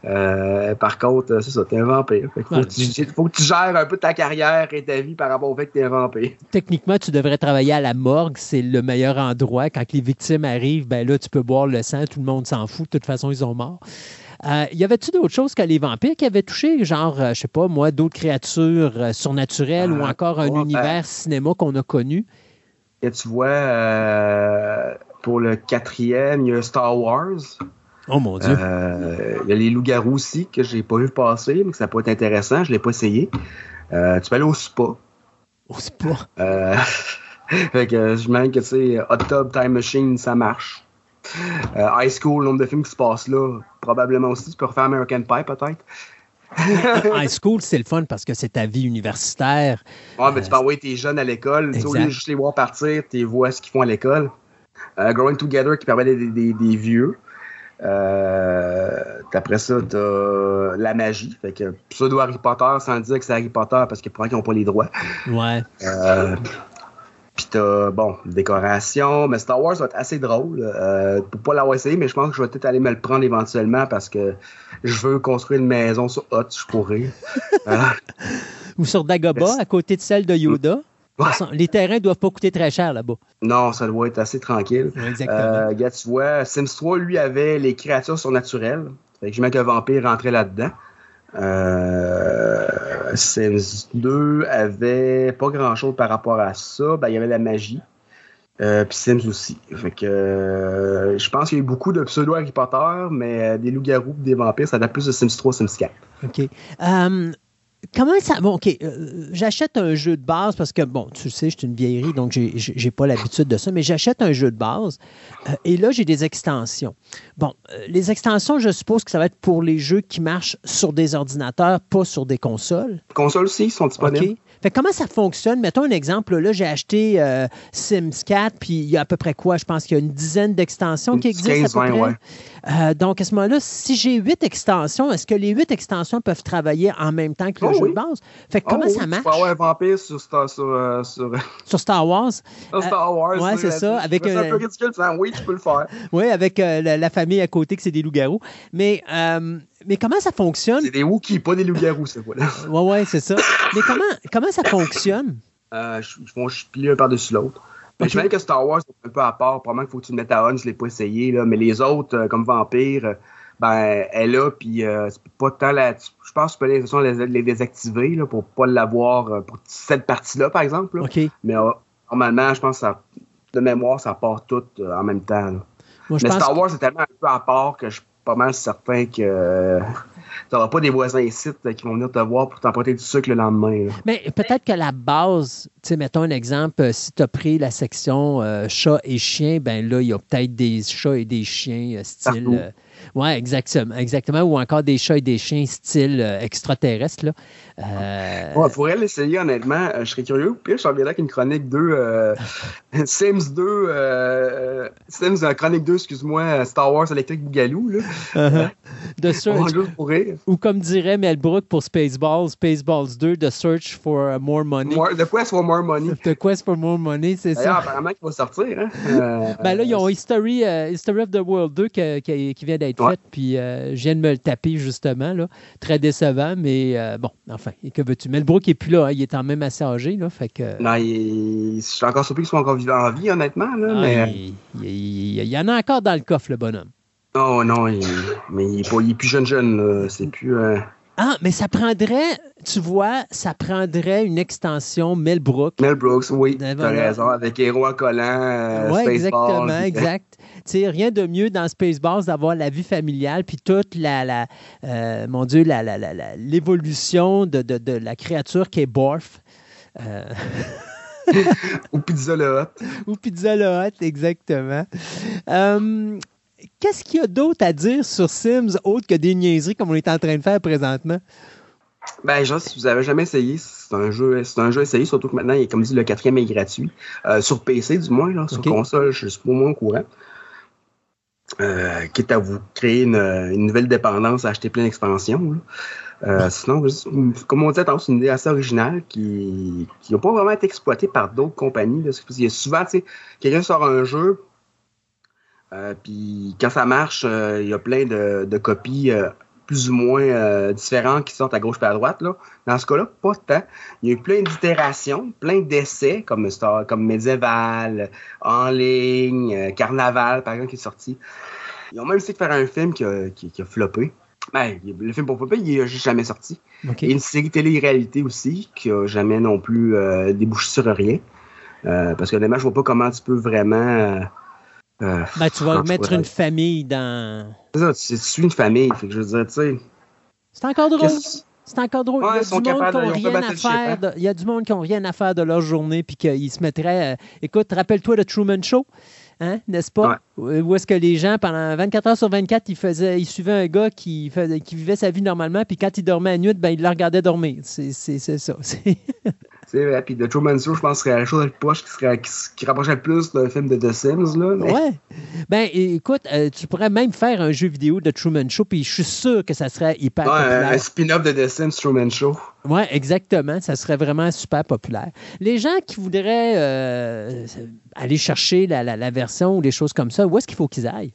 S4: par contre, c'est ça, tu es un vampire. Il faut, que tu gères un peu ta carrière et ta vie par rapport au fait que tu es un vampire.
S2: Techniquement, tu devrais travailler à la morgue. C'est le meilleur endroit. Quand les victimes arrivent, ben là, tu peux boire le sang. Tout le monde s'en fout. De toute façon, ils ont mort. Euh, y avait-tu d'autres choses que les vampires qui avaient touché, genre, euh, je sais pas, moi, d'autres créatures euh, surnaturelles ou ah, encore un univers ben cinéma qu'on a connu?
S4: Et tu vois, pour le quatrième, il y a Star Wars.
S2: Oh mon Dieu.
S4: Il y a les loups-garous aussi, que j'ai pas vu passer, mais que ça peut être intéressant. Je l'ai pas essayé. tu peux aller au spa.
S2: Au spa?
S4: fait que je me que, tu sais, Hot Tub Time Machine, ça marche. Euh, high School, le nombre de films qui se passent là, probablement aussi. Tu peux refaire American Pie, peut-être.
S2: High School, c'est le fun parce que c'est ta vie universitaire.
S4: Ouais, mais tu peux envoyer tes jeunes à l'école. Tu sais, juste les voir partir, tu vois ce qu'ils font à l'école. Euh, Growing Together qui permet des, des, vieux. Euh, après ça, t'as la magie. Fait que pseudo Harry Potter sans dire que c'est Harry Potter parce que pour qu'ils n'ont pas les droits.
S2: Ouais.
S4: Euh, puis t'as, bon, décoration, mais Star Wars va être assez drôle. Euh, pour pas l'avoir essayé, mais je pense que je vais peut-être aller me le prendre éventuellement parce que je veux construire une maison sur Hot, je pourrais.
S2: Ou sur Dagobah, à côté de celle de Yoda. Les terrains doivent pas coûter très cher là-bas.
S4: Non, ça doit être assez tranquille.
S2: Exactement. Euh,
S4: tu vois, Sims 3, lui, avait les créatures surnaturelles. Fait que je mets qu'un vampire rentrait là-dedans. Euh, Sims 2 avait pas grand chose par rapport à ça. Ben, il y avait la magie. Euh, puis Sims aussi. Fait euh, je pense qu'il y a eu beaucoup de pseudo Harry Potter, mais des loups-garous des vampires, ça date plus de Sims 3, Sims 4.
S2: OK. Comment ça. Bon, OK. Euh, j'achète un jeu de base parce que, bon, tu sais, je suis une vieillerie, donc j'ai pas l'habitude de ça, mais j'achète un jeu de base euh, et là, j'ai des extensions. Bon, euh, les extensions, je suppose que ça va être pour les jeux qui marchent sur des ordinateurs, pas sur des consoles?
S4: Consoles aussi sont disponibles.
S2: Fait comment ça fonctionne? Mettons un exemple. Là, j'ai acheté euh, Sims 4, puis il y a à peu près quoi? Je pense qu'il y a une dizaine d'extensions qui existent. à peu près. Euh, donc, à ce moment-là, si j'ai huit extensions, est-ce que les huit extensions peuvent travailler en même temps que le oh jeu de base? Fait
S4: oh
S2: comment ça marche? Tu peux
S4: avoir un vampire sur Star, sur, euh,
S2: sur... Star Wars.
S4: Sur Star Wars.
S2: oui, c'est ça. Avec,
S4: un peu ridicule, oui, tu peux le faire.
S2: oui, avec la, famille à côté, que c'est des loups-garous. Mais mais comment ça fonctionne?
S4: C'est des Wookiees, pas des loups-garous, c'est voilà.
S2: ouais, ouais, c'est ça. Mais comment, comment ça fonctionne?
S4: Euh, je, je, je un par-dessus l'autre. Mais je me que Star Wars, c'est un peu à part. Probablement qu'il faut que tu le mettes à on, je ne l'ai pas essayé. Là. Mais les autres, euh, comme Vampire, euh, ben, elle est là, puis euh, c'est pas tant la. Je pense que tu peux les, les désactiver là, pour pas l'avoir pour cette partie-là, par exemple.
S2: OK.
S4: Mais normalement, je pense que ça, de mémoire, ça part tout en même temps. mais Star Wars, c'est tellement un peu à part que je pas mal certain que euh, tu n'auras pas des voisins ici euh, qui vont venir te voir pour t'emprunter du sucre le lendemain.
S2: Mais peut-être que la base, tu sais, mettons un exemple, euh, si tu as pris la section chat et chien, ben là, il y a peut-être des chats et des chiens style. Oui, exactement, exactement. Ou encore des chats et des chiens style extraterrestre. Là.
S4: Euh... Ouais, pourrait l'essayer, honnêtement. Euh, je serais curieux. Puis je reviendrai avec une chronique 2. Euh, Sims 2. Euh, Sims euh, chronique 2, excuse-moi. Star Wars Electric Boogaloo. Là.
S2: Uh-huh. The Search. Ou comme dirait Mel Brooke pour Spaceballs, Spaceballs 2, The Search for More Money.
S4: the Quest for More Money.
S2: The Quest for More Money, c'est ça.
S4: apparemment qu'il va sortir. Hein?
S2: ben là, ils ont History, History of the World 2 qui, qui, vient d'être ouais. fait. Puis je viens de me le taper, justement. Là. Très décevant, mais bon, enfin et que veux-tu? Melbrook n'est plus là, hein, il est en même assez âgé. Là, fait que...
S4: Non, je suis encore surpris qu'il soit encore vivant en vie, honnêtement. Là, ah, mais...
S2: il, y en a encore dans le coffre, le bonhomme.
S4: Oh non, mais il est, plus jeune jeune. C'est plus.
S2: Ah, mais ça prendrait, tu vois, ça prendrait une extension Mel Brooks.
S4: Mel Brooks, oui, tu as raison, avec Héros collant, euh,
S2: Oui, exactement, exact. Tu sais, rien de mieux dans Spaceballs d'avoir la vie familiale, puis toute la, la euh, mon Dieu, l'évolution de, de, de, la créature qui est Borf. Euh...
S4: Ou Pizza le Hot.
S2: Ou Pizza le Hot, exactement. Euh, qu'est-ce qu'il y a d'autre à dire sur Sims autre que des niaiseries comme on est en train de faire présentement?
S4: Ben, genre, si vous avez jamais essayé, c'est un jeu, c'est un jeu essayé, surtout que maintenant, il comme dit, le quatrième est gratuit. Euh, sur PC, du moins, là, sur console, je suis au moins au courant. Euh, quitte à vous créer une, nouvelle dépendance à acheter plein d'expansions. Euh, sinon, comme on disait, c'est une idée assez originale qui n'a pas vraiment été exploitée par d'autres compagnies. Parce qu'il y a souvent, tu sais, quelqu'un sort un jeu, euh, puis quand ça marche, euh, il y a plein de, copies euh, plus ou moins différentes qui sortent à gauche et à droite. Là. Dans ce cas-là, pas tant. Il y a eu plein d'itérations, plein d'essais, comme Star, comme Medieval, En ligne, Carnaval, par exemple, qui est sorti. Ils ont même essayé de faire un film qui a, qui, a floppé. Ben, le film pour flopper, il n'a jamais sorti. Et une série télé-réalité aussi, qui n'a jamais non plus débouché sur rien. parce que honnêtement, je vois pas comment tu peux vraiment
S2: euh, ben, tu vas mettre une famille dans.
S4: C'est ça, tu, suis une famille. Fait que je veux dire, tu sais.
S2: C'est encore drôle. C'est encore drôle. il, y a du monde qui rien à faire de, il y a du monde qui n'ont rien à faire de leur journée puis qu'ils se mettraient. Euh, écoute, rappelle-toi de Truman Show. Hein, n'est-ce pas? Où est-ce que les gens, pendant 24 heures sur 24, ils, faisaient, ils suivaient un gars qui, faisait, qui vivait sa vie normalement, puis quand il dormait à nuit, ben, il le regardait dormir. C'est ça.
S4: Vrai. Puis The Truman Show, je pense que serait la chose la plus proche qui, serait, qui, rapprocherait le plus d'un film de The Sims. Là,
S2: Ouais. Ben, écoute, euh, tu pourrais même faire un jeu vidéo de Truman Show, puis je suis sûr que ça serait hyper
S4: ouais, populaire. Un spin-off de The Sims Truman Show.
S2: Oui, exactement. Ça serait vraiment super populaire. Les gens qui voudraient euh, aller chercher la, la, la version ou des choses comme ça, où est-ce qu'il faut qu'ils aillent?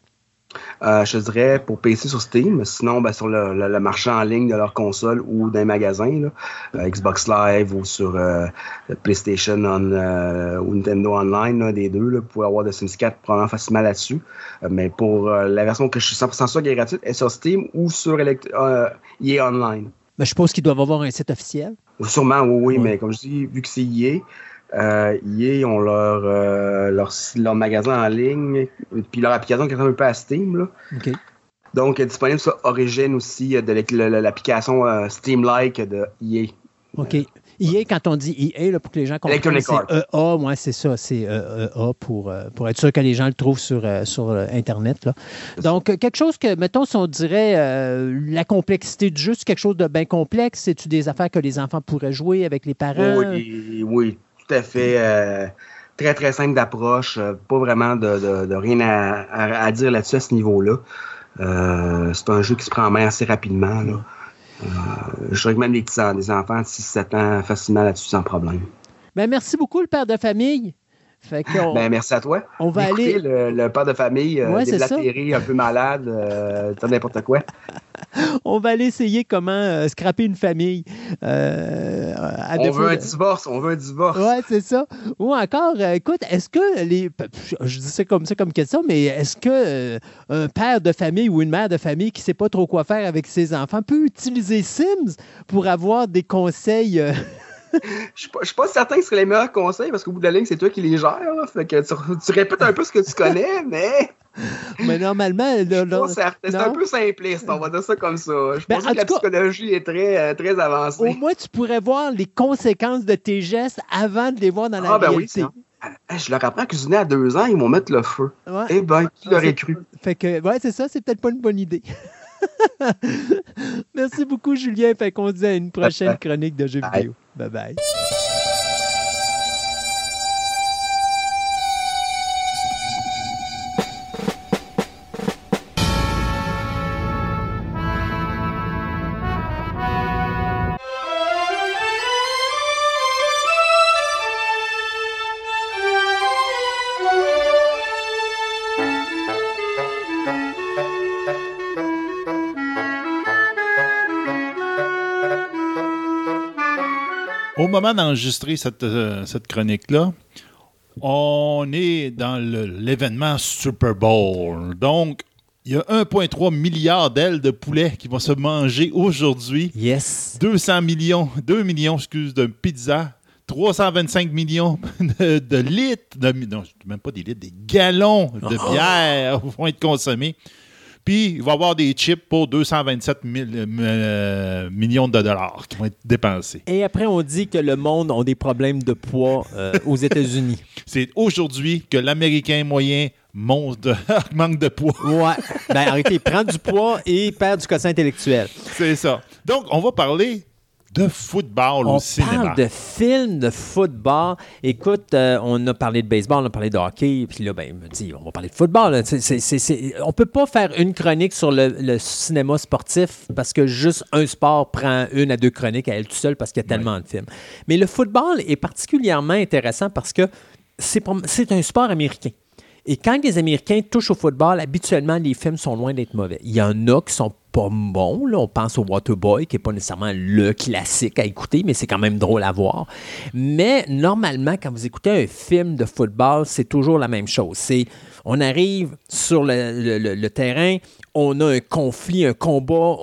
S4: Euh, je dirais pour PC sur Steam, sinon ben, sur le, marché en ligne de leur console ou d'un magasin, euh, Xbox Live ou sur euh, PlayStation ou Nintendo Online, des deux, là, vous pouvez avoir de Sims 4 probablement facilement là-dessus. mais pour la version que je suis 100% sûr qui est gratuite, est sur Steam ou sur EA Online.
S2: Mais je suppose qu'ils doivent avoir un site officiel.
S4: Sûrement, oui, oui, mais comme je dis, vu que c'est EA, euh, ils ont leur, euh, leur, leur, magasin en ligne, puis leur application qui est un peu à Steam. Là. Donc, disponible sur Origin aussi, de l'application euh, Steam-like de EA.
S2: OK. EA, quand on dit EA, là, pour que les gens comprennent, c'est EA, moi, c'est ça, c'est EA pour, euh, pour être sûr que les gens le trouvent sur, euh, sur euh, Internet. Là. Donc, quelque chose que, mettons, si on dirait la complexité du jeu, c'est quelque chose de bien complexe, c'est-tu des affaires que les enfants pourraient jouer avec les parents?
S4: Oui, oui tout à fait. très, très simple d'approche, pas vraiment de, de, rien à, à, dire là-dessus à ce niveau-là. c'est un jeu qui se prend en main assez rapidement. Là. Euh, je recommande les, petits, des enfants de 6-7 ans facilement là-dessus sans problème.
S2: Ben, merci beaucoup, le père de famille.
S4: ben, merci à toi.
S2: On va aller.
S4: Le, père de famille, euh, ouais, un peu malade, euh, n'importe quoi.
S2: on va aller essayer comment euh, scraper une famille.
S4: Euh, on veut un divorce, on veut un divorce.
S2: Oui, c'est ça. Ou encore, écoute, est-ce que les. Je dis ça comme ça comme question, mais est-ce que un père de famille ou une mère de famille qui ne sait pas trop quoi faire avec ses enfants peut utiliser Sims pour avoir des conseils?
S4: je ne suis pas certain que ce serait les meilleurs conseils parce qu'au bout de la ligne, c'est toi qui les gères. Fait que tu, répètes un peu ce que tu connais, mais.
S2: Mais normalement.
S4: C'est un peu simpliste, on va dire ça comme ça. Je ben, pense que la psychologie est très, euh, très avancée.
S2: Au moins, tu pourrais voir les conséquences de tes gestes avant de les voir dans la ah, ben réalité.
S4: Oui, je leur apprends à cuisiner à deux ans, ils vont mettre le feu. Eh ben, qui l'aurait cru?
S2: Fait que, ouais, c'est ça, c'est peut-être pas une bonne idée. Merci beaucoup, Julien. Fait qu'on dit à une prochaine chronique de jeux vidéo. Bye bye.
S3: Moment d'enregistrer cette, euh, cette chronique-là, on est dans l'événement Super Bowl. Donc, il y a 1,3 milliard d'ailes de poulet qui vont se manger aujourd'hui.
S2: Yes.
S3: 200 millions, 2 millions, excuse, de pizza. 325 millions de, litres, de, non, même pas des litres, des gallons de oh. bière vont être consommés. Puis, il va y avoir des chips pour 227 euh, millions de dollars qui vont être dépensés.
S2: Et après, on dit que le monde a des problèmes de poids euh, aux États-Unis.
S3: C'est aujourd'hui que l'Américain moyen monte manque de poids.
S2: ouais. Ben, arrêtez, il prend du poids et perd du quotient intellectuel.
S3: C'est ça. Donc, on va parler de football
S2: on
S3: au cinéma.
S2: On parle de films de football. Écoute, euh, on a parlé de baseball, on a parlé de hockey, puis là, ben, il me dit, on va parler de football. On ne on peut pas faire une chronique sur le, cinéma sportif parce que juste un sport prend une à deux chroniques à elle tout seul parce qu'il y a tellement de films. Mais le football est particulièrement intéressant parce que c'est un sport américain. Et quand les Américains touchent au football, habituellement, les films sont loin d'être mauvais. Il y en a qui sont pas bon. On pense au Waterboy, qui n'est pas nécessairement le classique à écouter, mais c'est quand même drôle à voir. Mais normalement, quand vous écoutez un film de football, c'est toujours la même chose. C'est on arrive sur le, terrain, on a un conflit, un combat,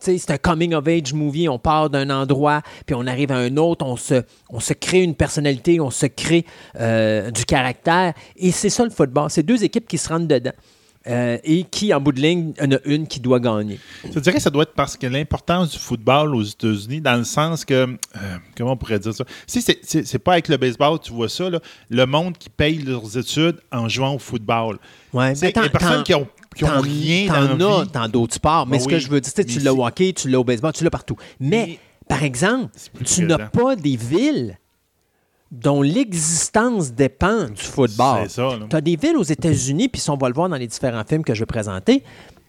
S2: c'est un coming of age movie, on part d'un endroit, puis on arrive à un autre, on se, on se crée une personnalité, on se crée euh, du caractère. Et c'est ça le football. C'est deux équipes qui se rendent dedans. Euh, et qui, en bout de ligne, en a une qui doit gagner.
S3: Je dirais que ça doit être parce que l'importance du football aux États-Unis, dans le sens que, euh, comment on pourrait dire ça? Si c'est pas avec le baseball, tu vois ça, le monde qui paye leurs études en jouant au football.
S2: Ouais,
S3: c'est les personnes qui ont qui ont rien
S2: dans as dans d'autres sports. Mais ce que je veux dire, c'est tu l'as au hockey, tu l'as au baseball, tu l'as partout. Mais, par exemple, tu n'as pas des villes dont l'existence dépend du football. Tu as des villes aux États-Unis, puis on va le voir dans les différents films que je vais présenter,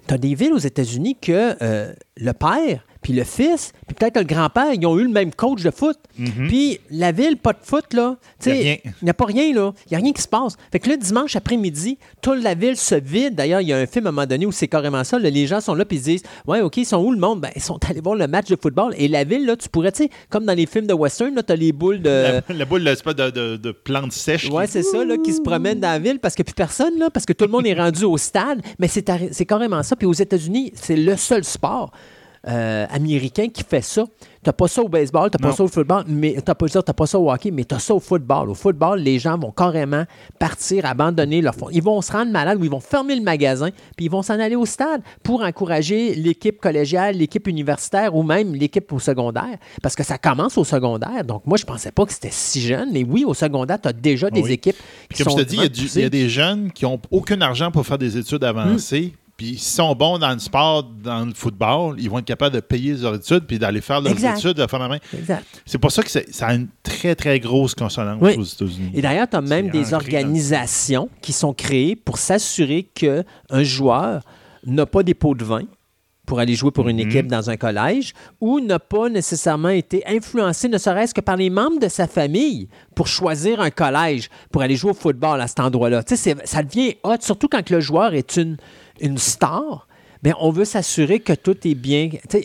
S2: tu as des villes aux États-Unis que euh, le père puis le fils, puis peut-être le grand-père, ils ont eu le même coach de foot. Mhm. Puis la ville, pas de foot, là. Il n'y a, pas rien, là. Il n'y a rien qui se passe. Fait que le dimanche après-midi, toute la ville se vide. D'ailleurs, il y a un film à un moment donné où c'est carrément ça. les gens sont là, puis ils disent Ouais, OK, ils sont où le monde ben, Ils sont allés voir le match de football. Et la ville, là, tu pourrais, tu sais, comme dans les films de western, là, tu as les boules de.
S3: La, boule de, de, de, plantes sèches.
S2: Ouais, c'est ça, là, qui se promènent dans la ville parce que plus personne, là, parce que tout le monde est rendu au stade. Mais c'est carrément ça. Puis aux États-Unis, c'est le seul sport. Euh, américain qui fait ça. T'as pas ça au baseball, t'as pas ça au football, mais t'as pas, t'as pas ça au hockey, mais t'as ça au football. Au football, les gens vont carrément partir, abandonner leur fond. Ils vont se rendre malades ou ils vont fermer le magasin, puis ils vont s'en aller au stade pour encourager l'équipe collégiale, l'équipe universitaire ou même l'équipe au secondaire. Parce que ça commence au secondaire. Donc, moi, je pensais pas que c'était si jeune. Mais oui, au secondaire, tu as déjà des équipes
S5: qui Comme je te dis, il y, a des jeunes qui n'ont aucun argent pour faire des études avancées. Puis s'ils sont bons dans le sport, dans le football, ils vont être capables de payer leurs études puis d'aller faire leurs études de faire la main. C'est pour ça que ça a une très, très grosse consonance aux États-Unis.
S2: Et d'ailleurs, tu as même des organisations qui sont créées pour s'assurer qu'un joueur n'a pas des pots de vin pour aller jouer pour une mhm. équipe dans un collège ou n'a pas nécessairement été influencé, ne serait-ce que par les membres de sa famille pour choisir un collège pour aller jouer au football à cet endroit-là. Ça devient hot, surtout quand le joueur est une une star, bien, on veut s'assurer que tout est bien. Tu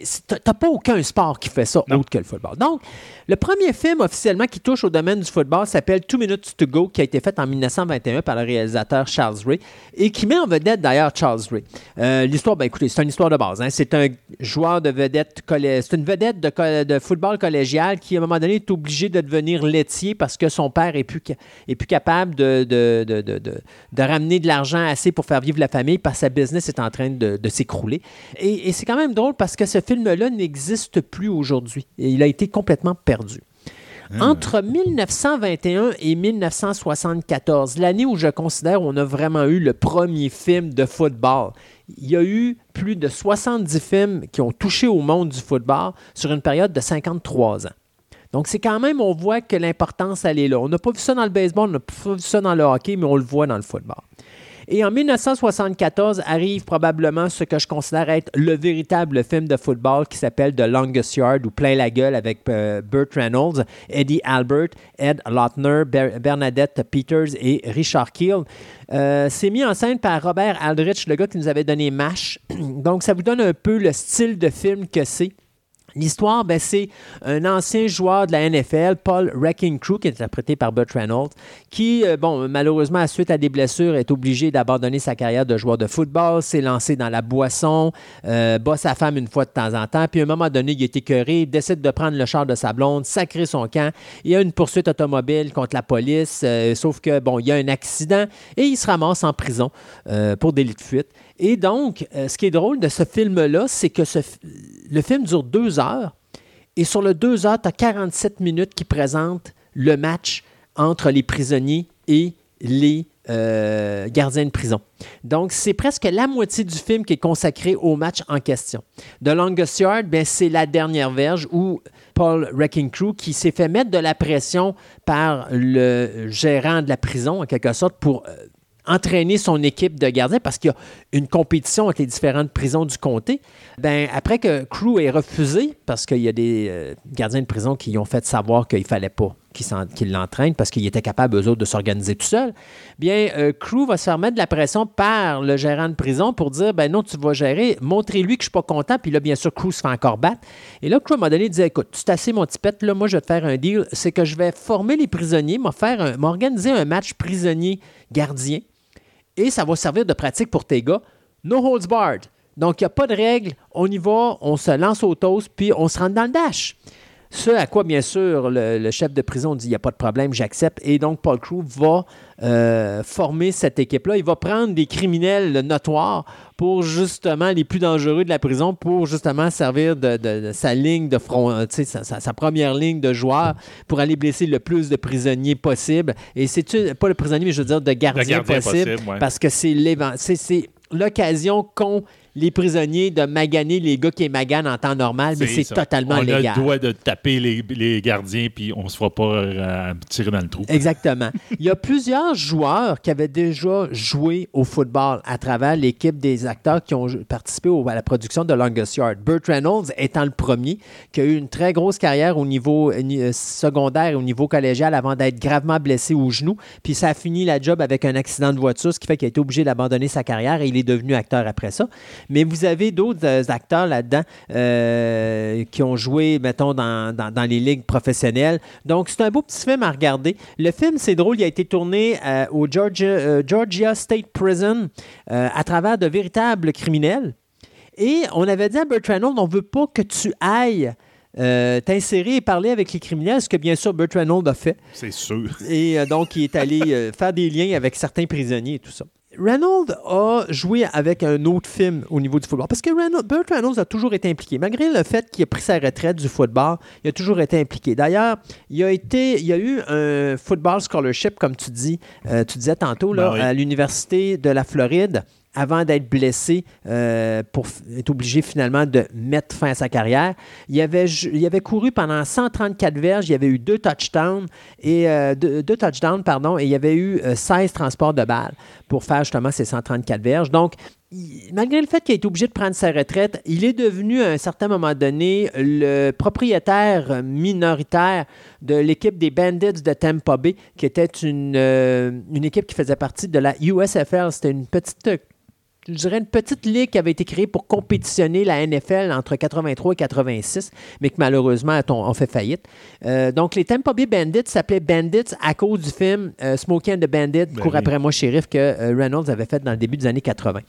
S2: n'as pas aucun sport qui fait ça autre que le football. Donc, le premier film officiellement qui touche au domaine du football s'appelle Two Minutes to Go, qui a été fait en 1921 par le réalisateur Charles Ray et qui met en vedette d'ailleurs Charles Ray. Euh, l'histoire, ben écoutez, c'est une histoire de base. Hein. C'est un joueur de vedette, c'est une vedette de, football collégial qui, à un moment donné, est obligé de devenir laitier parce que son père est plus, est plus capable de, de, de, ramener de l'argent assez pour faire vivre la famille parce que sa business est en train de, s'écrouler. Et, et c'est quand même drôle parce que ce film-là n'existe plus aujourd'hui. Il a été complètement perdu ah. Entre 1921 et 1974, l'année où je considère on a vraiment eu le premier film de football, il y a eu plus de 70 films qui ont touché au monde du football sur une période de 53 ans. Donc, c'est quand même, on voit que l'importance, elle est là. On n'a pas vu ça dans le baseball, on n'a pas vu ça dans le hockey, mais on le voit dans le football. Et en 1974 arrive probablement ce que je considère être le véritable film de football qui s'appelle The Longest Yard ou Plein la gueule avec euh, Burt Reynolds, Eddie Albert, Ed Lautner, Bernadette Peters et Richard Keel. Euh, c'est mis en scène par Robert Aldrich, le gars qui nous avait donné MASH. Donc, ça vous donne un peu le style de film que c'est. L'histoire, ben, c'est un ancien joueur de la NFL, Paul Wrecking Crew, qui est interprété par Burt Reynolds, qui, euh, bon, malheureusement, suite à des blessures, est obligé d'abandonner sa carrière de joueur de football, s'est lancé dans la boisson, euh, bat sa femme une fois de temps en temps, puis à un moment donné, il est écœuré, décide de prendre le char de sa blonde, sacrer son camp. Il y a une poursuite automobile contre la police, euh, sauf que, bon, il y a un accident et il se ramasse en prison pour délit de fuite. Et donc, euh, ce qui est drôle de ce film-là, c'est que le film dure deux heures. Et sur le deux heures, tu as 47 minutes qui présentent le match entre les prisonniers et les euh, gardiens de prison. Donc, c'est presque la moitié du film qui est consacré au match en question. The Longest Yard, ben, c'est la dernière verge où Paul Wrecking Crew, qui s'est fait mettre de la pression par le gérant de la prison, en quelque sorte, pour euh, entraîner son équipe de gardiens parce qu'il y a une compétition avec les différentes prisons du comté. Ben, après que Crew ait refusé, parce qu'il y a des euh, gardiens de prison qui ont fait savoir qu'il ne fallait pas qu'ils l'entraînent parce qu'ils étaient capables, eux autres, de s'organiser tout seuls, bien, euh, Crew va se faire mettre de la pression par le gérant de prison pour dire, ben non, tu vas gérer, montrez-lui que je suis pas content, puis là, bien sûr, Crew se fait encore battre. Et là, Crew m'a donné, il écoute, tu assez mon petit pet, là, moi, je vais te faire un deal, c'est que je vais former les prisonniers, m'organiser un match prisonnier-gardien, et ça va servir de pratique pour tes gars. No holds barred. Donc, il n'y a pas de règles. On y va, on se lance au toast, puis on se rentre dans le dash. Ce à quoi, bien sûr, le, chef de prison dit il n'y a pas de problème, j'accepte. Et donc, Paul Crew va euh, former cette équipe-là. Il va prendre des criminels notoires pour justement les plus dangereux de la prison, pour justement servir de, sa ligne de front, euh, sa, sa, première ligne de joueurs pour aller blesser le plus de prisonniers possible. Et c'est pas le prisonnier, mais je veux dire de gardiens possible, parce que c'est l'occasion qu'ont les prisonniers de maganer les gars qui maganent en temps normal, mais c'est totalement légal.
S5: On a le droit de taper les, gardiens, puis on ne se fera pas euh, tirer dans le trou.
S2: Exactement. Il y a plusieurs joueurs qui avaient déjà joué au football à travers l'équipe des acteurs qui ont participé à la production de Longest Yard. Burt Reynolds étant le premier, qui a eu une très grosse carrière au niveau euh, euh, secondaire et au niveau collégial avant d'être gravement blessé au genou. Puis ça a fini la job avec un accident de voiture, ce qui fait qu'il a été obligé d'abandonner sa carrière et il est devenu acteur après ça. Mais vous avez d'autres euh, acteurs là-dedans euh, qui ont joué, mettons, dans, les ligues professionnelles. Donc, c'est un beau petit film à regarder. Le film, c'est drôle, il a été tourné euh, au Georgia, Georgia, State Prison à travers de véritables criminels. Et on avait dit à Burt Reynolds, on ne veut pas que tu ailles euh, t'insérer et parler avec les criminels, ce que bien sûr Burt Reynolds a fait.
S5: C'est sûr.
S2: Et euh, donc, il est allé euh, faire des liens avec certains prisonniers et tout ça. Reynolds a joué avec un autre film au niveau du football. Parce que Reynolds, Burt Reynolds a toujours été impliqué. Malgré le fait qu'il a pris sa retraite du football, il a toujours été impliqué. D'ailleurs, il a été, il y a eu un football scholarship, comme tu dis, euh, tu disais tantôt, là,
S5: Ben oui.
S2: à l'Université de la Floride avant d'être blessé, euh, pour être obligé finalement de mettre fin à sa carrière. Il avait, il avait couru pendant 134 verges, il avait eu deux touchdowns, et, euh, deux, touchdowns pardon, et il avait eu euh, 16 transports de balles pour faire justement ces 134 verges. Donc, malgré le fait qu'il a été obligé de prendre sa retraite, il est devenu à un certain moment donné le propriétaire minoritaire de l'équipe des Bandits de Tampa Bay, qui était une, euh, une équipe qui faisait partie de la USFL. C'était une petite euh, je dirais une petite ligue qui avait été créée pour compétitionner la NFL entre 83 et 86, mais que malheureusement ont fait faillite. Euh, donc, les Tampa Bay Bandits s'appelaient Bandits à cause du film euh, Smokey and the Bandit,
S5: Ben
S2: Cours
S5: oui.
S2: après moi, shérif, que euh, Reynolds avait fait dans le début des années 80.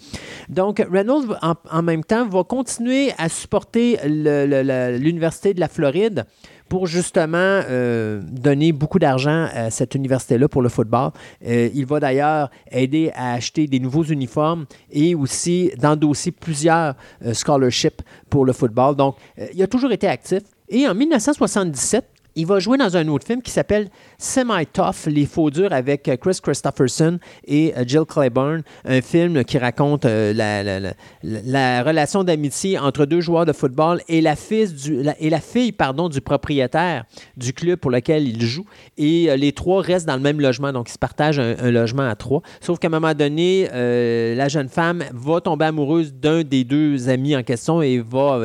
S2: Donc, Reynolds, en, en même temps, va continuer à supporter l'Université de la Floride pour justement euh, donner beaucoup d'argent à cette université-là pour le football. Euh, il va d'ailleurs aider à acheter des nouveaux uniformes et aussi d'endosser plusieurs euh, scholarships pour le football. Donc, il a toujours été actif. Et en 1977, il va jouer dans un autre film qui s'appelle Semi-Tough, Les Faux Durs avec euh, Chris Christopherson et euh, Jill Clyburn. Un film qui raconte euh, la, la- la- la relation d'amitié entre deux joueurs de football et la, fille pardon, du propriétaire du club pour lequel il joue. Et les trois restent dans le même logement, donc ils se partagent un, logement à trois. Sauf qu'à un moment donné, la jeune femme va tomber amoureuse d'un des deux amis en question et va...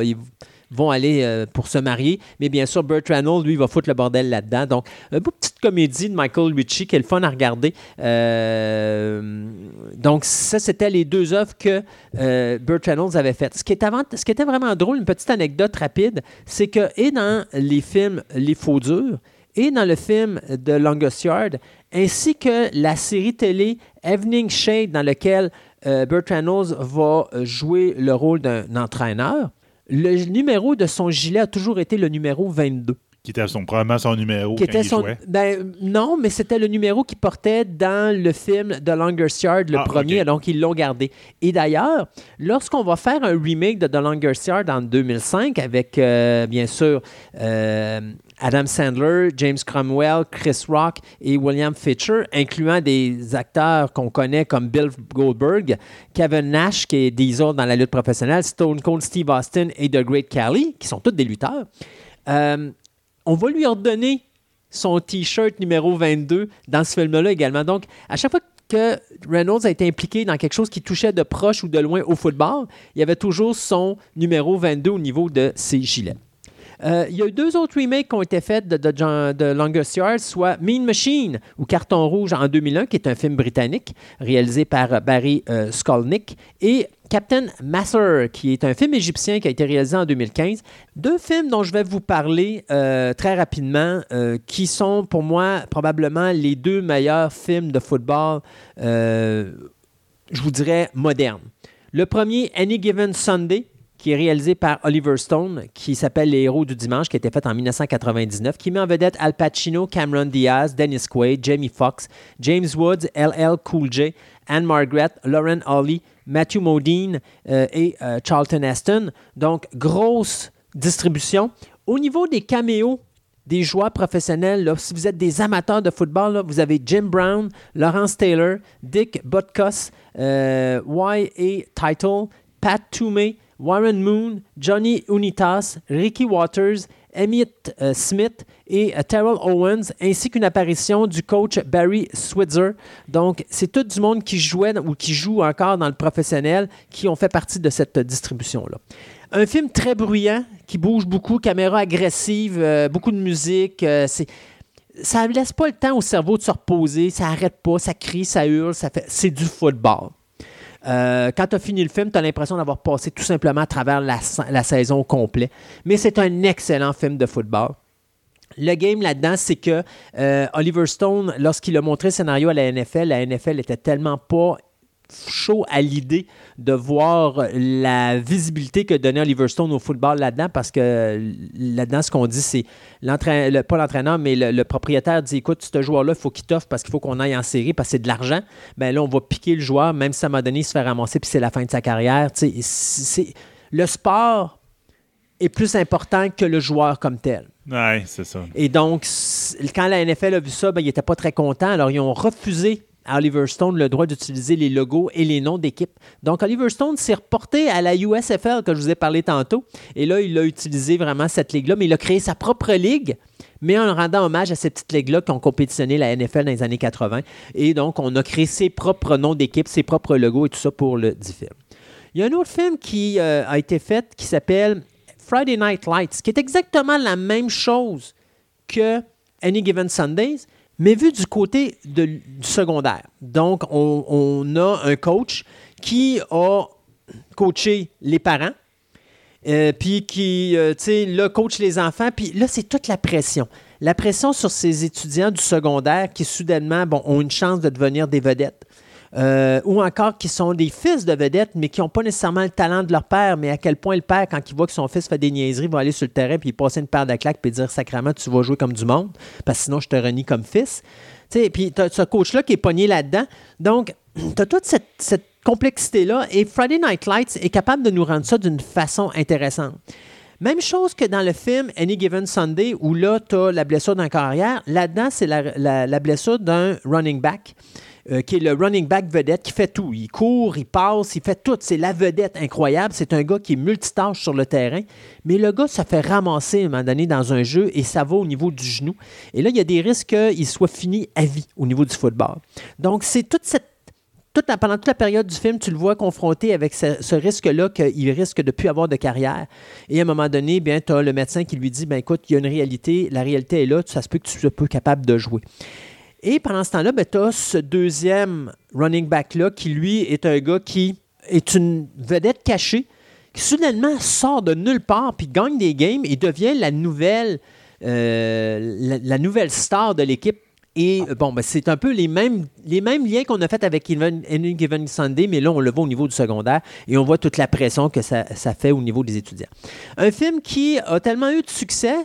S2: vont aller euh, pour se marier. Mais bien sûr, Burt Reynolds, lui, va foutre le bordel là-dedans. Donc, une petite comédie de Michael Ritchie qui est le fun à regarder. Euh, donc, ça, c'était les deux œuvres que euh, Burt avait faites. Ce qui, était vraiment drôle, une petite anecdote rapide, c'est que, et dans les films Les Faux Durs, et dans le film de Longest Yard, ainsi que la série télé Evening Shade, dans lequel euh, Burt va euh, jouer le rôle d'un entraîneur, le numéro de son gilet a toujours été le numéro 22.
S5: Qui était son, probablement son numéro
S2: Qui
S5: quand
S2: était
S5: il
S2: son,
S5: jouait.
S2: ben, non, mais c'était le numéro qu'il portait dans le film The Longest Yard, le
S5: Ah,
S2: premier, donc ils l'ont gardé. Et d'ailleurs, lorsqu'on va faire un remake de The Longest Yard en 2005 avec, euh, bien sûr, euh, Adam Sandler, James Cromwell, Chris Rock et William Fitcher, incluant des acteurs qu'on connaît comme Bill Goldberg, Kevin Nash, qui est Diesel dans la lutte professionnelle, Stone Cold Steve Austin et The Great Khali, qui sont tous des lutteurs. Euh, on va lui ordonner son T-shirt numéro 22 dans ce film-là également. Donc, à chaque fois que Reynolds a été impliqué dans quelque chose qui touchait de proche ou de loin au football, il y avait toujours son numéro 22 au niveau de ses gilets. Euh, il y a eu deux autres remakes qui ont été faits de, John- de Longest Yard, soit Mean Machine ou Carton Rouge en 2001, qui est un film britannique réalisé par Barry euh, Skolnick, et Captain Master, qui est un film égyptien qui a été réalisé en 2015. Deux films dont je vais vous parler euh, très rapidement, qui sont pour moi probablement les deux meilleurs films de football, je vous dirais, modernes. Le premier, Any Given Sunday, qui est réalisé par Oliver Stone, qui s'appelle Les Héros du Dimanche, qui a été fait en 1999, qui met en vedette Al Pacino, Cameron Diaz, Dennis Quaid, Jamie Foxx, James Woods, LL Cool J, Anne Margaret, Lauren Holly, Matthew Modine euh, et euh, Charlton Heston. Donc, grosse distribution. Au niveau des caméos, des joueurs professionnels, si vous êtes des amateurs de football, vous avez Jim Brown, Lawrence Taylor, Dick Butkus, euh, Y.A. Title, Pat Toomey, Warren Moon, Johnny Unitas, Ricky Waters, Emmett euh, Smith et euh, Terrell Owens, ainsi qu'une apparition du coach Barry Switzer. Donc, c'est tout du monde qui jouait ou qui joue encore dans le professionnel qui ont fait partie de cette distribution-là. Un film très bruyant, qui bouge beaucoup, caméra agressive, euh, beaucoup de musique. ça ne laisse pas le temps au cerveau de se reposer, ça n'arrête pas, ça crie, ça hurle, ça fait, c'est du football. Euh, quand tu as fini le film, tu as l'impression d'avoir passé tout simplement à travers la, sa- la saison au complet. Mais c'est un excellent film de football. Le game là-dedans, c'est que euh, Oliver Stone, lorsqu'il a montré le scénario à la NFL, la NFL était tellement pas chaud à l'idée de voir la visibilité que donnait Oliver Stone au football là-dedans, parce que là-dedans, ce qu'on dit, c'est l'entraîneur, pas l'entraîneur, mais le, propriétaire dit écoute, ce joueur-là, il faut qu'il t'offre parce qu'il faut qu'on aille en série parce que c'est de l'argent. Ben là, on va piquer le joueur, même si ça m'a donné, il se fait ramasser, puis c'est la fin de sa carrière. C'est, le sport est plus important que le joueur comme tel.
S5: Oui, c'est ça.
S2: Et donc, quand la NFL a vu ça, ben, il n'était pas très content. Alors, ils ont refusé Oliver Stone le droit d'utiliser les logos et les noms d'équipe. Donc, Oliver Stone s'est reporté à la USFL que je vous ai parlé tantôt. Et là, il a utilisé vraiment cette ligue-là, mais il a créé sa propre ligue, mais en rendant hommage à ces petites ligues-là qui ont compétitionné la NFL dans les années 80. Et donc, on a créé ses propres noms d'équipe, ses propres logos et tout ça pour le 10 film. Il y a un autre film qui euh, a été fait qui s'appelle Friday Night Lights, qui est exactement la même chose que Any Given Sundays, mais vu du côté du secondaire. Donc, on, a un coach qui a coaché les parents, euh, puis qui, euh, tu sais, là, coach les enfants, puis là, c'est toute la pression. La pression sur ces étudiants du secondaire qui, soudainement, ont une chance de devenir des vedettes. Euh, ou encore qui sont des fils de vedettes, mais qui n'ont pas nécessairement le talent de leur père, mais à quel point le père, quand il voit que son fils fait des niaiseries, va aller sur le terrain puis passer une paire de claques puis dire sacrément, tu vas jouer comme du monde, parce que sinon je te renie comme fils. Puis tu as ce coach-là qui est pogné là-dedans. Donc, tu as toute cette, complexité-là et Friday Night Lights est capable de nous rendre ça d'une façon intéressante. Même chose que dans le film Any Given Sunday, où là, tu as la blessure d'un carrière. Là-dedans, c'est la, la, blessure d'un running back. Euh, qui est le running back vedette, qui fait tout. Il court, il passe, il fait tout. C'est la vedette incroyable. C'est un gars qui est multitâche sur le terrain. Mais le gars ça fait ramasser à un moment donné dans un jeu et ça va au niveau du genou. Et là, il y a des risques qu'il soit fini à vie au niveau du football. Donc, c'est toute cette toute pendant toute la période du film, tu le vois confronté avec ce, risque-là qu'il risque de ne plus avoir de carrière. Et à un moment donné, bien, tu as le médecin qui lui dit ben, écoute, il y a une réalité, la réalité est là, ça se peut que tu sois peu capable de jouer. Et pendant ce temps-là, ben, tu as ce deuxième running back-là qui, lui, est un gars qui est une vedette cachée, qui soudainement sort de nulle part puis gagne des games et devient la nouvelle, euh, la, nouvelle star de l'équipe. Et bon, ben, c'est un peu les mêmes, les mêmes liens qu'on a fait avec Any Given Sunday, mais là, on le voit au niveau du secondaire et on voit toute la pression que ça fait au niveau des étudiants. Un film qui a tellement eu de succès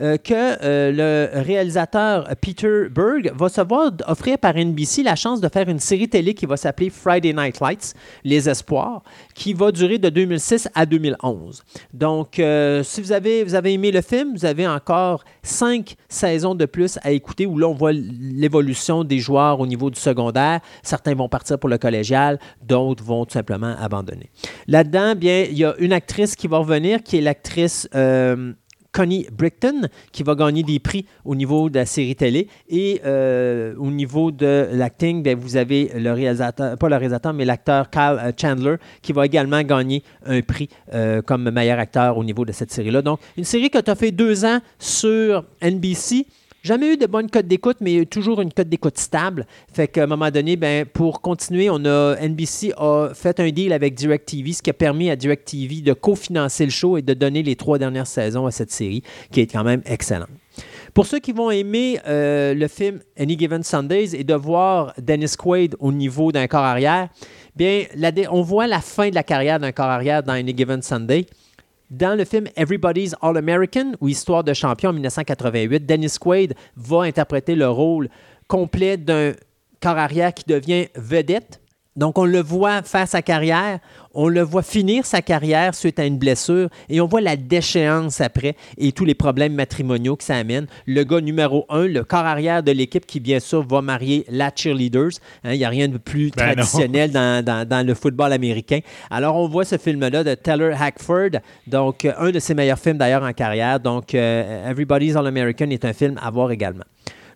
S2: euh, que euh, le réalisateur Peter Berg va se voir offrir par NBC la chance de faire une série télé qui va s'appeler Friday Night Lights, Les Espoirs, qui va durer de 2006 à 2011. Donc, euh, si vous avez, vous avez aimé le film, vous avez encore cinq saisons de plus à écouter où là, on voit l'évolution des joueurs au niveau du secondaire. Certains vont partir pour le collégial, d'autres vont tout simplement abandonner. Là-dedans, bien, il y a une actrice qui va revenir, qui est l'actrice Connie Brickton, qui va gagner des prix au niveau de la série télé. Et euh, au niveau de l'acting, ben, vous avez le réalisateur, pas le réalisateur, mais l'acteur Kyle euh, Chandler, qui va également gagner un prix euh, comme meilleur acteur au niveau de cette série-là. Donc, une série que tu as fait deux ans sur NBC. Jamais eu de bonne cote d'écoute, mais toujours une cote d'écoute stable. Fait qu'à un moment donné, ben, pour continuer, on a NBC a fait un deal avec DirecTV, ce qui a permis à DirecTV de cofinancer le show et de donner les trois dernières saisons à cette série, qui est quand même excellente. Pour ceux qui vont aimer euh, le film Any Given Sundays et de voir Dennis Quaid au niveau d'un corps arrière, bien, on voit la fin de la carrière d'un corps arrière dans Any Given Sunday. Dans le film Everybody's All American ou Histoire de champion en 1988, Dennis Quaid va interpréter le rôle complet d'un corps qui devient vedette donc, on le voit faire sa carrière, on le voit finir sa carrière suite à une blessure et on voit la déchéance après et tous les problèmes matrimoniaux que ça amène. Le gars numéro un, le corps arrière de l'équipe qui, bien sûr, va marier la cheerleaders. Hein, il n'y a rien de plus ben traditionnel dans, le football américain. Alors, on voit ce film-là de Taylor Hackford, donc un de ses meilleurs films d'ailleurs en carrière. Donc, euh, Everybody's All American est un film à voir également.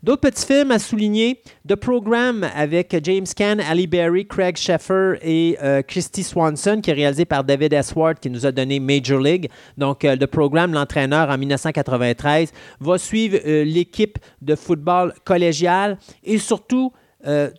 S2: D'autres petits films à souligner. The Program avec James Caan, Ali Berry, Craig Sheffer et euh, Christy Swanson, qui est réalisé par David S. Ward, qui nous a donné Major League. Donc, euh, The Program, l'entraîneur en 1993, va suivre euh, l'équipe de football collégial et surtout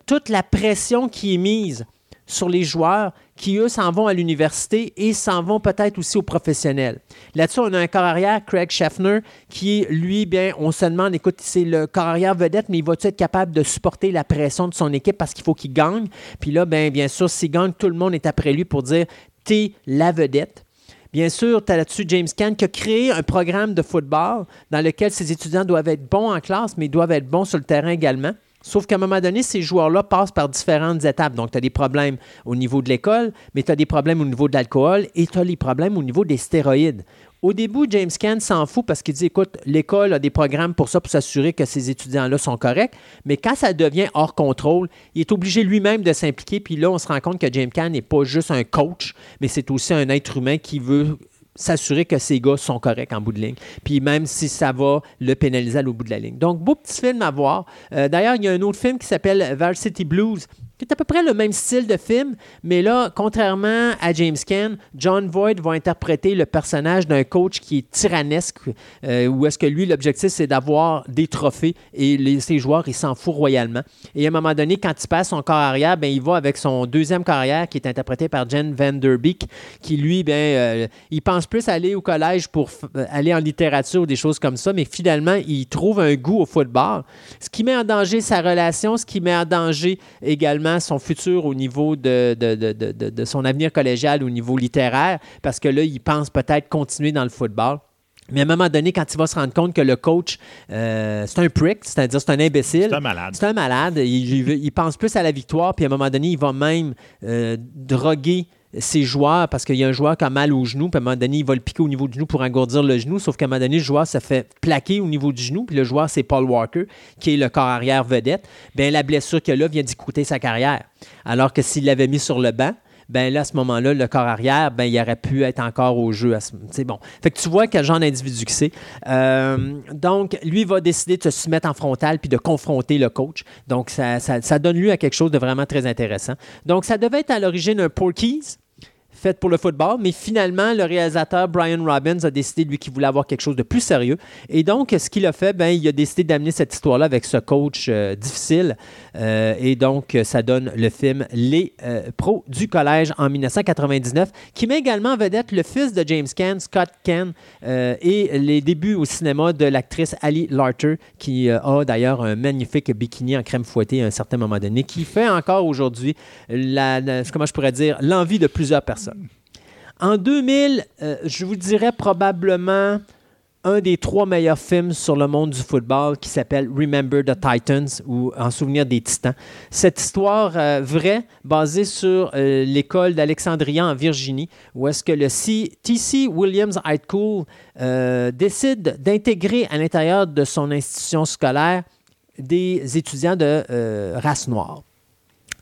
S2: toute la pression qui est mise sur les joueurs qui, eux, s'en vont à l'université et s'en vont peut-être aussi aux professionnels. Là-dessus, on a un corps arrière, Craig Schaffner, qui, lui, bien, on se demande, écoute, c'est le corps arrière vedette, mais il va-tu être capable de supporter la pression de son équipe parce qu'il faut qu'il gagne? Puis là, bien, bien sûr, s'il gagne, tout le monde est après lui pour dire, t'es la vedette. Bien sûr, tu as là-dessus James Caan qui a créé un programme de football dans lequel ses étudiants doivent être bons en classe, mais doivent être bons sur le terrain également. Sauf qu'à un moment donné, ces joueurs-là passent par différentes étapes. Donc, tu as des problèmes au niveau de l'école, mais tu as des problèmes au niveau de l'alcool et tu as les problèmes au niveau des stéroïdes. Au début, James Caan s'en fout parce qu'il dit écoute, l'école a des programmes pour ça, pour s'assurer que ces étudiants-là sont corrects. Mais quand ça devient hors contrôle, il est obligé lui-même de s'impliquer. Puis là, on se rend compte que James Caan n'est pas juste un coach, mais c'est aussi un être humain qui veut s'assurer que ces gars sont corrects en bout de ligne. Puis même si ça va le pénaliser à bout de la ligne. Donc, beau petit film à voir. Euh, d'ailleurs, il y a un autre film qui s'appelle Varsity Blues c'est à peu près le même style de film, mais là, contrairement à James Caan, John Voight va interpréter le personnage d'un coach qui est tyrannesque, euh, où est-ce que lui, l'objectif, c'est d'avoir des trophées et ses joueurs, ils s'en foutent royalement. Et à un moment donné, quand il passe son corps arrière, ben, il va avec son deuxième carrière qui est interprété par Jen Vanderbeek, qui lui, ben, euh, il pense plus aller au collège pour euh, aller en littérature ou des choses comme ça, mais finalement, il trouve un goût au football, ce qui met en danger sa relation, ce qui met en danger également son futur au niveau de, de, son avenir collégial, au niveau littéraire, parce que là, il pense peut-être continuer dans le football. Mais à un moment donné, quand il va se rendre compte que le coach, euh, c'est un prick, c'est-à-dire c'est un imbécile.
S5: C'est un malade.
S2: C'est un malade. Il, pense plus à la victoire, puis à un moment donné, il va même euh, droguer ses joueurs, parce qu'il y a un joueur qui a mal au genou, puis à un moment donné, il va le piquer au niveau du genou pour engourdir le genou, sauf qu'à un moment donné, le joueur se fait plaquer au niveau du genou, puis le joueur, c'est Paul Walker, qui est le corps arrière vedette. Bien, la blessure qu'il a vient d'y coûter sa carrière. Alors que s'il l'avait mis sur le banc, ben là, à ce moment-là, le corps arrière, ben, il aurait pu être encore au jeu. C'est bon. Fait que tu vois quel genre d'individu que c'est. Euh, donc, lui va décider de se mettre en frontal puis de confronter le coach. Donc, ça, donne lieu à quelque chose de vraiment très intéressant. Donc, ça devait être à l'origine un Porkies faite pour le football, mais finalement, le réalisateur Brian Robbins a décidé, lui, qu'il voulait avoir quelque chose de plus sérieux. Et donc, ce qu'il a fait, ben, il a décidé d'amener cette histoire-là avec ce coach euh, difficile. Euh, et donc, ça donne le film Les euh, pros du collège en 1999, qui met également en vedette le fils de James Caan, Scott Caan, et les débuts au cinéma de l'actrice Ali Larter, qui a d'ailleurs un magnifique bikini en crème fouettée à un certain moment donné, qui fait encore aujourd'hui, comment je pourrais dire, l'envie de plusieurs personnes. En 2000, euh, je vous dirais probablement un des trois meilleurs films sur le monde du football qui s'appelle Remember the Titans ou En souvenir des Titans. Cette histoire euh, vraie, basée sur euh, l'école d'Alexandria en Virginie, où est-ce que le TC Williams High School décide d'intégrer à l'intérieur de son institution scolaire des étudiants de race noire.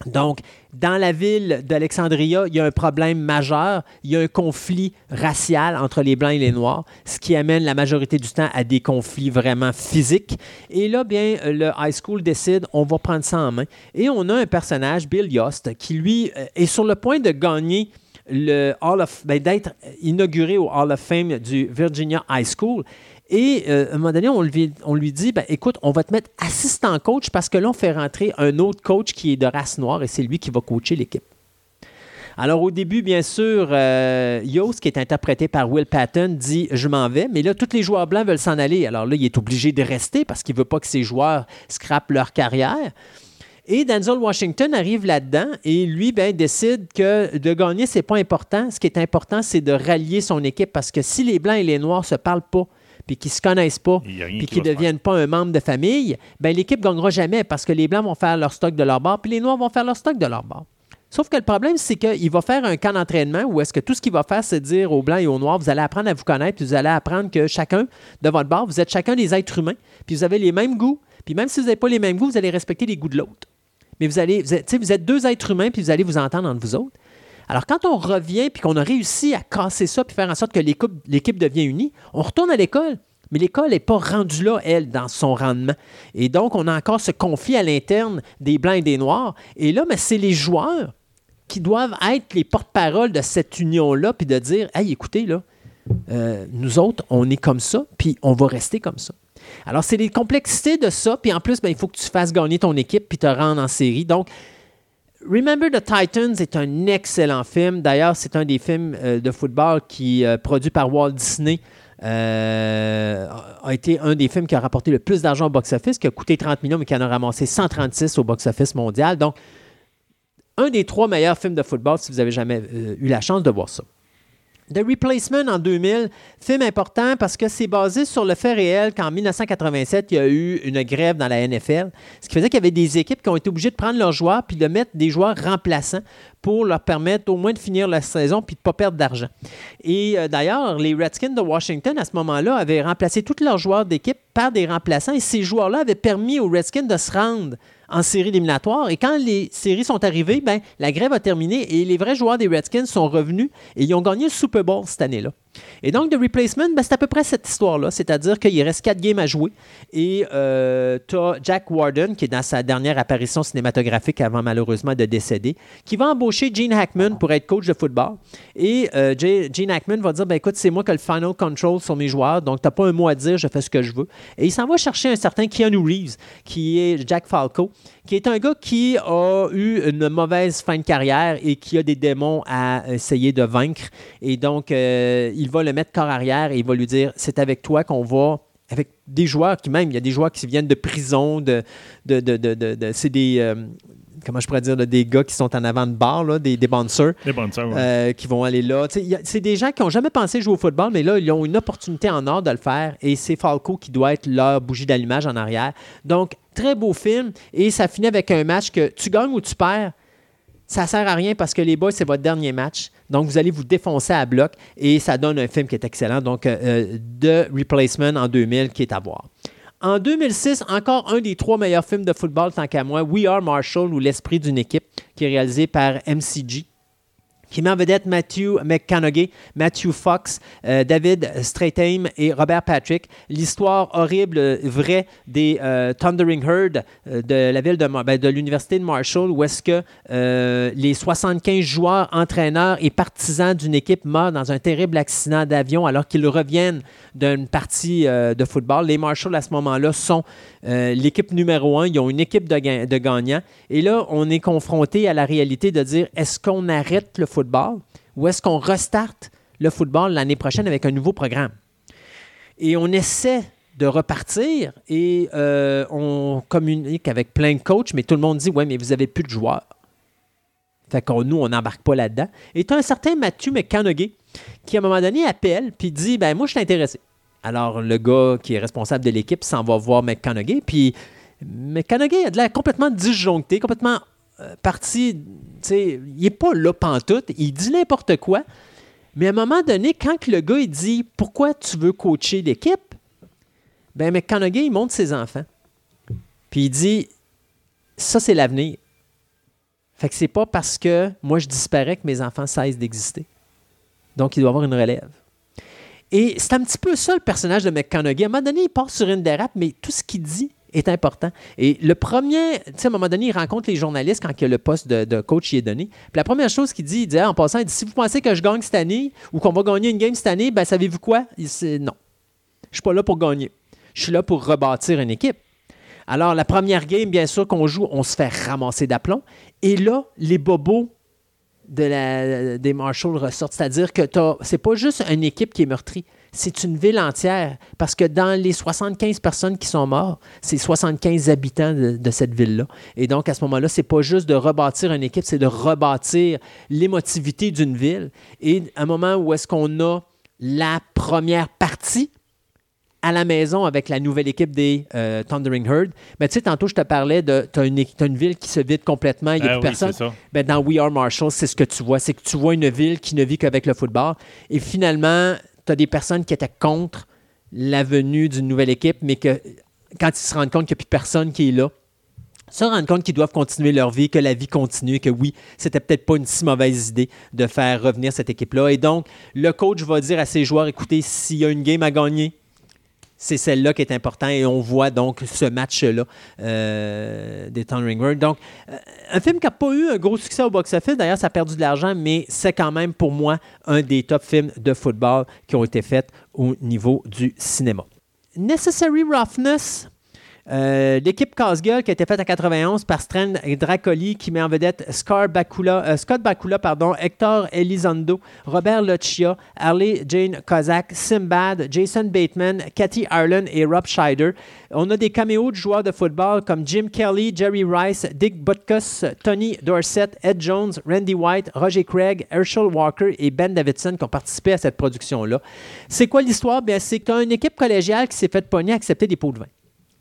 S2: Donc, dans la ville d'Alexandria, il y a un problème majeur. Il y a un conflit racial entre les Blancs et les Noirs, ce qui amène la majorité du temps à des conflits vraiment physiques. Et là, bien, le high school décide, on va prendre ça en main. Et on a un personnage, Bill Yost, qui lui euh, est sur le point de gagner le Hall of, ben, d'être inauguré au Hall of Fame du Virginia High School. Et euh, à un moment donné, on lui, dit ben, écoute, on va te mettre assistant coach parce que là, on fait rentrer un autre coach qui est de race noire et c'est lui qui va coacher l'équipe. Alors, au début, bien sûr, euh, Yost, qui est interprété par Will Patton, dit Je m'en vais, mais là, tous les joueurs blancs veulent s'en aller. Alors là, il est obligé de rester parce qu'il ne veut pas que ses joueurs scrapent leur carrière. Et Denzel Washington arrive là-dedans et lui ben, décide que de gagner, ce n'est pas important. Ce qui est important, c'est de rallier son équipe parce que si les Blancs et les Noirs ne se parlent pas, puis qui ne se connaissent pas, puis qui ne deviennent pas un membre de famille, ben l'équipe ne gagnera jamais parce que les Blancs vont faire leur stock de leur bord, puis les Noirs vont faire leur stock de leur bord. Sauf que le problème, c'est qu'il va faire un camp d'entraînement où est-ce que tout ce qu'il va faire, c'est dire aux Blancs et aux Noirs, vous allez apprendre à vous connaître, puis vous allez apprendre que chacun de votre bord, vous êtes chacun des êtres humains, puis vous avez les mêmes goûts, puis même si vous n'avez pas les mêmes goûts, vous allez respecter les goûts de l'autre. Mais vous allez, vous êtes, vous êtes deux êtres humains, puis vous allez vous entendre entre vous autres. Alors, quand on revient puis qu'on a réussi à casser ça puis faire en sorte que l'équipe devient unie, on retourne à l'école. Mais l'école n'est pas rendue là, elle, dans son rendement. Et donc, on a encore ce conflit à l'interne des Blancs et des Noirs. Et là, mais c'est les joueurs qui doivent être les porte-parole de cette union-là, puis de dire Hey, écoutez, là, euh, nous autres, on est comme ça, puis on va rester comme ça. Alors, c'est les complexités de ça, puis en plus, ben, il faut que tu fasses gagner ton équipe, puis te rendre en série. Donc, Remember the Titans est un excellent film. D'ailleurs, c'est un des films euh, de football qui est produit par Walt Disney. a été un des films qui a rapporté le plus d'argent au box-office, qui a coûté 30 millions, mais qui en a ramassé 136 au box-office mondial. Donc, un des trois meilleurs films de football si vous avez jamais eu la chance de voir ça. The Replacement en 2000, film important parce que c'est basé sur le fait réel qu'en 1987, il y a eu une grève dans la NFL, ce qui faisait qu'il y avait des équipes qui ont été obligées de prendre leurs joueurs puis de mettre des joueurs remplaçants pour leur permettre au moins de finir la saison puis de ne pas perdre d'argent. Et euh, d'ailleurs, les Redskins de Washington, à ce moment-là, avaient remplacé tous leurs joueurs d'équipe par des remplaçants et ces joueurs-là avaient permis aux Redskins de se rendre en série éliminatoire. Et quand les séries sont arrivées, ben, la grève a terminé et les vrais joueurs des Redskins sont revenus et ils ont gagné le Super Bowl cette année-là. Et donc, The Replacement, ben, c'est à peu près cette histoire-là. C'est-à-dire qu'il reste quatre games à jouer. Et euh, tu as Jack Warden, qui est dans sa dernière apparition cinématographique avant malheureusement de décéder, qui va embaucher Gene Hackman pour être coach de football. Et euh, Gene Hackman va dire ben, écoute, c'est moi qui ai le final control sur mes joueurs, donc tu pas un mot à dire, je fais ce que je veux. Et il s'en va chercher un certain Keanu Reeves, qui est Jack Falco, qui est un gars qui a eu une mauvaise fin de carrière et qui a des démons à essayer de vaincre. Et donc, euh, il va le mettre corps arrière et il va lui dire c'est avec toi qu'on va avec des joueurs qui même, il y a des joueurs qui viennent de prison, de, de, de, de c'est des, euh, comment je pourrais dire, des gars qui sont en avant de bar, là, des, des bouncers,
S5: des bouncers
S2: euh, qui vont aller là. C'est des gens qui n'ont jamais pensé jouer au football, mais là, ils ont une opportunité en or de le faire et c'est Falco qui doit être leur bougie d'allumage en arrière. Donc, très beau film et ça finit avec un match que tu gagnes ou tu perds, ça sert à rien parce que les boys, c'est votre dernier match. Donc, vous allez vous défoncer à bloc et ça donne un film qui est excellent. Donc, euh, The Replacement en 2000 qui est à voir. En 2006, encore un des trois meilleurs films de football, tant qu'à moi, We Are Marshall ou L'Esprit d'une équipe, qui est réalisé par MCG qui met en vedette Matthew McConaughey, Matthew Fox, euh, David Stratham et Robert Patrick. L'histoire horrible, vraie des euh, Thundering Herd euh, de la ville ben, de l'Université de Marshall, où est-ce que les 75 joueurs, entraîneurs et partisans d'une équipe meurent dans un terrible accident d'avion alors qu'ils reviennent d'une partie de football. Les Marshall, à ce moment-là, sont l'équipe numéro un. Ils ont une équipe de gagnants. Et là, on est confronté à la réalité de dire, est-ce qu'on arrête le football? Ou est-ce qu'on restarte le football l'année prochaine avec un nouveau programme? Et on essaie de repartir et euh, on communique avec plein de coachs, mais tout le monde dit Ouais, mais vous n'avez plus de joueurs. Fait que nous, on n'embarque pas là-dedans. Et tu as un certain Matthew McConaughey qui, à un moment donné, appelle puis dit Ben, moi, je suis intéressé. Alors, le gars qui est responsable de l'équipe s'en va voir McConaughey, puis McConaughey a de l'air complètement disjoncté, complètement parti, il n'est pas là pantoute, il dit n'importe quoi. Mais à un moment donné, quand le gars il dit pourquoi tu veux coacher l'équipe, ben McConaughey il montre ses enfants. Puis il dit ça c'est l'avenir. Fait que c'est pas parce que moi je disparais que mes enfants cessent d'exister. Donc il doit avoir une relève. Et c'est un petit peu ça le personnage de McConaughey. À un moment donné, il part sur une dérape, mais tout ce qu'il dit, est important. Et le premier, tu sais, à un moment donné, il rencontre les journalistes quand le poste de, coach y est donné. Puis la première chose qu'il dit, il dit, en passant, il dit, si vous pensez que je gagne cette année ou qu'on va gagner une game cette année, ben savez-vous quoi? Il dit, non. Je suis pas là pour gagner. Je suis là pour rebâtir une équipe. Alors, la première game, bien sûr, qu'on joue, on se fait ramasser d'aplomb. Et là, les bobos de des Marshalls ressortent. C'est-à-dire que c'est pas juste une équipe qui est meurtrie, c'est une ville entière. Parce que dans les 75 personnes qui sont mortes, c'est 75 habitants de, cette ville-là. Et donc, à ce moment-là, c'est pas juste de rebâtir une équipe, c'est de rebâtir l'émotivité d'une ville. Et à un moment où est-ce qu'on a la première partie, à la maison avec la nouvelle équipe des euh, Thundering Herd. Mais tu sais, tantôt, je te parlais de. Tu as, une, ville qui se vide complètement, il n'y a ah plus personne. Ben, dans We Are Marshall, c'est ce que tu vois. C'est que tu vois une ville qui ne vit qu'avec le football. Et finalement, tu as des personnes qui étaient contre la venue d'une nouvelle équipe, mais que quand ils se rendent compte qu'il n'y a plus personne qui est là, se rendent compte qu'ils doivent continuer leur vie, que la vie continue, que oui, c'était peut-être pas une si mauvaise idée de faire revenir cette équipe-là. Et donc, le coach va dire à ses joueurs, écoutez, s'il y a une game à gagner, c'est celle-là qui est importante et on voit donc ce match-là euh, des Thundering. Donc, euh, un film qui n'a pas eu un gros succès au box-office, d'ailleurs, ça a perdu de l'argent, mais c'est quand même pour moi un des top films de football qui ont été faits au niveau du cinéma. Necessary Roughness, Euh, l'équipe casse-gueule qui a été faite en 91 par Strand Dracoli qui met en vedette Scott Bakula, euh, Scott Bakula Hector Elizondo, Robert Loccia, Harley Jane Kozak, Simbad, Jason Bateman, Cathy Ireland et Rob Scheider. On a des caméos de joueurs de football comme Jim Kelly, Jerry Rice, Dick Butkus, Tony Dorsett, Ed Jones, Randy White, Roger Craig, Herschel Walker et Ben Davidson qui ont participé à cette production-là. C'est quoi l'histoire? c'est tu as une équipe collégiale qui s'est fait pogner à accepter des pots de vin.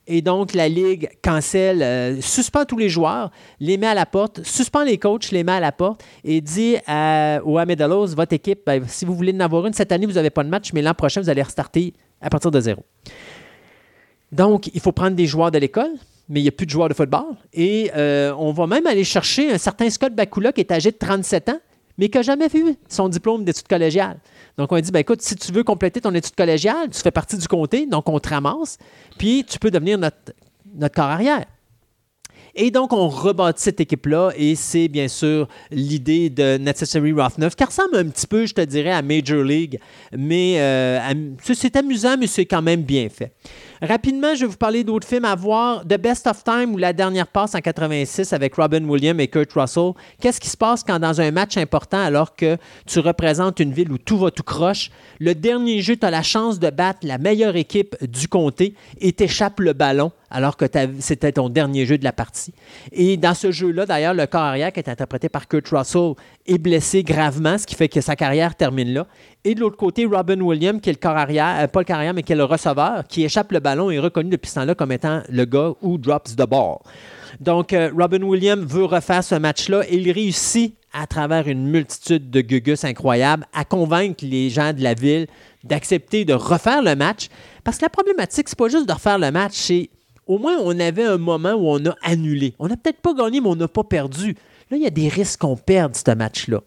S2: Et donc, la Ligue cancelle, euh, suspend tous les joueurs, les met à la porte, suspend les coachs, les met à la porte et dit à, au Amedalos, votre équipe, ben, si vous voulez en avoir une, cette année, vous n'avez pas de match, mais l'an prochain, vous allez restarter à partir de zéro. Donc, il faut prendre des joueurs de l'école, mais il n'y a plus de joueurs de football. Et euh, on va même aller chercher un certain Scott Bakula qui est âgé de 37 ans, mais qui n'a jamais vu son diplôme d'études collégiales. Donc, on a dit, ben, écoute, si tu veux compléter ton étude collégiale, tu fais partie du comté, donc on te ramasse, puis tu peux devenir notre, notre corps arrière. Et donc, on rebâtit cette équipe-là et c'est bien sûr l'idée de Necessary Rough qui ressemble un petit peu, je te dirais, à Major League. Mais euh, c'est amusant, mais c'est quand même bien fait. Rapidement, je vais vous parler d'autres films à voir. The Best of Time ou La dernière passe en 86 avec Robin Williams et Kurt Russell. Qu'est-ce qui se passe quand dans un match important, alors que tu représentes une ville où tout va tout croche, le dernier jeu, tu as la chance de battre la meilleure équipe du comté et t'échappes le ballon alors que c'était ton dernier jeu de la partie. Et dans ce jeu-là, d'ailleurs, le corps qui est interprété par Kurt Russell est blessé gravement, ce qui fait que sa carrière termine là. Et de l'autre côté, Robin Williams, qui est le corps arrière, euh, pas le corps arrière, mais qui est le receveur, qui échappe le ballon, est reconnu depuis ce temps-là comme étant le gars who drops the ball. Donc, euh, Robin Williams veut refaire ce match-là et il réussit, à travers une multitude de gugus incroyables, à convaincre les gens de la ville d'accepter de refaire le match. Parce que la problématique, c'est pas juste de refaire le match, c'est au moins on avait un moment où on a annulé. On n'a peut-être pas gagné, mais on n'a pas perdu. Là, il y a des risques qu'on perde ce match-là.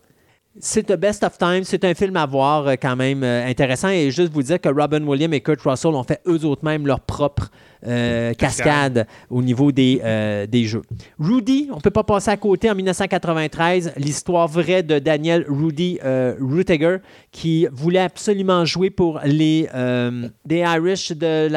S2: C'est The Best of Time. C'est un film à voir euh, quand même euh, intéressant. Et juste vous dire que Robin Williams et Kurt Russell ont fait eux autres même leur propre euh, cascade au niveau des, des jeux. Rudy, on ne peut pas passer à côté en 1993, l'histoire vraie de Daniel Rudy Rutiger qui voulait absolument jouer pour les, les Irish de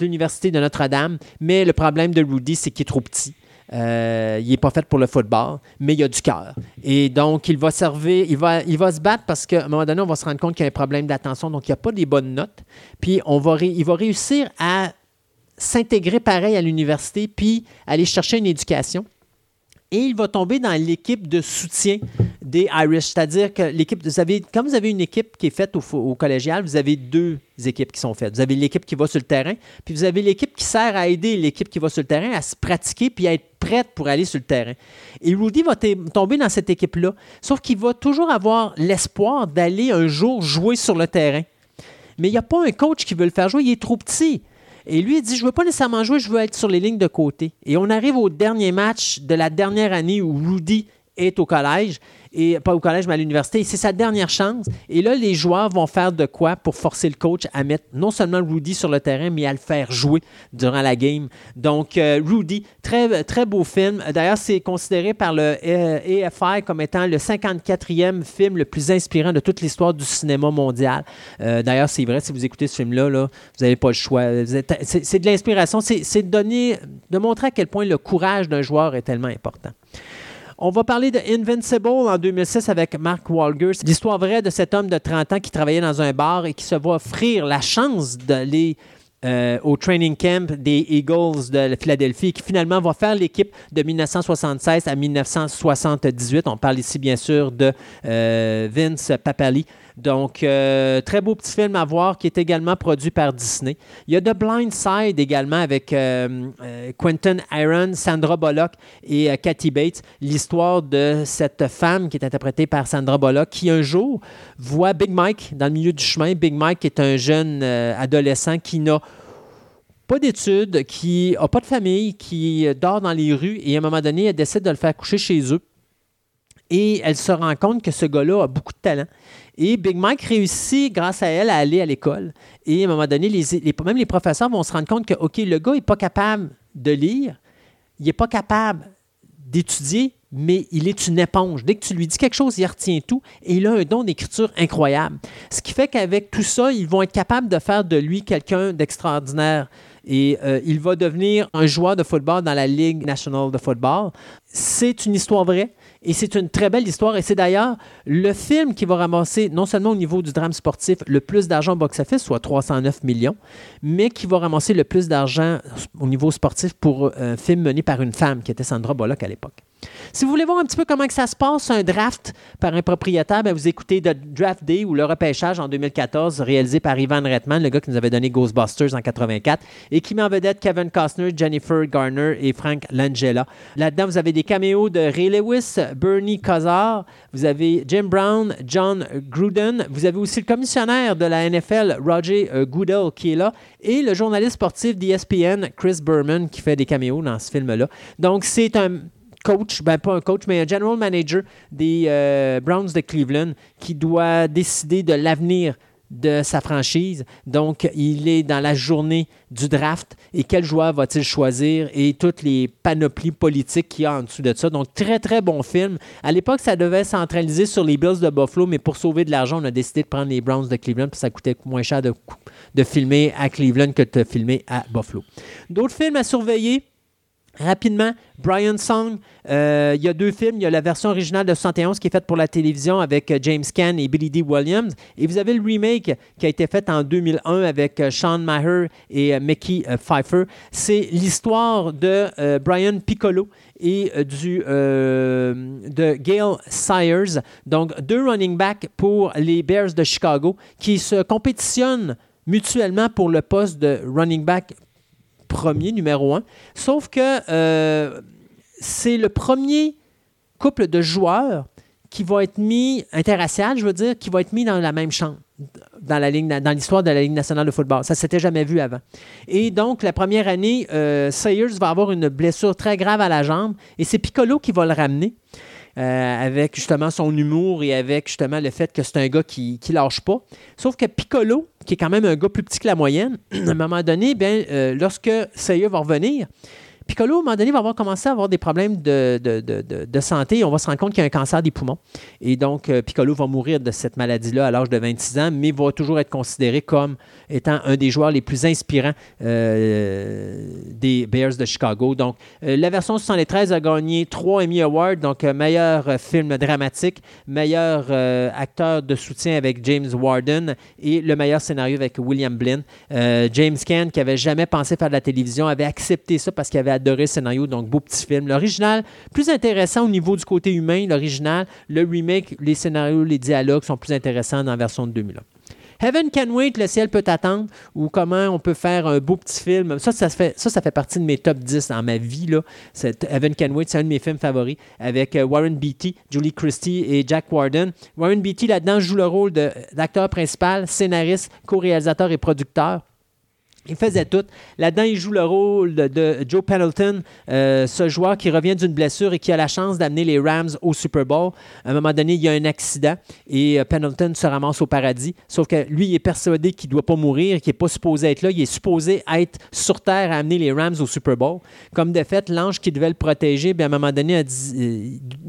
S2: l'Université de Notre-Dame. Mais le problème de Rudy, c'est qu'il est trop petit. Euh, il n'est pas fait pour le football, mais il a du cœur. Et donc, il va servir, il va, il va se battre parce qu'à un moment donné, on va se rendre compte qu'il y a un problème d'attention, donc il n'y a pas des bonnes notes. Puis, on va il va réussir à s'intégrer pareil à l'université, puis aller chercher une éducation. Et il va tomber dans l'équipe de soutien des Irish. C'est-à-dire que l'équipe, vous avez, quand vous avez une équipe qui est faite au, collégial, vous avez deux équipes qui sont faites. Vous avez l'équipe qui va sur le terrain, puis vous avez l'équipe qui sert à aider l'équipe qui va sur le terrain à se pratiquer puis à être prête pour aller sur le terrain. Et Rudy va tomber dans cette équipe-là, sauf qu'il va toujours avoir l'espoir d'aller un jour jouer sur le terrain. Mais il n'y a pas un coach qui veut le faire jouer, il est trop petit. Et lui, il dit, je veux pas nécessairement jouer, je veux être sur les lignes de côté. Et on arrive au dernier match de la dernière année où Rudy est au collège et pas au collège, mais à l'université. C'est sa dernière chance. Et là, les joueurs vont faire de quoi pour forcer le coach à mettre non seulement Rudy sur le terrain, mais à le faire jouer durant la game. Donc, euh, Rudy, très, très beau film. D'ailleurs, c'est considéré par le AFI comme étant le 54e film le plus inspirant de toute l'histoire du cinéma mondial. Euh, d'ailleurs, c'est vrai, si vous écoutez ce film-là, là, vous n'avez pas le choix. C'est de l'inspiration. C'est de donner, de montrer à quel point le courage d'un joueur est tellement important. On va parler de Invincible en 2006 avec Mark Wahlberg. L'histoire vraie de cet homme de 30 ans qui travaillait dans un bar et qui se voit offrir la chance d'aller euh, au training camp des Eagles de Philadelphie qui finalement va faire l'équipe de 1976 à 1978. On parle ici bien sûr de euh, Vince Papali. Donc, euh, très beau petit film à voir qui est également produit par Disney. Il y a The Blind Side également avec euh, euh, Quentin Iron, Sandra Bullock et Kathy Bates. L'histoire de cette femme qui est interprétée par Sandra Bullock qui un jour voit Big Mike dans le milieu du chemin. Big Mike est un jeune adolescent qui n'a pas d'études, qui n'a pas de famille, qui dort dans les rues et à un moment donné, elle décide de le faire coucher chez eux. Et elle se rend compte que ce gars-là a beaucoup de talent. Et Big Mike réussit, grâce à elle, à aller à l'école. Et à un moment donné, même les professeurs vont se rendre compte que, OK, le gars n'est pas capable de lire, il n'est pas capable d'étudier, mais il est une éponge. Dès que tu lui dis quelque chose, il retient tout et il a un don d'écriture incroyable. Ce qui fait qu'avec tout ça, ils vont être capables de faire de lui quelqu'un d'extraordinaire et il va devenir un joueur de football dans la Ligue nationale de football. C'est une histoire vraie. Et c'est une très belle histoire. Et c'est d'ailleurs le film qui va ramasser, non seulement au niveau du drame sportif, le plus d'argent au box-office, soit 309 millions, mais qui va ramasser le plus d'argent au niveau sportif pour un film mené par une femme, qui était Sandra Bullock à l'époque. Si vous voulez voir un petit peu comment que ça se passe, un draft par un propriétaire, ben, vous écoutez The Draft Day ou le repêchage en 2014, réalisé par Ivan Reitman, le gars qui nous avait donné Ghostbusters en 84, et qui met en vedette Kevin Costner, Jennifer Garner et Frank Langella. Là-dedans, vous avez des caméos de Ray Lewis, Bernie Kosar, vous avez Jim Brown, John Gruden, vous avez aussi le commissionnaire de la NFL, Roger euh, Goodell, qui est là, et le journaliste sportif d'ESPN, Chris Berman, qui fait des caméos dans ce film-là. Donc, c'est un coach, ben pas un coach, mais un general manager des euh, Browns de Cleveland qui doit décider de l'avenir de sa franchise. Donc, il est dans la journée du draft et quel joueur va-t-il choisir et toutes les panoplies politiques qu'il y a en dessous de ça. Donc, très, très bon film. À l'époque, ça devait centraliser sur les Bills de Buffalo, mais pour sauver de l'argent, on a décidé de prendre les Browns de Cleveland, puis ça coûtait moins cher de, de filmer à Cleveland que de filmer à Buffalo. D'autres films à surveiller. Rapidement, Brian Song, euh, il y a deux films. Il y a la version originale de 71 qui est faite pour la télévision avec euh, James Caan et Billy D. Williams. Et vous avez le remake qui a été fait en 2001 avec euh, Sean Maher et Mickey Pfeiffer. C'est l'histoire de Brian Piccolo et de Gail Sayers. Donc, deux running backs pour les Bears de Chicago qui se compétitionnent mutuellement pour le poste de running back premier, numéro un. Sauf que euh, c'est le premier couple de joueurs qui va être mis, interracial, je veux dire, qui va être mis dans la même chambre dans la ligne, dans l'histoire de la Ligue nationale de football. Ça s'était jamais vu avant. Et donc, la première année, euh, Sayers va avoir une blessure très grave à la jambe et c'est Piccolo qui va le ramener. Euh, avec justement son humour et avec justement le fait que c'est un gars qui ne lâche pas. Sauf que Piccolo, qui est quand même un gars plus petit que la moyenne, à un moment donné, bien, euh, lorsque Seiya va revenir, Piccolo, à un moment donné, va avoir commencé à avoir des problèmes de, de, santé. On va se rendre compte qu'il y a un cancer des poumons. Et donc, euh, Piccolo va mourir de cette maladie-là à l'âge de 26 ans, mais va toujours être considéré comme étant un des joueurs les plus inspirants euh, des Bears de Chicago. Donc, euh, la version 73 a gagné trois Emmy Awards, donc meilleur film dramatique, meilleur acteur de soutien avec James Warden et le meilleur scénario avec William Blinn. James Caan, qui avait jamais pensé faire de la télévision, avait accepté ça parce qu'il avait adoré le scénario, donc beau petit film. L'original, plus intéressant au niveau du côté humain, l'original. Le remake, les scénarios, les dialogues sont plus intéressants dans la version de 2001. Heaven Can Wait, Le ciel peut attendre, ou comment on peut faire un beau petit film. Ça, ça fait, ça, ça fait partie de mes top 10 dans ma vie. Là. Heaven Can Wait, c'est un de mes films favoris, avec euh, Warren Beatty, Julie Christie et Jack Warden. Warren Beatty, là-dedans, joue le rôle d'acteur principal, scénariste, co-réalisateur et producteur. Il faisait tout. Là-dedans, il joue le rôle de, Joe Pendleton, euh, ce joueur qui revient d'une blessure et qui a la chance d'amener les Rams au Super Bowl. À un moment donné, il y a un accident et euh, Pendleton se ramasse au paradis. Sauf que lui, il est persuadé qu'il ne doit pas mourir, qu'il n'est pas supposé être là. Il est supposé être sur Terre à amener les Rams au Super Bowl. Comme de fait, l'ange qui devait le protéger, bien, à un moment donné, euh,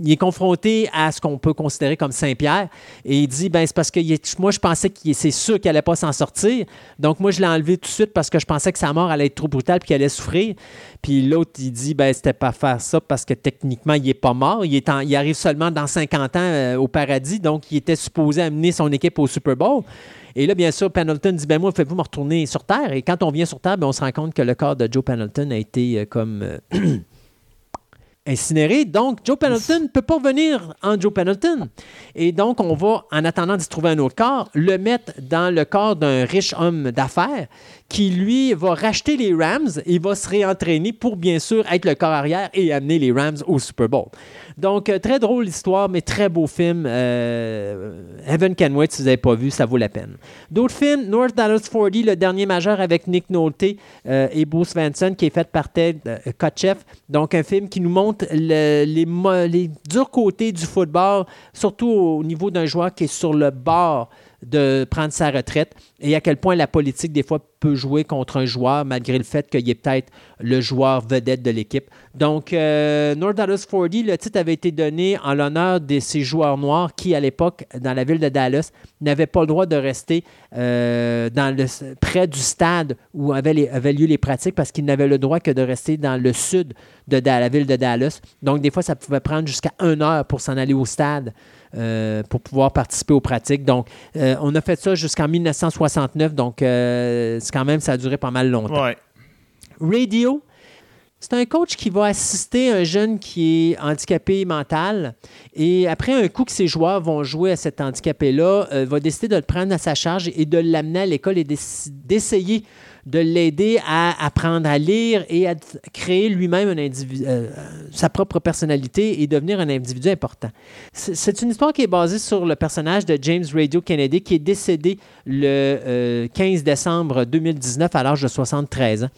S2: il est confronté à ce qu'on peut considérer comme Saint-Pierre. Et il dit, ben, c'est parce que moi, je pensais que c'est sûr qu'il n'allait pas s'en sortir. Donc, moi, je l'ai enlevé tout de suite parce que je pensais que sa mort allait être trop brutale puis qu'il allait souffrir. Puis l'autre, il dit, ben, c'était pas faire ça parce que techniquement, il n'est pas mort. Il, est il arrive seulement dans 50 ans euh, au paradis, donc il était supposé amener son équipe au Super Bowl. Et là, bien sûr, Pendleton dit, ben moi, faites-vous me retourner sur Terre. Et quand on vient sur Terre, ben, on se rend compte que le corps de Joe Pendleton a été euh, comme... Euh, incinéré. Donc, Joe Pendleton ne peut pas venir en Joe Pendleton. Et donc, on va, en attendant se trouver un autre corps, le mettre dans le corps d'un riche homme d'affaires qui, lui, va racheter les Rams et va se réentraîner pour, bien sûr, être le corps arrière et amener les Rams au Super Bowl. Donc, euh, très drôle l'histoire, mais très beau film. Euh, Heaven si vous n'avez pas vu, ça vaut la peine. D'autres films, North Dallas 40, le dernier majeur avec Nick Nolte euh, et Bruce Svensson, qui est fait par Ted Kotcheff. Donc, un film qui nous montre les, les durs côtés du football, surtout au niveau d'un joueur qui est sur le bord de prendre sa retraite et à quel point la politique, des fois, peut jouer contre un joueur malgré le fait qu'il est peut-être le joueur vedette de l'équipe. Donc, euh, North Dallas 40, le titre avait été donné en l'honneur de ces joueurs noirs qui, à l'époque, dans la ville de Dallas, n'avaient pas le droit de rester euh, près du stade où avaient, lieu les pratiques parce qu'ils n'avaient le droit que de rester dans le sud de, la ville de Dallas. Donc, des fois, ça pouvait prendre jusqu'à une heure pour s'en aller au stade. Euh, pour pouvoir participer aux pratiques. Donc, on a fait ça jusqu'en 1969. Donc, c'est quand même, ça a duré pas mal longtemps. Radio, c'est un coach qui va assister un jeune qui est handicapé mental et après un coup que ses joueurs vont jouer à cet handicapé-là, euh, va décider de le prendre à sa charge et de l'amener à l'école et d'essayer de l'aider à apprendre à lire et à créer lui-même individu, euh, sa propre personnalité et devenir un individu important. C'est une histoire qui est basée sur le personnage de James Radio Kennedy qui est décédé le 15 euh, décembre 2019 à l'âge de 73 ans.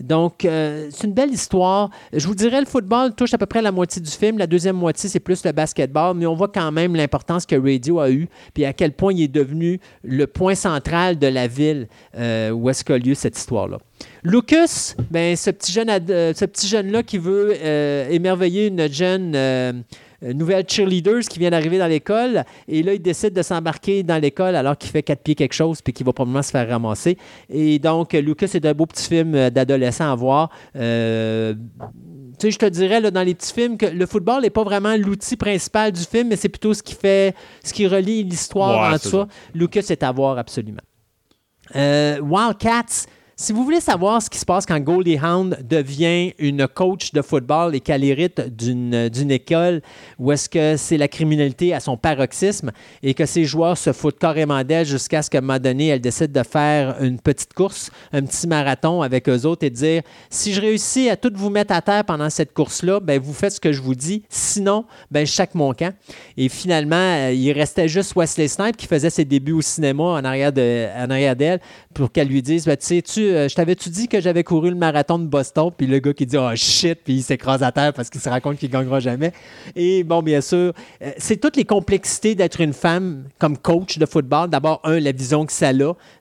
S2: Donc, euh, c'est une belle histoire. Je vous dirais, le football touche à peu près la moitié du film. La deuxième moitié, c'est plus le basketball, mais on voit quand même l'importance que Radio a eu, puis à quel point il est devenu le point central de la ville où est-ce qu'a lieu cette histoire-là. Lucas, ben, ce petit euh, jeune-là qui veut euh, émerveiller une jeune euh, nouvelle cheerleader qui vient d'arriver dans l'école, et là, il décide de s'embarquer dans l'école alors qu'il fait quatre pieds quelque chose, puis qu'il va probablement se faire ramasser. Et donc, Lucas, c'est un beau petit film d'adolescent à voir. tu sais, je te dirais, là, dans les petits films, que le football n'est pas vraiment l'outil principal du film, mais c'est plutôt ce qui fait, ce qui relie l'histoire en soi. Lucas, c'est à voir absolument. Wildcats, si vous voulez savoir ce qui se passe quand Goldie Hound devient une coach de football et qu'elle hérite d'une école où est-ce que c'est la criminalité à son paroxysme et que ses joueurs se foutent carrément d'elle jusqu'à ce qu'à un moment donné, elle décide de faire une petite course, un petit marathon avec eux autres et de dire si je réussis à tout vous mettre à terre pendant cette course-là, ben vous faites ce que je vous dis. Sinon, ben chaque mon camp. Et finalement, euh, il restait juste Wesley Snipe qui faisait ses débuts au cinéma en arrière d'elle pour qu'elle lui dise ben, Tu sais-tu, euh, je t'avais-tu dit que j'avais couru le marathon de Boston? Puis le gars qui dit, oh shit, puis il s'écrase à terre parce qu'il se rend compte qu'il ne gagnera jamais. Et bon, bien sûr, euh, c'est toutes les complexités d'être une femme comme coach de football. D'abord, un, la vision que ça a,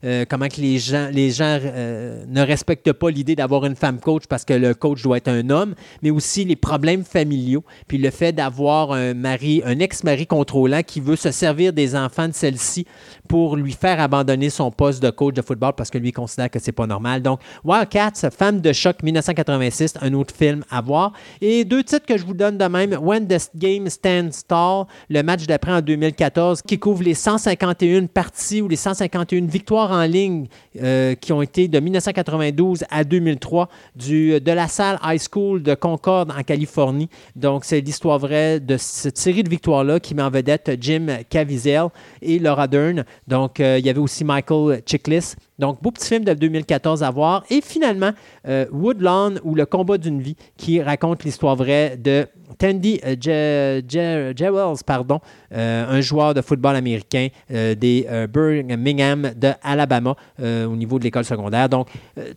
S2: euh, comment que les gens, les gens euh, ne respectent pas l'idée d'avoir une femme coach parce que le coach doit être un homme, mais aussi les problèmes familiaux, puis le fait d'avoir un mari, un ex-mari contrôlant qui veut se servir des enfants de celle-ci pour lui faire abandonner son poste de coach de football parce que lui considère que c'est pas normal. Donc, Wildcats, Femme de choc 1986, un autre film à voir. Et deux titres que je vous donne de même When the Game Stands Tall, le match d'après en 2014, qui couvre les 151 parties ou les 151 victoires en ligne euh, qui ont été de 1992 à 2003 du, de la salle High School de Concorde en Californie. Donc, c'est l'histoire vraie de cette série de victoires-là qui met en vedette Jim Caviezel et Laura Dern. Donc, euh, il y avait aussi Michael Chiklis. Donc, beau petit film de 2014 à voir. Et finalement, euh, Woodlawn ou Le combat d'une vie, qui raconte l'histoire vraie de Tandy euh, Jewels, pardon, euh, un joueur de football américain des Birmingham de Alabama au niveau de l'école secondaire. Donc,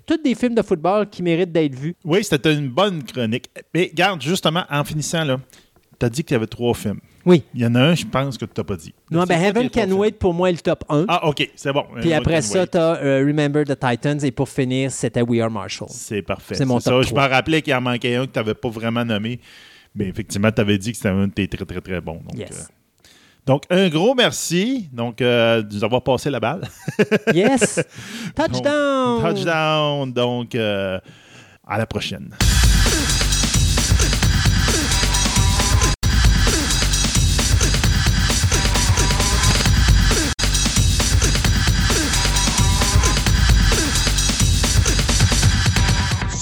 S2: tous des films de football qui méritent d'être vus.
S5: Oui, c'était une bonne chronique. Mais garde, justement, en finissant, tu as dit qu'il y avait trois films.
S2: Oui.
S5: Il y en a un, je pense, que tu n'as pas dit.
S2: Non, ben Heaven Can Wait, pour moi, est le top 1.
S5: Ah, OK, c'est bon.
S2: Puis après ça, tu as euh, Remember the Titans. Et pour finir, c'était We Are Marshall.
S5: C'est parfait. C'est mon top ça. Je me rappelais qu'il en manquait un que tu n'avais pas vraiment nommé. Mais effectivement, tu avais dit que c'était un de tes très, très, très bons. Donc,
S2: yes.
S5: Euh, donc, un gros merci donc, euh, de nous avoir passé la balle.
S2: yes! Touchdown!
S5: touchdown! Donc, à la prochaine.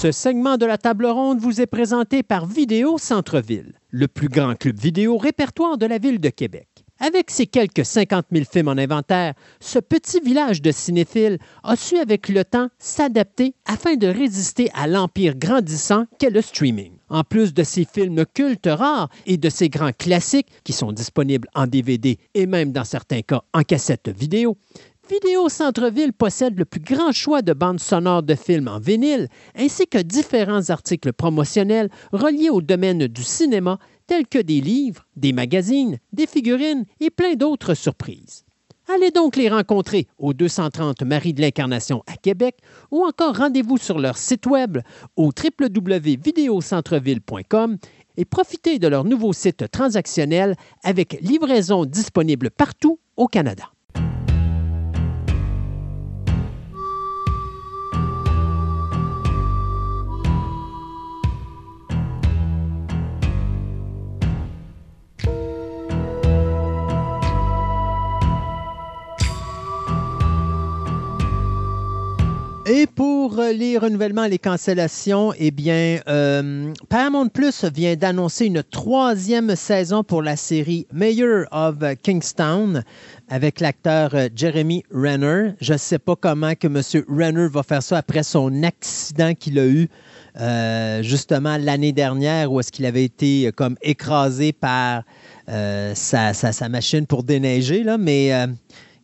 S2: Ce segment de la table ronde vous est présenté par Vidéo Centre-Ville, le plus grand club vidéo répertoire de la ville de Québec. Avec ses quelques 50 000 films en inventaire, ce petit village de cinéphiles a su avec le temps s'adapter afin de résister à l'empire grandissant qu'est le streaming. En plus de ses films cultes rares et de ses grands classiques qui sont disponibles en DVD et même dans certains cas en cassette vidéo, Vidéo Centre-Ville possède le plus grand choix de bandes sonores de films en vinyle, ainsi que différents articles promotionnels reliés au domaine du cinéma, tels que des livres, des magazines, des figurines et plein d'autres surprises. Allez donc les rencontrer au 230 Marie de l'Incarnation à Québec ou encore rendez-vous sur leur site web au www.videocentreville.com et profitez de leur nouveau site transactionnel avec livraison disponible partout au Canada. Et pour les renouvellements et les cancellations, eh bien, euh, Paramount Plus vient d'annoncer une troisième saison pour la série Mayor of Kingstown avec l'acteur euh, Jeremy Renner. Je ne sais pas comment que M. Renner va faire ça après son accident qu'il a eu euh, justement l'année dernière où est-ce qu'il avait été comme écrasé par sa, sa, machine pour déneiger. Là, mais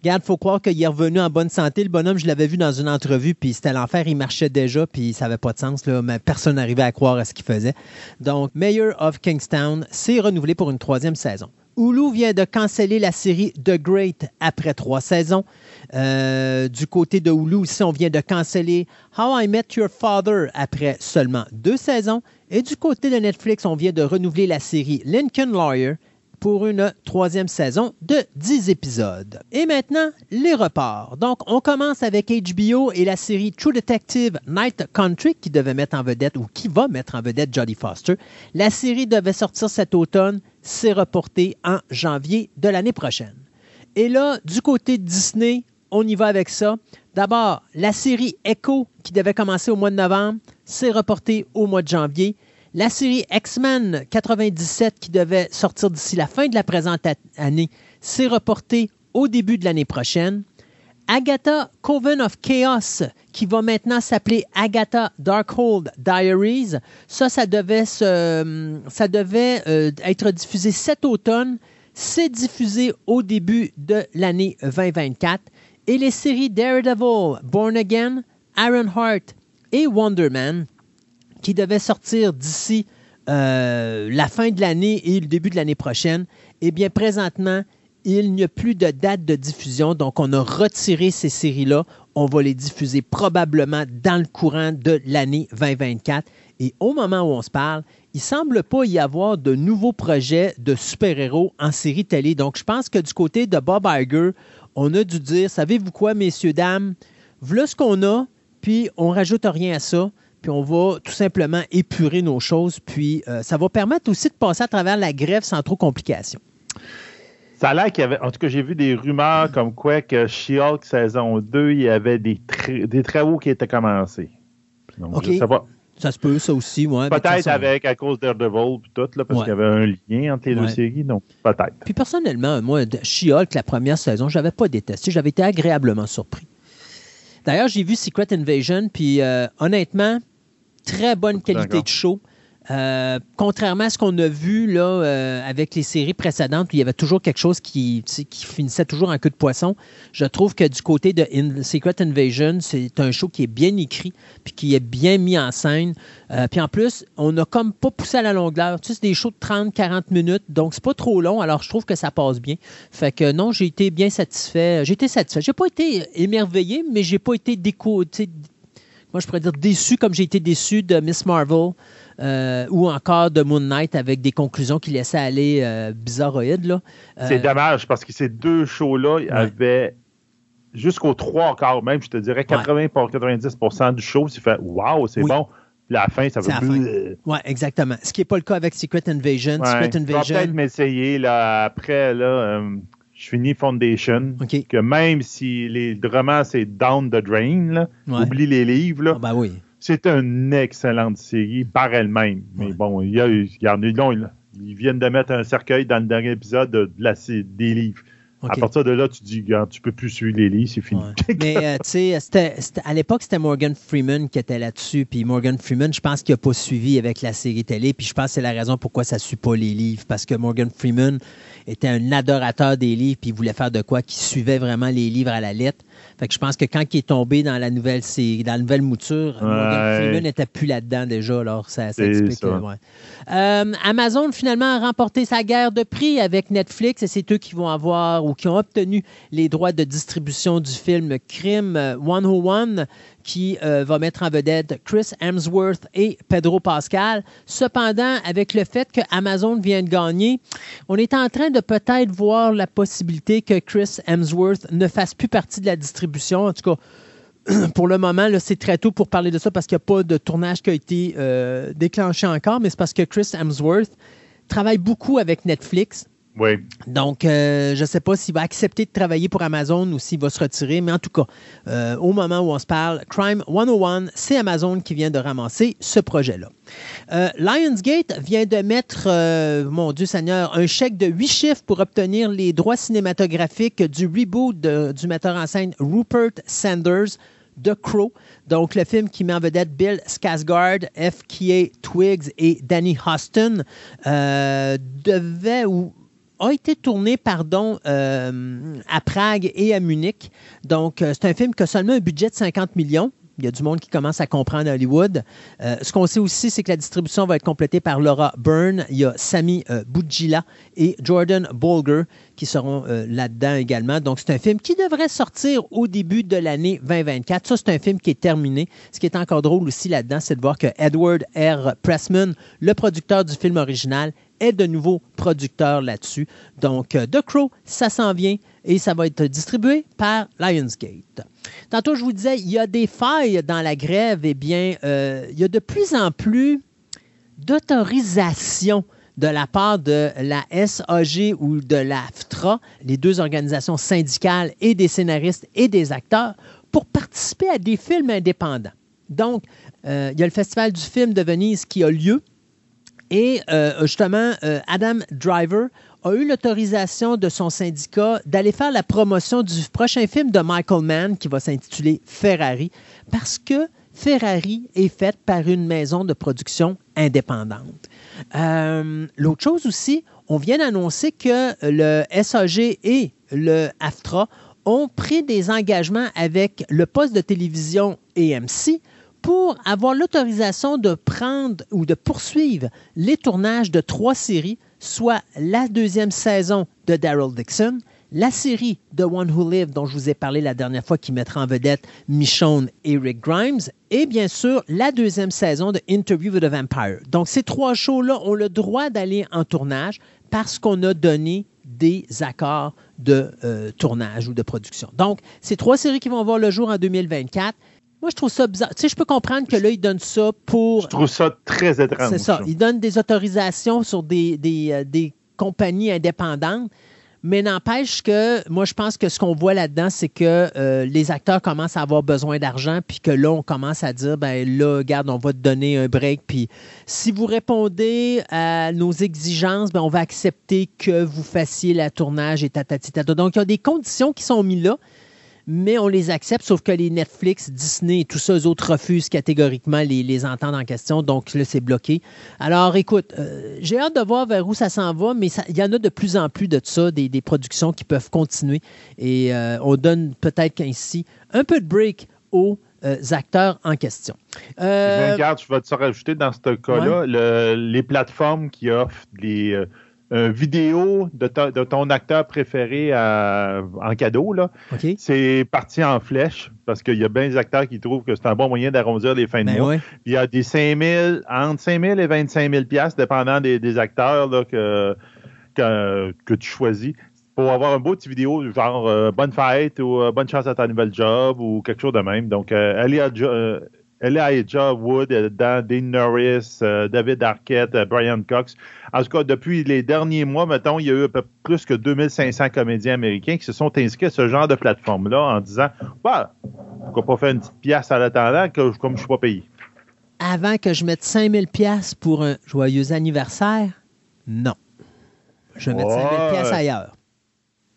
S2: Regarde, faut croire qu'il est revenu en bonne santé. Le bonhomme, je l'avais vu dans une entrevue, puis c'était l'enfer. Il marchait déjà, puis ça n'avait pas de sens. Mais personne n'arrivait à croire à ce qu'il faisait. Donc, Mayor of Kingstown s'est renouvelé pour une troisième saison. Hulu vient de canceller la série The Great après trois saisons. Euh, du côté de Hulu, ici, on vient de canceller How I Met Your Father après seulement deux saisons. Et du côté de Netflix, on vient de renouveler la série Lincoln Lawyer pour une troisième saison de 10 épisodes. Et maintenant, les reports. Donc, on commence avec HBO et la série True Detective Night Country qui devait mettre en vedette ou qui va mettre en vedette Jodie Foster. La série devait sortir cet automne, c'est reporté en janvier de l'année prochaine. Et là, du côté Disney, on y va avec ça. D'abord, la série Echo qui devait commencer au mois de novembre, c'est reporté au mois de janvier. La série X-Men 97 qui devait sortir d'ici la fin de la présente année s'est reportée au début de l'année prochaine. Agatha Coven of Chaos, qui va maintenant s'appeler Agatha Darkhold Diaries. Ça, devait, ça devait euh, être diffusé cet automne. C'est diffusé au début de l'année 2024. Et les séries Daredevil, Born Again, Ironheart et Wonder Man qui devait sortir d'ici euh, la fin de l'année et le début de l'année prochaine, eh bien, présentement, il n'y a plus de date de diffusion, donc on a retiré ces séries-là. On va les diffuser probablement dans le courant de l'année 2024. Et au moment où on se parle, il ne semble pas y avoir de nouveaux projets de super-héros en série télé. Donc, je pense que du côté de Bob Iger, on a dû dire, savez-vous quoi, messieurs, dames, voilà ce qu'on a, puis on rajoute rien à ça puis on va tout simplement épurer nos choses, puis euh, ça va permettre aussi de passer à travers la grève sans trop complications.
S3: Ça a l'air qu'il y avait, en tout cas, j'ai vu des rumeurs comme quoi que She-Hulk saison 2, il y avait des, des travaux qui étaient commencés.
S2: OK. Ça se peut, ça aussi, ouais.
S3: Peut-être avec, à cause d'Aredevil et tout, là, parce qu'il y avait un lien entre les deux séries, donc peut-être.
S2: Puis personnellement, moi, She-Hulk, la première saison, je n'avais pas détesté, j'avais été agréablement surpris. D'ailleurs, j'ai vu Secret Invasion, puis euh, honnêtement, très bonne qualité de show. Euh, contrairement à ce qu'on a vu là, euh, avec les séries précédentes, où il y avait toujours quelque chose qui, qui finissait toujours en queue de poisson, je trouve que du côté de Secret Invasion, c'est un show qui est bien écrit, puis qui est bien mis en scène. Euh, puis en plus, on n'a comme pas poussé à la longueur. Tu sais, c'est des shows de 30-40 minutes, donc c'est pas trop long, alors je trouve que ça passe bien. Fait que non, j'ai été bien satisfait. J'ai été satisfait. J'ai pas été émerveillé, mais j'ai pas été déco moi, je pourrais dire déçu comme j'ai été déçu de Miss Marvel euh, ou encore de Moon Knight avec des conclusions qui laissaient aller euh, bizarroïdes.
S3: Euh, c'est dommage parce que ces deux shows-là avaient jusqu'aux trois quarts même, je te dirais 80 pour 90% du show, c'est fait Waouh, c'est bon. La fin, ça veut plus.
S2: Oui, exactement. Ce qui n'est pas le cas avec Secret Invasion. Secret Invasion.
S3: Je vais peut-être m'essayer là, après. Là, je finis Foundation. Que même si les romans, c'est down the drain, oublie les livres, là,
S2: ah, ben
S3: c'est une excellente série par elle-même. Mais bon, il y a, il y en a, ils viennent de mettre un cercueil dans le dernier épisode de, la, des livres. À partir de là, tu dis, regarde, tu peux plus suivre les livres, c'est fini.
S2: Mais euh, tu sais, à l'époque, c'était Morgan Freeman qui était là-dessus. Puis Morgan Freeman, je pense qu'il n'a pas suivi avec la série télé. Puis je pense que c'est la raison pourquoi ça ne suit pas les livres. Parce que Morgan Freeman était un adorateur des livres, puis il voulait faire de quoi qui suivait vraiment les livres à la lettre. Fait que je pense que quand il est tombé dans la nouvelle, dans la nouvelle mouture, Morgan Freeman n'était plus là-dedans déjà. Alors, ça, explique. Euh, Amazon, finalement, a remporté sa guerre de prix avec Netflix et c'est eux qui vont avoir ou qui ont obtenu les droits de distribution du film Crime 101 qui euh, va mettre en vedette Chris Hemsworth et Pedro Pascal. Cependant, avec le fait que Amazon vient de gagner, on est en train de peut-être voir la possibilité que Chris Hemsworth ne fasse plus partie de la distribution. En tout cas, pour le moment, c'est très tôt pour parler de ça parce qu'il n'y a pas de tournage qui a été euh, déclenché encore, mais c'est parce que Chris Hemsworth travaille beaucoup avec Netflix.
S3: Oui.
S2: Donc, euh, je ne sais pas s'il va accepter de travailler pour Amazon ou s'il va se retirer, mais en tout cas, euh, au moment où on se parle, Crime 101, c'est Amazon qui vient de ramasser ce projet-là. Euh, Lionsgate vient de mettre, mon Dieu Seigneur, un chèque de huit chiffres pour obtenir les droits cinématographiques du reboot du metteur en scène Rupert Sanders. The Crow, donc le film qui met en vedette Bill Skarsgård, F.K.A. Twigs et Danny Huston, devait a été tourné, pardon, euh, à Prague et à Munich. Donc, euh, c'est un film qui a seulement un budget de 50 millions. Il y a du monde qui commence à comprendre Hollywood. Euh, ce qu'on sait aussi, c'est que la distribution va être complétée par Laura Byrne. Il y a Sami euh, et Jordan Bolger qui seront là-dedans également. Donc, c'est un film qui devrait sortir au début de l'année 2024. Ça, c'est un film qui est terminé. Ce qui est encore drôle aussi là-dedans, c'est de voir que Edward R. Pressman, le producteur du film original, est de nouveau producteur là-dessus. Donc, euh, The Crow, ça s'en vient et ça va être distribué par Lionsgate. Tantôt, je vous disais, il y a des failles dans la grève. Eh bien, euh, il y a de plus en plus d'autorisation de la part de la SAG ou de l'AFTRA, les deux organisations syndicales et des scénaristes et des acteurs, pour participer à des films indépendants. Donc, euh, il y a le Festival du film de Venise qui a lieu et euh, justement, euh, Adam Driver a eu l'autorisation de son syndicat d'aller faire la promotion du prochain film de Michael Mann qui va s'intituler Ferrari parce que Ferrari est faite par une maison de production indépendante. Euh, l'autre chose aussi, on vient d'annoncer que le SAG et le AFTRA ont pris des engagements avec le poste de télévision AMC pour avoir l'autorisation de prendre ou de poursuivre les tournages de trois séries, soit la deuxième saison de Daryl Dixon, la série The One Who Lived dont je vous ai parlé la dernière fois qui mettra en vedette Michonne et Rick Grimes, et bien sûr la deuxième saison de Interview with a Vampire. Donc ces trois shows-là ont le droit d'aller en tournage parce qu'on a donné des accords de euh, tournage ou de production. Donc, ces trois séries qui vont voir le jour en 2024, moi, je trouve ça bizarre. Tu sais, je peux comprendre que là, ils donnent ça pour.
S3: Je trouve ça très étrange.
S2: C'est ça. Ils donnent des autorisations sur des, des, euh, des compagnies indépendantes. Mais n'empêche que moi, je pense que ce qu'on voit là-dedans, c'est que euh, les acteurs commencent à avoir besoin d'argent, puis que là, on commence à dire, ben là, regarde, on va te donner un break, puis si vous répondez à nos exigences, ben on va accepter que vous fassiez la tournage et tatati Donc, il y a des conditions qui sont mises là mais on les accepte, sauf que les Netflix, Disney et tout ça, eux autres refusent catégoriquement les, les entendre en question, donc là, c'est bloqué. Alors, écoute, euh, j'ai hâte de voir vers où ça s'en va, mais il y en a de plus en plus de ça, des, productions qui peuvent continuer, et euh, on donne peut-être ainsi un peu de break aux euh, acteurs en question.
S3: regarde, je vais te rajouter dans ce cas-là, les plateformes qui offrent les une vidéo de, ton acteur préféré en cadeau. Là. C'est parti en flèche parce qu'il y a bien des acteurs qui trouvent que c'est un bon moyen d'arrondir les fins de ben mois. Il y a des 5 000, entre 5 000 et 25 000 dépendant des, acteurs que, que, tu choisis pour avoir un beau petit vidéo, genre euh, bonne fête ou euh, bonne chance à ta nouvelle job ou quelque chose de même. Donc, euh, euh Elijah Wood dans Dean Norris, David Arquette, Brian Cox. En tout cas, depuis les derniers mois, mettons, il y a eu à peu plus que 2500 comédiens américains qui se sont inscrits à ce genre de plateforme-là en disant bah, pourquoi pas faire une petite pièce à l'attendant comme je ne suis pas payé?
S2: Avant que je mette 5000 pièces pour un joyeux anniversaire, non. Je vais mettre 5000 pièces ailleurs.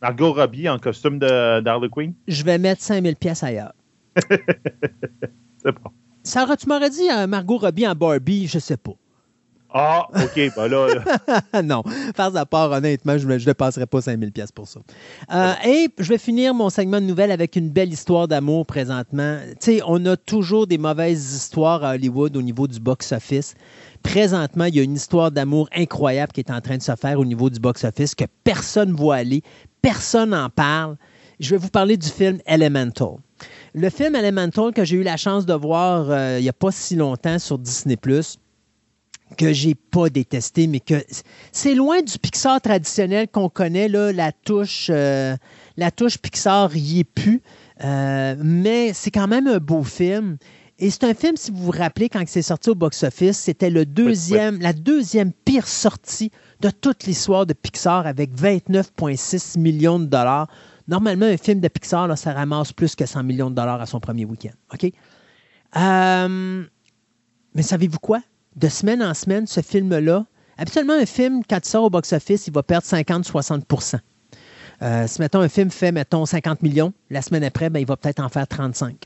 S3: Margot Robbie en costume de Queen?
S2: Je vais mettre 5000 pièces ailleurs.
S3: C'est bon.
S2: Sarah, tu m'aurais dit euh, Margot Robbie en Barbie, je sais pas.
S3: Ah, OK, ben là.
S2: non, faire à part, honnêtement, je ne dépasserai pas 5000 pièces pour ça. Euh, et je vais finir mon segment de nouvelles avec une belle histoire d'amour présentement. Tu sais, on a toujours des mauvaises histoires à Hollywood au niveau du box-office. Présentement, il y a une histoire d'amour incroyable qui est en train de se faire au niveau du box-office que personne ne voit aller, personne n'en parle. Je vais vous parler du film Elemental. Le film Elemental que j'ai eu la chance de voir euh, il n'y a pas si longtemps sur Disney ⁇ que j'ai pas détesté, mais que c'est loin du Pixar traditionnel qu'on connaît, là, la touche, euh, la touche Pixar y est plus, euh, mais c'est quand même un beau film. Et c'est un film, si vous vous rappelez, quand c'est sorti au box-office, c'était le deuxième, la deuxième pire sortie de toute l'histoire de Pixar avec 29,6 millions de dollars. Normalement, un film de Pixar, là, ça ramasse plus que 100 millions de dollars à son premier week-end. OK? Euh, mais savez-vous quoi? De semaine en semaine, ce film-là, habituellement, un film, quand il sort au box-office, il va perdre 50-60% euh, Si, mettons, un film fait, mettons, 50 millions, la semaine après, ben, il va peut-être en faire 35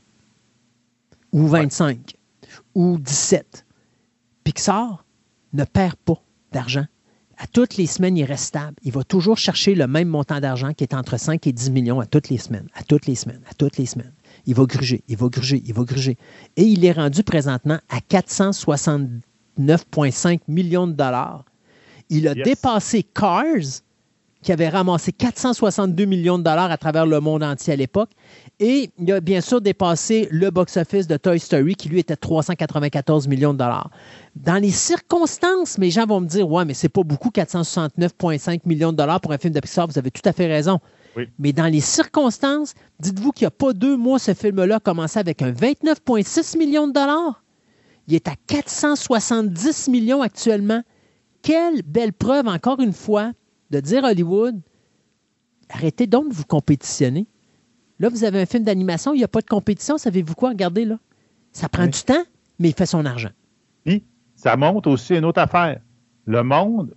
S2: ou 25 ou 17. Pixar ne perd pas d'argent. À toutes les semaines, il reste stable. Il va toujours chercher le même montant d'argent qui est entre 5 et 10 millions à toutes les semaines, à toutes les semaines, à toutes les semaines. Il va gruger, il va gruger, il va gruger. Et il est rendu présentement à 470 9,5 millions de dollars. Il a dépassé Cars, qui avait ramassé 462 millions de dollars à travers le monde entier à l'époque. Et il a bien sûr dépassé le box-office de Toy Story, qui lui était 394 millions de dollars. Dans les circonstances, mes gens vont me dire Ouais, mais c'est pas beaucoup, 469,5 millions de dollars pour un film de Pixar. Vous avez tout à fait raison. Mais dans les circonstances, dites-vous qu'il n'y a pas deux mois, ce film-là a commencé avec un 29,6 millions de dollars. Il est à 470 millions actuellement. Quelle belle preuve, encore une fois, de dire Hollywood, arrêtez donc de vous compétitionner. Là, vous avez un film d'animation, il n'y a pas de compétition. Savez-vous quoi? Regardez là. Ça prend du temps, mais il fait son argent.
S3: Oui, ça montre aussi une autre affaire. Le monde,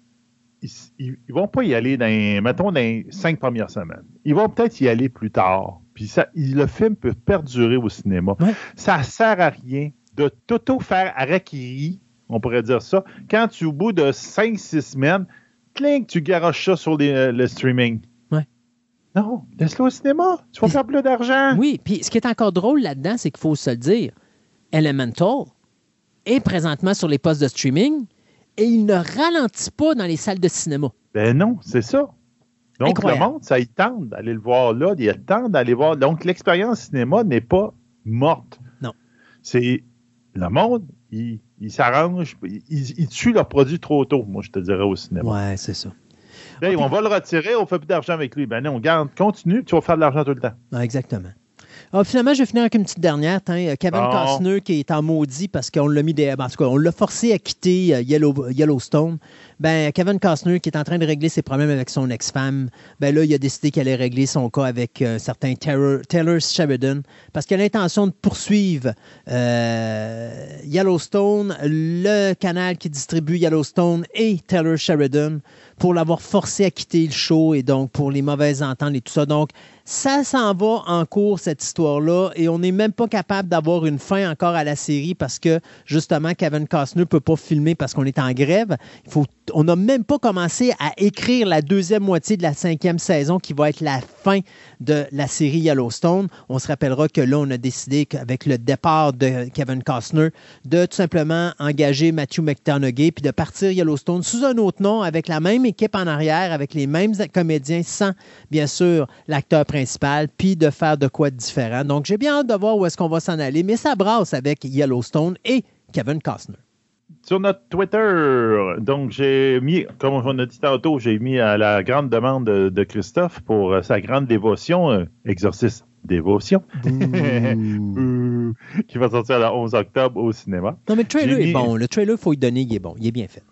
S3: ils ne vont pas y aller dans, mettons, dans les cinq premières semaines. Ils vont peut-être y aller plus tard. Puis ça, le film peut perdurer au cinéma. Ça ne sert à rien de tout faire harakiri, on pourrait dire ça, quand tu, au bout de 5-6 semaines, clink, tu garoches ça sur euh, le streaming.
S2: Ouais.
S3: Non, laisse-le au cinéma. Tu vas faire plus d'argent.
S2: Oui, puis ce qui est encore drôle là-dedans, c'est qu'il faut se le dire. Elemental est présentement sur les postes de streaming et il ne ralentit pas dans les salles de cinéma.
S3: Ben non, c'est ça. Donc, le monde, ça y tente d'aller le voir là, il tente d'aller voir. Donc, l'expérience cinéma n'est pas morte.
S2: Non.
S3: C'est le monde, il, s'arrange, il, tue leur produit trop tôt, moi, je te dirais au cinéma.
S2: Ouais, c'est ça.
S3: on va le retirer, on fait plus d'argent avec lui. Ben non, garde, continue, tu vas faire de l'argent tout le temps.
S2: exactement. Ah, finalement, je vais finir avec une petite dernière. Kevin Costner qui est en maudit parce qu'on l'a mis des. En tout cas, on l'a forcé à quitter euh, Yellowstone ben, Kevin Costner, qui est en train de régler ses problèmes avec son ex-femme, ben là, il a décidé qu'elle allait régler son cas avec un euh, certain Taylor, Sheridan, parce qu'il a l'intention de poursuivre euh, Yellowstone, le canal qui distribue Yellowstone et Taylor Sheridan pour l'avoir forcé à quitter le show et donc pour les mauvaises ententes et tout ça. Donc, ça s'en va en cours, cette histoire-là, et on n'est même pas capable d'avoir une fin encore à la série parce que, justement, Kevin Costner ne peut pas filmer parce qu'on est en grève. On n'a même pas commencé à écrire la deuxième moitié de la cinquième saison qui va être la fin de la série Yellowstone. On se rappellera que là, on a décidé qu'avec le départ de Kevin Costner, de tout simplement engager Matthew McConaughey puis de partir Yellowstone sous un autre nom avec la même équipe en arrière, avec les mêmes comédiens, sans, bien sûr, l'acteur principal, puis de faire de quoi de différent. Donc, j'ai bien hâte de voir où est-ce qu'on va s'en aller, mais ça brasse avec Yellowstone et Kevin Costner.
S3: Sur notre Twitter, donc j'ai mis, comme on a dit tantôt, j'ai mis à la grande demande de, Christophe pour euh, sa grande dévotion, euh, exorcisme dévotion, qui va sortir le 11 octobre au cinéma.
S2: Non, mais le trailer est bon. Le trailer, il faut lui donner, il est bon. Il est bien fait.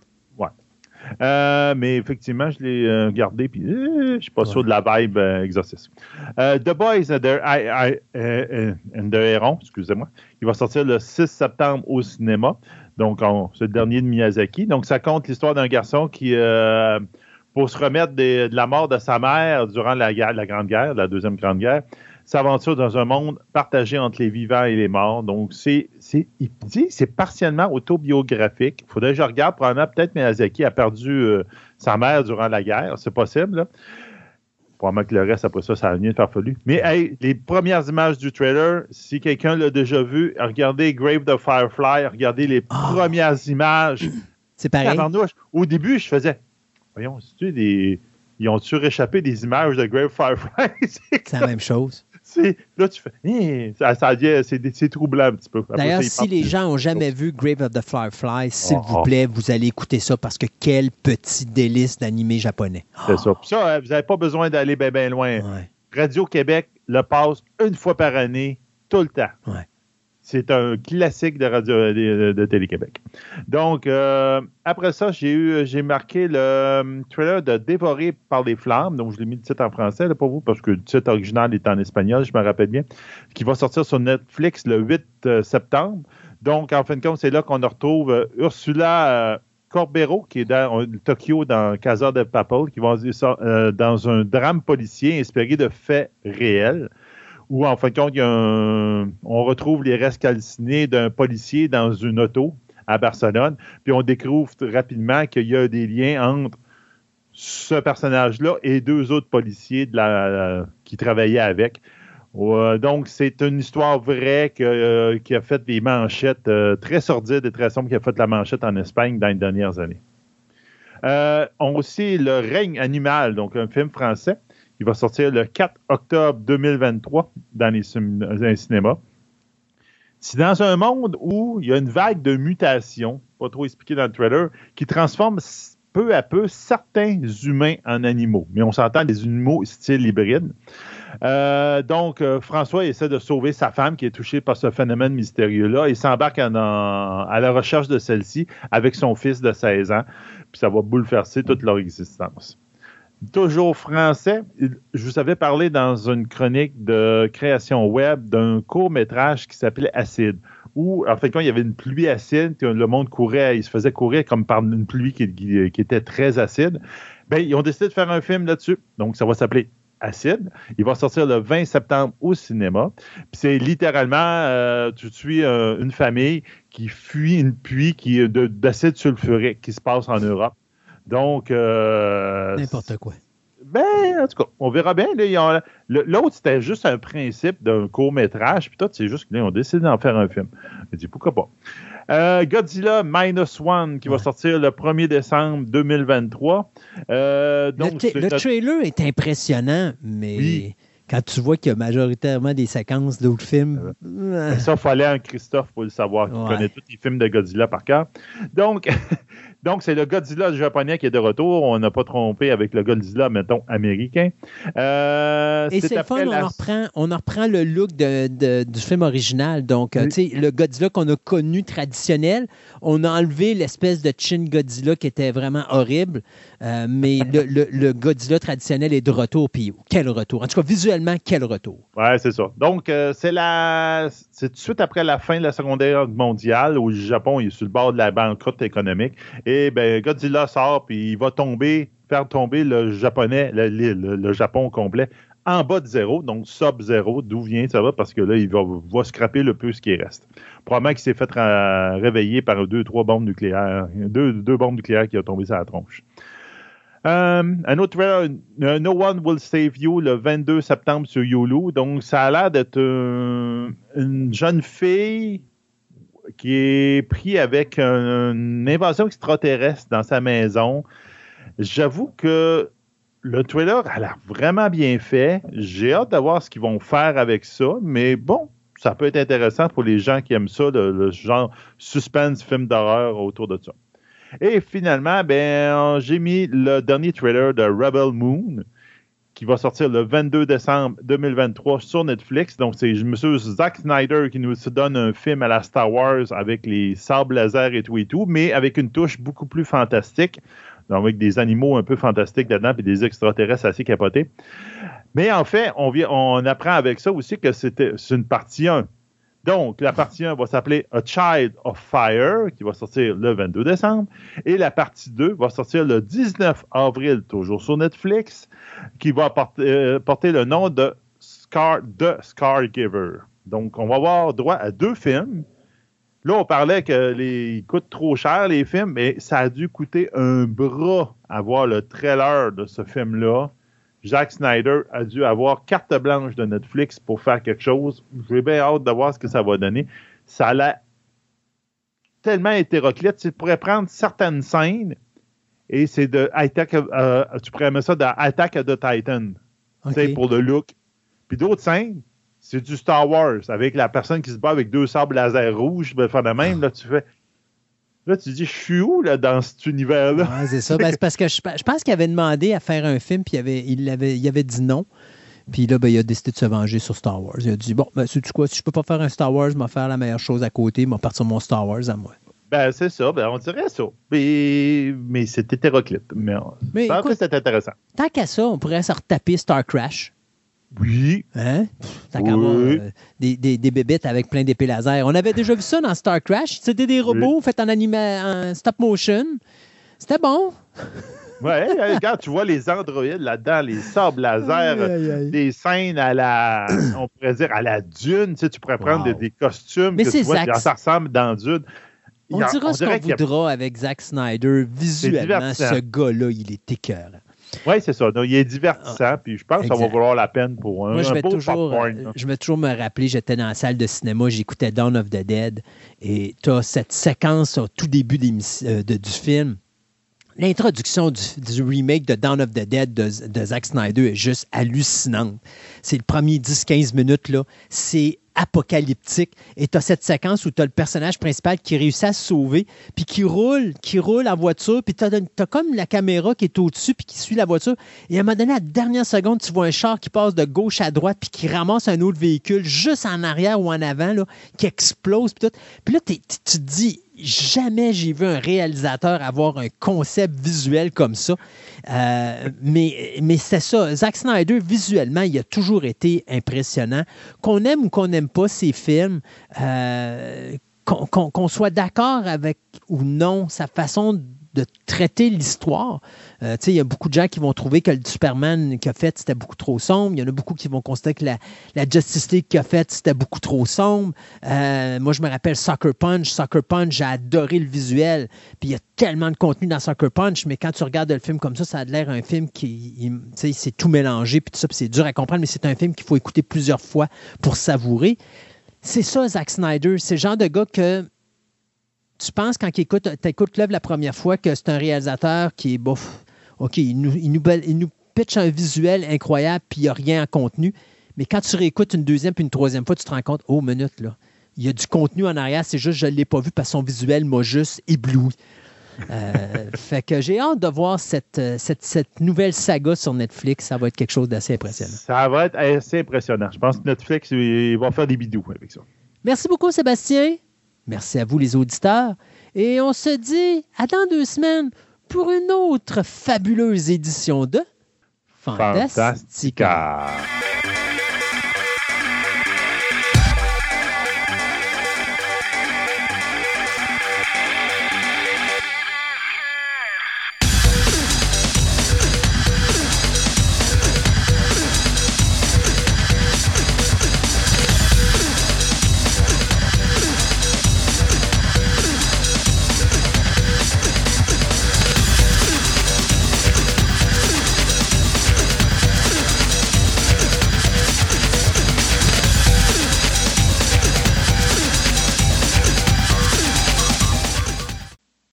S3: Euh, mais effectivement, je l'ai euh, gardé, puis euh, je ne suis pas sûr de la vibe exorcisme. the Boys and the, Heron, excusez-moi, il va sortir le 6 septembre au cinéma. Donc, c'est le dernier de Miyazaki. Donc, ça compte l'histoire d'un garçon qui, pour se remettre de la mort de sa mère durant la, la Grande Guerre, la Deuxième Grande Guerre, s'aventure dans un monde partagé entre les vivants et les morts. Donc, c'est, c'est, il dit, c'est partiellement autobiographique. Il faudrait que je regarde. Probablement, peut-être Miyazaki a perdu euh, sa mère durant la guerre. C'est possible. Là. Probablement que le reste, après ça, ça a de farfelu. Mais hey, les premières images du trailer, si quelqu'un l'a déjà vu, regardez Grave the Firefly, regardez les ah. premières images.
S2: C'est pareil.
S3: Au début, je faisais, voyons, c'est-tu des ils ont-tu réchappé des images de Grave Firefly?
S2: c'est la même chose.
S3: Là, tu fais, hein, ça, ça c'est troublant un petit peu.
S2: D'ailleurs, si les gens n'ont jamais vu Grave of the Firefly, s'il vous ah. plaît, vous allez écouter ça parce que quel petit délice d'animé japonais.
S3: C'est ça. ça, euh, vous n'avez pas besoin d'aller bien loin. Radio-Québec le passe une fois par année, tout le temps.
S2: Ouais.
S3: C'est un classique de radio de, Télé-Québec. Donc, euh, après ça, j'ai eu j'ai marqué le euh, trailer de Dévoré par les flammes. Donc, je l'ai mis le titre en français pour vous, parce que le titre original est en espagnol, je me rappelle bien, qui va sortir sur Netflix le 8 euh, septembre. Donc, en fin de compte, c'est là qu'on retrouve Ursula Corbero, qui est dans Tokyo, dans Casa de Papel, qui va dans un drame policier inspiré de faits réels où, en fin de compte, on retrouve les restes calcinés d'un policier dans une auto à Barcelone, puis on découvre rapidement qu'il y a des liens entre ce personnage-là et deux autres policiers qui travaillaient avec. Euh, donc, c'est une histoire vraie euh, qui a fait des manchettes euh, très sordides et très sombres, qui a fait la manchette en Espagne dans les dernières années. on aussi Le règne animal, donc un film français il va sortir le 4 octobre 2023 dans les, cinémas. C'est dans un monde où il y a une vague de mutations, pas trop expliqué dans le trailer, qui transforme peu à peu certains humains en animaux. Mais on s'entend des animaux style hybride. Euh, donc, euh, François essaie de sauver sa femme qui est touchée par ce phénomène mystérieux-là et s'embarque à la recherche de celle-ci avec son fils de 16 ans. Puis ça va bouleverser toute leur existence toujours français. Je vous avais parlé dans une chronique de création web d'un court métrage qui s'appelait Acide, où en fait quand il y avait une pluie acide, le monde courait, il se faisait courir comme par une pluie qui, était très acide. Ben, ils ont décidé de faire un film là-dessus. Donc, ça va s'appeler Acide. Il va sortir le 20 septembre au cinéma. Puis c'est littéralement, euh, tu suis euh, une famille qui fuit une pluie d'acide sulfurique qui se passe en Europe. Donc. Euh,
S2: N'importe quoi.
S3: Ben, en tout cas, on verra bien. L'autre, c'était juste un principe d'un court-métrage, puis toi, c'est juste qu'ils ont décidé d'en faire un film. Je dis pourquoi pas. Euh, Godzilla Minus One qui va sortir le 1er décembre 2023.
S2: Euh, donc, le, trailer est impressionnant, mais quand tu vois qu'il y a majoritairement des séquences d'autres films.
S3: Ça, il fallait un Christophe pour le savoir, qui connaît tous les films de Godzilla par cœur. Donc, Donc, c'est le Godzilla japonais qui est de retour. On n'a pas trompé avec le Godzilla, mettons, américain.
S2: Euh, Et c'est le fun, on, reprend, on reprend le look du film original. Donc, euh, tu sais, le Godzilla qu'on a connu traditionnel, on a enlevé l'espèce de Chin Godzilla qui était vraiment horrible. Euh, mais le, Godzilla traditionnel est de retour. Puis, quel retour? En tout cas, visuellement, quel retour?
S3: Ouais, c'est ça. Donc, c'est la... c'est tout de suite après la fin de la Seconde Guerre mondiale où le Japon est sur le bord de la banqueroute économique. Et ben, Godzilla sort, puis il va tomber, faire tomber le japonais, le, le, Japon complet en bas de zéro, donc sub zéro. D'où vient ça va? Parce que là, il va, scraper le peu ce qui reste. Probablement qu'il s'est fait réveiller par deux, trois bombes nucléaires, deux, bombes nucléaires qui ont tombé sur la tronche. Euh, un autre trailer, No One Will Save You, le 22 septembre sur Yulu. Donc, ça a l'air d'être une jeune fille qui est pris avec une invasion extraterrestre dans sa maison. J'avoue que le trailer a l'air vraiment bien fait. J'ai hâte de voir ce qu'ils vont faire avec ça, mais bon, ça peut être intéressant pour les gens qui aiment ça, le, genre suspense film d'horreur autour de ça. Et finalement, ben, j'ai mis le dernier trailer de Rebel Moon, qui va sortir le 22 décembre 2023 sur Netflix. Donc, c'est M. Zack Snyder qui nous donne un film à la Star Wars avec les sables laser et tout et tout, mais avec une touche beaucoup plus fantastique. Donc, avec des animaux un peu fantastiques dedans et des extraterrestres assez capotés. Mais en fait, on, on apprend avec ça aussi que c'est une partie 1. Donc, la partie 1 va s'appeler A Child of Fire, qui va sortir le 22 décembre. Et la partie 2 va sortir le 19 avril, toujours sur Netflix, qui va porter, euh, porter le nom de Scar, The Scargiver. Donc, on va avoir droit à deux films. Là, on parlait que les coûtent trop cher, les films, mais ça a dû coûter un bras avoir le trailer de ce film-là. Jack Snyder a dû avoir carte blanche de Netflix pour faire quelque chose. J'ai bien hâte de voir ce que ça va donner. Ça a tellement hétéroclite. Tu pourrais prendre certaines scènes et c'est de Attack, euh, tu pourrais mettre ça dans Attack of the Titan. Okay. Pour le look. Puis d'autres scènes, c'est du Star Wars avec la personne qui se bat avec deux sabres laser rouges. Ben, de même, là, tu fais. Là, tu dis, je suis où là, dans cet univers-là?
S2: Ouais, c'est ça. Ben, c'est parce que je, pense qu'il avait demandé à faire un film, puis il avait, il avait, il avait dit non. Puis là, ben, il a décidé de se venger sur Star Wars. Il a dit Bon, ben, sais quoi, si je peux pas faire un Star Wars, je vais faire la meilleure chose à côté, je vais partir mon Star Wars à moi.
S3: Ben, c'est ça, ben, on dirait ça. Mais, mais c'est hétéroclite. Mais, mais écoute, c'est intéressant.
S2: Tant qu'à ça, on pourrait se retaper Star Crash.
S3: Oui.
S2: Hein? Tant oui. Euh, des, des, des bébites avec plein d'épées laser. On avait déjà vu ça dans Star Crash. C'était des robots faits en, en stop motion. C'était bon.
S3: Ouais, regarde, tu vois les androïdes là-dedans, les sables laser, des scènes à la, on pourrait dire à la dune. Tu, sais, tu pourrais prendre des, costumes
S2: Mais que tu
S3: vois, ça ressemble dans Dune.
S2: On dira ce qu'on voudra avec Zack Snyder. Visuellement, ce gars-là, il est écœurant.
S3: Oui, c'est ça. il est divertissant, ah, puis je pense que ça va valoir la peine pour un,
S2: Moi, je
S3: vais
S2: toujours, euh, Je vais toujours me rappeler, j'étais dans la salle de cinéma, j'écoutais Dawn of the Dead, et tu as cette séquence au tout début euh, du film. L'introduction du, remake de Dawn of the Dead de, de Zack Snyder est juste hallucinante. C'est le premier 10-15 minutes, là. C'est apocalyptique. Et tu as cette séquence où tu as le personnage principal qui réussit à se sauver, puis qui roule, qui roule en voiture, puis tu as, comme la caméra qui est au-dessus, puis qui suit la voiture. Et à un moment donné, à la dernière seconde, tu vois un char qui passe de gauche à droite, puis qui ramasse un autre véhicule juste en arrière ou en avant, là, qui explose, puis tout. Puis là, tu te dis, jamais j'ai vu un réalisateur avoir un concept visuel comme ça. Euh, mais c'est ça. Zack Snyder, visuellement, il a toujours été impressionnant. Qu'on aime ou qu'on n'aime pas ses films, euh, qu'on soit d'accord avec ou non sa façon de traiter l'histoire. Euh, il y a beaucoup de gens qui vont trouver que le Superman qu'il a fait, c'était beaucoup trop sombre. Il y en a beaucoup qui vont constater que la, la Justice League qu'il a fait, c'était beaucoup trop sombre. Euh, moi, je me rappelle Soccer Punch. Soccer Punch, j'ai adoré le visuel. Puis il y a tellement de contenu dans Soccer Punch, mais quand tu regardes le film comme ça, ça a l'air un film qui, c'est tout mélangé, puis tout ça, c'est dur à comprendre, mais c'est un film qu'il faut écouter plusieurs fois pour savourer. C'est ça, Zack Snyder. C'est le genre de gars que tu penses quand tu écoutes, écoutes la première fois que c'est un réalisateur qui est bof. OK, il nous, il nous, pitch un visuel incroyable, puis il n'y a rien en contenu. Mais quand tu réécoutes une deuxième puis une troisième fois, tu te rends compte, oh, minute, là, il y a du contenu en arrière, c'est juste je ne l'ai pas vu parce que son visuel m'a juste ébloui. Euh, fait que j'ai hâte de voir cette, cette, nouvelle saga sur Netflix. Ça va être quelque chose d'assez impressionnant.
S3: Ça va être assez impressionnant. Je pense que Netflix il va faire des bidous avec ça.
S2: Merci beaucoup, Sébastien. Merci à vous, les auditeurs. Et on se dit à dans deux semaines pour une autre fabuleuse édition de
S3: Fantastica.